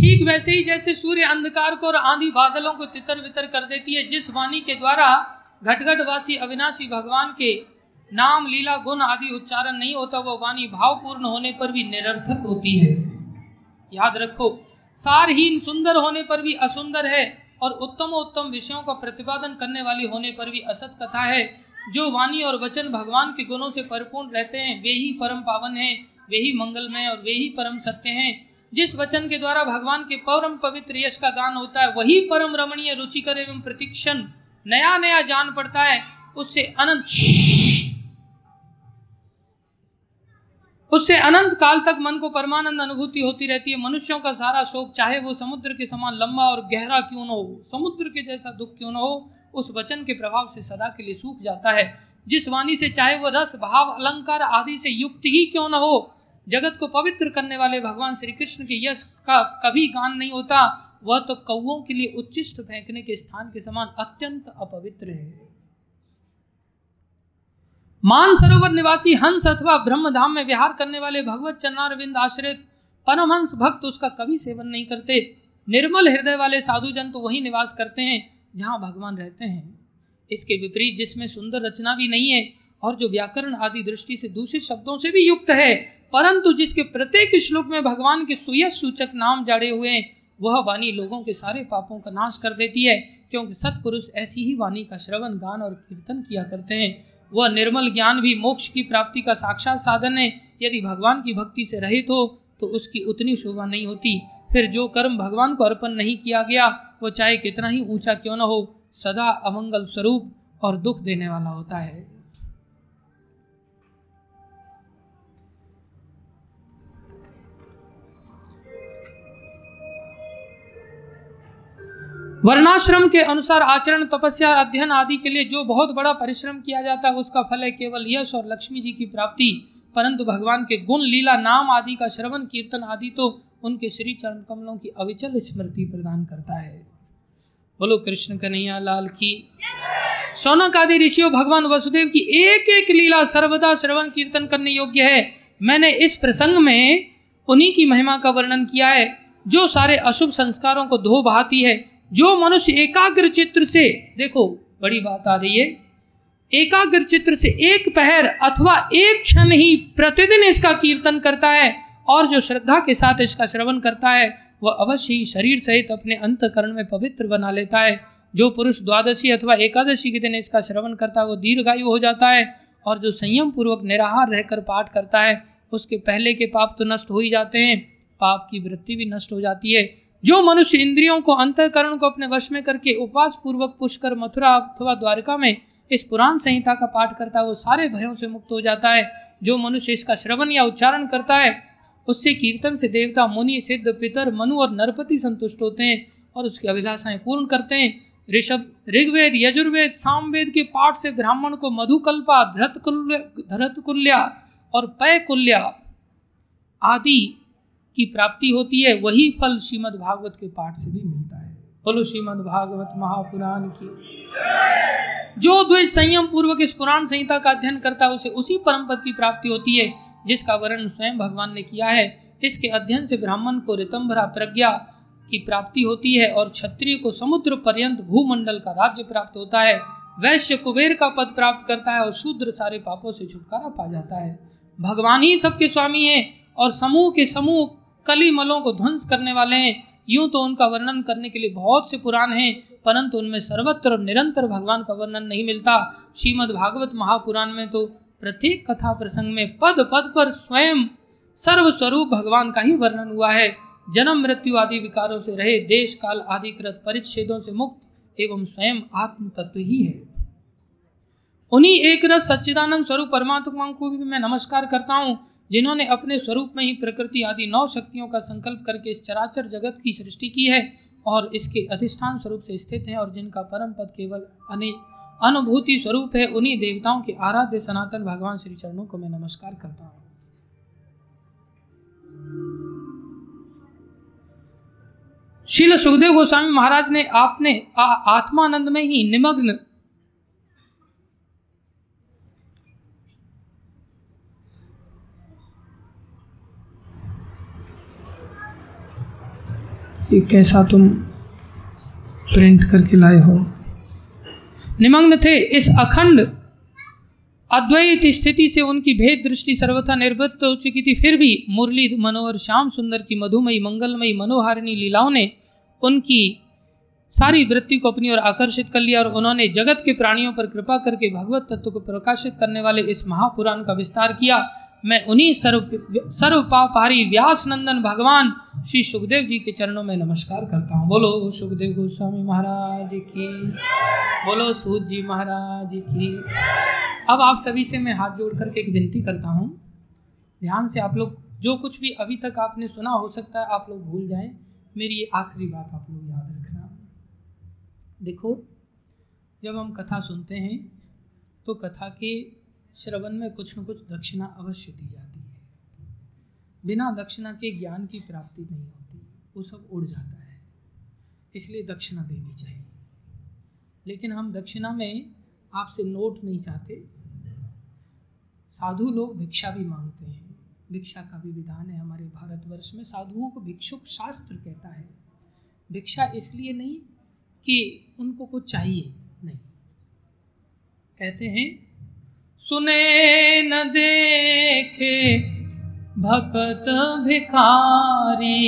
ठीक वैसे ही जैसे सूर्य अंधकार को और आंधी बादलों को तितर बितर कर देती है, जिस वाणी के द्वारा घटघटवासी अविनाशी भगवान के नाम, लीला, गुण आदि उच्चारण नहीं होता वह वाणी भावपूर्ण होने पर भी निरर्थक होती है। याद रखो, सारहीन सुंदर होने पर भी असुंदर है और उत्तम उत्तम विषयों का प्रतिपादन करने वाली होने पर भी असत कथा है। जो वाणी और वचन भगवान के गुणों से परिपूर्ण रहते हैं, वे ही परम पावन हैं, वे ही मंगलमय और वे ही परम सत्य हैं। जिस वचन के द्वारा भगवान के परम पवित्र यश का गान होता है, वही परम रमणीय रुचिकर एवं प्रतीक्षण नया नया जान पड़ता है, उससे अनंत उससे अनंत काल तक मन को परमानंद अनुभूति होती रहती है। मनुष्यों का सारा शोक, चाहे वो समुद्र के समान लंबा और गहरा क्यों न हो, समुद्र के जैसा दुख क्यों न हो, उस वचन के प्रभाव से सदा के लिए सूख जाता है। जिस वाणी से, चाहे वो रस, भाव, अलंकार आदि से युक्त ही क्यों न हो जगत को पवित्र करने वाले भगवान श्री कृष्ण के यश का कभी गान नहीं होता, वह तो कौओं के लिए उच्चिष्ट फेंकने के स्थान के समान अत्यंत अपवित्र है। मान सरोवर निवासी हंस अथवा ब्रह्म धाम में विहार करने वाले भगवत चरणारविंद आश्रित परमहंस भक्त उसका कभी सेवन नहीं करते। निर्मल हृदय वाले साधु जन तो वही निवास करते हैं, जहाँ भगवान रहते हैं। इसके विपरीत जिसमें सुंदर रचना भी नहीं है, और जो व्याकरण आदि दृष्टि से दूषित शब्दों से भी युक्त है परंतु जिसके प्रत्येक श्लोक में भगवान के सुयश सूचक नाम जड़े हुए हैं, वह वाणी लोगों के सारे पापों का नाश कर देती है, क्योंकि सत्पुरुष ऐसी ही वाणी का श्रवण, गान और कीर्तन किया करते हैं। वह निर्मल ज्ञान भी मोक्ष की प्राप्ति का साक्षात साधन है। यदि भगवान की भक्ति से रहित हो तो उसकी उतनी शोभा नहीं होती। फिर जो कर्म भगवान को अर्पण नहीं किया गया वो चाहे कितना ही ऊँचा क्यों न हो, सदा अमंगल स्वरूप और दुख देने वाला होता है। वर्णाश्रम के अनुसार आचरण, तपस्या अध्ययन आदि के लिए जो बहुत बड़ा परिश्रम किया जाता है, उसका फल है केवल यश और लक्ष्मी जी की प्राप्ति। परंतु भगवान के गुण, लीला, नाम आदि का श्रवण, कीर्तन आदि तो उनके श्री चरण कमलों की अविचल स्मृति प्रदान करता है। बोलो, कृष्ण कन्हैया, लाल की। शौनक आदि ऋषियों, भगवान वसुदेव की एक एक लीला सर्वदा श्रवण, कीर्तन करने योग्य है। मैंने इस प्रसंग में उन्हीं की महिमा का वर्णन किया है, जो सारे अशुभ संस्कारों को धो बहाती है। जो मनुष्य एकाग्र चित्र से, देखो, बड़ी बात आ रही है। एकाग्र चित्र से एक पहर अथवा एक क्षण ही प्रतिदिन इसका कीर्तन करता है और जो श्रद्धा के साथ इसका श्रवण करता है, वह अवश्य ही शरीर सहित अपने अंतकरण में पवित्र बना लेता है। जो पुरुष द्वादशी अथवा एकादशी के दिन इसका श्रवण करता है, वो दीर्घायु हो जाता है और जो संयम पूर्वक निराहार रहकर पाठ करता है, उसके पहले के पाप तो नष्ट हो ही जाते हैं, पाप की वृत्ति भी नष्ट हो जाती है। जो मनुष्य इंद्रियों को अंतकरण को अपने वश में करके उपवास पूर्वक पुष्कर मथुरा अथवा द्वारका में इस पुराण संहिता का पाठ करता है, वो सारे भयों से मुक्त हो जाता है। जो मनुष्य इसका श्रवण या उच्चारण करता है, उससे कीर्तन से देवता, मुनि, सिद्ध, पितर, मनु और नरपति संतुष्ट होते हैं और उसकी अभिलाषाएँ पूर्ण करते हैं। ऋषभ, ऋग्वेद, यजुर्वेद, सामवेद के पाठ से ब्राह्मण को मधुकल्पा धरतकुल्य धरतकुल्या और पयकुल्या आदि की प्राप्ति होती है, वही फल श्रीमद् भागवत के पाठ से भी मिलता है। बोलो श्रीमद् भागवत महापुराण की। जो द्वेष संयम पूर्वक इस पुराण संहिता का अध्ययन करता है, उसे उसी परम पद की प्राप्ति होती है, जिसका वर्णन स्वयं भगवान ने किया है। इसके अध्ययन से ब्राह्मण को ऋतंभरा प्रज्ञा की प्राप्ति होती है और क्षत्रिय को समुद्र पर्यंत भूमंडल का राज्य प्राप्त होता है। वैश्य कुबेर का पद प्राप्त करता है और शूद्र सारे पापों से छुटकारा पा जाता है। भगवान ही सबके स्वामी है और समूह के समूह कली मलों को ध्वंस करने वाले हैं। यूँ तो उनका वर्णन करने के लिए बहुत से पुराण हैं, परंतु उनमें सर्वत्र और निरंतर भगवान का वर्णन नहीं मिलता। श्रीमद् भागवत महापुराण में तो प्रत्येक कथा प्रसंग में पद पद पर स्वयं सर्वस्वरूप भगवान का ही वर्णन हुआ है। जन्म, मृत्यु आदि विकारों से रहे, देश, काल आदि कृत परिच्छेदों से मुक्त एवं स्वयं आत्म तत्व ही है। उन्हीं एक रस सच्चिदानंद स्वरूप परमात्मा को भी मैं नमस्कार करता हूँ। जिन्होंने अपने स्वरूप में ही प्रकृति आदि नौ शक्तियों का संकल्प करके इस चराचर जगत की सृष्टि की है और इसके अधिष्ठान स्वरूप से स्थित हैं और जिनका परम पद केवल अने अनुभूति स्वरूप है, उन्हीं देवताओं के आराध्य सनातन भगवान श्री चरणों को मैं नमस्कार करता हूँ। शिल सुखदेव गोस्वामी महाराज ने आपने आत्मानंद में ही निमग्न ये कैसा तुम प्रिंट करके लाए हो? निमग्न थे इस अखंड अद्वैत स्थिति से उनकी भेद दृष्टि सर्वथा निर्वृत्त हो चुकी थी। फिर भी मुरली मनोहर, श्याम सुंदर की मधुमयी, मंगलमयी, मनोहारिणी लीलाओं ने उनकी सारी वृत्ति को अपनी ओर आकर्षित कर लिया और उन्होंने जगत के प्राणियों पर कृपा करके भगवत तत्व को प्रकाशित करने वाले इस महापुराण का विस्तार किया। मैं उन्हीं सर्व सर्व पापहारी व्यास नंदन भगवान श्री सुखदेव जी के चरणों में नमस्कार करता हूँ। बोलो, सुखदेव गोस्वामी महाराज की। बोलो सूद जी महाराज की। अब आप सभी से मैं हाथ जोड़ करके एक विनती करता हूँ। ध्यान से आप लोग, जो कुछ भी अभी तक आपने सुना हो सकता है, आप लोग भूल जाएँ। मेरी ये आखिरी बात आप लोग याद रखना। देखो, जब हम कथा सुनते हैं तो कथा के श्रवण में कुछ न कुछ दक्षिणा अवश्य दी जाती है। बिना दक्षिणा के ज्ञान की प्राप्ति नहीं होती, वो सब उड़ जाता है। इसलिए दक्षिणा देनी चाहिए। लेकिन हम दक्षिणा में आपसे नोट नहीं चाहते। साधु लोग भिक्षा भी मांगते हैं। भिक्षा का भी विधान है हमारे भारतवर्ष में। साधुओं को भिक्षुक शास्त्र कहता है। भिक्षा इसलिए नहीं कि उनको कुछ चाहिए नहीं। कहते हैं सुने न देखे भक्त भिखारी।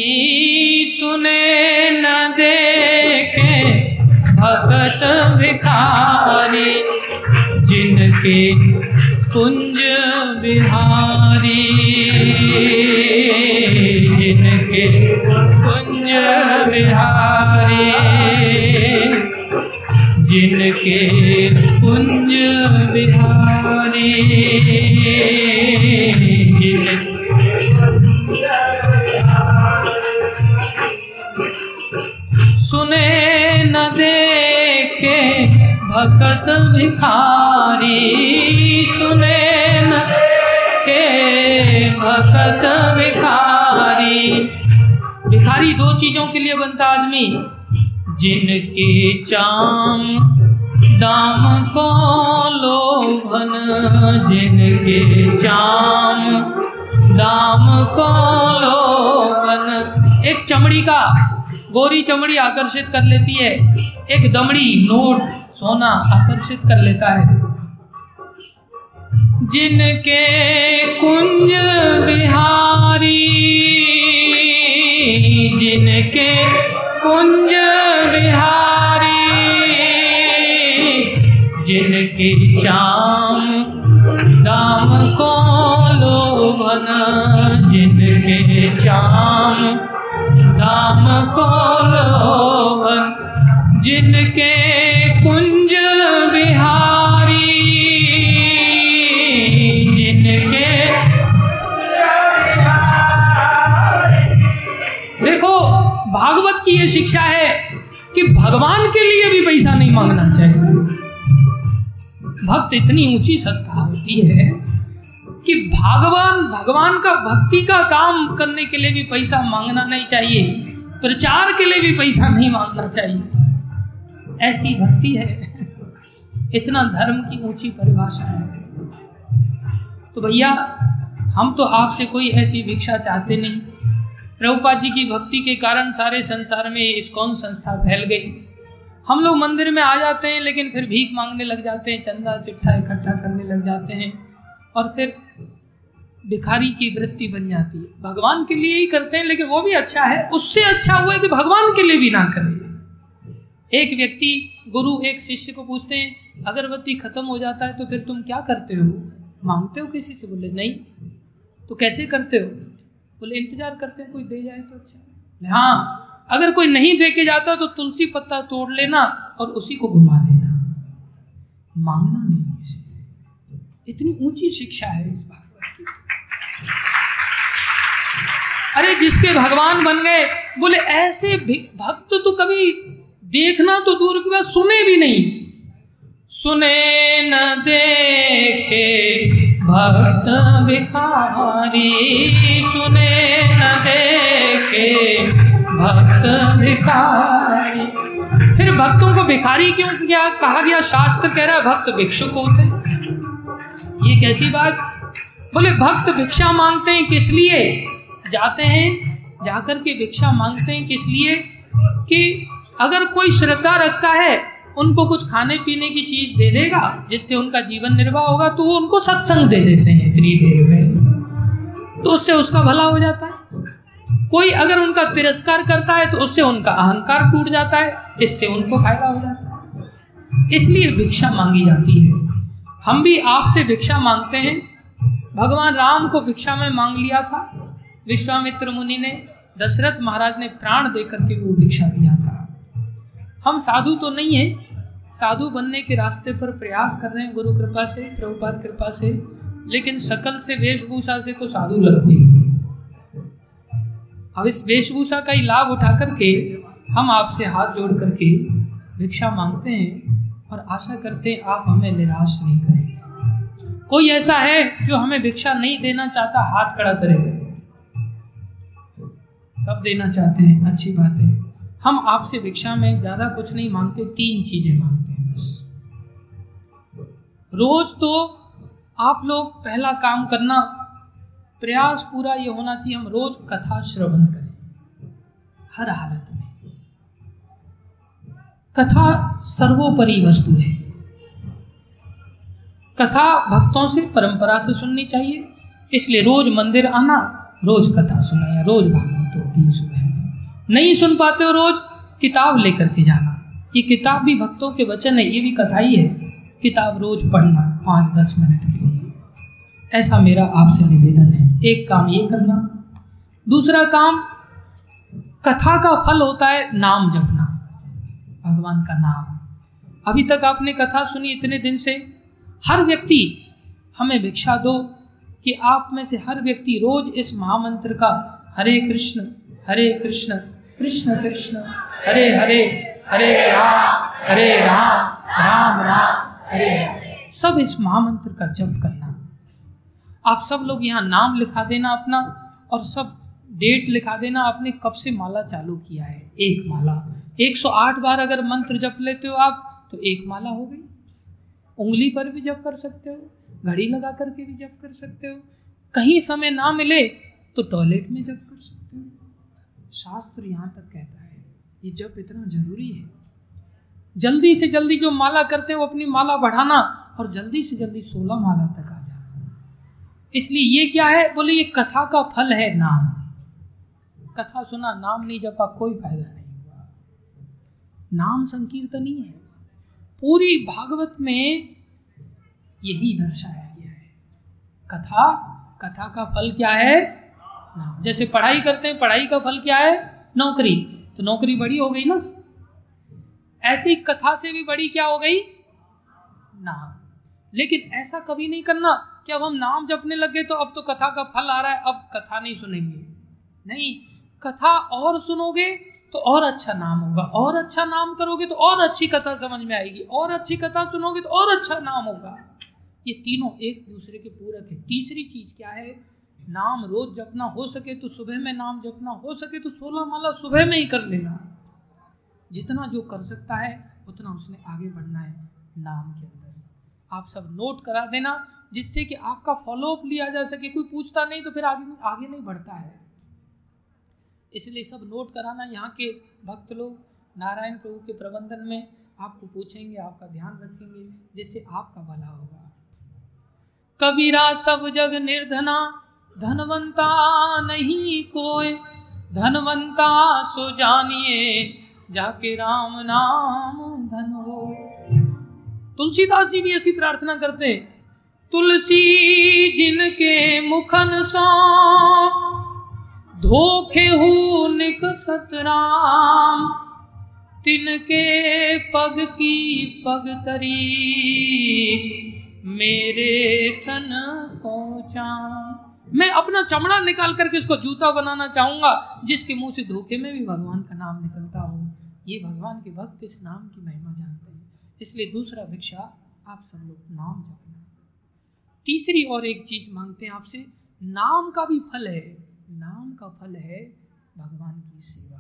सुने न देखे भक्त भिखारी, जिनके कुंज बिहारी। जिनके कुंज बिहारी, जिनके कुंज बिहारी। सुने न देखे भगत भिखारी। सुने न के भगत भिखारी। भिखारी दो चीज़ों के लिए बनता आदमी। जिनके चाम दाम को लोभन जिनके चाम दाम को लोभन एक चमड़ी का, गोरी चमड़ी आकर्षित कर लेती है। एक दमड़ी नोट सोना आकर्षित कर लेता है। जिनके कुंज बिहारी, जिनके कुंज बिहारी। जिनके चाम दाम को लोभन जिनके चाम दाम को लोभन जिनके कुंज देखो, भागवत की ये शिक्षा है कि भगवान के लिए भी पैसा नहीं मांगना चाहिए। भक्त इतनी ऊँची सत्ता होती है कि भगवान भगवान का भक्ति का काम करने के लिए भी पैसा मांगना नहीं चाहिए। प्रचार के लिए भी पैसा नहीं मांगना चाहिए। ऐसी भक्ति है। इतना धर्म की ऊँची परिभाषा है। तो भैया, हम तो आपसे कोई ऐसी भिक्षा चाहते नहीं। प्रभुपाद जी की भक्ति के कारण सारे संसार में इस्कॉन संस्था फैल गई? हम लोग मंदिर में आ जाते हैं, लेकिन फिर भीख मांगने लग जाते हैं, चंदा चिट्ठा इकट्ठा करने लग जाते हैं, और फिर भिखारी की वृत्ति बन जाती है। भगवान के लिए ही करते हैं, लेकिन वो भी अच्छा है। उससे अच्छा हुआ कि भगवान के लिए भी ना करें। एक व्यक्ति, गुरु, एक शिष्य को पूछते हैं अगरबत्ती खत्म हो जाता है तो फिर तुम क्या करते हो? मांगते हो किसी से? बोले, नहीं। तो कैसे करते हो? बोले, इंतज़ार करते हैं, कोई दे जाए तो अच्छा हाँ। अगर कोई नहीं दे के जाता तो तुलसी पत्ता तोड़ लेना और उसी को घुमा देना। मांगना नहीं किसी से। इतनी ऊँची शिक्षा है इस भागवत की। अरे, जिसके भगवान बन गए, बोले, ऐसे भक्त तो कभी देखना तो दूर की बात, सुने भी नहीं। सुने न देखे, भक्त भिखारी, सुने न देखे, भक्त भिखारी। फिर भक्तों को भिखारी क्यों क्या कहा गया? शास्त्र कह रहा है, भक्त भिक्षुक होते हैं। ये कैसी बात? बोले, भक्त भिक्षा मांगते हैं किस लिए? जाते हैं, जाकर के भिक्षा मांगते हैं किस लिए? कि अगर कोई श्रद्धा रखता है, उनको कुछ खाने पीने की चीज़ दे देगा, जिससे उनका जीवन निर्वाह होगा तो वो उनको सत्संग दे देते हैं इतनी देर में। तो उससे उसका भला हो जाता है। कोई अगर उनका तिरस्कार करता है तो उससे उनका अहंकार टूट जाता है, इससे उनको फ़ायदा हो जाता है। इसलिए भिक्षा मांगी जाती है। हम भी आपसे भिक्षा मांगते हैं। भगवान राम को भिक्षा में मांग लिया था। विश्वामित्र मुनि ने, दशरथ महाराज ने प्राण देकर के वो भिक्षा दिया था। हम साधु तो नहीं है। साधु बनने के रास्ते पर प्रयास कर रहे हैं गुरु कृपा से, प्रभुपाद कृपा से, लेकिन सकल से वेशभूषा से तो साधु लगते ही अब इस वेशभूषा का ही लाभ उठा करके हम आपसे हाथ जोड़ करके भिक्षा मांगते हैं और आशा करते हैं आप हमें निराश नहीं करेंगे कोई ऐसा है जो हमें भिक्षा नहीं देना चाहता, हाथ खड़ा करे? सब देना चाहते हैं, अच्छी बात है। हम आपसे भिक्षा में ज़्यादा कुछ नहीं मांगते, तीन चीज़ें मांगते हैं बस। रोज तो आप लोग पहला काम करना प्रयास पूरा ये होना चाहिए, हम रोज कथा श्रवण करें। हर हालत में। कथा सर्वोपरि वस्तु है। कथा भक्तों से परंपरा से सुननी चाहिए, इसलिए रोज मंदिर आना, रोज कथा सुना या रोज भागवत होती है सुबह। नहीं सुन पाते हो रोज, किताब लेकर के जाना। ये किताब भी भक्तों के वचन है, ये भी कथा ही है। किताब रोज पढ़ना, पाँच दस मिनट के ऐसा मेरा आपसे निवेदन है। एक काम ये करना, दूसरा काम, कथा का फल होता है नाम जपना, भगवान का नाम। अभी तक आपने कथा सुनी इतने दिन से, हर व्यक्ति हमें भिक्षा दो कि आप में से हर व्यक्ति रोज इस महामंत्र का हरे कृष्ण हरे कृष्ण कृष्ण कृष्ण, हरे हरे हरे राम हरे राम राम राम, हरे सब इस महामंत्र का जप करना आप सब लोग यहाँ नाम लिखा देना अपना और सब डेट लिखा देना आपने कब से माला चालू किया है? एक माला। 108 बार अगर मंत्र जप लेते हो आप तो एक माला हो गई। उंगली पर भी जप कर सकते हो, घड़ी लगा करके भी जप कर सकते हो। कहीं समय ना मिले तो टॉयलेट में जप कर सकते हो। शास्त्र यहाँ तक कहता है, ये जप इतना ज़रूरी है। जल्दी से जल्दी जो माला करते हैं अपनी माला बढ़ाना और जल्दी से जल्दी सोलह माला तक इसलिए ये क्या है? बोले, ये कथा का फल है नाम। कथा सुना, नाम नहीं जपा, कोई फ़ायदा नहीं हुआ। नाम संकीर्तन ही है। पूरी भागवत में यही दर्शाया गया है। कथा कथा का फल क्या है? नाम। जैसे पढ़ाई करते हैं, पढ़ाई का फल क्या है? नौकरी। तो नौकरी बड़ी हो गई ना? ऐसी कथा से भी बड़ी क्या हो गई? नाम। लेकिन ऐसा कभी नहीं करना। कि अब हम नाम जपने लगे तो अब तो कथा का फल आ रहा है, अब कथा नहीं सुनेंगे। नहीं, कथा और सुनोगे तो और अच्छा नाम होगा। और अच्छा नाम करोगे तो और अच्छी कथा समझ में आएगी। और अच्छी कथा सुनोगे तो और अच्छा नाम होगा। ये तीनों एक दूसरे के पूरक है। तीसरी चीज़ क्या है? नाम रोज जपना हो सके तो सुबह में नाम जपना हो सके तो सोलह माला सुबह में ही कर लेना। जितना जो कर सकता है, उतना उसने आगे बढ़ना है नाम के अंदर। आप सब नोट करा देना। जिससे कि आपका फॉलोअप लिया जा सके, कोई पूछता नहीं तो फिर आगे आगे नहीं बढ़ता है। इसलिए सब नोट कराना यहाँ के भक्त लोग, नारायण प्रभु के प्रबंधन में आपको पूछेंगे, आपका ध्यान रखेंगे, जिससे आपका भला होगा। कबीरा सब जग निर्धना, धनवंता नहीं कोई धनवंता सो जानिए, जाके राम नाम धन हो तुलसीदास जी भी ऐसी प्रार्थना करते हैं तुलसी जिनके मुखन सो, धोखे निक सतराम, तिनके पग की पग तरी, मेरे तन को मैं अपना चमड़ा निकाल करके उसको जूता बनाना चाहूँगा, जिसके मुँह से धोखे में भी भगवान का नाम निकलता हो। ये भगवान के भक्त इस नाम की महिमा जानते हैं। इसलिए दूसरा भिक्षा आप सब लोग नाम जपना तीसरी और एक चीज़ मांगते हैं आपसे, नाम का भी फल है, नाम का फल है भगवान की सेवा।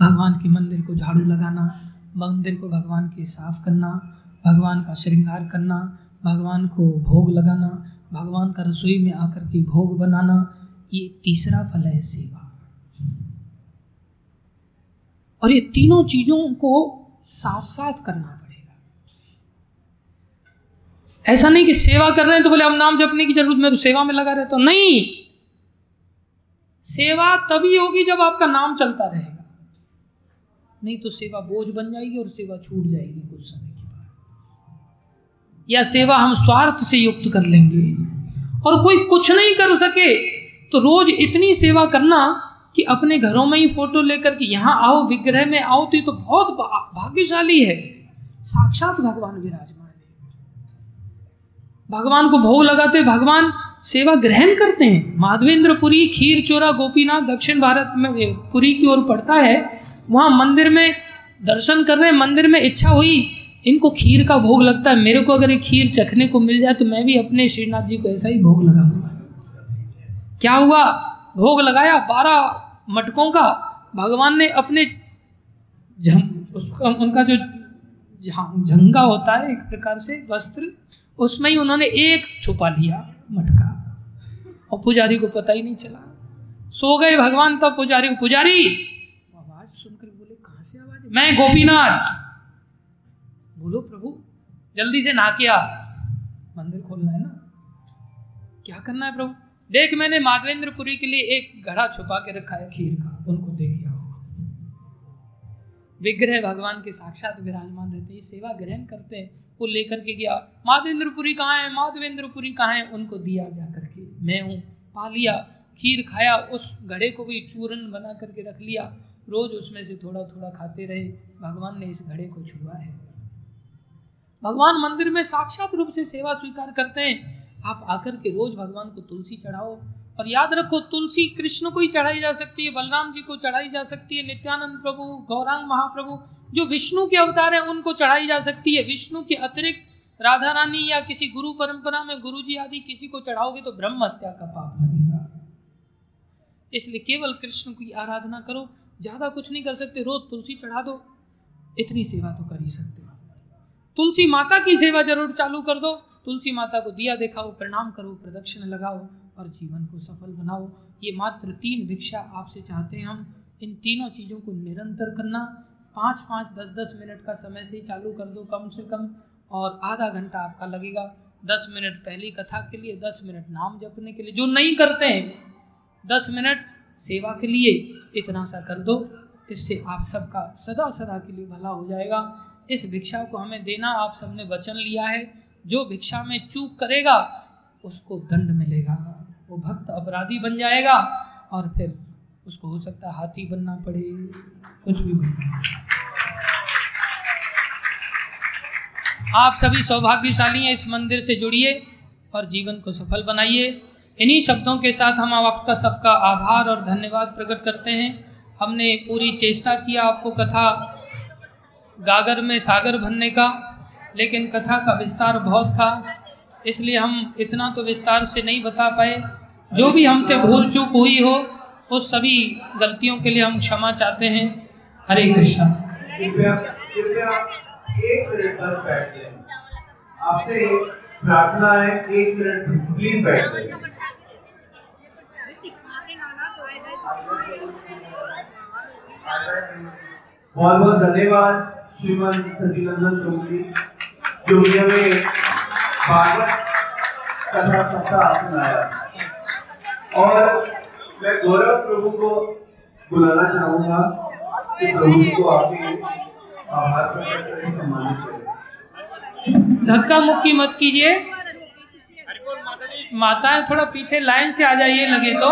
भगवान के मंदिर को झाड़ू लगाना, मंदिर को भगवान के साफ़ करना, भगवान का श्रृंगार करना, भगवान को भोग लगाना, भगवान का रसोई में आकर के भोग बनाना, ये तीसरा फल है सेवा। और ये तीनों चीज़ों को साथ साथ करना ऐसा नहीं कि सेवा कर रहे हैं तो बोले, अब नाम जपने की ज़रूरत, में तो सेवा में लगा रहता हूँ। नहीं। सेवा तभी होगी जब आपका नाम चलता रहेगा। नहीं तो सेवा बोझ बन जाएगी और सेवा छूट जाएगी कुछ समय के बाद। या सेवा हम स्वार्थ से युक्त कर लेंगे। और कोई कुछ नहीं कर सके तो रोज इतनी सेवा करना कि अपने घरों में ही फ़ोटो लेकर के, यहाँ आओ, विग्रह में आओ तो ये तो बहुत भाग्यशाली है। साक्षात भगवान विराजमान। भगवान को भोग लगाते भगवान सेवा ग्रहण करते हैं। माधवेंद्रपुरी खीर, चोरा, गोपीनाथ, दक्षिण भारत में पुरी की ओर पड़ता है। वहाँ मंदिर में दर्शन कर रहे हैं। मंदिर में इच्छा हुई, इनको खीर का भोग लगता है। मेरे को अगर ये खीर चखने को मिल जाए तो मैं भी अपने श्रीनाथ जी को ऐसा ही भोग लगाऊँगा क्या हुआ? भोग लगाया, बारह मटकों का। भगवान ने अपने उसका उनका जो झंगा होता है, एक प्रकार से वस्त्र उसमें ही उन्होंने एक छुपा लिया मटका। और पुजारी को पता ही नहीं चला। सो गए भगवान तब पुजारी पुजारी! मैं गोपीनाथ! बोलो, प्रभु, जल्दी से नहा के आ। मंदिर खोलना है ना? क्या करना है प्रभु? देख, मैंने माधवेंद्रपुरी के लिए एक घड़ा छुपा के रखा है खीर का, उनको दे दिया विग्रह भगवान के साक्षात विराजमान रहते हैं, सेवा ग्रहण करते हैं। वो लेकर के गया। माधवेंद्रपुरी कहाँ है? माधवेंद्रपुरी कहाँ है? उनको दिया जा करके। मैं हूँ। पा लिया। खीर खाया। उस घड़े को भी चूरन बना करके रख लिया। रोज उसमें से थोड़ा थोड़ा खाते रहे। भगवान ने इस घड़े को छुआ है। भगवान मंदिर में साक्षात रूप से सेवा स्वीकार करते हैं। आप आकर के रोज भगवान को तुलसी चढ़ाओ। और याद रखो, तुलसी कृष्ण को ही चढ़ाई जा सकती है, बलराम जी को चढ़ाई जा सकती है, नित्यानंद प्रभु, गौरांग महाप्रभु जो विष्णु के अवतार है, उनको चढ़ाई जा सकती है। विष्णु के अतिरिक्त राधा रानी या किसी गुरु परंपरा में गुरु जी आदि किसी को चढ़ाओगे तो ब्रह्म हत्या का पाप लगेगा। इसलिए केवल कृष्ण की आराधना करो, ज़्यादा कुछ नहीं कर सकते, रोज तुलसी चढ़ा दो, इतनी सेवा तो कर ही सकते हो। तुलसी माता की सेवा ज़रूर चालू कर दो, तुलसी माता को दिया दिखाओ, प्रणाम करो, प्रदक्षिण लगाओ और जीवन को सफल बनाओ। ये मात्र तीन भिक्षा आपसे चाहते हैं हम। इन तीनों चीज़ों को निरंतर करना पाँच पाँच, दस दस मिनट का समय से ही चालू कर दो कम से कम, और आधा घंटा आपका लगेगा। दस मिनट पहली कथा के लिए, दस मिनट नाम जपने के लिए, जो नहीं करते हैं, दस मिनट सेवा के लिए इतना सा कर दो। इससे आप सबका सदा सदा के लिए भला हो जाएगा। इस भिक्षा को हमें देना, आप सबने वचन लिया है। जो भिक्षा में चूक करेगा, उसको दंड मिलेगा। वो भक्त अपराधी बन जाएगा, और फिर उसको हो सकता है हाथी बनना पड़े, कुछ भी बनना आप सभी सौभाग्यशाली हैं इस मंदिर से जुड़िए और जीवन को सफल बनाइए। इन्हीं शब्दों के साथ हम आपका सबका आभार और धन्यवाद प्रकट करते हैं। हमने पूरी चेष्टा किया आपको कथा गागर में सागर भरने का, लेकिन कथा का विस्तार बहुत था, इसलिए हम इतना तो विस्तार से नहीं बता पाए। जो भी हमसे भूल चूक हुई हो उस सभी गलतियों के लिए हम क्षमा चाहते हैं। हरे कृष्णा। आपसे प्रार्थना है, एक मिनट प्लीज़ बैठ जाइए। बहुत बहुत धन्यवाद श्रीमान सचिनंदन टुमली जो भी हमें भागवत कथा सप्ताह सुनाया। और मैं गौरव प्रभु को बुलाना चाहूँगा कि प्रभु को आपके आभार प्रकट करें, सम्मानित करें। धक्का मुक्की मत कीजिए। माताएँ थोड़ा पीछे लाइन से आ जाइए, लगे तो।